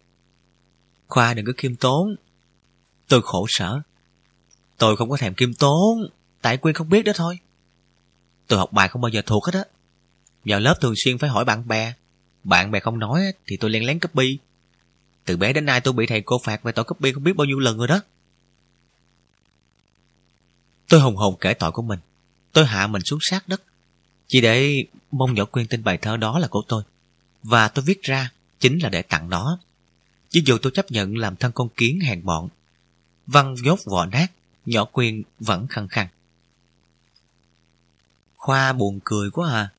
Khoa đừng có khiêm tốn. Tôi khổ sở. Tôi không có thèm khiêm tốn. Tại Quyên không biết đó thôi. Tôi học bài không bao giờ thuộc hết á. Vào lớp thường xuyên phải hỏi bạn bè. Bạn bè không nói thì tôi len lén copy. Từ bé đến nay tôi bị thầy cô phạt về tội copy không biết bao nhiêu lần rồi đó. Tôi hùng hồn kể tội của mình. Tôi hạ mình xuống sát đất. Chỉ để mong nhỏ quyên tin bài thơ đó là của tôi. Và tôi viết ra chính là để tặng nó. Chứ dù tôi chấp nhận làm thân con kiến hèn mọn, Văn dốt vỏ nát, nhỏ quyên vẫn khăng khăng. Khoa buồn cười quá à.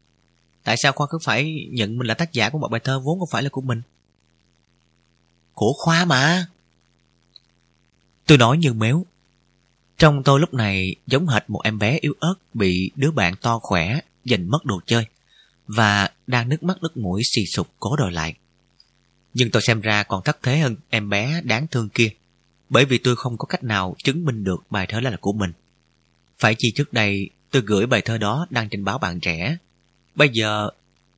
Tại sao Khoa cứ phải nhận mình là tác giả của một bài thơ vốn không phải là của mình? Của Khoa mà. Tôi nói như méo. Trong tôi lúc này giống hệt một em bé yếu ớt bị đứa bạn to khỏe giành mất đồ chơi và đang nước mắt nước mũi xì sụp cố đòi lại. Nhưng tôi xem ra còn thất thế hơn em bé đáng thương kia bởi vì tôi không có cách nào chứng minh được bài thơ là của mình. Phải chi trước đây tôi gửi bài thơ đó đăng trên báo bạn trẻ. Bây giờ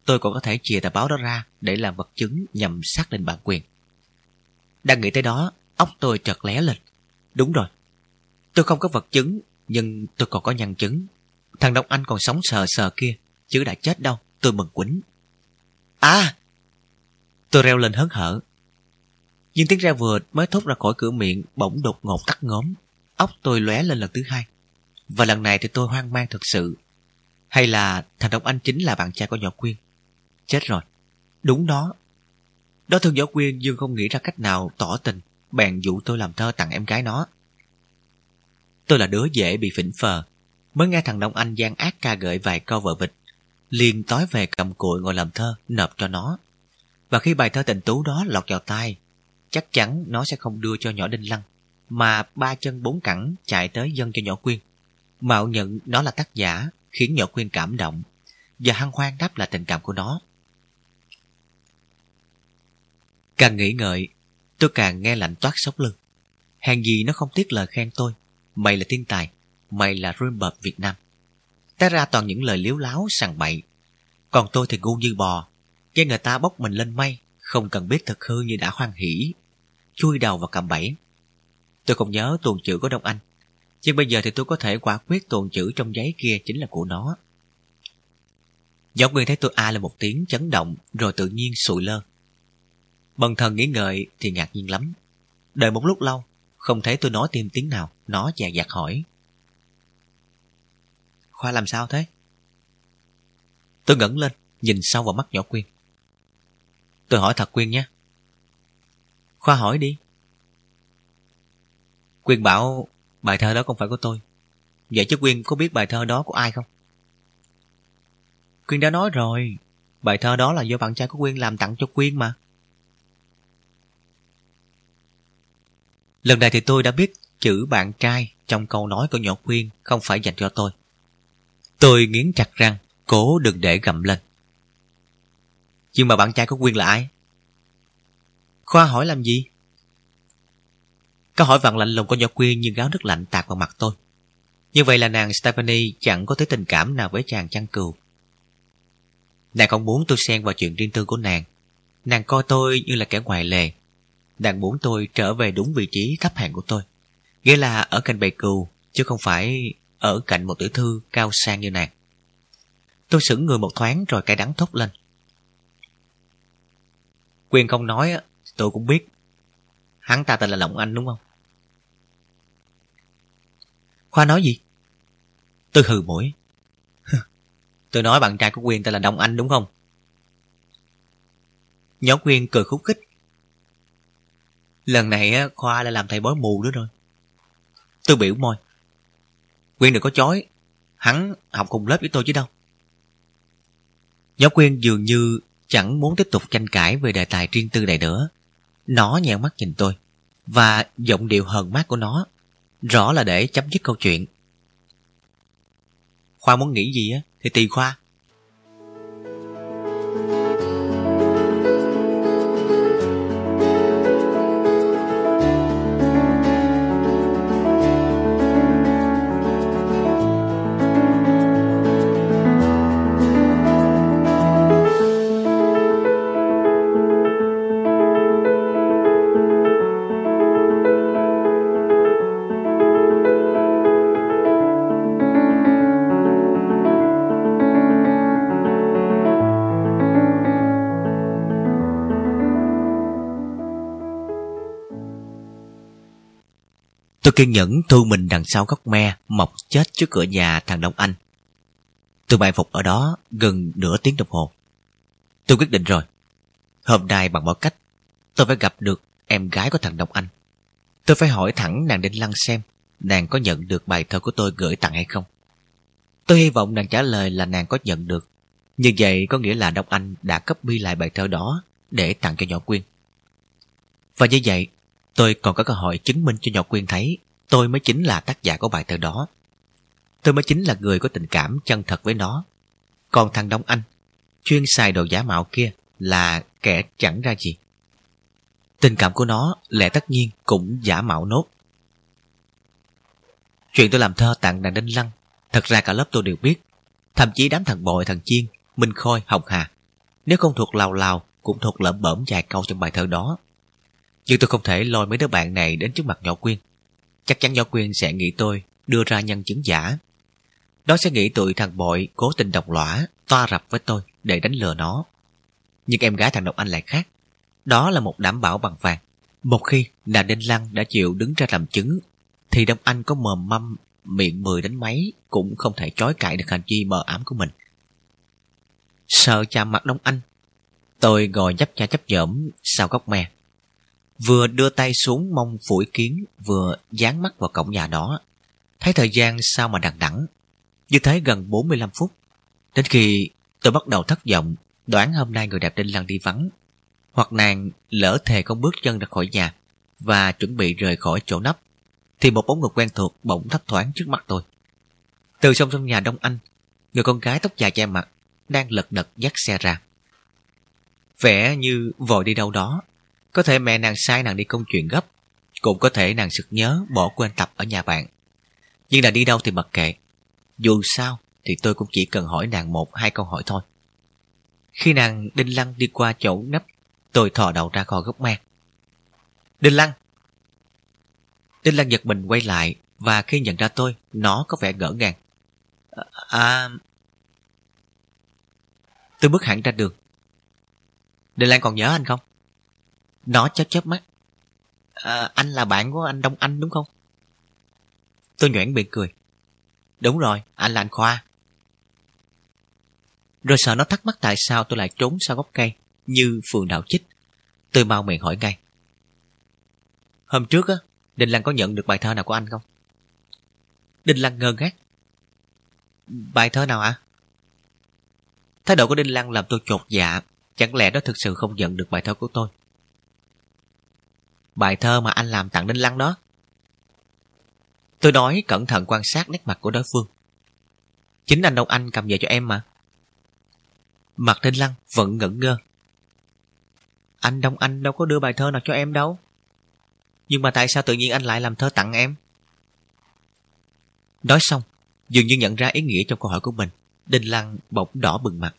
tôi còn có thể chìa tờ báo đó ra để làm vật chứng nhằm xác định bản quyền. Đang nghĩ tới đó, óc tôi chợt lé lên. Đúng rồi, tôi không có vật chứng, nhưng tôi còn có nhân chứng. Thằng Đông Anh còn sống sờ sờ kia, chứ đã chết đâu, tôi mừng quýnh. À! Tôi reo lên hớn hở. Nhưng tiếng reo vừa mới thốt ra khỏi cửa miệng bỗng đột ngột tắt ngóm Óc tôi lóe lên lần thứ hai. Và lần này thì tôi hoang mang thật sự. Hay là thằng Đông Anh chính là bạn trai của nhỏ Quyên? Chết rồi. Đúng đó. Đó thương nhỏ Quyên Dương không nghĩ ra cách nào tỏ tình, bèn dụ tôi làm thơ tặng em gái nó. Tôi là đứa dễ bị phỉnh phờ. Mới nghe thằng Đông Anh gian ác ca gợi vài câu vợ vịt. liền tối về cầm cụi ngồi làm thơ, nộp cho nó. Và khi bài thơ tình tú đó lọt vào tai, chắc chắn nó sẽ không đưa cho nhỏ Đinh Lăng, mà ba chân bốn cẳng chạy tới dân cho nhỏ Quyên. Mạo nhận nó là tác giả, khiến nhỏ Quyên cảm động, và hăng hoan đáp là tình cảm của nó. Càng nghĩ ngợi, tôi càng nghe lạnh toát sống lưng. Hàng gì nó không tiếc lời khen tôi. Mày là thiên tài, mày là Rainbow Việt Nam. Té ra toàn những lời liếu láo, sằng bậy. Còn tôi thì ngu như bò, nghe người ta bốc mình lên mây, không cần biết thật hư như đã hoan hỉ, chui đầu vào cầm bẫy. Tôi không nhớ tuần chữ của Đông Anh, nhưng bây giờ thì tôi có thể quả quyết tuần chữ trong giấy kia chính là của nó. Giáo nguyên thấy tôi a là một tiếng chấn động rồi tự nhiên sụi lơ. Bần thần nghĩ ngợi thì ngạc nhiên lắm. Đợi một lúc lâu, không thấy tôi nói thêm tiếng nào, nó dè dặt hỏi. Khoa làm sao thế? Tôi ngẩng lên, nhìn sâu vào mắt nhỏ Quyên. Tôi hỏi thật Quyên nhé. Khoa hỏi đi. Quyên bảo bài thơ đó không phải của tôi. Vậy chứ Quyên có biết bài thơ đó của ai không? Quyên đã nói rồi, bài thơ đó là do bạn trai của Quyên làm tặng cho Quyên mà. Lần này thì tôi đã biết chữ bạn trai trong câu nói của nhỏ Quyên không phải dành cho tôi. Tôi nghiến chặt răng, cố đừng để gầm lên. Nhưng mà bạn trai của Quyên là ai? Khoa hỏi làm gì? Câu hỏi vặn lạnh lùng của nhỏ Quyên như gáo nước lạnh tạt vào mặt tôi. Như vậy là nàng Stephanie chẳng có thấy tình cảm nào với chàng chăn cừu. Nàng không muốn tôi xen vào chuyện riêng tư của nàng. Nàng coi tôi như là kẻ ngoài lề. Nàng muốn tôi trở về đúng vị trí thấp hạng của tôi. Nghĩa là ở cạnh bầy cừu, chứ không phải ở cạnh một tiểu thư cao sang như nàng. Tôi sững người một thoáng rồi cay đắng thốt lên. Quyền không nói, tôi cũng biết. Hắn ta tên là Lộng Anh đúng không? Khoa nói gì? Tôi hừ mũi. tôi nói bạn trai của Quyền tên là Đông Anh đúng không? Nhóm Quyền cười khúc khích. Lần này Khoa đã làm thầy bói mù nữa rồi. Tôi biểu môi. Quyên đừng có chói. Hắn học cùng lớp với tôi chứ đâu. Giáo Quyên dường như chẳng muốn tiếp tục tranh cãi về đề tài riêng tư này nữa. Nó nhèo mắt nhìn tôi. Và giọng điệu hờn mát của nó rõ là để chấm dứt câu chuyện. Khoa muốn nghĩ gì á thì tùy Khoa. Kiên nhẫn thu mình đằng sau góc me mọc chết trước cửa nhà thằng Đông Anh. Tôi bài phục ở đó gần nửa tiếng đồng hồ. Tôi quyết định rồi. Hôm nay bằng mọi cách, tôi phải gặp được em gái của thằng Đông Anh. Tôi phải hỏi thẳng nàng Đinh Lăng xem nàng có nhận được bài thơ của tôi gửi tặng hay không. Tôi hy vọng nàng trả lời là nàng có nhận được. Như vậy có nghĩa là Đông Anh đã copy lại bài thơ đó để tặng cho nhỏ Quyên. Và như vậy, tôi còn có cơ hội chứng minh cho nhỏ Quyên thấy tôi mới chính là tác giả của bài thơ đó. Tôi mới chính là người có tình cảm chân thật với nó. Còn thằng Đông Anh, chuyên xài đồ giả mạo kia là kẻ chẳng ra gì. Tình cảm của nó lẽ tất nhiên cũng giả mạo nốt. Chuyện tôi làm thơ tặng nàng Đinh Lăng, thật ra cả lớp tôi đều biết. Thậm chí đám thằng bội, thằng Chiên, Minh Khôi, Hồng Hà. Nếu không thuộc lào lào, cũng thuộc lợm bẩm vài câu trong bài thơ đó. Nhưng tôi không thể lôi mấy đứa bạn này đến trước mặt nhỏ Quyên. Chắc chắn nhỏ Quyên sẽ nghĩ tôi đưa ra nhân chứng giả. Nó sẽ nghĩ tụi thằng bội cố tình độc lõa, toa rập với tôi để đánh lừa nó. Nhưng em gái thằng Độc Anh lại khác. Đó là một đảm bảo bằng vàng. Một khi là Đinh Lăng đã chịu đứng ra làm chứng, thì Đông Anh có mồm mâm, miệng mười đánh máy cũng không thể chối cãi được hành vi mờ ám của mình. Sợ chạm mặt Đông Anh, tôi ngồi nhấp cha chấp nhỡm sau góc me. Vừa đưa tay xuống mong phủi kiến, vừa dán mắt vào cổng nhà đó. Thấy thời gian sao mà đằng đẵng Như thế gần 45 phút. Đến khi tôi bắt đầu thất vọng, đoán hôm nay người đẹp Đinh Lăng đi vắng. Hoặc nàng lỡ thề không bước chân ra khỏi nhà và chuẩn bị rời khỏi chỗ nấp, thì một bóng người quen thuộc bỗng thấp thoáng trước mặt tôi. Từ sông trong nhà Đông Anh, người con gái tóc dài che mặt đang lật đật dắt xe ra. Vẻ như vội đi đâu đó, có thể mẹ nàng sai nàng đi công chuyện gấp, cũng có thể nàng sực nhớ bỏ quên tập ở nhà bạn. Nhưng là đi đâu thì mặc kệ. Dù sao thì tôi cũng chỉ cần hỏi nàng một hai câu hỏi thôi. Khi nàng Đinh Lăng đi qua chỗ nấp, tôi thò đầu ra khỏi gốc mang. Đinh Lăng! Đinh Lăng giật mình quay lại và khi nhận ra tôi, nó có vẻ ngỡ ngàng. À... à tôi bước hẳn ra đường. Đinh Lan còn nhớ anh không? Nó chớp chớp mắt. À, anh là bạn của anh Đông Anh đúng không? Tôi nhoảng miệng cười. Đúng rồi, anh là anh Khoa. Rồi sợ nó thắc mắc tại sao tôi lại trốn sau gốc cây như phường đạo chích. Tôi mau miệng hỏi ngay. Hôm trước á, Đình Lăng có nhận được bài thơ nào của anh không? Đinh Lăng ngơ ngác. Bài thơ nào ạ? À? Thái độ của Đinh Lăng làm tôi chột dạ. Chẳng lẽ nó thực sự không nhận được bài thơ của tôi? Bài thơ mà anh làm tặng Đinh Lăng đó. Tôi nói cẩn thận quan sát nét mặt của đối phương. Chính anh Đông Anh cầm về cho em mà. Mặt Đinh Lăng vẫn ngẩn ngơ. Anh Đông Anh đâu có đưa bài thơ nào cho em đâu. Nhưng mà tại sao tự nhiên anh lại làm thơ tặng em? Nói xong, dường như nhận ra ý nghĩa trong câu hỏi của mình. Đinh Lăng bỗng đỏ bừng mặt.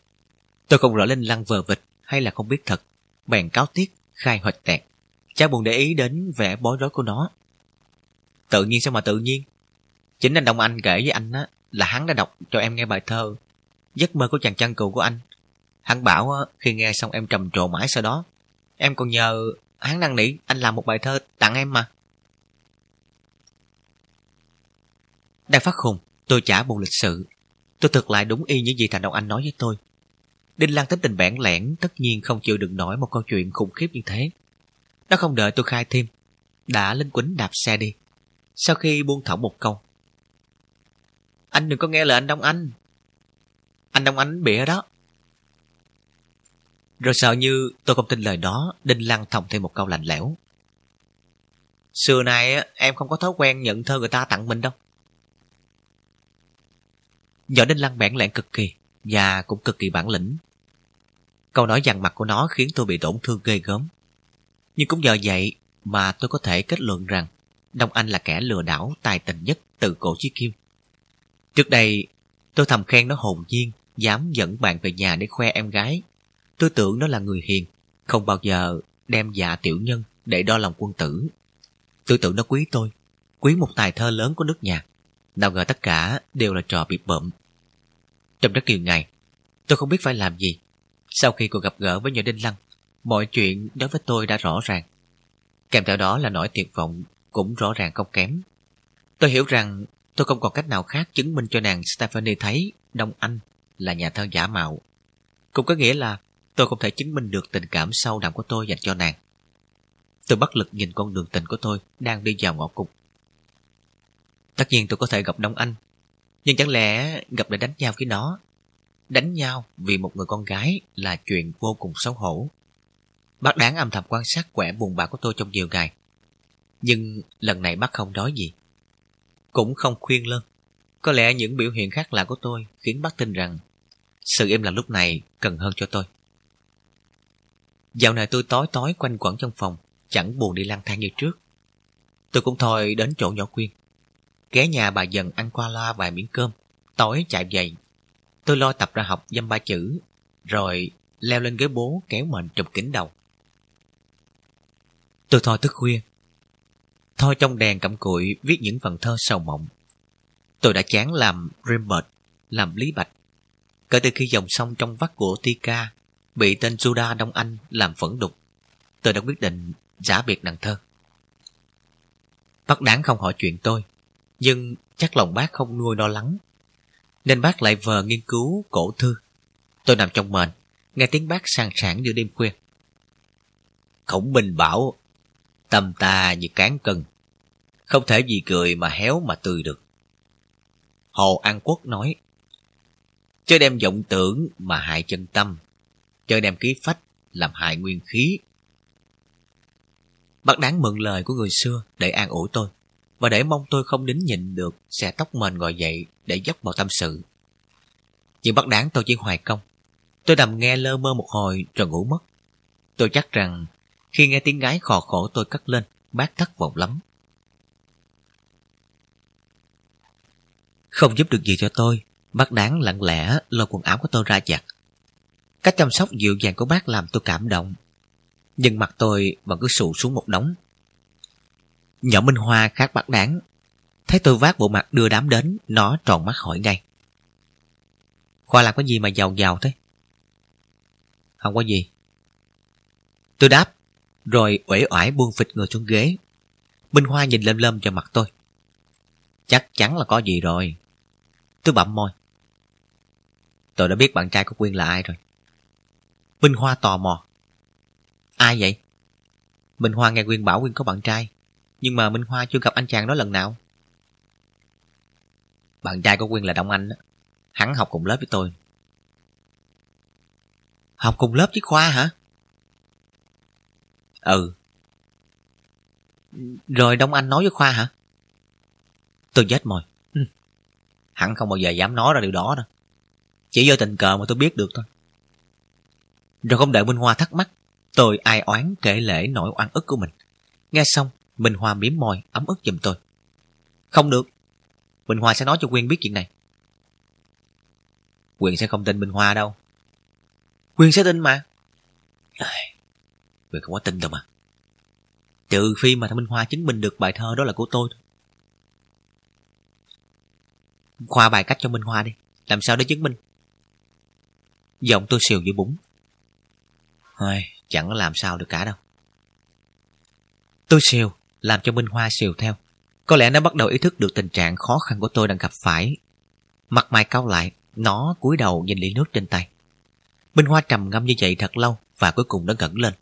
Tôi không rõ Đinh Lăng vờ vịt hay là không biết thật. Bèn cáo tiết, khai hoạch tẹt. Cha buồn để ý đến vẻ bối rối của nó. Tự nhiên sao mà tự nhiên? Chính anh Đông Anh kể với anh á là hắn đã đọc cho em nghe bài thơ Giấc mơ của chàng chăn cừu của anh. Hắn bảo á, khi nghe xong em trầm trồ mãi sau đó. Em còn nhờ hắn năn nỉ anh làm một bài thơ tặng em mà. Đang phát khùng, tôi trả buồn lịch sự. Tôi thực lại đúng y những gì Thành Đông Anh nói với tôi. Đinh Lan tính tình bản lẻn tất nhiên không chịu đựng nổi một câu chuyện khủng khiếp như thế. Nó không đợi tôi khai thêm, đã lên quýnh đạp xe đi. Sau khi buông thõng một câu. Anh đừng có nghe lời anh Đông Anh. Anh Đông Anh bịa đó. Rồi sợ như tôi không tin lời đó, Đinh Lăng thòng thêm một câu lạnh lẽo. Xưa nay em không có thói quen nhận thơ người ta tặng mình đâu. Võ Đinh Lăng bản lẹn cực kỳ và cũng cực kỳ bản lĩnh. Câu nói dằn mặt của nó khiến tôi bị tổn thương ghê gớm. Nhưng cũng nhờ vậy mà tôi có thể kết luận rằng Đông Anh là kẻ lừa đảo tài tình nhất từ cổ chí kim. Trước đây, tôi thầm khen nó hồn nhiên, dám dẫn bạn về nhà để khoe em gái. Tôi tưởng nó là người hiền, không bao giờ đem dạ tiểu nhân để đo lòng quân tử. Tôi tưởng nó quý tôi, quý một tài thơ lớn của nước nhà. Nào ngờ tất cả đều là trò bị bợm. Trong rất nhiều ngày, tôi không biết phải làm gì. Sau khi cuộc gặp gỡ với nhỏ Đinh Lăng, mọi chuyện đối với tôi đã rõ ràng. Kèm theo đó là nỗi tuyệt vọng cũng rõ ràng không kém. Tôi hiểu rằng tôi không còn cách nào khác chứng minh cho nàng Stephanie thấy Đông Anh là nhà thơ giả mạo. Cũng có nghĩa là tôi không thể chứng minh được tình cảm sâu đậm của tôi dành cho nàng. Tôi bất lực nhìn con đường tình của tôi đang đi vào ngõ cụt. Tất nhiên tôi có thể gặp Đông Anh, nhưng chẳng lẽ gặp để đánh nhau với nó? Đánh nhau vì một người con gái là chuyện vô cùng xấu hổ. Bác đáng âm thầm quan sát quẻ buồn bã của tôi trong nhiều ngày. Nhưng lần này bác không nói gì. Cũng không khuyên lơn. Có lẽ những biểu hiện khác lạ của tôi khiến bác tin rằng sự im lặng lúc này cần hơn cho tôi. Dạo này tôi tối tối quanh quẩn trong phòng, chẳng buồn đi lang thang như trước. Tôi cũng thôi đến chỗ nhỏ quyên. Ghé nhà bà dần ăn qua loa vài miếng cơm, tối chạy dậy Tôi lo tập ra học dăm ba chữ, rồi leo lên ghế bố kéo mền chụp kính đầu. Tôi thoi thức khuya. thoi trong đèn cặm cụi viết những phần thơ sầu mộng. Tôi đã chán làm Rembert, làm Lý Bạch. Kể từ khi dòng sông trong vắt của Tika bị tên Judah Đông Anh làm phẫn đục, tôi đã quyết định giả biệt nàng thơ. Bác đáng không hỏi chuyện tôi, nhưng chắc lòng bác không nuôi lo lắng. Nên bác lại vờ nghiên cứu cổ thư. Tôi nằm trong mền, nghe tiếng bác sàng sảng giữa đêm khuya. Khổng Minh bảo, tâm ta như cán cân, không thể vì cười mà héo mà tươi được. Hồ An Quốc nói, chớ đem vọng tưởng mà hại chân tâm, chớ đem ký phách làm hại nguyên khí. Bác đáng mượn lời của người xưa để an ủi tôi và để mong tôi không đính nhịn được sẽ tóc mền ngồi dậy để dốc vào tâm sự. Nhưng bác đáng tôi chỉ hoài công. Tôi nằm nghe lơ mơ một hồi rồi ngủ mất. Tôi chắc rằng khi nghe tiếng gái khò khổ tôi cất lên, bác thất vọng lắm. Không giúp được gì cho tôi, bác đáng lặng lẽ lôi quần áo của tôi ra giặt. Cách chăm sóc dịu dàng của bác làm tôi cảm động. Nhưng mặt tôi vẫn cứ sụ xuống một đống. Nhỏ Minh Hoa khác bác đáng. Thấy tôi vác bộ mặt đưa đám đến, nó tròn mắt hỏi ngay. Khoa làm cái gì mà giàu giàu thế? Không có gì. Tôi đáp, rồi uể oải buông phịch người xuống ghế. Minh Hoa nhìn lâm lâm vào mặt tôi. Chắc chắn là có gì rồi. Tôi bậm môi. Tôi đã biết bạn trai của Quyên là ai rồi. Minh Hoa tò mò. Ai vậy? Minh Hoa nghe Quyên bảo Quyên có bạn trai. Nhưng mà Minh Hoa chưa gặp anh chàng đó lần nào. Bạn trai của Quyên là Đông Anh. Hắn học cùng lớp với tôi. Học cùng lớp với Khoa hả? Ừ. Rồi Đông Anh nói với Khoa hả? Tôi chết mồi. Ừ. Hắn không bao giờ dám nói ra điều đó đâu. Chỉ do tình cờ mà tôi biết được thôi. Rồi không đợi Minh Hoa thắc mắc, tôi ai oán kể lễ nỗi oan ức của mình. Nghe xong, Minh Hoa miếm môi, ấm ức giùm tôi. Không được. Minh Hoa sẽ nói cho Quyên biết chuyện này. Quyên sẽ không tin Minh Hoa đâu. Quyên sẽ tin mà. Quyên không có tin đâu mà. Trừ phi mà Minh Hoa chứng minh được bài thơ đó là của tôi. Khoa bài cách cho Minh Hoa đi. Làm sao để chứng minh? Giọng tôi xìu giữa búng. Thôi, chẳng làm sao được cả đâu. Tôi xìu, làm cho Minh Hoa xìu theo. Có lẽ nó bắt đầu ý thức được tình trạng khó khăn của tôi đang gặp phải. Mặt mày cau lại, nó cúi đầu nhìn ly nước trên tay. Minh Hoa trầm ngâm như vậy thật lâu và cuối cùng nó ngẩng lên.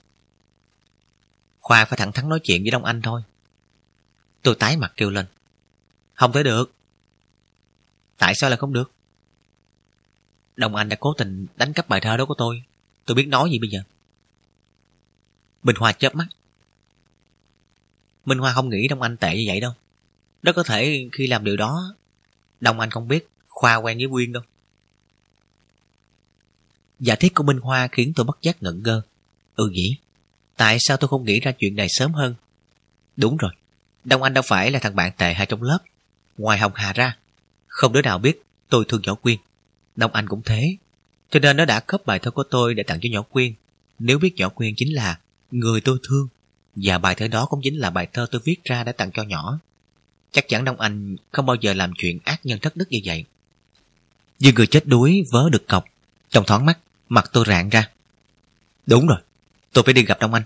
Khoa phải thẳng thắn nói chuyện với Đông Anh thôi. Tôi tái mặt kêu lên. Không thể được. Tại sao lại không được? Đông Anh đã cố tình đánh cắp bài thơ đó của tôi. Tôi biết nói gì bây giờ? Bình Hoa chớp mắt. Minh Hoa không nghĩ Đông Anh tệ như vậy đâu. Đó có thể khi làm điều đó, Đông Anh không biết Khoa quen với Quyên đâu. Giả thiết của Minh Hoa khiến tôi bất giác ngẩn ngơ. Ừ nhỉ, tại sao tôi không nghĩ ra chuyện này sớm hơn? Đúng rồi, Đông Anh đâu phải là thằng bạn tệ hay trong lớp. Ngoài Hồng Hà ra, không đứa nào biết tôi thương nhỏ Quyên. Đông Anh cũng thế. Cho nên nó đã cấp bài thơ của tôi để tặng cho nhỏ Quyên. Nếu biết nhỏ Quyên chính là người tôi thương, và bài thơ đó cũng chính là bài thơ tôi viết ra để tặng cho nhỏ. Chắc chắn Đông Anh không bao giờ làm chuyện ác nhân thất đức như vậy. Như người chết đuối vớ được cọc. Trong thoáng mắt, mặt tôi rạng ra. Đúng rồi, tôi phải đi gặp Đông Anh.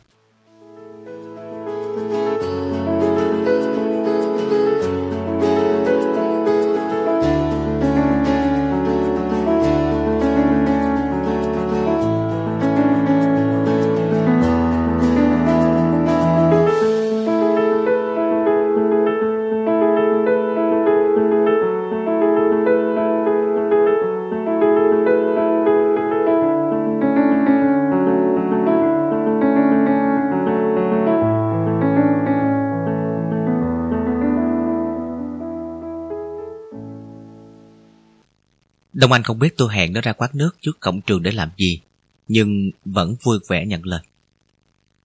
Đông Anh không biết tôi hẹn nó ra quát nước trước cổng trường để làm gì, nhưng vẫn vui vẻ nhận lời.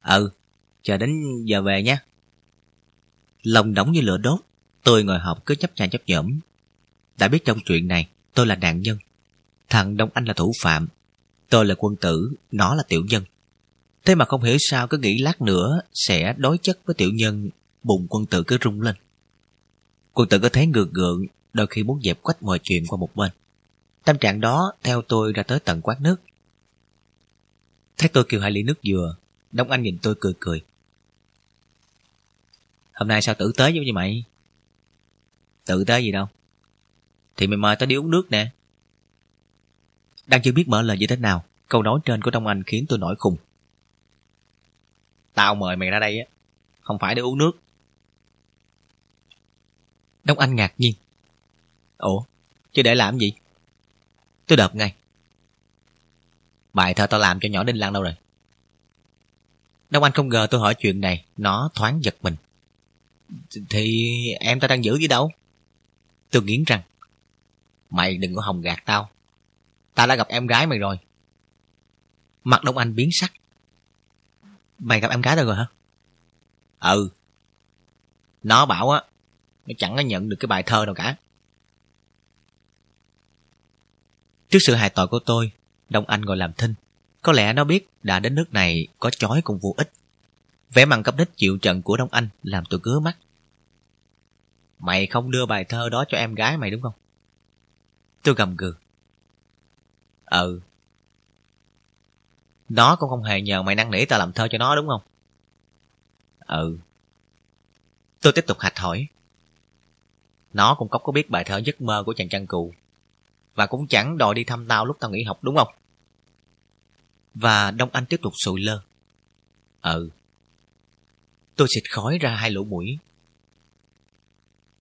Ừ, chờ đến giờ về nhé. Lòng nóng như lửa đốt, tôi ngồi học cứ chấp chăn chấp nhẫm. Đã biết trong chuyện này, tôi là nạn nhân. Thằng Đông Anh là thủ phạm. Tôi là quân tử, nó là tiểu nhân. Thế mà không hiểu sao cứ nghĩ lát nữa sẽ đối chất với tiểu nhân, bụng quân tử cứ rung lên. Quân tử có thấy ngược gượng, đôi khi muốn dẹp quách mọi chuyện qua một bên. Tâm trạng đó theo tôi ra tới tận quát nước. Thấy tôi kêu hai ly nước dừa, Đông Anh nhìn tôi cười cười. Hôm nay sao tử tế với mày? Tự tế gì đâu. Thì mày mời tao đi uống nước nè. Đang chưa biết mở lời như thế nào, câu nói trên của Đông Anh khiến tôi nổi khùng. Tao mời mày ra đây á, không phải để uống nước. Đông Anh ngạc nhiên. Ủa, chứ để làm gì? Tôi đợp ngay. Bài thơ tao làm cho nhỏ Đinh Lan đâu rồi? Đông Anh không ngờ tôi hỏi chuyện này, nó thoáng giật mình. Thì em ta đang giữ gì đâu? Tôi nghiến răng. Mày đừng có hòng gạt tao. Tao đã gặp em gái mày rồi. Mặt Đông Anh biến sắc. Mày gặp em gái tao rồi hả? Ừ. Nó bảo á, nó chẳng có nhận được cái bài thơ nào cả. Trước sự hại tội của tôi, Đông Anh ngồi làm thinh. Có lẽ nó biết đã đến nước này có chói cũng vô ích. Vẻ mặt cấp đích chịu trận của Đông Anh làm tôi cứa mắt. Mày không đưa bài thơ đó cho em gái mày đúng không? Tôi gầm gừ. Ừ. Nó cũng không hề nhờ mày năn nỉ tao làm thơ cho nó đúng không? Ừ. Tôi tiếp tục hạch hỏi. Nó cũng có biết bài thơ giấc mơ của chàng chăn cừu. Và cũng chẳng đòi đi thăm tao lúc tao nghỉ học đúng không? Và Đông Anh tiếp tục sụi lơ. Ừ. Tôi xịt khói ra hai lỗ mũi.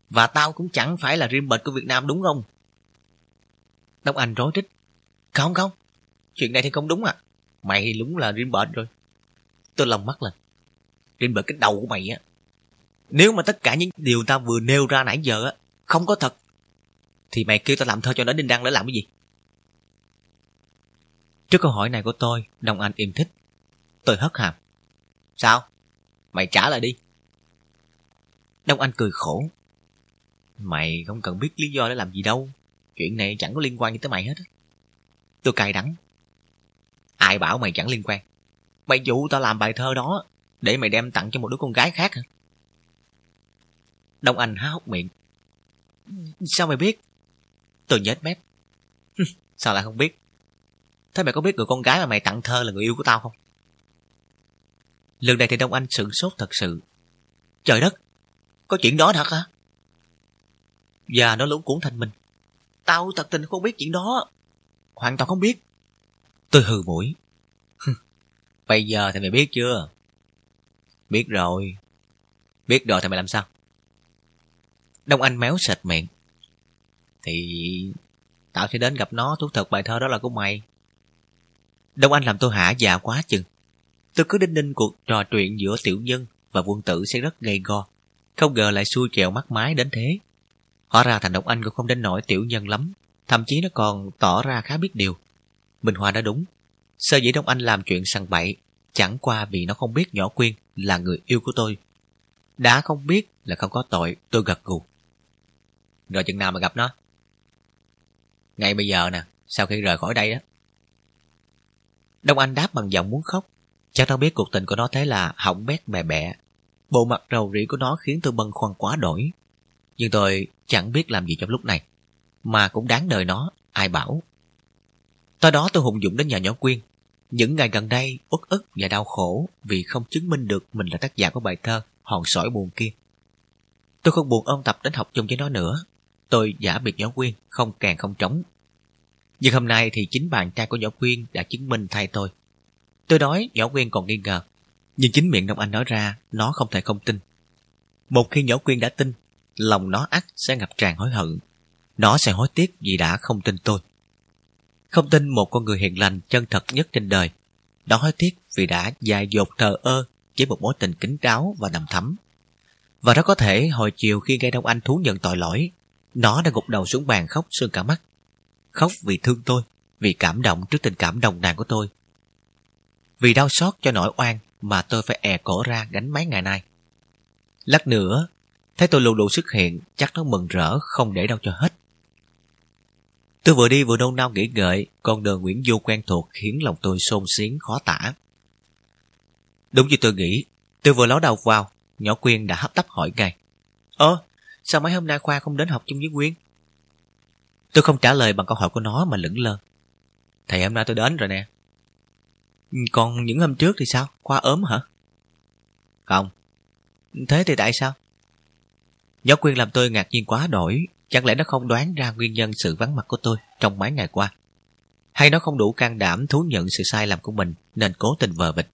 Và tao cũng chẳng phải là riêng bệt của Việt Nam đúng không? Đông Anh rối rít. Không không, chuyện này thì không đúng à. Mày đúng là riêng bệt rồi. Tôi lòng mắt lên. Riêng bệt cái đầu của mày á. Nếu mà tất cả những điều tao vừa nêu ra nãy giờ á, không có thật, thì mày kêu tao làm thơ cho nó đinh đăng để làm cái gì? Trước câu hỏi này của tôi, Đông Anh im thích. Tôi hất hàm. Sao? Mày trả lại đi. Đông Anh cười khổ. Mày không cần biết lý do để làm gì đâu. Chuyện này chẳng có liên quan gì tới mày hết. Tôi cay đắng. Ai bảo mày chẳng liên quan? Mày dụ tao làm bài thơ đó để mày đem tặng cho một đứa con gái khác hả? Đông Anh há hốc miệng. Sao mày biết? Tôi nhếch mép. Sao lại không biết? Thế mày có biết người con gái mà mày tặng thơ là người yêu của tao không? Lần này thì Đông Anh sửng sốt thật sự. Trời đất, có chuyện đó thật hả? Và nó lúng cuốn thành mình. Tao thật tình không biết chuyện đó. Hoàn toàn không biết. Tôi hừ mũi. Bây giờ thì mày biết chưa? Biết rồi. Biết rồi thì mày làm sao? Đông Anh méo sệt miệng. Thì tao sẽ đến gặp nó thú thật bài thơ đó là của mày. Đông Anh làm tôi hả dạ quá chừng. Tôi cứ đinh ninh cuộc trò chuyện giữa tiểu nhân và quân tử sẽ rất gay go. Không ngờ lại xui chèo mắt mái đến thế. Hóa ra thành Đông Anh cũng không đến nổi tiểu nhân lắm. Thậm chí nó còn tỏ ra khá biết điều. Minh Hoa đã đúng. Sơ dĩ Đông Anh làm chuyện săn bậy chẳng qua vì nó không biết nhỏ quyên là người yêu của tôi. Đã không biết là không có tội, tôi gật gù. Rồi chừng nào mà gặp nó? Ngay bây giờ nè, sau khi rời khỏi đây đó. Đông Anh đáp bằng giọng muốn khóc. Chắc nó biết cuộc tình của nó thế là hỏng bét bè bẹ. Bộ mặt rầu rĩ của nó khiến tôi bâng khoăn quá đổi. Nhưng tôi chẳng biết làm gì trong lúc này. Mà cũng đáng đời nó, ai bảo. Tới đó tôi hùng dũng đến nhà nhỏ Quyên. Những ngày gần đây, uất ức và đau khổ vì không chứng minh được mình là tác giả của bài thơ Hòn sỏi buồn kia. Tôi không buồn ôn tập đến học chung với nó nữa. Tôi giả biệt nhỏ Quyên, không càng không trống. Nhưng hôm nay thì chính bạn trai của nhỏ Quyên đã chứng minh thay tôi. Tôi nói nhỏ Quyên còn nghi ngờ. Nhưng chính miệng Đông Anh nói ra, nó không thể không tin. Một khi nhỏ Quyên đã tin, lòng nó ắt sẽ ngập tràn hối hận. Nó sẽ hối tiếc vì đã không tin tôi. Không tin một con người hiền lành chân thật nhất trên đời. Nó hối tiếc vì đã dài dột thờ ơ với một mối tình kính đáo và đầm thắm. Và rất có thể hồi chiều khi nghe Đông Anh thú nhận tội lỗi, nó đã gục đầu xuống bàn khóc sương cả mắt. Khóc vì thương tôi, vì cảm động trước tình cảm đồng nàn của tôi. Vì đau xót cho nỗi oan mà tôi phải è cổ ra gánh mấy ngày nay. Lát nữa, thấy tôi lù lù xuất hiện, chắc nó mừng rỡ không để đâu cho hết. Tôi vừa đi vừa nôn nao nghĩ ngợi, con đường Nguyễn Du quen thuộc khiến lòng tôi xôn xiến khó tả. Đúng như tôi nghĩ, tôi vừa ló đầu vào, nhỏ Quyên đã hấp tấp hỏi ngay. Ơ, sao mấy hôm nay Khoa không đến học chung với Quyên? Tôi không trả lời bằng câu hỏi của nó mà lững lơ. Thầy hôm nay tôi đến rồi nè. Ừ, còn những hôm trước thì sao? Khoa ốm hả? Không. Thế thì tại sao? Nhỏ Quyên làm tôi ngạc nhiên quá đổi. Chẳng lẽ nó không đoán ra nguyên nhân sự vắng mặt của tôi trong mấy ngày qua? Hay nó không đủ can đảm thú nhận sự sai lầm của mình nên cố tình vờ vịt?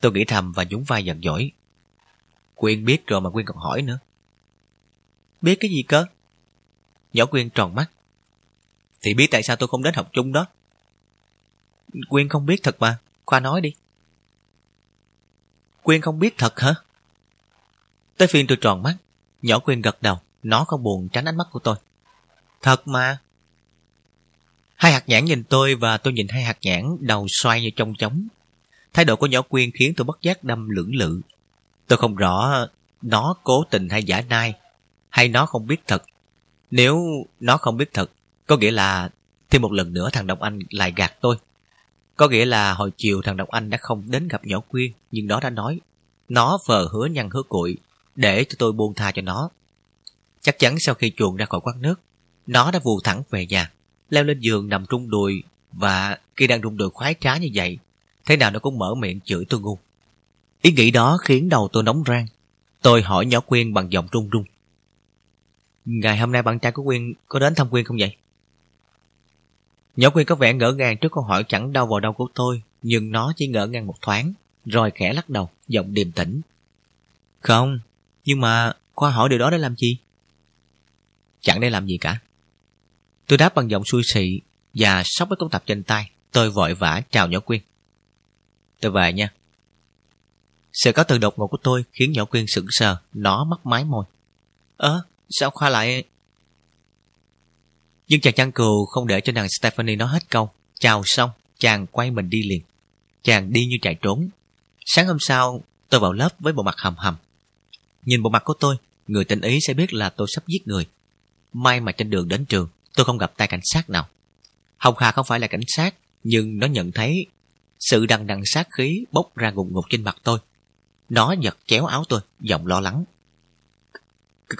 Tôi nghĩ thầm và nhún vai giận dỗi. Quyên biết rồi mà Quyên còn hỏi nữa. Biết cái gì cơ? Nhỏ Quyên tròn mắt. Thì biết tại sao tôi không đến học chung đó. Quyên không biết thật mà. Khoa nói đi. Quyên không biết thật hả? Tới phiên tôi tròn mắt. Nhỏ Quyên gật đầu. Nó không buồn tránh ánh mắt của tôi. Thật mà. Hai hạt nhãn nhìn tôi và tôi nhìn hai hạt nhãn đầu xoay như trong trống. Thái độ của nhỏ quyên khiến tôi bất giác đâm lưỡng lự. Tôi không rõ nó cố tình hay giả nai, hay nó không biết thật. Nếu nó không biết thật, có nghĩa là thêm một lần nữa thằng Đồng Anh lại gạt tôi. Có nghĩa là hồi chiều thằng Đồng Anh đã không đến gặp nhỏ quyên, nhưng nó đã nói. Nó vờ hứa nhăn hứa cuội để cho tôi buông tha cho nó. Chắc chắn sau khi chuồn ra khỏi quán nước, nó đã vù thẳng về nhà, leo lên giường nằm trung đùi và khi đang rung đùi khoái trá như vậy, thế nào nó cũng mở miệng chửi tôi ngu. Ý nghĩ đó khiến đầu tôi nóng rang. Tôi hỏi nhỏ Quyên bằng giọng run run. Ngày hôm nay bạn trai của Quyên có đến thăm Quyên không vậy? Nhỏ Quyên có vẻ ngỡ ngàng trước câu hỏi chẳng đau vào đâu của tôi, nhưng nó chỉ ngỡ ngàng một thoáng, rồi khẽ lắc đầu, giọng điềm tĩnh. Không, nhưng mà Khoa hỏi điều đó để làm gì? Chẳng để làm gì cả. Tôi đáp bằng giọng xui xị và sóc với công tập trên tay. Tôi vội vã chào nhỏ Quyên. Tôi về nha. Sự có từ đột ngột của tôi khiến nhỏ Quyên sững sờ, nó mắc mái môi. Ơ, sao Khoa lại... Nhưng chàng chăn cừu không để cho nàng Stephanie nói hết câu. Chào xong, chàng quay mình đi liền. Chàng đi như chạy trốn. Sáng hôm sau, tôi vào lớp với bộ mặt hầm hầm. Nhìn bộ mặt của tôi, người tình ý sẽ biết là tôi sắp giết người. May mà trên đường đến trường, tôi không gặp tay cảnh sát nào. Hồng Hà không phải là cảnh sát, nhưng nó nhận thấy sự đằng đằng sát khí bốc ra ngục ngục trên mặt tôi. Nó giật chéo áo tôi, giọng lo lắng.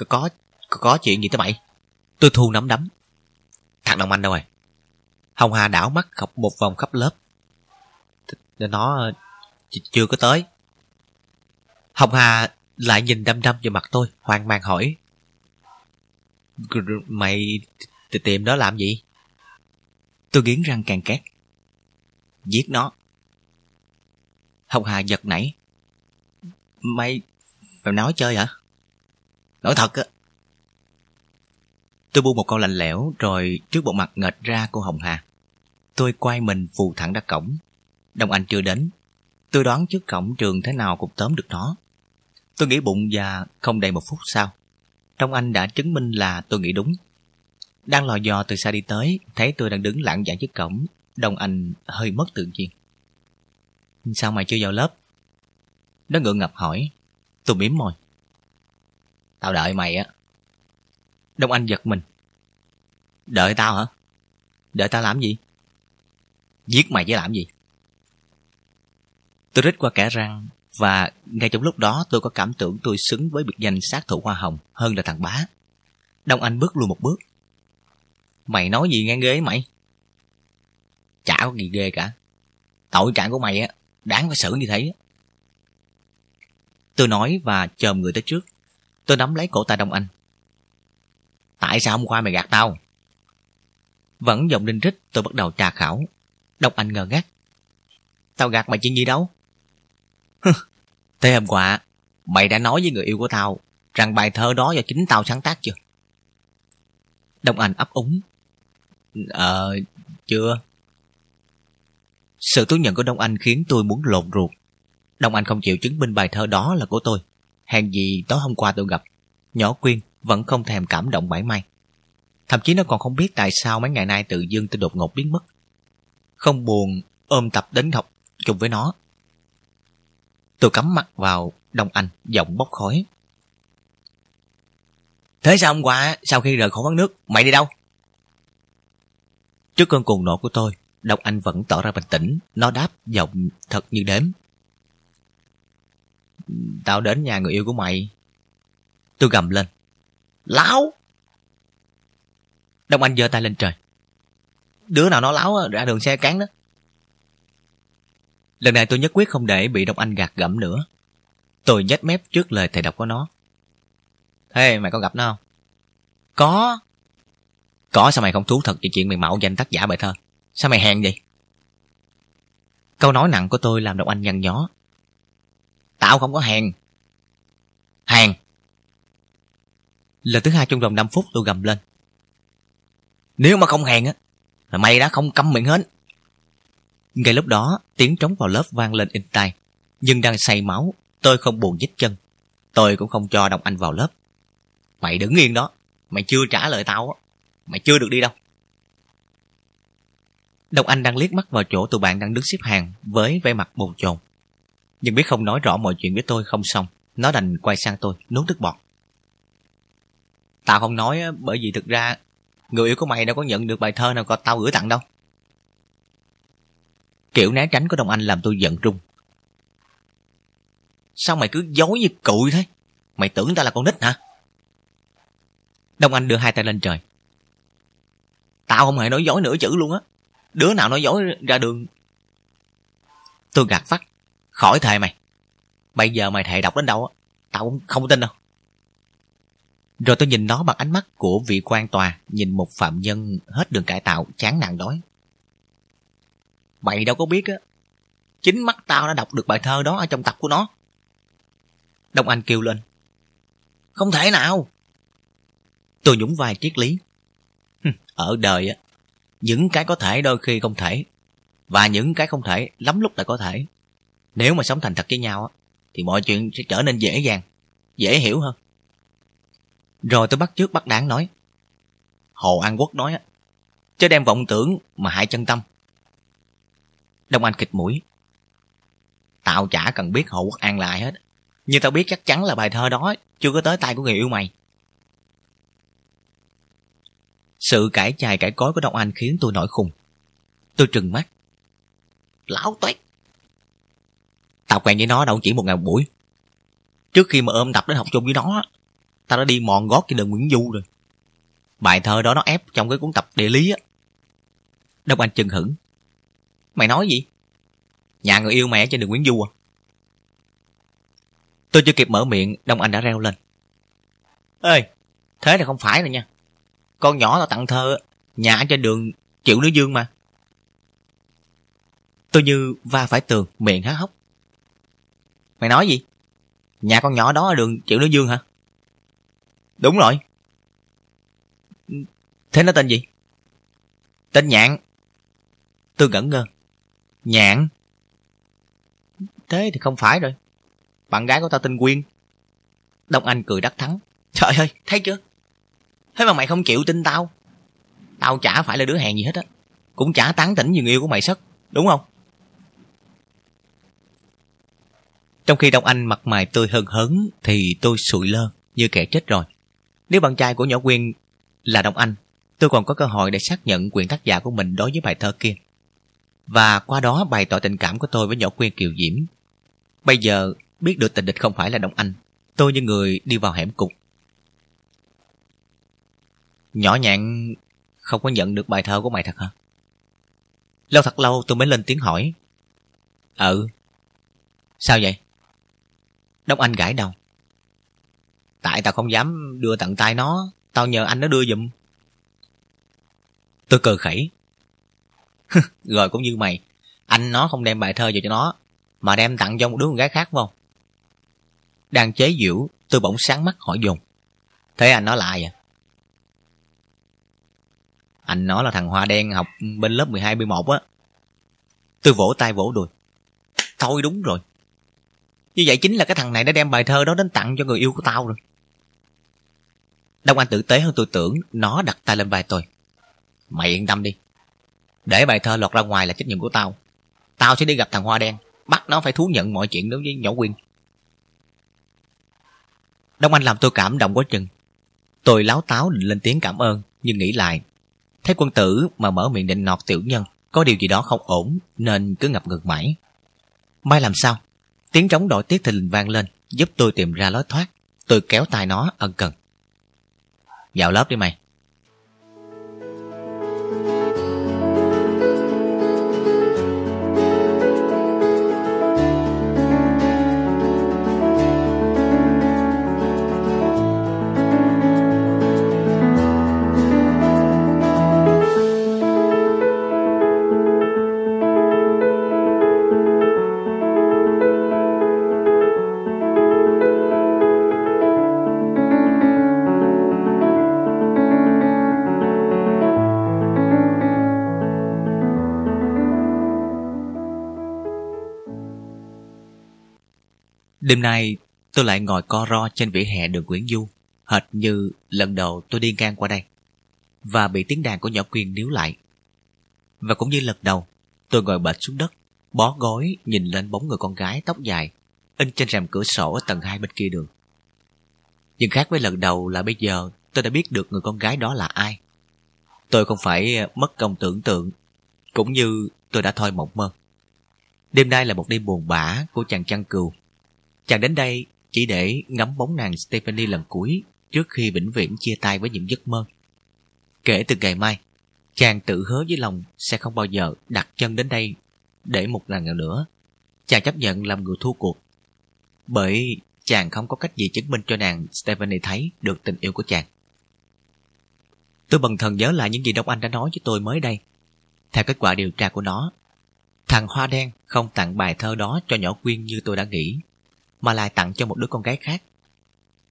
Có, có, chuyện gì thế mày? Tôi thu nắm đấm. Thằng Đồng Anh đâu rồi? Hồng Hà đảo mắt khóc một vòng khắp lớp. Nó ờ, chưa có tới. Hồng Hà lại nhìn đăm đăm vào mặt tôi, hoang mang hỏi. Mày tìm đó làm gì? Tôi nghiến răng càng két. Giết nó. Hồng Hà giật nảy. Mày... Mày nói chơi hả? Nói thật á. Tôi buông một câu lạnh lẽo rồi trước bộ mặt ngệt ra của Hồng Hà. Tôi quay mình phù thẳng ra cổng. Đồng Anh chưa đến. Tôi đoán trước cổng trường thế nào cũng tóm được nó. Tôi nghĩ bụng và không đầy một phút sau. Trong Anh đã chứng minh là tôi nghĩ đúng. Đang lò dò từ xa đi tới, thấy tôi đang đứng lặng giảng trước cổng. Đông Anh hơi mất tự nhiên. Sao mày chưa vào lớp? Nó ngượng ngập hỏi. Tôi mỉm môi. Tao đợi mày á. Đông Anh giật mình. Đợi tao hả? Đợi tao làm gì? Giết mày chứ làm gì? Tôi rít qua kẻ răng và ngay trong lúc đó tôi có cảm tưởng tôi xứng với biệt danh sát thủ hoa hồng hơn là thằng bá. Đông Anh bước luôn một bước. Mày nói gì ngang ghế mày? Chả có gì ghê cả. Tội trạng của mày á, đáng phải xử như thế. Tôi nói và chồm người tới trước. Tôi nắm lấy cổ tay Đông Anh. Tại sao hôm qua mày gạt tao? Vẫn giọng đinh rít tôi bắt đầu trà khảo. Đông Anh ngờ ngác. Tao gạt mày chuyện gì đâu? Thế hôm qua, mày đã nói với người yêu của tao rằng bài thơ đó do chính tao sáng tác chưa? Đông Anh ấp úng. Ờ, chưa. Sự thú nhận của Đông Anh khiến tôi muốn lộn ruột. Đông Anh không chịu chứng minh bài thơ đó là của tôi. Hèn gì tối hôm qua tôi gặp, nhỏ Quyên vẫn không thèm cảm động mãi may. Thậm chí nó còn không biết tại sao mấy ngày nay tự dưng tôi đột ngột biến mất. Không buồn ôm tập đến học chung với nó. Tôi cắm mặt vào Đông Anh, giọng bốc khói. Thế sao hôm qua, sau khi rời khỏi quán nước, mày đi đâu? Trước cơn cuồng nộ của tôi, Đông Anh vẫn tỏ ra bình tĩnh, nó đáp giọng thật như đếm. Tao đến nhà người yêu của mày. Tôi gầm lên. Láo! Đông Anh giơ tay lên trời. Đứa nào nó láo ra đường xe cán đó. Lần này tôi nhất quyết không để bị Đông Anh gạt gẫm nữa. Tôi nhếch mép trước lời thầy đọc của nó. Thế mày có gặp nó không? Có. Có, sao mày không thú thật về chuyện mày mạo danh tác giả bài thơ? Sao mày hèn vậy? Câu nói nặng của tôi làm Đông Anh nhăn nhó. Tao không có hèn. Hèn. Lần thứ hai trong vòng 5 phút tôi gầm lên. Nếu mà không hèn á, là mày đã không câm miệng hết. Ngay lúc đó, tiếng trống vào lớp vang lên in tai. Nhưng đang say máu, tôi không buồn nhích chân. Tôi cũng không cho đồng Anh vào lớp. Mày đứng yên đó, mày chưa trả lời tao á. Mày chưa được đi đâu. đồng Anh đang liếc mắt vào chỗ tụi bạn đang đứng xếp hàng với vẻ mặt bồn chồn. Nhưng biết không nói rõ mọi chuyện với tôi không xong, nó đành quay sang tôi, nuốt nước bọt. Tao không nói bởi vì thực ra người yêu của mày đâu có nhận được bài thơ nào có tao gửi tặng đâu. Kiểu né tránh của đồng Anh làm tôi giận trung Sao mày cứ dối như cụi thế? Mày tưởng tao là con nít hả? Đông Anh đưa hai tay lên trời. Tao không hề nói dối nửa chữ luôn á. Đứa nào nói dối ra đường. Tôi gạt phát. Khỏi thề mày. Bây giờ mày thề đọc đến đâu á. Tao cũng không tin đâu. Rồi tôi nhìn nó bằng ánh mắt của vị quan tòa, nhìn một phạm nhân hết đường cải tạo, chán nản đói. Mày đâu có biết á. Chính mắt tao đã đọc được bài thơ đó ở trong tập của nó. Đông Anh kêu lên. Không thể nào. Tôi nhúng vai triết lý. Ở đời á, những cái có thể đôi khi không thể. Và những cái không thể lắm lúc lại có thể. Nếu mà sống thành thật với nhau á, thì mọi chuyện sẽ trở nên dễ dàng, dễ hiểu hơn. Rồi tôi bắt trước bắt đáng nói. Hồ An Quốc nói chớ đem vọng tưởng mà hại chân tâm. Đông Anh kịch mũi. Tao chả cần biết Hồ Quốc An là ai hết. Nhưng tao biết chắc chắn là bài thơ đó chưa có tới tay của người yêu mày. Sự cãi chài cãi cối của Đông Anh khiến tôi nổi khùng. Tôi trừng mắt. Lão toét. Tao quen với nó đâu chỉ một ngày một buổi. Trước khi mà ôm tập đến học chung với nó, ta đã đi mòn gót trên đường Nguyễn Du rồi. Bài thơ đó nó ép trong cái cuốn tập địa lý á. Đông Anh chừng hững. Mày nói gì? Nhà người yêu mày trên đường Nguyễn Du à? Tôi chưa kịp mở miệng, Đông Anh đã reo lên. Ê, thế là không phải rồi nha. Con nhỏ tao tặng thơ, nhà ở trên đường Triệu Nữ Dương mà. Tôi như va phải tường, miệng há hốc. Mày nói gì? Nhà con nhỏ đó ở đường Triệu Nữ Dương hả? Đúng rồi. Thế nó tên gì? Tên Nhạn. Tôi ngẩn ngơ. Nhạn? Thế thì không phải rồi. Bạn gái của tao tên Quyên. Đông Anh cười đắc thắng. Trời ơi, thấy chưa? Thế mà mày không chịu tin tao. Tao chả phải là đứa hèn gì hết á. Cũng chả tán tỉnh như người yêu của mày sất. Đúng không? Trong khi Đông Anh mặt mày tươi hơn hấn thì tôi sụi lơ như kẻ chết rồi. Nếu bạn trai của nhỏ Quyên là Đông Anh, tôi còn có cơ hội để xác nhận quyền tác giả của mình đối với bài thơ kia. Và qua đó bày tỏ tình cảm của tôi với nhỏ Quyên Kiều Diễm. Bây giờ biết được tình địch không phải là Đông Anh, tôi như người đi vào hẻm cục. Nhỏ nhạn không có nhận được bài thơ của mày thật hả? Lâu thật lâu tôi mới lên tiếng hỏi. Ừ. Sao vậy? Đông Anh gãi đầu. Tại tao không dám đưa tận tay nó, tao nhờ anh nó đưa giùm. Tôi cười khẩy. Rồi cũng như mày, anh nó không đem bài thơ về cho nó, mà đem tặng cho một đứa con gái khác không? Đang chế giễu, tôi bỗng sáng mắt hỏi dùng. Thế anh nó lại à? Anh nó là thằng Hoa Đen học bên lớp 12 B1 á. Tôi vỗ tay vỗ đùi. Thôi đúng rồi. Như vậy chính là cái thằng này đã đem bài thơ đó đến tặng cho người yêu của tao rồi. Đông Anh tử tế hơn tôi tưởng, nó đặt tay lên vai tôi. Mày yên tâm đi. Để bài thơ lọt ra ngoài là trách nhiệm của tao. Tao sẽ đi gặp thằng Hoa Đen, bắt nó phải thú nhận mọi chuyện đối với nhỏ Quyên. Đông Anh làm tôi cảm động quá chừng. Tôi láo táo định lên tiếng cảm ơn, nhưng nghĩ lại. Thấy quân tử mà mở miệng định nọt tiểu nhân, có điều gì đó không ổn, nên cứ ngập ngừng mãi. Mai làm sao? Tiếng trống đội tiết thình vang lên, giúp tôi tìm ra lối thoát. Tôi kéo tay nó ân cần. Vào lớp đi mày. Đêm nay tôi lại ngồi co ro trên vỉa hè đường Nguyễn Du, hệt như lần đầu tôi đi ngang qua đây, và bị tiếng đàn của nhỏ Quyên níu lại. Và cũng như lần đầu, tôi ngồi bệt xuống đất, bó gối nhìn lên bóng người con gái tóc dài, in trên rèm cửa sổ ở tầng hai bên kia đường. Nhưng khác với lần đầu là bây giờ tôi đã biết được người con gái đó là ai. Tôi không phải ờ, mất công tưởng tượng, cũng như tôi đã thôi mộng mơ. Đêm nay là một đêm buồn bã của chàng chăn cừu. Chàng đến đây chỉ để ngắm bóng nàng Stephanie lần cuối trước khi vĩnh viễn chia tay với những giấc mơ. Kể từ ngày mai, chàng tự hứa với lòng sẽ không bao giờ đặt chân đến đây để một lần nào nữa. Chàng chấp nhận làm người thua cuộc. Bởi chàng không có cách gì chứng minh cho nàng Stephanie thấy được tình yêu của chàng. Tôi bần thần nhớ lại những gì Đông Anh đã nói với tôi mới đây. Theo kết quả điều tra của nó, thằng Hoa Đen không tặng bài thơ đó cho nhỏ Quyên như tôi đã nghĩ, mà lại tặng cho một đứa con gái khác.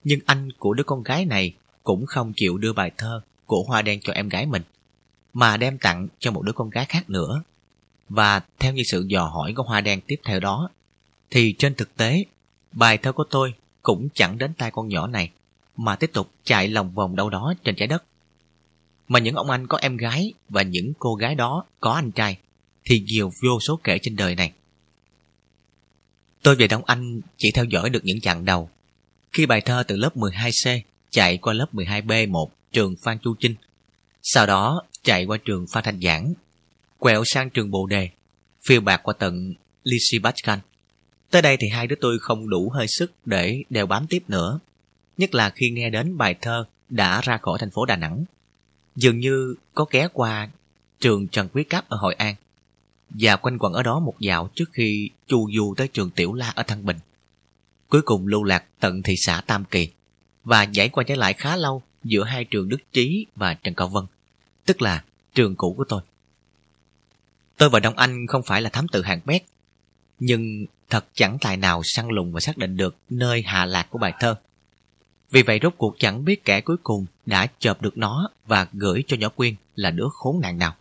Nhưng anh của đứa con gái này cũng không chịu đưa bài thơ của Hoa Đen cho em gái mình, mà đem tặng cho một đứa con gái khác nữa. Và theo như sự dò hỏi của Hoa Đen tiếp theo đó, thì trên thực tế, bài thơ của tôi cũng chẳng đến tay con nhỏ này, mà tiếp tục chạy lòng vòng đâu đó trên trái đất. Mà những ông anh có em gái và những cô gái đó có anh trai, thì nhiều vô số kể trên đời này. Tôi về Đông Anh chỉ theo dõi được những chặng đầu. Khi bài thơ từ lớp 12C chạy qua lớp 12B1 trường Phan Chu Trinh, sau đó chạy qua trường Phan Thanh Giảng, quẹo sang trường Bồ Đề, phiêu bạc qua tận Lisi Bachkan. Tới đây thì hai đứa tôi không đủ hơi sức để đeo bám tiếp nữa, nhất là khi nghe đến bài thơ đã ra khỏi thành phố Đà Nẵng. Dường như có ghé qua trường Trần Quý Cáp ở Hội An và quanh quẩn ở đó một dạo trước khi chu du tới trường Tiểu La ở Thăng Bình. Cuối cùng lưu lạc tận thị xã Tam Kỳ và giải qua trái lại khá lâu giữa hai trường Đức Trí và Trần Cao Vân, tức là trường cũ của tôi. Tôi và Đông Anh không phải là thám tử hạng bét, nhưng thật chẳng tài nào săn lùng và xác định được nơi hạ lạc của bài thơ. Vì vậy rốt cuộc chẳng biết kẻ cuối cùng đã chộp được nó và gửi cho nhỏ Quyên là đứa khốn nạn nào.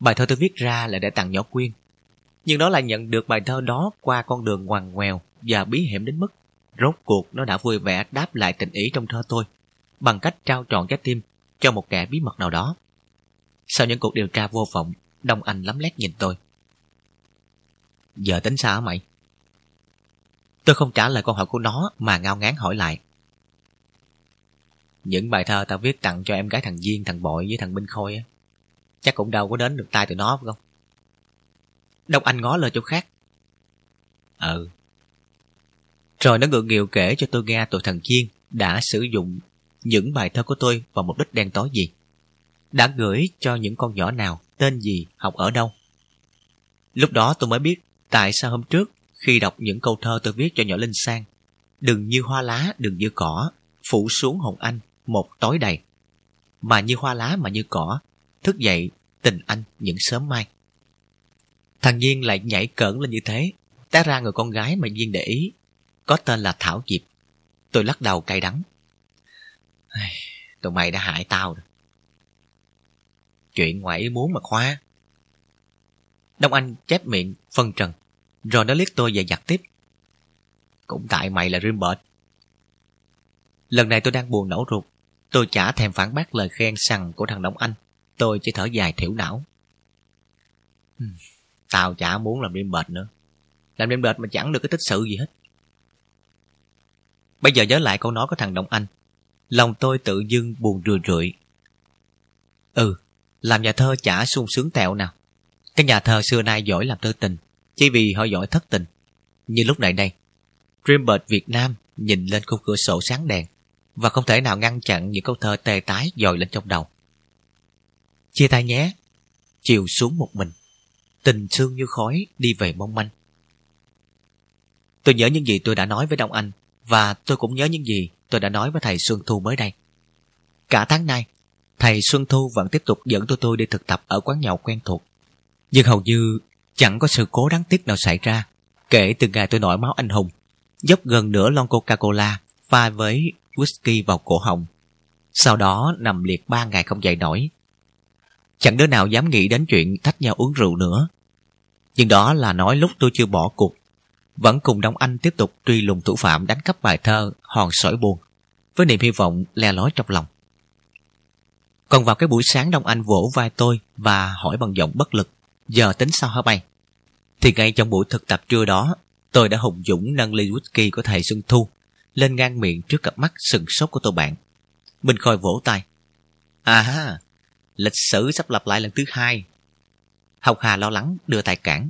Bài thơ tôi viết ra là để tặng nhỏ Quyên. Nhưng nó lại nhận được bài thơ đó qua con đường ngoằn ngoèo và bí hiểm đến mức rốt cuộc nó đã vui vẻ đáp lại tình ý trong thơ tôi bằng cách trao trọn trái tim cho một kẻ bí mật nào đó. Sau những cuộc điều tra vô vọng, Đông Anh lắm lét nhìn tôi. Giờ tính sao hả mày? Tôi không trả lời câu hỏi của nó mà ngao ngán hỏi lại. Những bài thơ tao viết tặng cho em gái thằng Duyên, thằng Bội với thằng Minh Khôi á, chắc cũng đâu có đến được tay tụi nó phải không? Đông Anh ngó lên chỗ khác. Ừ. Rồi nó ngượng nghịu kể cho tôi nghe tụi thằng Chiên đã sử dụng những bài thơ của tôi vào mục đích đen tối gì. Đã gửi cho những con nhỏ nào, tên gì, học ở đâu. Lúc đó tôi mới biết tại sao hôm trước khi đọc những câu thơ tôi viết cho nhỏ Linh Sang, đừng như hoa lá, đừng như cỏ, phủ xuống hồng anh, một tối đầy. Mà như hoa lá mà như cỏ, thức dậy tình anh những sớm mai. Thằng Duyên lại nhảy cỡn lên như thế, té ra người con gái mà Duyên để ý, có tên là Thảo Diệp. Tôi lắc đầu cay đắng. Tụi mày đã hại tao rồi. Chuyện ngoài ý muốn mà khoa. Đông Anh chép miệng, phân trần, rồi nó liếc tôi và giặt tiếp. Cũng tại mày là riêng bệt. Lần này tôi đang buồn nổ ruột. Tôi chả thèm phản bác lời khen sằng của thằng Đông Anh. Tôi chỉ thở dài thiểu não. Tao chả muốn làm đêm bệt nữa. Làm đêm bệt mà chẳng được cái tích sự gì hết. Bây giờ nhớ lại câu nói của thằng đồng Anh. Lòng tôi tự dưng buồn rười rượi. Ừ, làm nhà thơ chả sung sướng tẹo nào. Cái nhà thơ xưa nay giỏi làm thơ tình, chỉ vì họ giỏi thất tình. Như lúc này đây, Dreambird Việt Nam nhìn lên khung cửa sổ sáng đèn và không thể nào ngăn chặn những câu thơ tê tái dội lên trong đầu. Chia tay nhé. Chiều xuống một mình. Tình sương như khói đi về mong manh. Tôi nhớ những gì tôi đã nói với Đông Anh và tôi cũng nhớ những gì tôi đã nói với thầy Xuân Thu mới đây. Cả tháng nay, thầy Xuân Thu vẫn tiếp tục dẫn tôi tôi đi thực tập ở quán nhậu quen thuộc. Nhưng hầu như chẳng có sự cố đáng tiếc nào xảy ra kể từ ngày tôi nổi máu anh hùng, dốc gần nửa lon Coca-Cola pha với whisky vào cổ họng. Sau đó nằm liệt ba ngày không dậy nổi Chẳng đứa nào dám nghĩ đến chuyện thách nhau uống rượu nữa. Nhưng đó là nói lúc tôi chưa bỏ cuộc. Vẫn cùng Đông Anh tiếp tục truy lùng thủ phạm đánh cắp bài thơ Hòn sỏi buồn, với niềm hy vọng le lói trong lòng. Còn vào cái buổi sáng Đông Anh vỗ vai tôi và hỏi bằng giọng bất lực, giờ tính sao hả mày? Thì ngay trong buổi thực tập trưa đó, tôi đã hùng dũng nâng ly whisky của thầy Xuân Thu lên ngang miệng trước cặp mắt sừng sốt của tôi bạn. Minh Khôi vỗ tay. À ha, lịch sử sắp lặp lại lần thứ hai. học Hà lo lắng đưa tài cản.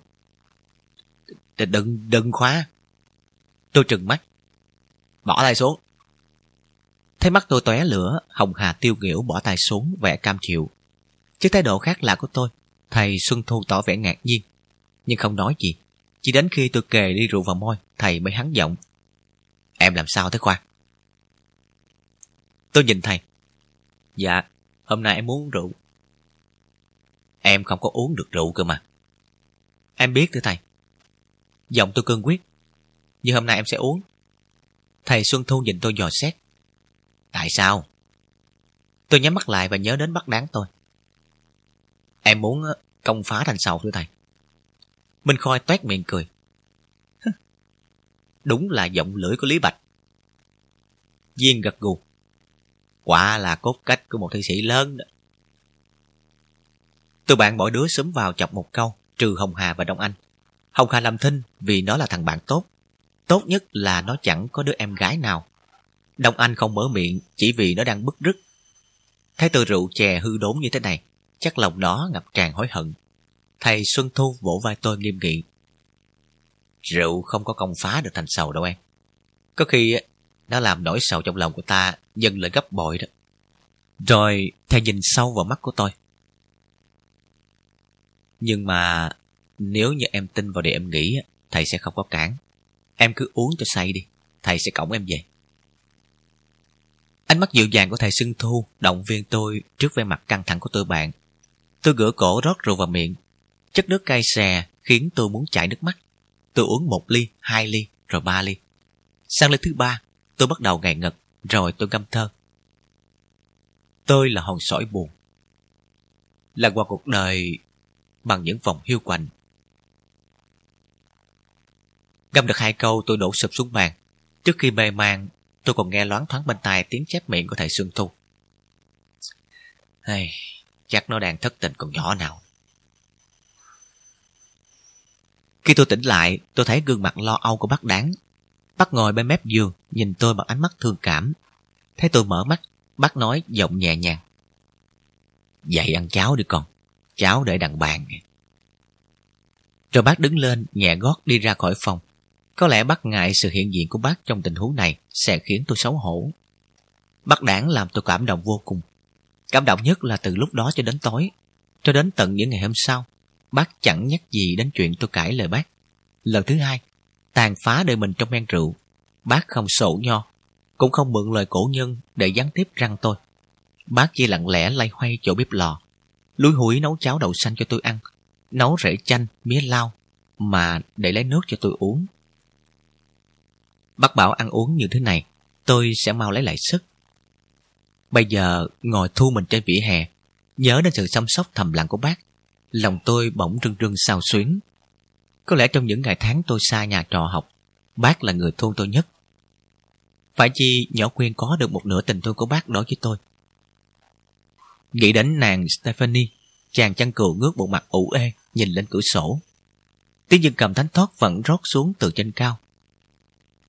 Đừng, đừng khóa. Tôi trừng mắt. Bỏ tay xuống. Thấy mắt tôi tóe lửa, Hồng Hà tiêu nghỉu bỏ tay xuống vẻ cam chịu. Trước thái độ khác lạ của tôi, thầy Xuân Thu tỏ vẻ ngạc nhiên, nhưng không nói gì. Chỉ đến khi tôi kề ly rượu vào môi, thầy mới hắn giọng. Em làm sao thế Khoa? Tôi nhìn thầy. Dạ, hôm nay em muốn uống rượu. Em không có uống được rượu cơ mà. Em biết thưa thầy. Giọng tôi cương quyết. Nhưng hôm nay em sẽ uống. Thầy Xuân Thu nhìn tôi dò xét. Tại sao? Tôi nhắm mắt lại và nhớ đến bắt đáng tôi. Em muốn ờ, công phá thành sầu thưa thầy. Minh Khôi toét miệng cười. Đúng là giọng lưỡi của Lý Bạch. Viên gật gù. Quả là cốt cách của một thi sĩ lớn đó. Tụi bạn mỗi đứa sớm vào chọc một câu, trừ Hồng Hà và Đông Anh. Hồng Hà làm thinh vì nó là thằng bạn tốt. Tốt nhất là nó chẳng có đứa em gái nào. Đông Anh không mở miệng chỉ vì nó đang bức rứt. Thấy từ rượu chè hư đốn như thế này, chắc lòng nó ngập tràn hối hận. Thầy Xuân Thu vỗ vai tôi nghiêm nghị. Rượu không có công phá được thành sầu đâu em. Có khi nó làm nỗi sầu trong lòng của ta dâng lên gấp bội đó. Rồi thầy nhìn sâu vào mắt của tôi. Nhưng mà nếu như em tin vào điều em nghĩ, thầy sẽ không có cản. Em cứ uống cho say đi, thầy sẽ cổng em về. Ánh mắt dịu dàng của thầy sưng Thu động viên tôi trước vẻ mặt căng thẳng của tôi bạn. Tôi gỡ cổ rót rượu vào miệng. Chất nước cay xè khiến tôi muốn chảy nước mắt. Tôi uống một ly, hai ly, rồi ba ly. Sang ly thứ ba, tôi bắt đầu ngại ngật, rồi tôi ngâm thơ. Tôi là hòn sỏi buồn. Là qua cuộc đời bằng những vòng hiu quạnh. Ngâm được hai câu tôi đổ sụp xuống bàn. Trước khi mê man, tôi còn nghe loáng thoáng bên tai tiếng chép miệng của thầy Xuân Thu. Hey, chắc nó đang thất tình còn nhỏ nào. Khi tôi tỉnh lại, tôi thấy gương mặt lo âu của bác đáng. Bác ngồi bên mép giường, nhìn tôi bằng ánh mắt thương cảm. Thấy tôi mở mắt, bác nói giọng nhẹ nhàng. Dậy ăn cháo đi con, cháo để đằng bàn. Rồi bác đứng lên, nhẹ gót đi ra khỏi phòng. Có lẽ bác ngại sự hiện diện của bác trong tình huống này sẽ khiến tôi xấu hổ. Bác đảng làm tôi cảm động vô cùng. Cảm động nhất là từ lúc đó cho đến tối, cho đến tận những ngày hôm sau. Bác chẳng nhắc gì đến chuyện tôi cãi lời bác. Lần thứ hai, tàn phá đời mình trong men rượu. Bác không sổ nho, cũng không mượn lời cổ nhân để gián tiếp răng tôi. Bác chỉ lặng lẽ lay hoay chỗ bếp lò, lúi hủi nấu cháo đậu xanh cho tôi ăn, nấu rễ chanh, mía lao, mà để lấy nước cho tôi uống. Bác bảo ăn uống như thế này, tôi sẽ mau lấy lại sức. Bây giờ ngồi thu mình trên vỉa hè, nhớ đến sự chăm sóc thầm lặng của bác, lòng tôi bỗng rưng rưng sao xuyến. Có lẽ trong những ngày tháng tôi xa nhà trò học, bác là người thương tôi nhất. Phải chi nhỏ quyên có được một nửa tình thương của bác đối với tôi. Nghĩ đến nàng Stephanie, chàng chăn cừu ngước bộ mặt ủ ê, nhìn lên cửa sổ. Tiếng dân cầm thánh thoát vẫn rót xuống từ trên cao.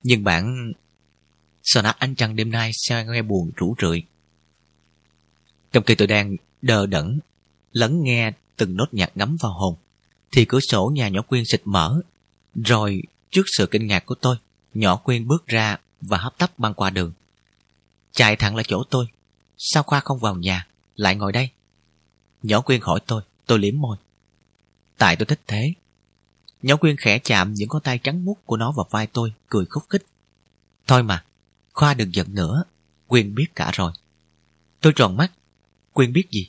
Nhưng bạn... Sao nát ánh trăng đêm nay sao nghe buồn rủ rượi. Trong khi tôi đang đờ đẫn, lắng nghe từng nốt nhạc ngắm vào hồn, thì cửa sổ nhà nhỏ quyên xịt mở. Rồi, trước sự kinh ngạc của tôi, nhỏ quyên bước ra và hấp tấp băng qua đường. Chạy thẳng lại chỗ tôi. Sao Khoa không vào nhà, lại ngồi đây? Nhỏ quyên hỏi tôi, tôi liếm môi. Tại tôi thích thế. Nhỏ quyên khẽ chạm những con tay trắng muốt của nó vào vai tôi, cười khúc khích. Thôi mà, Khoa đừng giận nữa, Quyên biết cả rồi. Tôi tròn mắt, Quyên biết gì?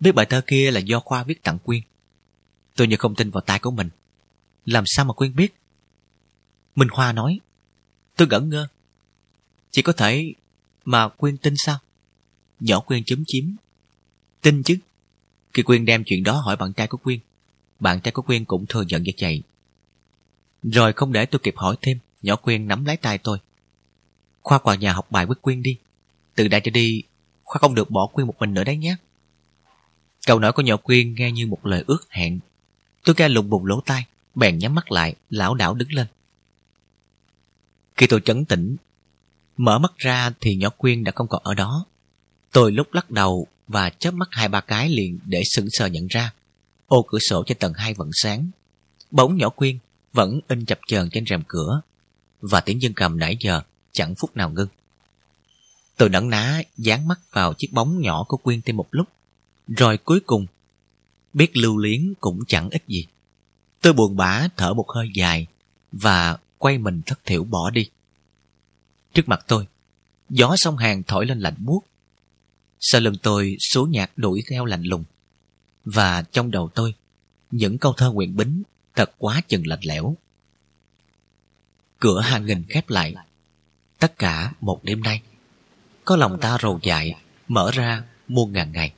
Biết bài thơ kia là do Khoa viết tặng Quyên. Tôi như không tin vào tai của mình. Làm sao mà Quyên biết? Minh Hoa nói. Tôi ngẩn ngơ. Chỉ có thể mà Quyên tin sao? Nhỏ Quyên chấm chiếm. Tin chứ. Khi Quyên đem chuyện đó hỏi bạn trai của Quyên, bạn trai của Quyên cũng thừa nhận như vậy. Rồi không để tôi kịp hỏi thêm, nhỏ Quyên nắm lấy tay tôi. Khoa qua nhà học bài với Quyên đi. Từ đây trở đi, Khoa không được bỏ Quyên một mình nữa đấy nhé. Câu nói của nhỏ Quyên nghe như một lời ước hẹn. Tôi nghe lùng bùng lỗ tai, bèn nhắm mắt lại, lão đảo đứng lên. Khi tôi chấn tĩnh, mở mắt ra thì nhỏ Quyên đã không còn ở đó. Tôi lúc lắc đầu và chớp mắt hai ba cái liền để sững sờ nhận ra. Ô cửa sổ trên tầng hai vẫn sáng. Bóng nhỏ Quyên vẫn in chập chờn trên rèm cửa và tiếng dân cầm nãy giờ chẳng phút nào ngưng. Tôi đẩn ná dán mắt vào chiếc bóng nhỏ của Quyên thêm một lúc, rồi cuối cùng, biết lưu luyến cũng chẳng ích gì. Tôi buồn bã thở một hơi dài và quay mình thất thiểu bỏ đi. Trước mặt tôi, gió sông hàng thổi lên lạnh buốt. Sau lưng tôi số nhạc đuổi theo lạnh lùng. Và trong đầu tôi, những câu thơ nguyện bính thật quá chừng lạnh lẽo. Cửa hàng nghìn khép lại. Tất cả một đêm nay. Có lòng ta rầu dại, mở ra muôn ngàn ngày.